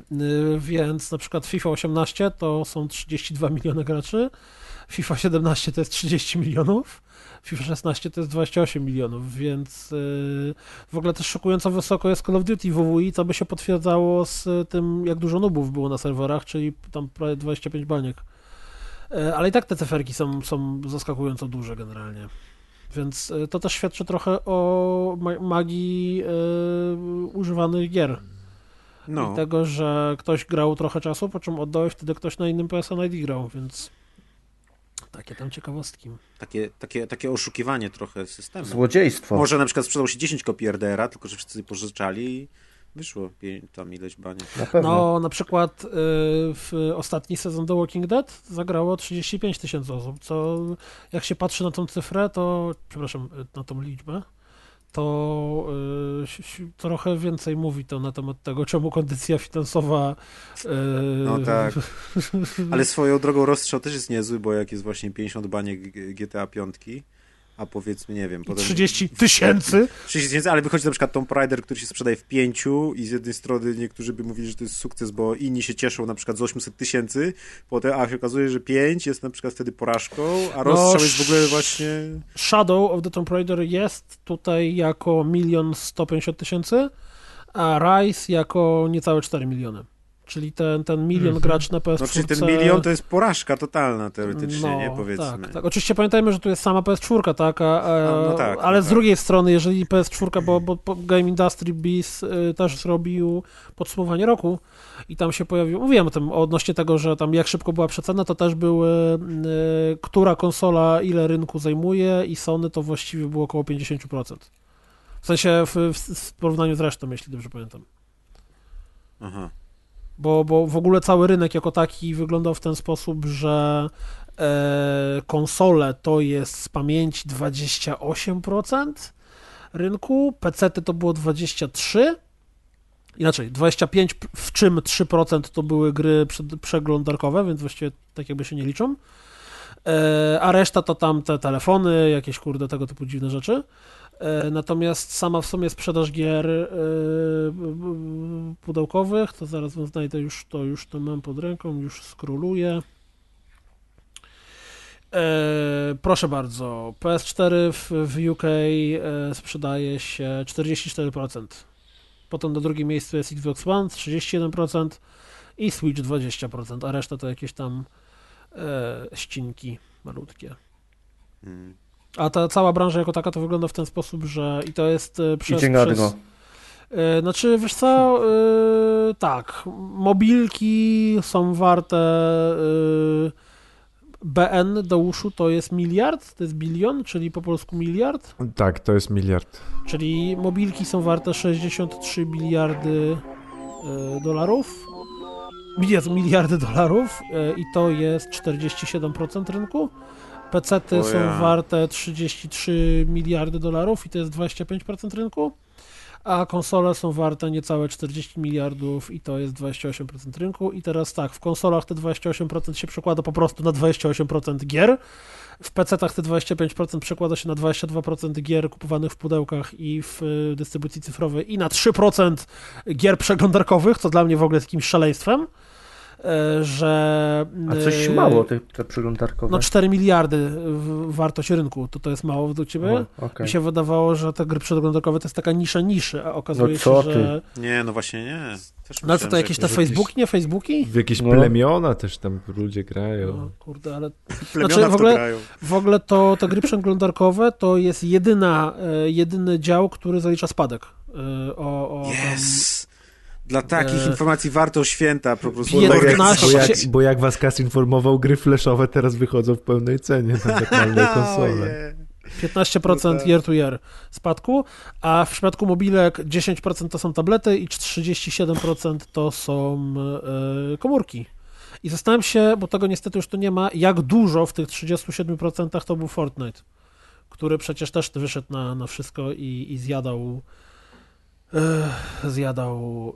Więc na przykład FIFA 18 to są 32 miliony graczy, FIFA 17 to jest 30 milionów, FIFA 16 to jest 28 milionów, więc y, w ogóle też szokująco wysoko jest Call of Duty WWI, co by się potwierdzało z tym, jak dużo nubów było na serwerach, czyli tam prawie 25 baniek. Y, Ale i tak te cyferki są, są zaskakująco duże generalnie. Więc y, to też świadczy trochę o ma- magii y, używanych gier. No. I tego, że ktoś grał trochę czasu, po czym oddał i wtedy ktoś na innym PSN ID grał, więc takie tam ciekawostki. Takie, takie, takie oszukiwanie trochę systemu. Złodziejstwo. Może na przykład sprzedał się 10 kopii RDR-a, tylko że wszyscy pożyczali i wyszło tam ileś pewno. No, na przykład y, w ostatni sezon The Walking Dead zagrało 35 tysięcy osób, co jak się patrzy na tą cyfrę, to, przepraszam, na tą liczbę, to si- trochę więcej mówi to na temat tego, czemu kondycja finansowa y, No tak. Ale swoją drogą rozstrzał też jest niezły, bo jak jest właśnie 50 baniek GTA 5, a powiedzmy, nie wiem, potem... 30 tysięcy 30 tysięcy, ale wychodzi na przykład Tomb Raider, który się sprzedaje w pięciu i z jednej strony niektórzy by mówili, że to jest sukces, bo inni się cieszą na przykład z 800 tysięcy, potem a się okazuje, że 5 jest na przykład wtedy porażką, a rozstrzał jest w ogóle właśnie... Shadow of the Tomb Raider jest tutaj jako milion 150 tysięcy, a Rise jako niecałe 4 miliony. Czyli ten, ten milion mm -hmm. graczy na PS4. No, czyli ten milion to jest porażka totalna teoretycznie, no, nie powiedzmy. Tak, tak. Oczywiście pamiętajmy, że tu jest sama PS4, tak? A, a, no tak ale no z tak. drugiej strony, jeżeli PS4, bo, bo, bo Game Industry Biz y, też zrobił podsumowanie roku i tam się pojawił, mówiłem o tym odnośnie tego, że tam jak szybko była przecena, to też były, y, która konsola ile rynku zajmuje i Sony to właściwie było około 50%. W sensie w, w, w porównaniu z resztą, jeśli dobrze pamiętam. Aha bo, bo w ogóle cały rynek jako taki wyglądał w ten sposób, że e, konsole to jest z pamięci 28% rynku, PC to było 23%, inaczej 25, w czym 3% to były gry przeglądarkowe, więc właściwie tak jakby się nie liczą, e, a reszta to tam te telefony, jakieś kurde tego typu dziwne rzeczy. E, natomiast sama w sumie sprzedaż gier e, pudełkowych, to zaraz wam znajdę już to, już to mam pod ręką, już skroluję. E, proszę bardzo, PS4 w, UK sprzedaje się 44%. Potem na drugim miejscu jest Xbox One 31% i Switch 20%, a reszta to jakieś tam ścinki malutkie. Hmm. A ta cała branża jako taka to wygląda w ten sposób, że i to jest e, przez... I przez e, znaczy, wiesz co, yy, tak, mobilki są warte yy, BN do uszu to jest miliard, to jest bilion, czyli po polsku miliard? Tak, to jest miliard. Czyli mobilki są warte 63 miliardy yy, dolarów, miliardy dolarów i to jest 47% rynku. PC-ty są warte 33 miliardy dolarów i to jest 25% rynku, a konsole są warte niecałe 40 miliardów i to jest 28% rynku. I teraz tak, w konsolach te 28% się przekłada po prostu na 28% gier. W PC-tach te 25% przekłada się na 22% gier kupowanych w pudełkach i w y, dystrybucji cyfrowej i na 3% gier przeglądarkowych, co dla mnie w ogóle jest jakimś szaleństwem. E, że... A coś e, mało te, te przeglądarkowe? No 4 miliardy wartość rynku, to to jest mało według ciebie? Okay. Mi się wydawało, że te gry przeglądarkowe to jest taka nisza niszy, a okazuje no co się, że... Ty? Nie, no właśnie nie. Też no co to, jakieś te Facebooki, nie Facebooki? W jakieś no. plemiona też tam ludzie grają. No, kurde, ale... Znaczy, w, ogóle, w ogóle to te gry przeglądarkowe to jest jedyna, e, jedyny dział, który zalicza spadek. O, o, yes! Dla takich e... informacji warto święta po prostu. 15... Bo, jak, bo jak was Kas informował, gry flashowe teraz wychodzą w pełnej cenie na normalnej konsole. 15% year to year spadku, a w przypadku mobilek 10% to są tablety i 37% to są e, komórki. I zastanawiam się, bo tego niestety już tu nie ma, jak dużo w tych 37% to był Fortnite, który przecież też wyszedł na, na wszystko i, i zjadał zjadał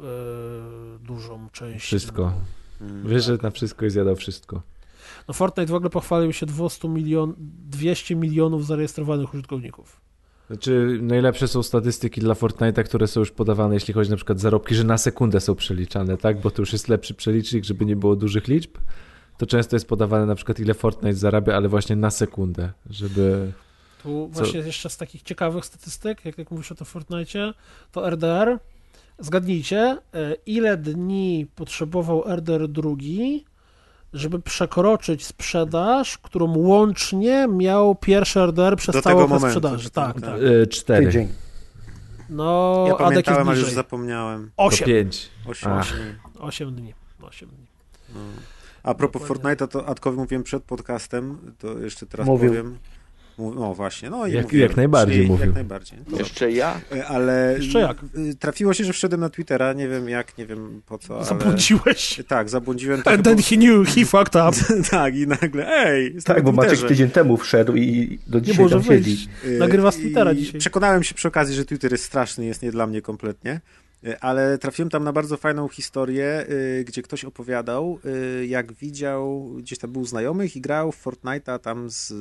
dużą część. Wszystko. Mm, Wiesz, tak. na wszystko i zjadał wszystko. No Fortnite w ogóle pochwalił się 200, milion, 200 milionów zarejestrowanych użytkowników. Znaczy, najlepsze są statystyki dla Fortnite'a, które są już podawane, jeśli chodzi na przykład zarobki, że na sekundę są przeliczane, tak? Bo to już jest lepszy przelicznik, żeby nie było dużych liczb. To często jest podawane na przykład ile Fortnite zarabia, ale właśnie na sekundę, żeby tu Co? właśnie jeszcze z takich ciekawych statystyk, jak, jak mówisz o to Fortnite, to RDR. Zgadnijcie, e, ile dni potrzebował RDR drugi, żeby przekroczyć sprzedaż, którą łącznie miał pierwszy RDR przez Do całą okres sprzedaży. Tak, tak. tak. E, cztery. Tydzień. No, ja pamiętałem, ale już zapomniałem. Osiem. pięć. Osiem. Osiem dni. Osiem dni. No. A propos Fortnite'a, to Adkowi mówiłem przed podcastem, to jeszcze teraz Mówił. powiem. No właśnie, no i jak, mówiłem, jak najbardziej mówił. Jak najbardziej. To, Jeszcze ja? E, ale Jeszcze jak? trafiło się, że wszedłem na Twittera, nie wiem jak, nie wiem po co, Zabłądziłeś. Ale... Tak, zabłądziłem. And then he knew, he fucked up. tak, i nagle, ej, Tak, bo Maciek tydzień temu wszedł i do dzisiaj nie tam siedzi. Nagrywa z Twittera dzisiaj. Przekonałem się przy okazji, że Twitter jest straszny, jest nie dla mnie kompletnie. E, ale trafiłem tam na bardzo fajną historię, e, gdzie ktoś opowiadał, e, jak widział, gdzieś tam był znajomych i grał w Fortnite'a tam z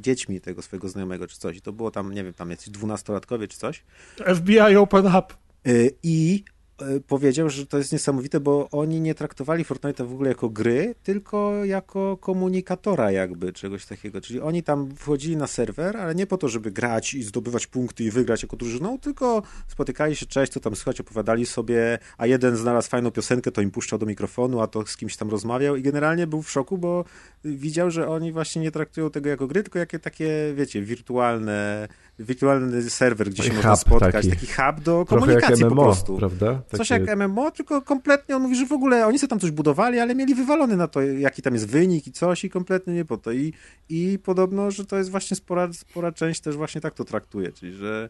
dziećmi tego swojego znajomego czy coś. I to było tam, nie wiem, tam jacyś dwunastolatkowie czy coś. FBI open up. I powiedział, że to jest niesamowite, bo oni nie traktowali Fortnite'a w ogóle jako gry, tylko jako komunikatora jakby, czegoś takiego. Czyli oni tam wchodzili na serwer, ale nie po to, żeby grać i zdobywać punkty i wygrać jako drużyną, tylko spotykali się, cześć, tam słychać, opowiadali sobie, a jeden znalazł fajną piosenkę, to im puszczał do mikrofonu, a to z kimś tam rozmawiał i generalnie był w szoku, bo widział, że oni właśnie nie traktują tego jako gry, tylko jakie takie, wiecie, wirtualne wirtualny serwer, gdzie się można spotkać, taki. taki hub do komunikacji MMO, po prostu. Prawda? Takie... Coś jak MMO, tylko kompletnie on mówi, że w ogóle oni sobie tam coś budowali, ale mieli wywalony na to, jaki tam jest wynik i coś i kompletnie nie po to. I, i podobno, że to jest właśnie spora, spora część też właśnie tak to traktuje, czyli że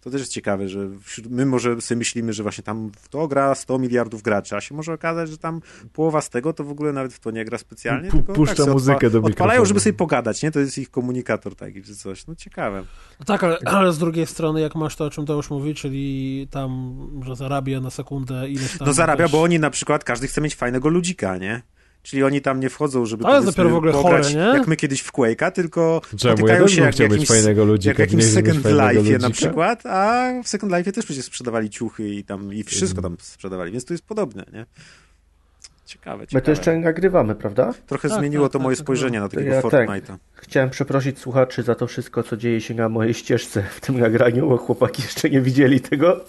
to też jest ciekawe, że my może sobie myślimy, że właśnie tam w to gra 100 miliardów graczy, a się może okazać, że tam połowa z tego to w ogóle nawet w to nie gra specjalnie, P tylko puszcza tak muzykę odpa do mikrofonu. Odpalają, żeby sobie pogadać, nie? To jest ich komunikator taki czy coś. No ciekawe. No tak, ale, ale, z drugiej strony, jak masz to, o czym to już mówi, czyli tam, że zarabia na sekundę ileś tam... No zarabia, bo oni na przykład, każdy chce mieć fajnego ludzika, nie? Czyli oni tam nie wchodzą, żeby to jest dopiero w ogóle pograć, chore, nie? jak my kiedyś w Quake'a, tylko Czemu? spotykają się jak, jakimś, fajnego ludzika, jak jakimś Second Life'ie na przykład, a w Second Life'ie też przecież sprzedawali ciuchy i tam i wszystko tam sprzedawali, więc to jest podobne, nie? Ciekawe, ciekawe. My to jeszcze nagrywamy, prawda? Trochę tak, zmieniło tak, to tak, moje tak, spojrzenie na takiego ja, Fortnite'a. Tak. Chciałem przeprosić słuchaczy za to wszystko, co dzieje się na mojej ścieżce w tym nagraniu, bo chłopaki jeszcze nie widzieli tego,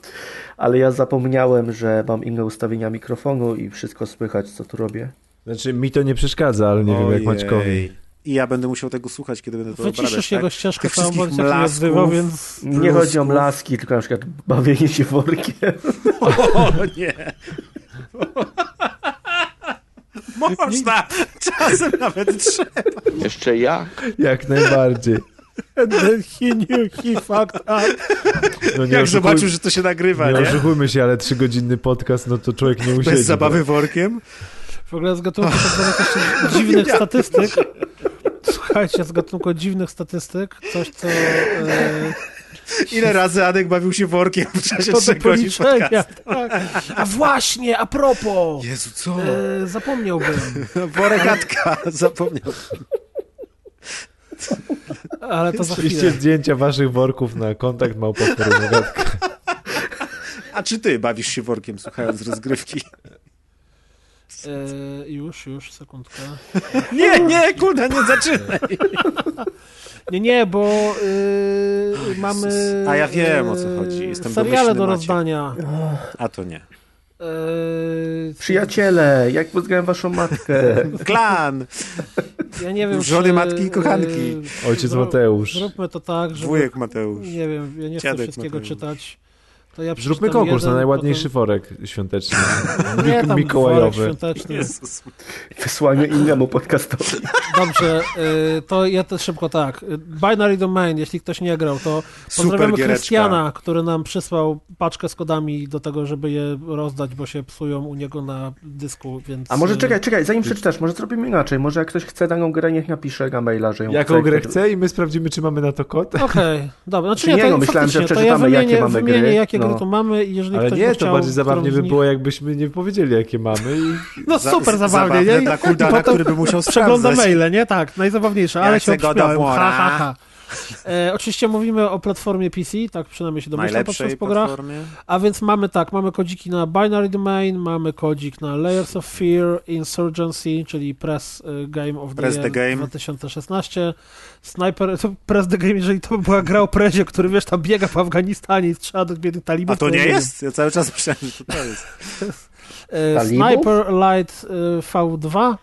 ale ja zapomniałem, że mam inne ustawienia mikrofonu i wszystko słychać, co tu robię. Znaczy, mi to nie przeszkadza, ale nie Ojej. wiem jak Maćkowi. I ja będę musiał tego słuchać, kiedy będę to Wyciszysz obrabiać. jego tak? ścieżkę całą bądź nazywał, więc... Nie chodzi o mlaski, tylko na przykład bawienie się workiem. O nie! Można! Czasem nawet trzeba. Jeszcze jak? Jak najbardziej. And then he knew he fucked up. No Jak zobaczył, że to się nagrywa, nie? Nie oszukujmy się, ale trzygodzinny podcast, no to człowiek nie usiedzi. Bez zabawy workiem? W ogóle z gatunku tak jeszcze dziwnych statystyk. Słuchajcie, z gatunku dziwnych statystyk, coś co... E... Ile razy Adek bawił się workiem w czasie trzech godzin podcastu? Tak. A właśnie, a propos! Jezu, co? E, zapomniałbym. Worek Adka, zapomniałbym. Ale to za chwilę. zdjęcia waszych worków na kontakt małpotworu A czy ty bawisz się workiem słuchając rozgrywki? E, już, już, sekundkę. nie, nie, kurde, nie zaczynaj. nie, nie, bo yy, mamy... A ja wiem, o co chodzi. Jestem seriale do rozdania. A to nie. Eee, Przyjaciele, jak pozdrawiam waszą matkę. Klan. Ja nie wiem, Żony, czy, matki i kochanki. Ojciec Mateusz. Zróbmy to tak, że. Wujek Mateusz. Nie wiem, ja nie chcę wszystkiego Mateusz. czytać. To ja Zróbmy konkurs jeden, na najładniejszy potem... worek świąteczny. Nie, tam Mikołajowy. świąteczny. Jezus. Wysłanie innemu podcastowi. Dobrze, y, to ja też szybko tak. Binary Domain, jeśli ktoś nie grał, to pozdrawiamy Krystiana, który nam przysłał paczkę z kodami do tego, żeby je rozdać, bo się psują u niego na dysku, więc... A może y, czekaj, czekaj, zanim przeczytasz, może zrobimy inaczej. Może jak ktoś chce daną grę, niech napisze na maila, że ją Jaką chce. grę chce i my sprawdzimy, czy mamy na to kod? Okej, okay, dobra. Znaczy, nie, nie, no, myślałem, że przeczytamy, ja wymienię, jakie mamy gry. jakie no. to mamy i jeżeli Ale ktoś nie, to bardziej zabawnie by było, jakbyśmy nie powiedzieli, jakie mamy. I... No super zabawnie, nie? Dla Kuldana, który by musiał Przegląda maile, nie? Tak, najzabawniejsze, ale ja się obśmiałem. Ha, ha, ha. E, oczywiście mówimy o platformie PC, tak przynajmniej się domyślam patrząc po grach. A więc mamy tak, mamy kodziki na Binary Domain, mamy kodzik na Layers of Fear, Insurgency, czyli Press e, Game of the Press Year the game. 2016. Sniper, to Press the Game, jeżeli to by była gra o prezie, który wiesz, tam biega w Afganistanie i strzela do biednych talibów. A to nie jest? Ja cały czas myślałem, że to jest. E, Sniper Light V2,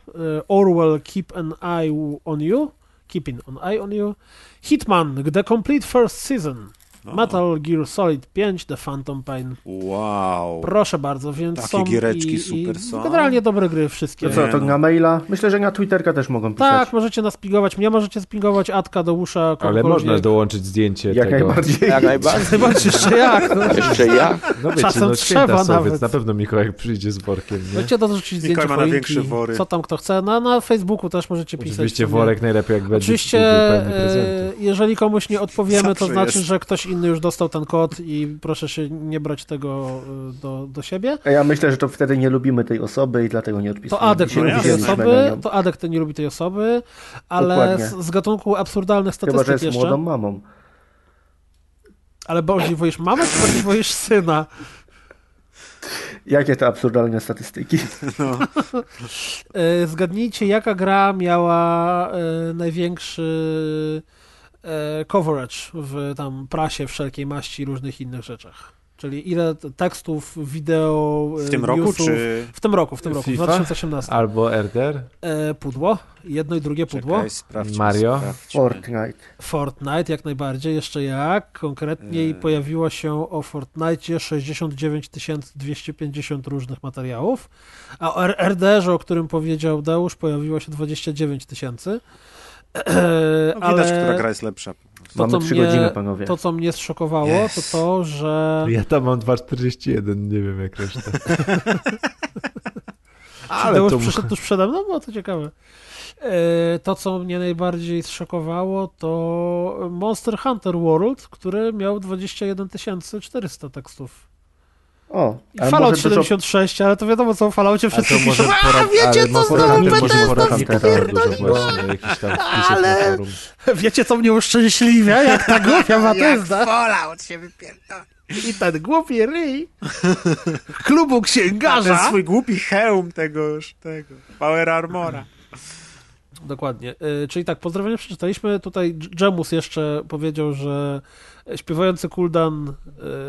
Orwell Keep an Eye on You, Keeping an Eye on You, Hitman, The Complete First Season. Metal Gear Solid 5, The Phantom Pain. Wow. Proszę bardzo, więc Takie są giereczki i, super i są. Generalnie dobre gry wszystkie. To co, to na maila? Myślę, że na Twitterka też mogą pisać. Tak, możecie nas pingować. Mnie możecie spingować Adka do usza. Ale można dołączyć zdjęcie jak tego. Najbardziej. Jak najbardziej. Jeszcze jak? No. Jeszcze jak? No wiecie, Czasem no, trzeba są, nawet. Więc na pewno Mikołaj przyjdzie z workiem. Nie? Możecie dorzucić zdjęcie ma największe wory. co tam kto chce. Na, na Facebooku też możecie pisać. Oczywiście worek najlepiej jak będzie Oczywiście, e, jeżeli komuś nie odpowiemy, to znaczy, że ktoś inny już dostał ten kod i proszę się nie brać tego y, do, do siebie. A ja myślę, że to wtedy nie lubimy tej osoby i dlatego nie odpisujemy. To Adek nie lubi tej osoby, to Adek to nie lubi tej osoby, ale z, z, gatunku absurdalnych statystyk Chyba, że jest jeszcze. młodą mamą. Ale bardziej woisz mamę, czy bardziej woisz syna? Jakie to absurdalne statystyki. No. E, zgadnijcie, jaka gra miała e, największy coverage w tam prasie wszelkiej maści i różnych innych rzeczach. Czyli ile tekstów, wideo, W tym newsów, roku, czy... W tym roku, w tym roku, FIFA? 2018. Albo RDR? E, pudło, jedno i drugie pudło. Czekaj, Mario? Fortnite. Fortnite, jak najbardziej, jeszcze jak. Konkretniej e... pojawiło się o Fortnite 69 250 różnych materiałów, a o RDR-ze, o którym powiedział Deusz, pojawiło się 29 tysięcy. No, widać, ale... która gra jest lepsza. To, Mamy trzy godziny, panowie. To, co mnie zszokowało, yes. to to, że... Ja tam mam 2,41, nie wiem jak reszta. Ale to już przyszedł tuż przede mną, było to ciekawe. E, to, co mnie najbardziej zszokowało, to Monster Hunter World, który miał 21 400 tekstów. O, I Fallout 76, dużo... ale to wiadomo co o Falloutie wszyscy piszą, a wiecie co znowu Bethesda spierdoliło, ale wiecie co mnie uszczęśliwia, jak ta głupia Bethesda. jak Fallout się wypierdoli. I ten głupi ryj klubu księgarza. Ten swój głupi hełm tegoż, tego, Power Armora. Dokładnie. Y, czyli tak, pozdrowienia przeczytaliśmy. Tutaj Jamus jeszcze powiedział, że śpiewający kuldan,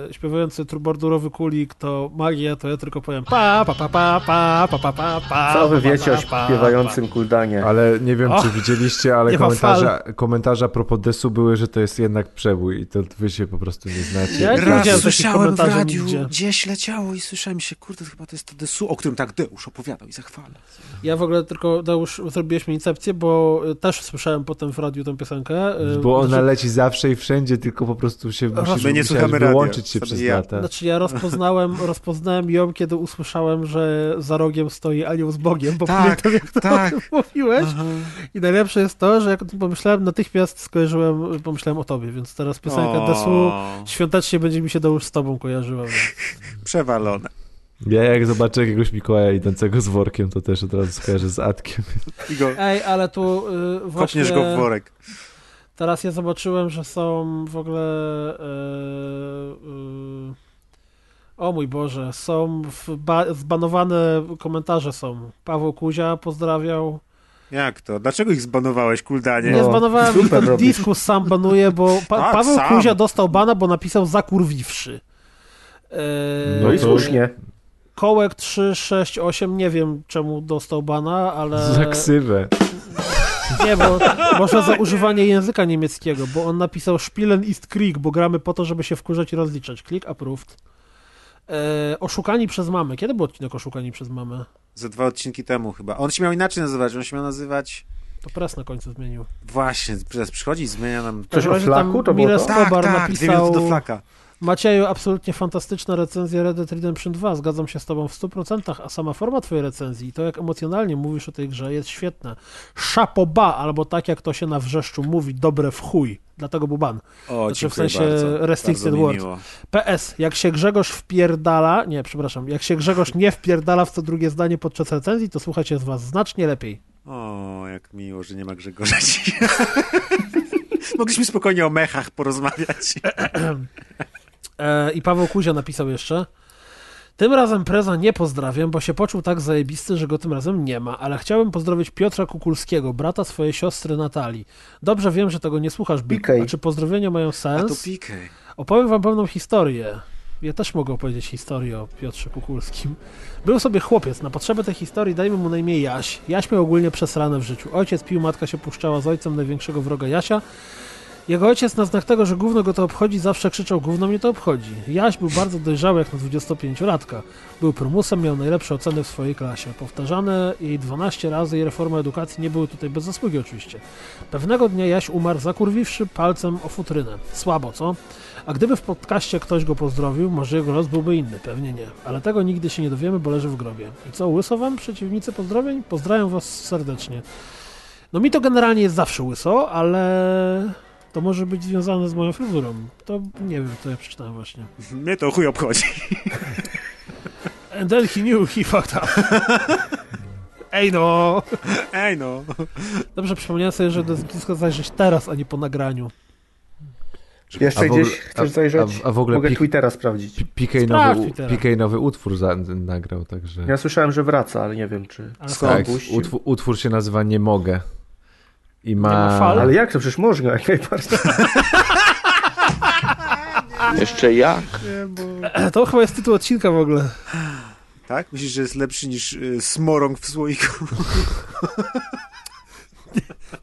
e, śpiewający trubordurowy kulik to magia, to ja tylko powiem pa, pa, pa, pa, pa, pa, pa, pa, pa Co wy wiecie o śpiewającym kuldanie? Ale nie wiem, czy widzieliście, ale komentarze, komentarze a propos desu były, że to jest jednak przebój i to wy się po prostu nie znacie. Ja Raz słyszałem w radiu, gdzieś leciało i słyszałem się, kurde, chyba to jest to desu, o którym tak Deusz opowiadał i zachwala. Ja w ogóle tylko, Deusz, zrobiłeś mi incepcję, bo też słyszałem potem w radiu tę piosenkę. Bo ona leci zawsze i wszędzie, tylko po prostu prostu się musi, My nie słuchamy wyłączyć się przez ja. lata. Znaczy ja rozpoznałem, rozpoznałem ją, kiedy usłyszałem, że za rogiem stoi anioł z Bogiem, bo tak, pamiętam, jak to tak. mówiłeś. Aha. I najlepsze jest to, że jak pomyślałem, natychmiast skojarzyłem, pomyślałem o tobie, więc teraz piosenka Desu świątecznie będzie mi się do już z tobą kojarzyła. Przewalone. Ja jak zobaczę jakiegoś Mikołaja idącego z workiem, to też od razu skojarzę z Atkiem. Ej, ale tu yy, właśnie... Kopniesz go w worek. Teraz ja zobaczyłem, że są w ogóle. Yy, yy, o mój Boże, są ba zbanowane komentarze są. Paweł Kuzia pozdrawiał. Jak to? Dlaczego ich zbanowałeś, Kuldanie? Nie no, zbanowałem ich, ten Diskus sam banuje, bo pa tak, Paweł sam. Kuzia dostał bana, bo napisał zakurwiwszy. Yy, no i słusznie. Kołek 368, nie wiem czemu dostał bana, ale... Za ksywę. Nie, bo może za używanie języka niemieckiego, bo on napisał Spielen ist Krieg, bo gramy po to, żeby się wkurzać i rozliczać. Klik approved. E, oszukani przez mamę. Kiedy był odcinek Oszukani przez mamę? Ze dwa odcinki temu chyba. On się miał inaczej nazywać, on się miał nazywać... To press na końcu zmienił. Właśnie, press przychodzi i zmienia nam... Coś o flaku to było to? Tak, tak, napisał... do flaka. Macieju, absolutnie fantastyczna recenzja Red Dead Redemption 2, zgadzam się z tobą w 100%, a sama forma twojej recenzji i to jak emocjonalnie mówisz o tej grze jest świetne. Szapoba, albo tak jak to się na wrzeszczu mówi, dobre w chuj. Dlatego był ban. O, znaczy w sensie bardzo, restricted word. PS, jak się Grzegorz wpierdala, nie, przepraszam, jak się Grzegorz nie wpierdala w co drugie zdanie podczas recenzji, to słuchacie z was znacznie lepiej. O, jak miło, że nie ma Grzegorza Mogliśmy spokojnie o mechach porozmawiać. E, I Paweł Kuzia napisał jeszcze. Tym razem Preza nie pozdrawiam, bo się poczuł tak zajebisty, że go tym razem nie ma, ale chciałbym pozdrowić Piotra Kukulskiego, brata swojej siostry Natalii. Dobrze wiem, że tego nie słuchasz, Byku. A czy pozdrowienia mają sens? A to PK. Opowiem wam pewną historię. Ja też mogę opowiedzieć historię o Piotrze Kukulskim. Był sobie chłopiec, na potrzeby tej historii dajmy mu na imię Jaś. Jaś miał ogólnie przesrane w życiu. Ojciec pił, matka się puszczała z ojcem największego wroga Jasia, jego ojciec na znak tego, że gówno go to obchodzi, zawsze krzyczał, gówno mnie to obchodzi. Jaś był bardzo dojrzały jak na 25-latka. Był prymusem, miał najlepsze oceny w swojej klasie. Powtarzane jej 12 razy i reformy edukacji nie były tutaj bez zasługi oczywiście. Pewnego dnia Jaś umarł zakurwiwszy palcem o futrynę. Słabo, co? A gdyby w podcaście ktoś go pozdrowił, może jego los byłby inny, pewnie nie. Ale tego nigdy się nie dowiemy, bo leży w grobie. I co, łyso wam, przeciwnicy pozdrowień? Pozdrawiam was serdecznie. No mi to generalnie jest zawsze łyso, ale to może być związane z moją fryzurą. To nie wiem, to ja przeczytałem właśnie. Mnie to chuj obchodzi. And then he knew he fucked up. Ej no! Ej no! Dobrze, przypomniałem sobie, że to jest zajrzeć teraz, a nie po nagraniu. Żeby... Jeszcze ogóle, gdzieś chcesz zajrzeć? A, a, w ogóle Mogę Twittera sprawdzić. PK nowy, PK nowy utwór za, nagrał, także... Ja słyszałem, że wraca, ale nie wiem, czy skąd tak, utwór, utwór, się nazywa Nie Mogę. I ma... ma fal? Ale jak to? Przecież można, jak najbardziej. Jeszcze jak? To chyba jest tytuł odcinka w ogóle. Tak? Myślisz, że jest lepszy niż y, smorąg w słoiku?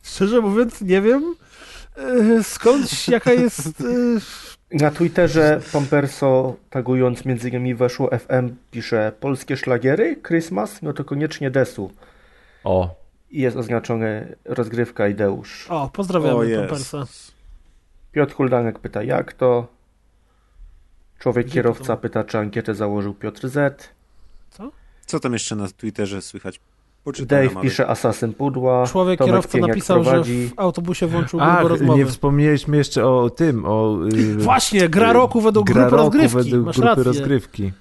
Szczerze mówiąc, nie wiem y, skąd, jaka jest... Y... Na Twitterze Pomperso, tagując między innymi weszło FM, pisze polskie szlagiery, Christmas, no to koniecznie Desu. O. I jest oznaczone rozgrywka Ideusz. O, pozdrawiamy Pompersa. Piotr Huldanek pyta, jak to? Człowiek Gdzie kierowca to? pyta, czy ankietę założył Piotr Z. Co tam jeszcze na Twitterze słychać? Poczytam Dave pisze Asasyn Pudła. Człowiek Tomek kierowca Pieniak napisał, prowadzi. że w autobusie włączył A, rozmowy. nie wspomnieliśmy jeszcze o tym, o... Yy, Właśnie, gra roku według gra grupy roku rozgrywki. Według Masz grupy rację. rozgrywki.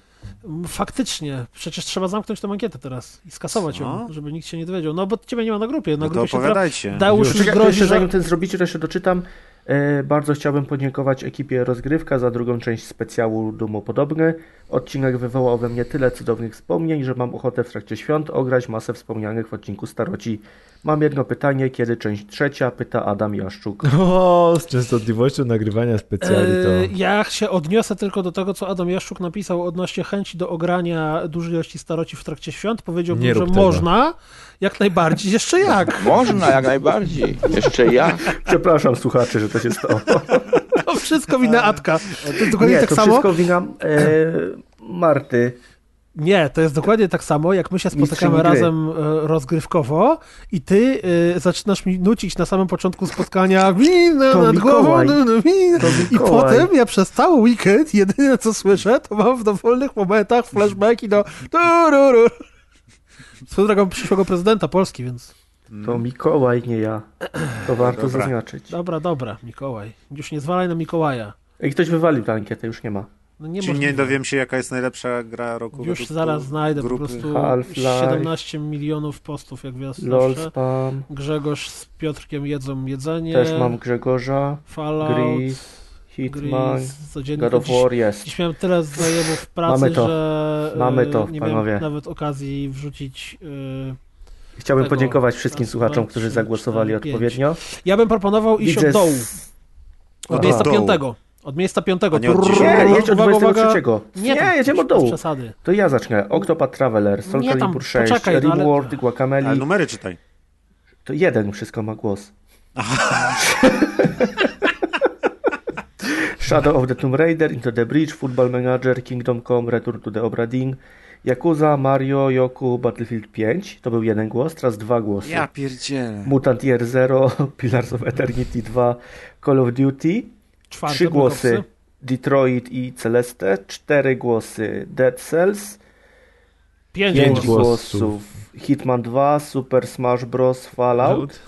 Faktycznie, przecież trzeba zamknąć tę ankietę teraz i skasować ją, no. żeby nikt się nie dowiedział. No bo ciebie nie ma na grupie. Na no grupie to opowiadajcie. Się Deusz już grozi, że... Zanim ten zrobicie, to się doczytam. E, bardzo chciałbym podziękować ekipie Rozgrywka za drugą część specjału Dumopodobny. Odcinek wywołał we mnie tyle cudownych wspomnień, że mam ochotę w trakcie świąt ograć masę wspomnianych w odcinku Staroci. Mam jedno pytanie, kiedy część trzecia? Pyta Adam Jaszczuk. O, z częstotliwością nagrywania specjali to... E, ja się odniosę tylko do tego, co Adam Jaszczuk napisał odnośnie chęci do ogrania dużej ilości Staroci w trakcie świąt. Powiedziałbym, że tego. można, jak najbardziej, jeszcze jak. Można, jak najbardziej, jeszcze jak. Przepraszam słuchaczy, że to się stało. To wszystko wina Atka. To jest dokładnie Nie, tak to samo. wszystko wina e, Marty. Nie, to jest dokładnie tak samo, jak my się spotykamy razem e, rozgrywkowo i ty y, zaczynasz mi nucić na samym początku spotkania wina to nad głową, i potem ja przez cały weekend jedyne co słyszę, to mam w dowolnych momentach flashbacki do swoją drogą przyszłego prezydenta Polski, więc... To Mikołaj, nie ja. To warto dobra. zaznaczyć. Dobra, dobra, Mikołaj. Już nie zwalaj na Mikołaja. I ktoś wywalił tę ankietę, już nie ma. No nie Czyli nie dowiem się, jaka jest najlepsza gra roku Już zaraz znajdę grupy. po prostu Half-Life, 17 milionów postów, jak gwiazd LOLspam. Grzegorz z Piotrkiem jedzą jedzenie. Też mam Grzegorza. Fallout. Gris, Hitman, Gris, God of War jest. Dziś miałem tyle znajomych w pracy, Mamy to. że Mamy to, nie panowie. miałem nawet okazji wrzucić... Yy, Chciałbym tego, podziękować wszystkim słuchaczom, którzy zagłosowali 4, odpowiednio. Ja bym proponował iść Widzę od dołu. Od miejsca piątego. Od miejsca piątego. Nie, nie, jedź od 23. Nie, nie jedziemy od dołu. Przesady. To ja zacznę. Octopath Traveler, Soul nie, Calibur 6, poczekaj, no, Reward, ale... Guacamele. Ale numery czytaj. To jeden wszystko ma głos. Shadow of the Tomb Raider, Into the Bridge, Football Manager, Kingdom Come, Return to the Obra Dinn, Yakuza, Mario, Yoku, Battlefield 5. To był jeden głos, teraz dwa głosy. Ja pierdzielę. Mutant Year Zero, Pillars of Eternity 2, Call of Duty. Czwarte Trzy głosy Detroit i Celeste, cztery głosy Dead Cells, pięć, pięć głosów. głosów Hitman 2, Super Smash Bros. Fallout.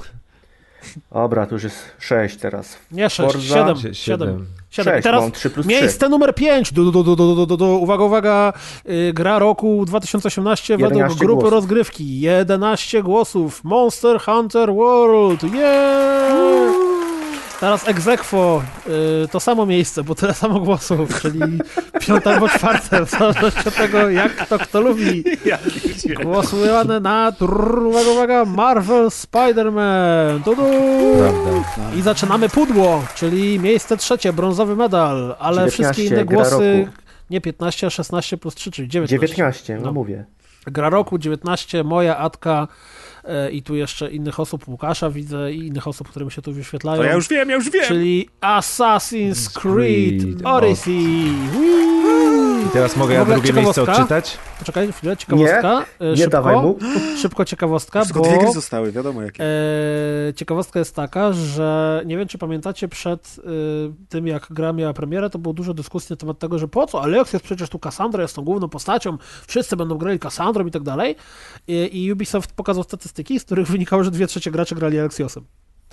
Dobra, to już jest sześć teraz. Nie, sześć, Forza. siedem. Siedem. Sześć, teraz 3 plus miejsce 3. numer 5. Du, du, du, uwaga, uwaga. Yy, gra roku 2018 według grupy głosów. rozgrywki. 11 głosów. Monster Hunter World. Yeah! Teraz egzekwo, yy, to samo miejsce, bo tyle samo głosów, czyli piąte albo czwarte, w zależności od tego, jak to kto lubi. Głosowane na, trrr, uwaga, uwaga, Marvel Spider-Man. I zaczynamy pudło, czyli miejsce trzecie, brązowy medal, ale 19, wszystkie inne głosy... Nie 15, a 16 plus 3, czyli 19. 19, no, no mówię. Gra roku 19, moja Atka i tu jeszcze innych osób, Łukasza widzę i innych osób, które mi się tu wyświetlają. To ja już wiem, ja już wiem! Czyli Assassin's Creed, Creed Odyssey. I teraz mogę ja drugie miejsce odczytać? Poczekaj chwilę, ciekawostka. Nie, nie szybko, dawaj mu. Szybko ciekawostka, Wszystko bo... dwie gry zostały, wiadomo jakie. E, ciekawostka jest taka, że nie wiem, czy pamiętacie przed e, tym, jak gra miała premierę, to było dużo dyskusji na temat tego, że po co, Alex jest przecież tu Cassandra, jest tą główną postacią, wszyscy będą grali Cassandrą i tak dalej. I, I Ubisoft pokazał statystyki, z których wynikało, że dwie trzecie graczy grali Alexiosem.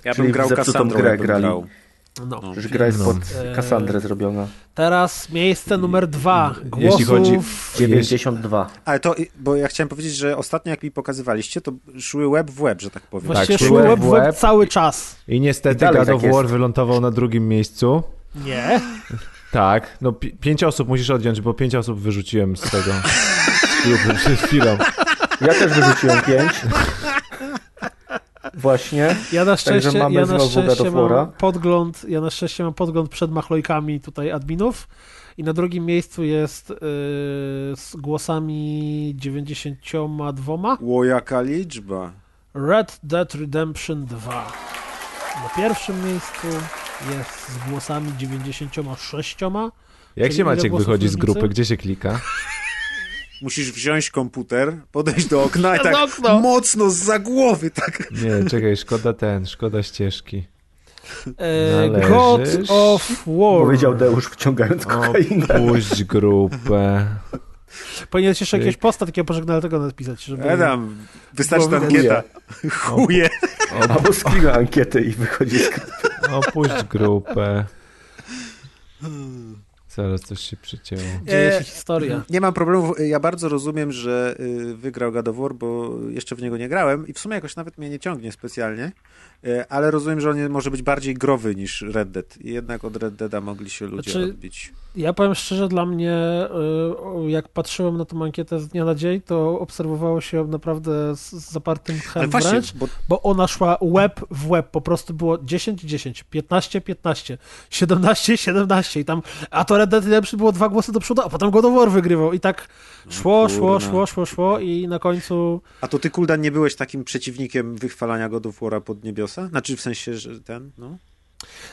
Ja bym grał Cassandrą, grę grali. Grał. No. no. Że gra jest pod no. Kassandrę zrobiona. Teraz miejsce numer dwa. Głosów... Jeśli chodzi 92. Ale to, bo ja chciałem powiedzieć, że ostatnio jak mi pokazywaliście, to szły web w web, że tak powiem. Właściwie tak, szły web w web cały czas. I niestety I God of tak War wylądował na drugim miejscu. Nie. Tak, no pi pięć osób musisz odjąć, bo pięć osób wyrzuciłem z tego klubu przed chwilą. Ja też wyrzuciłem pięć. Właśnie. Ja na szczęście, ja na szczęście mam podgląd, ja na szczęście mam podgląd przed machlojkami tutaj adminów i na drugim miejscu jest yy, z głosami 92. Ło, jaka liczba. Red Dead Redemption 2. Na pierwszym miejscu jest z głosami 96. Jak się Maciek wychodzi z grupy? Gdzie się klika? Musisz wziąć komputer, podejść do okna i tak okno. mocno z głowy, tak. Nie, czekaj, szkoda ten, szkoda ścieżki. E, God of War. Powiedział Deusz wciągając kokainę. Puść grupę. Powinieneś jeszcze jakiegoś posta takiego pożegnalnego napisać. Żeby... Edam, wystarczy ta ankieta. Chuje. Albo screena ankiety i wychodzi z Opuść grupę. Zaraz coś się przycięło. Dzieje się historia. Nie mam problemu. Ja bardzo rozumiem, że y, wygrał God of War, bo jeszcze w niego nie grałem i w sumie jakoś nawet mnie nie ciągnie specjalnie. E, ale rozumiem, że on może być bardziej growy niż Red Dead. I jednak od Red Deada mogli się ludzie znaczy, odbić. Ja powiem szczerze, dla mnie, e, jak patrzyłem na tą ankietę z dnia na dzień, to obserwowało się naprawdę z zapartym chem wręcz, bo... bo... ona szła web w web, po prostu było 10, 10, 15, 15, 17, 17 i tam, a to Red Dead Redemption było dwa głosy do przodu, a potem God of War wygrywał. I tak szło, no, szło, szło, szło, szło i na końcu... A to ty, Kuldan, nie byłeś takim przeciwnikiem wychwalania God of War'a pod niebiosa? Znaczy w sensie, że ten, no...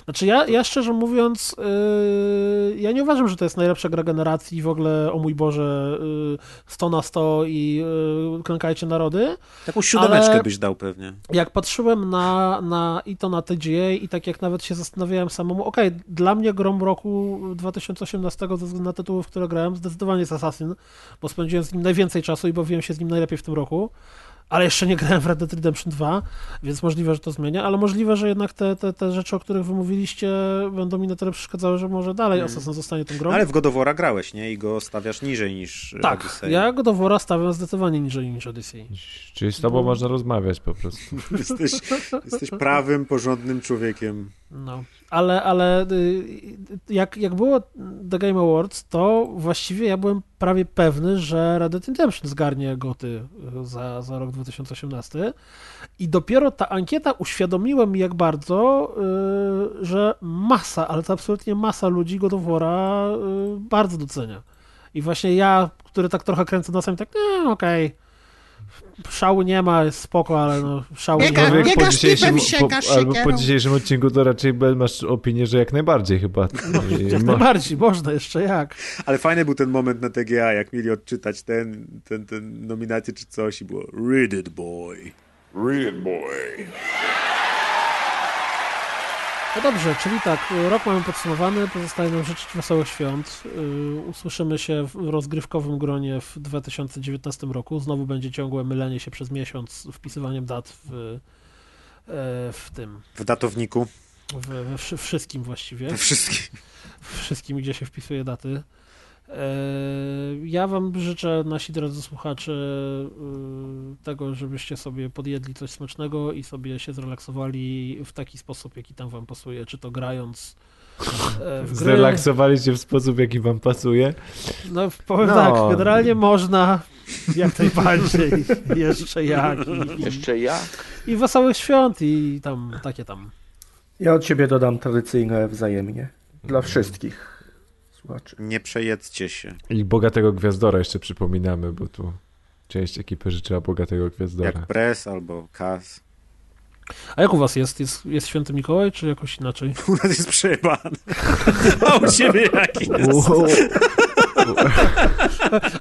Znaczy ja, ja szczerze mówiąc, yy, ja nie uważam, że to jest najlepsza gra generacji w ogóle, o mój Boże, yy, 100 na 100 i yy, klękajcie narody. Taką siódemeczkę byś dał pewnie. Jak patrzyłem na, na i to na TGA i tak jak nawet się zastanawiałem samemu, okej, okay, dla mnie grom roku 2018 ze względu na tytuły, w które grałem, zdecydowanie jest Assassin, bo spędziłem z nim najwięcej czasu i bawiłem się z nim najlepiej w tym roku ale jeszcze nie grałem w Red Dead Redemption 2, więc możliwe, że to zmienia, ale możliwe, że jednak te, te, te rzeczy, o których wy mówiliście, będą mi na tyle przeszkadzały, że może dalej hmm. Assassin zostanie tą grą. Ale w Godowora grałeś, nie? I go stawiasz niżej niż Tak, Odyssey. ja Godowora stawiam zdecydowanie niżej niż Odyssey. Czyli z tobą Bo... można rozmawiać po prostu. jesteś, jesteś prawym, porządnym człowiekiem. No, ale, ale y, jak, jak było The Game Awards, to właściwie ja byłem prawie pewny, że Red Dead Redemption zgarnie goty y, za, za rok 2018 i dopiero ta ankieta uświadomiła mi jak bardzo, y, że masa, ale to absolutnie masa ludzi God of War'a bardzo docenia. I właśnie ja, który tak trochę kręcę nosem, tak, no okej, okay szału nie ma, jest spoko, ale no szału nie, ma. po dzisiejszym, po, albo po dzisiejszym odcinku to raczej masz opinię, że jak najbardziej chyba. No, jak najbardziej, można jeszcze jak. Ale fajny był ten moment na TGA, jak mieli odczytać ten, ten, ten nominację czy coś i było Read it boy. Read it boy. No dobrze, czyli tak, rok mamy podsumowany, pozostaje nam życzyć wesołych świąt. Y, usłyszymy się w rozgrywkowym gronie w 2019 roku. Znowu będzie ciągłe mylenie się przez miesiąc wpisywaniem dat w, e, w tym. W datowniku. W, w wszystkim właściwie. We wszystkim. W wszystkim, gdzie się wpisuje daty. E, ja Wam życzę, nasi drodzy słuchacze, e, tego, żebyście sobie podjedli coś smacznego i sobie się zrelaksowali w taki sposób, jaki tam Wam pasuje, czy to grając e, w. Zrelaksowali się w sposób, jaki Wam pasuje? No, powiem no. tak, generalnie można jak najbardziej, jeszcze jak. I, jeszcze jak. I wesołych świąt i tam, takie tam. Ja od siebie dodam tradycyjne wzajemnie. Dla wszystkich słuchaczy. Nie przejedzcie się. I bogatego gwiazdora jeszcze przypominamy, bo tu część ekipy życzyła bogatego gwiazdora. Jak Pres albo Kas. A jak u was jest? Jest, jest święty Mikołaj, czy jakoś inaczej? U nas jest przejebany. A u ciebie jaki jest?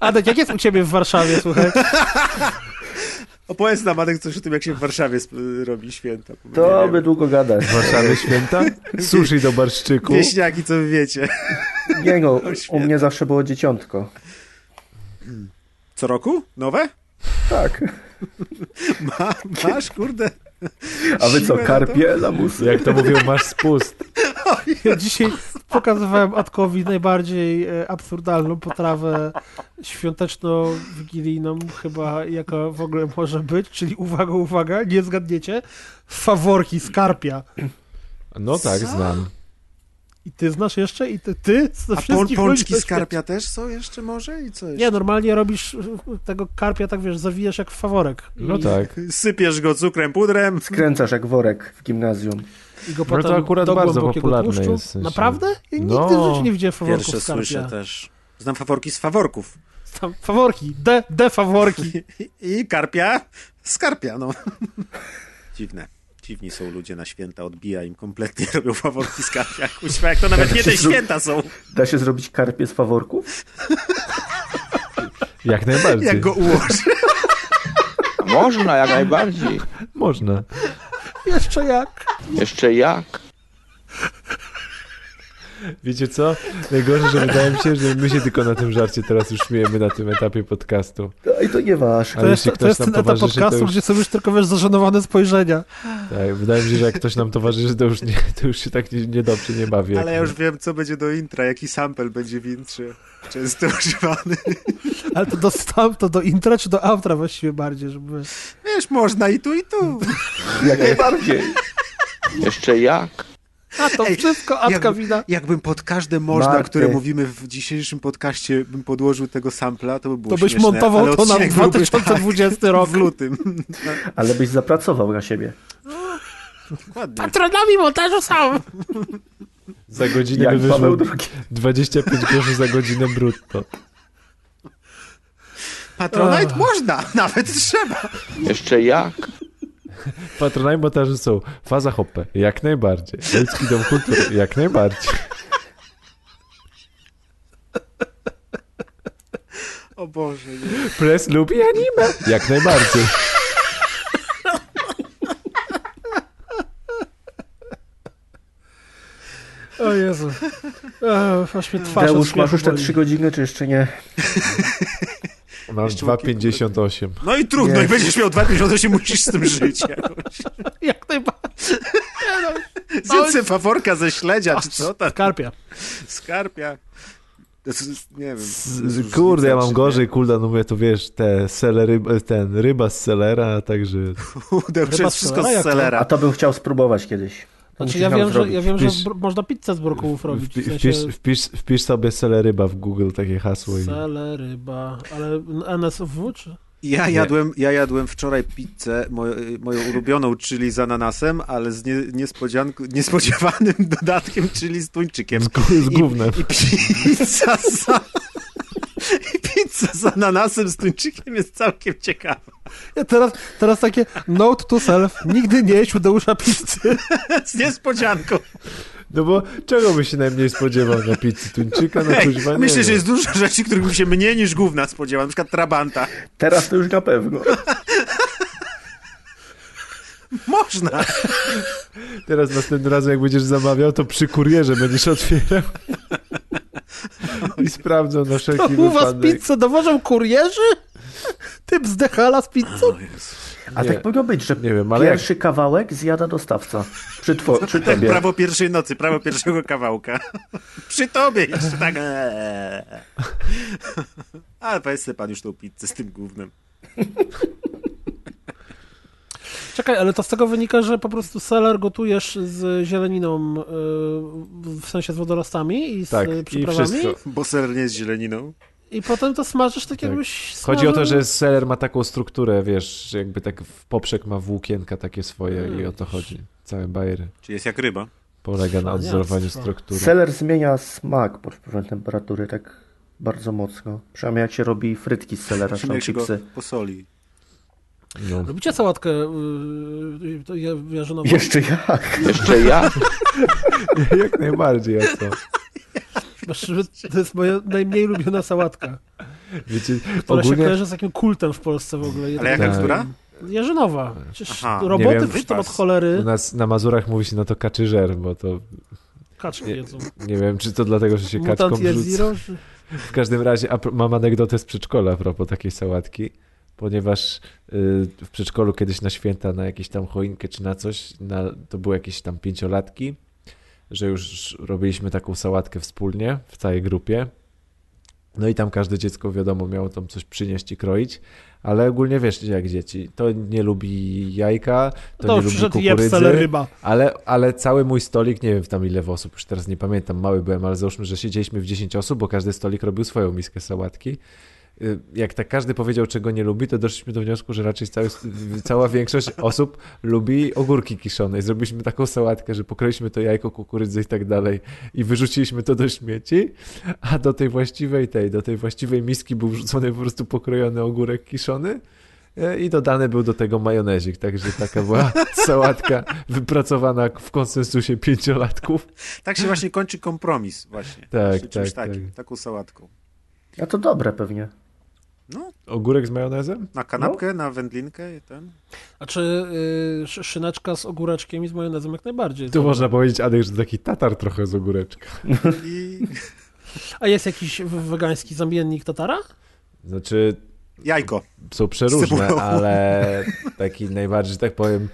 Adek, jak jest u ciebie w Warszawie, słuchaj? Opowiedz nam, Adek, coś o tym, jak się w Warszawie robi święta. To by długo gadać. W Warszawie święta? Sushi do barszczyku. Wieśniaki, co wy wiecie. Nie no, u mnie zawsze było dzieciątko. Co roku? Nowe? Tak. Ma, masz, kurde. A wy co, karpie, lamusy? Jak to mówią, masz spust. Ja dzisiaj pokazywałem Atkowi najbardziej e, absurdalną potrawę świąteczno-wigilijną chyba, jaka w ogóle może być, czyli uwaga, uwaga, nie zgadniecie, faworki z karpia. No tak, Co? znam. I ty znasz jeszcze? I ty? ty A pą, pączki z karpia też są jeszcze może? I co jeszcze? Nie, normalnie robisz tego karpia, tak wiesz, zawijasz jak faworek. No tak. Sypiesz go cukrem, pudrem. Skręcasz jak worek w gimnazjum. I go potem no to akurat do bardzo popularne tłuszczu. jest. Naprawdę? Ja no. nigdy w życiu nie widziałem faworków Pierwsze z karpia. słyszę też. Znam faworki z faworków. Znam faworki, de, de faworki. I karpia z karpia, no. Dziwne. Dziwni są ludzie na święta, odbija im kompletnie, robią faworki z karpia. Kuźwa, jak to nawet nie te święta są. Da się zrobić karpie z faworków? Jak najbardziej. Jak go ułoży. Można, jak najbardziej. Można. Jeszcze jak. Jeszcze jak. Wiecie co? Najgorsze, że wydaje mi się, że my się tylko na tym żarcie teraz już śmiejemy na tym etapie podcastu. No i to nie wasz. To jest, to jest ten etap podcastu, już... gdzie są już tylko wiesz, zażenowane spojrzenia. Tak, wydaje mi się, że jak ktoś nam towarzyszy, to już, nie, to już się tak niedobrze nie, nie bawi. Ale ja już wiem, co będzie do intra, jaki sample będzie w intrze. Często używany. Ale to do, to do intra, czy do outra właściwie bardziej, żeby... Wiesz, można i tu, i tu. Jak najbardziej. Jeszcze jak. A to Ej, wszystko Atka jakby, wina. Jakbym pod każde można, które mówimy w dzisiejszym podcaście, bym podłożył tego sampla, to by było To byś śmieszne, montował to na 2020 tak, rok. W lutym. Ale byś zapracował na siebie. Dokładnie. Patronami montażu sam. Za godzinę by wyszło 25 groszy za godzinę brutto. Patronite można, nawet trzeba. Jeszcze jak. Patronaj montaży są Faza Hoppe, jak najbardziej. Ludzki Dom Kultury, jak najbardziej. O Boże. Nie. Press lubi anime, jak najbardziej. O Jezu. O, aż mnie twarz Deusz, masz już te trzy godziny, czy jeszcze nie? Mam 2,58. No i trudno, jak będziesz miał 2,58, musisz z tym żyć jakoś. Jak najbardziej. No. Zjedz faworka ze śledzia, czy co tam? Skarpia. Skarpia. Nie wiem. Z, kurde, ja mam gorzej, kulda, no mówię, to wiesz, te selery, ten ryba z selera, także... Uda, jest wszystko z selera. A to bym chciał spróbować kiedyś. Znaczy, ja wiem, że, ja wiem, wpisz, że można pizzę z brokułów robić. W sensie... Wpisz, wpisz, wpisz sobie seleryba w Google, takie hasło. I... Seleryba, ale NSW czy? Ja jadłem, ja jadłem wczoraj pizzę, moją, moją ulubioną, czyli z ananasem, ale z nie, niespodziewanym dodatkiem, czyli z tuńczykiem. Z, z gównem. I, i pizza z, i pizza z ananasem, z tuńczykiem jest całkiem ciekawa. Ja teraz, teraz takie note to self, nigdy nie jeść Udeusza pizzy. z niespodzianką. No bo czego by się najmniej spodziewał na pizzy tuńczyka? No Ej, myślę, nie że jest dużo rzeczy, których bym się mniej niż gówna spodziewał, na przykład trabanta. Teraz to już na pewno. Można. Teraz następnym razem, jak będziesz zamawiał, to przy kurierze będziesz otwierał. I sprawdzą na wszelki to wypadek. u was pizzę dowożą kurierzy? Typ z Dechala z pizzą? A nie, tak powinno być, że nie wiem, ale pierwszy jak... kawałek zjada dostawca. Przy, two, przy tobie. Prawo pierwszej nocy, prawo pierwszego kawałka. przy tobie jeszcze tak. Ale weź pan już tą pizzę z tym głównym. Czekaj, ale to z tego wynika, że po prostu seler gotujesz z zieleniną, yy, w sensie z wodorostami i z tak, przyprawami? I Bo seler nie jest zieleniną. I potem to smażysz tak, tak. jakbyś smażył... Chodzi o to, że seler ma taką strukturę, wiesz, jakby tak w poprzek ma włókienka takie swoje hmm. i o to chodzi. Całe bajery. Czyli jest jak ryba. Polega na odzorowaniu struktury. Seler zmienia smak pod wpływem temperatury tak bardzo mocno. Przynajmniej jak się robi frytki z selera, czy chipsy. posoli. No. Robicie sałatkę yy, jarzynową? Jeszcze jak? Jeszcze jak? jak najbardziej, jak to. To jest moja najmniej lubiona sałatka. Wiecie, która ogólnie... się kojarzy z takim kultem w Polsce w ogóle. Ale jaka, która? Jarzynowa. Aha, roboty wrzucą od cholery. U nas na Mazurach mówi się na to kaczyżer, bo to... Kaczki jedzą. Nie wiem, czy to dlatego, że się Mutant kaczką wrzuca. W każdym razie mam anegdotę z przedszkola a propos takiej sałatki ponieważ y, w przedszkolu kiedyś na święta, na jakieś tam choinkę czy na coś, na, to były jakieś tam pięciolatki, że już robiliśmy taką sałatkę wspólnie w całej grupie No i tam każde dziecko, wiadomo, miało tam coś przynieść i kroić, ale ogólnie wiesz, jak dzieci, to nie lubi jajka, to no, nie lubi kukurydzy, ryba. Ale, ale cały mój stolik, nie wiem tam ile osób, już teraz nie pamiętam, mały byłem, ale załóżmy, że siedzieliśmy w 10 osób, bo każdy stolik robił swoją miskę sałatki jak tak każdy powiedział, czego nie lubi, to doszliśmy do wniosku, że raczej cały, cała większość osób lubi ogórki kiszone. I zrobiliśmy taką sałatkę, że pokroiliśmy to jajko, kukurydzę i tak dalej i wyrzuciliśmy to do śmieci, a do tej właściwej tej, do tej właściwej miski był wrzucony po prostu pokrojony ogórek kiszony y, i dodany był do tego majonezik, także taka była sałatka wypracowana w konsensusie pięciolatków. Tak się właśnie kończy kompromis właśnie. Tak, tak, takim, tak. Taką sałatką. A to dobre pewnie. No. Ogórek z majonezem? Na kanapkę, no. na wędlinkę i ten. A czy y, szyneczka z ogóreczkiem i z majonezem jak najbardziej? Tu można powiedzieć, Adek, że taki tatar trochę z ogóreczka. I... A jest jakiś wegański zamiennik tatara? Znaczy... Jajko. Są przeróżne, ale taki najbardziej, tak powiem,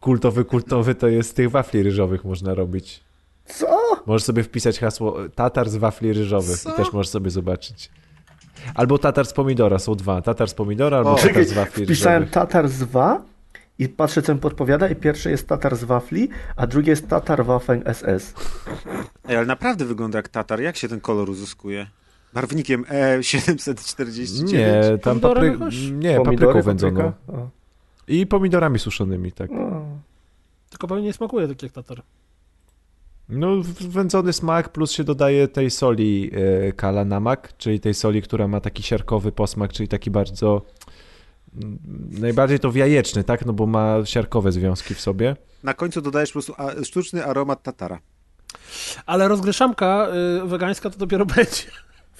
kultowy, kultowy to jest z tych wafli ryżowych można robić. Co? Możesz sobie wpisać hasło tatar z wafli ryżowych Co? i też możesz sobie zobaczyć. Albo tatar z pomidora, są dwa. Tatar z pomidora albo o, tatar z wafli Wpisałem tatar z wa i patrzę, co mi podpowiada i pierwsze jest tatar z wafli, a drugie jest tatar wafen SS. Ej, ale naprawdę wygląda jak tatar. Jak się ten kolor uzyskuje? Barwnikiem E749? Nie, tam papry... nie, papryką wędzoną. I pomidorami suszonymi, tak. O. Tylko pewnie nie smakuje tak jak tatar. No, wędzony smak, plus się dodaje tej soli e, kala namak, czyli tej soli, która ma taki siarkowy posmak, czyli taki bardzo mm, najbardziej to jajeczny, tak? No bo ma siarkowe związki w sobie. Na końcu dodajesz po prostu sztuczny aromat tatara. Ale rozgrzeszamka y, wegańska to dopiero będzie.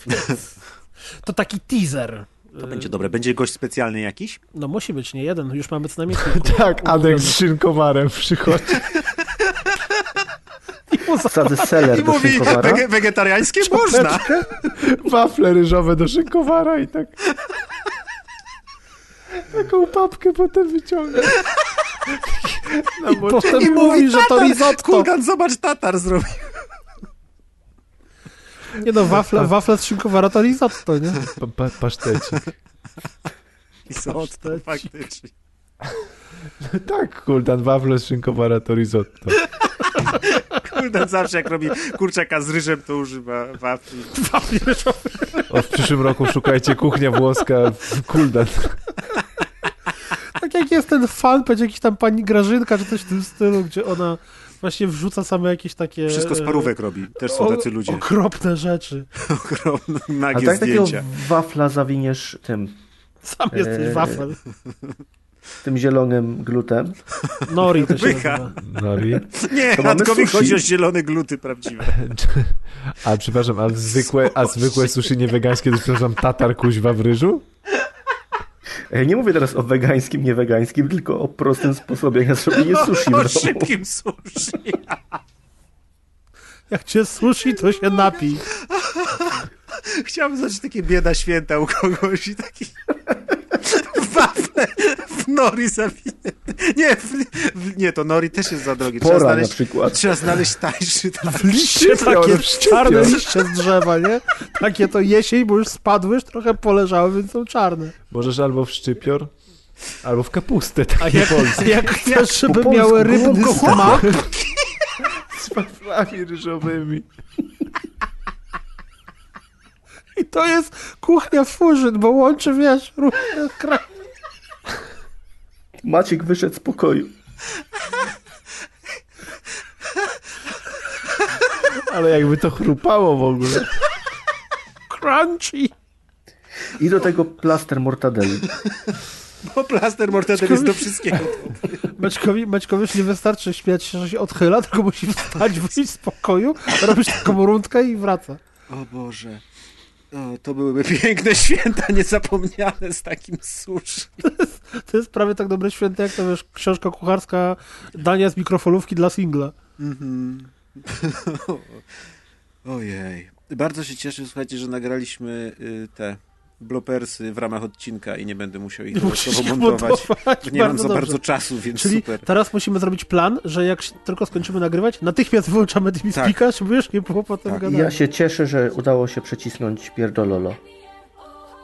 to taki teaser. To będzie dobre. Będzie gość specjalny jakiś? No musi być, nie jeden. Już mamy co najmniej. tak, Adek z szynkowarem przychodzi. Wsadzę seler I do mówi, wege wegetariańskie można. Wafle ryżowe do szynkowara i tak. Taką papkę potem wyciąga. I potem I mówi, że to risotto. Kulkan, zobacz, tatar zrobił. Nie no, wafle, wafle z szynkowara to risotto, nie? Pa, pa, pasztecik. Risotto, faktycznie. No tak, Kuldan, wafle z szynkowara to risotto. Kuldan zawsze jak robi kurczaka z ryżem, to używa wafli. Wafli. O, w przyszłym roku szukajcie kuchnia włoska w Kuldan. Tak jak jest ten fanpage, jakiś tam pani Grażynka, czy coś w tym stylu, gdzie ona właśnie wrzuca same jakieś takie... Wszystko z parówek robi. Też są tacy ludzie. Okropne rzeczy. Okropne, nagie A tak zdjęcia. takiego wafla zawiniesz tym... Sam jesteś e... wafel tym zielonym glutem. Nori to się Bycha. Nori? Nie, Radkowi chodzi o zielone gluty prawdziwe. A przepraszam, a zwykłe, a zwykłe sushi nie wegańskie to przepraszam tatar kuźwa w ryżu? Ja nie mówię teraz o wegańskim, nie wegańskim, tylko o prostym sposobie na zrobienie sushi. O, o szybkim sushi. Jak cię sushi, to się napij. Chciałbym zobaczyć takie bieda święta u kogoś i taki w nori zawinięte. Nie, w, w, nie, to nori też jest za drogie. Trzeba Pora znaleźć, na przykład. Trzeba znaleźć tańszy. W liście takie czarne liście z drzewa, nie? Takie to jesień, bo już spadły, już trochę poleżały, więc są czarne. Możesz albo w szczypior, albo w kapustę. A jak, jak chcesz, żeby miały rybny smak... Z waflami ryżowymi. I to jest kuchnia furzyn, bo łączy, wiesz, różne kraje. Maciek wyszedł z pokoju. Ale jakby to chrupało w ogóle. Crunchy. I do tego plaster mortadeli. Bo plaster mortadeli jest do wszystkiego. Maćkowi, Maćkowi już nie wystarczy śmiać się, że się odchyla, tylko musi wstać, wyjść z pokoju, robić taką rundkę i wraca. O Boże. O, to byłyby piękne święta niezapomniane z takim sushi. To jest, to jest prawie tak dobre święta, jak to wiesz, książka kucharska Dania z mikrofalówki dla singla. Mhm. Ojej. Bardzo się cieszę, słuchajcie, że nagraliśmy y, te blopersy w ramach odcinka i nie będę musiał ich dodatkowo montować. montować nie mam za dobrze. bardzo czasu, więc Czyli super. teraz musimy zrobić plan, że jak tylko skończymy nagrywać, natychmiast wyłączamy TeamSpeak'a, tak. żeby już nie było potem tak. gadania. Ja się cieszę, że udało się przycisnąć pierdololo.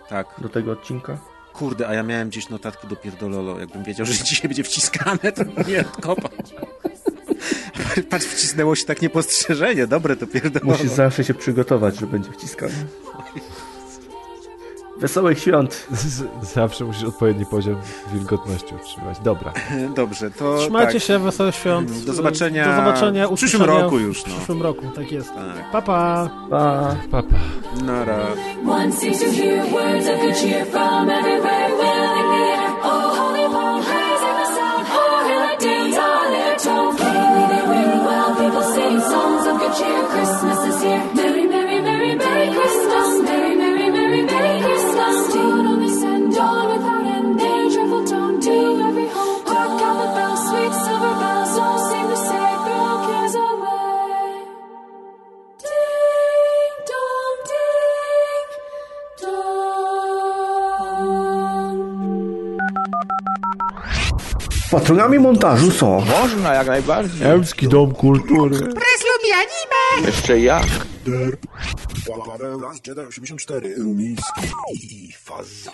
Tak. Do tego odcinka. Kurde, a ja miałem gdzieś notatki do pierdololo. Jakbym wiedział, że dzisiaj będzie wciskane, to nie odkopał. Patrz, wcisnęło się tak niepostrzeżenie. Dobre to pierdololo. Musisz zawsze się przygotować, że będzie wciskane. Wesołych świąt. Zawsze musisz odpowiedni poziom wilgotności utrzymać. Dobra. Dobrze, to. Trzymajcie tak. się, wesołych świąt. Do zobaczenia. Do zobaczenia w przyszłym roku już. No. W przyszłym roku, tak jest. Tak. Pa, pa. Pa. Pa, pa. Nara. One seems to hear words of good cheer from everywhere, the air. Oh, holy sound. Oh, on their tone. Gaily they ring while people sing songs of good cheer. Christmas is here. Patronami montażu są Można jak najbardziej. Ełski Dom Kultury. Pres lubi anime. Jeszcze jak. Der. Jedi 84, Rumiński i Faza.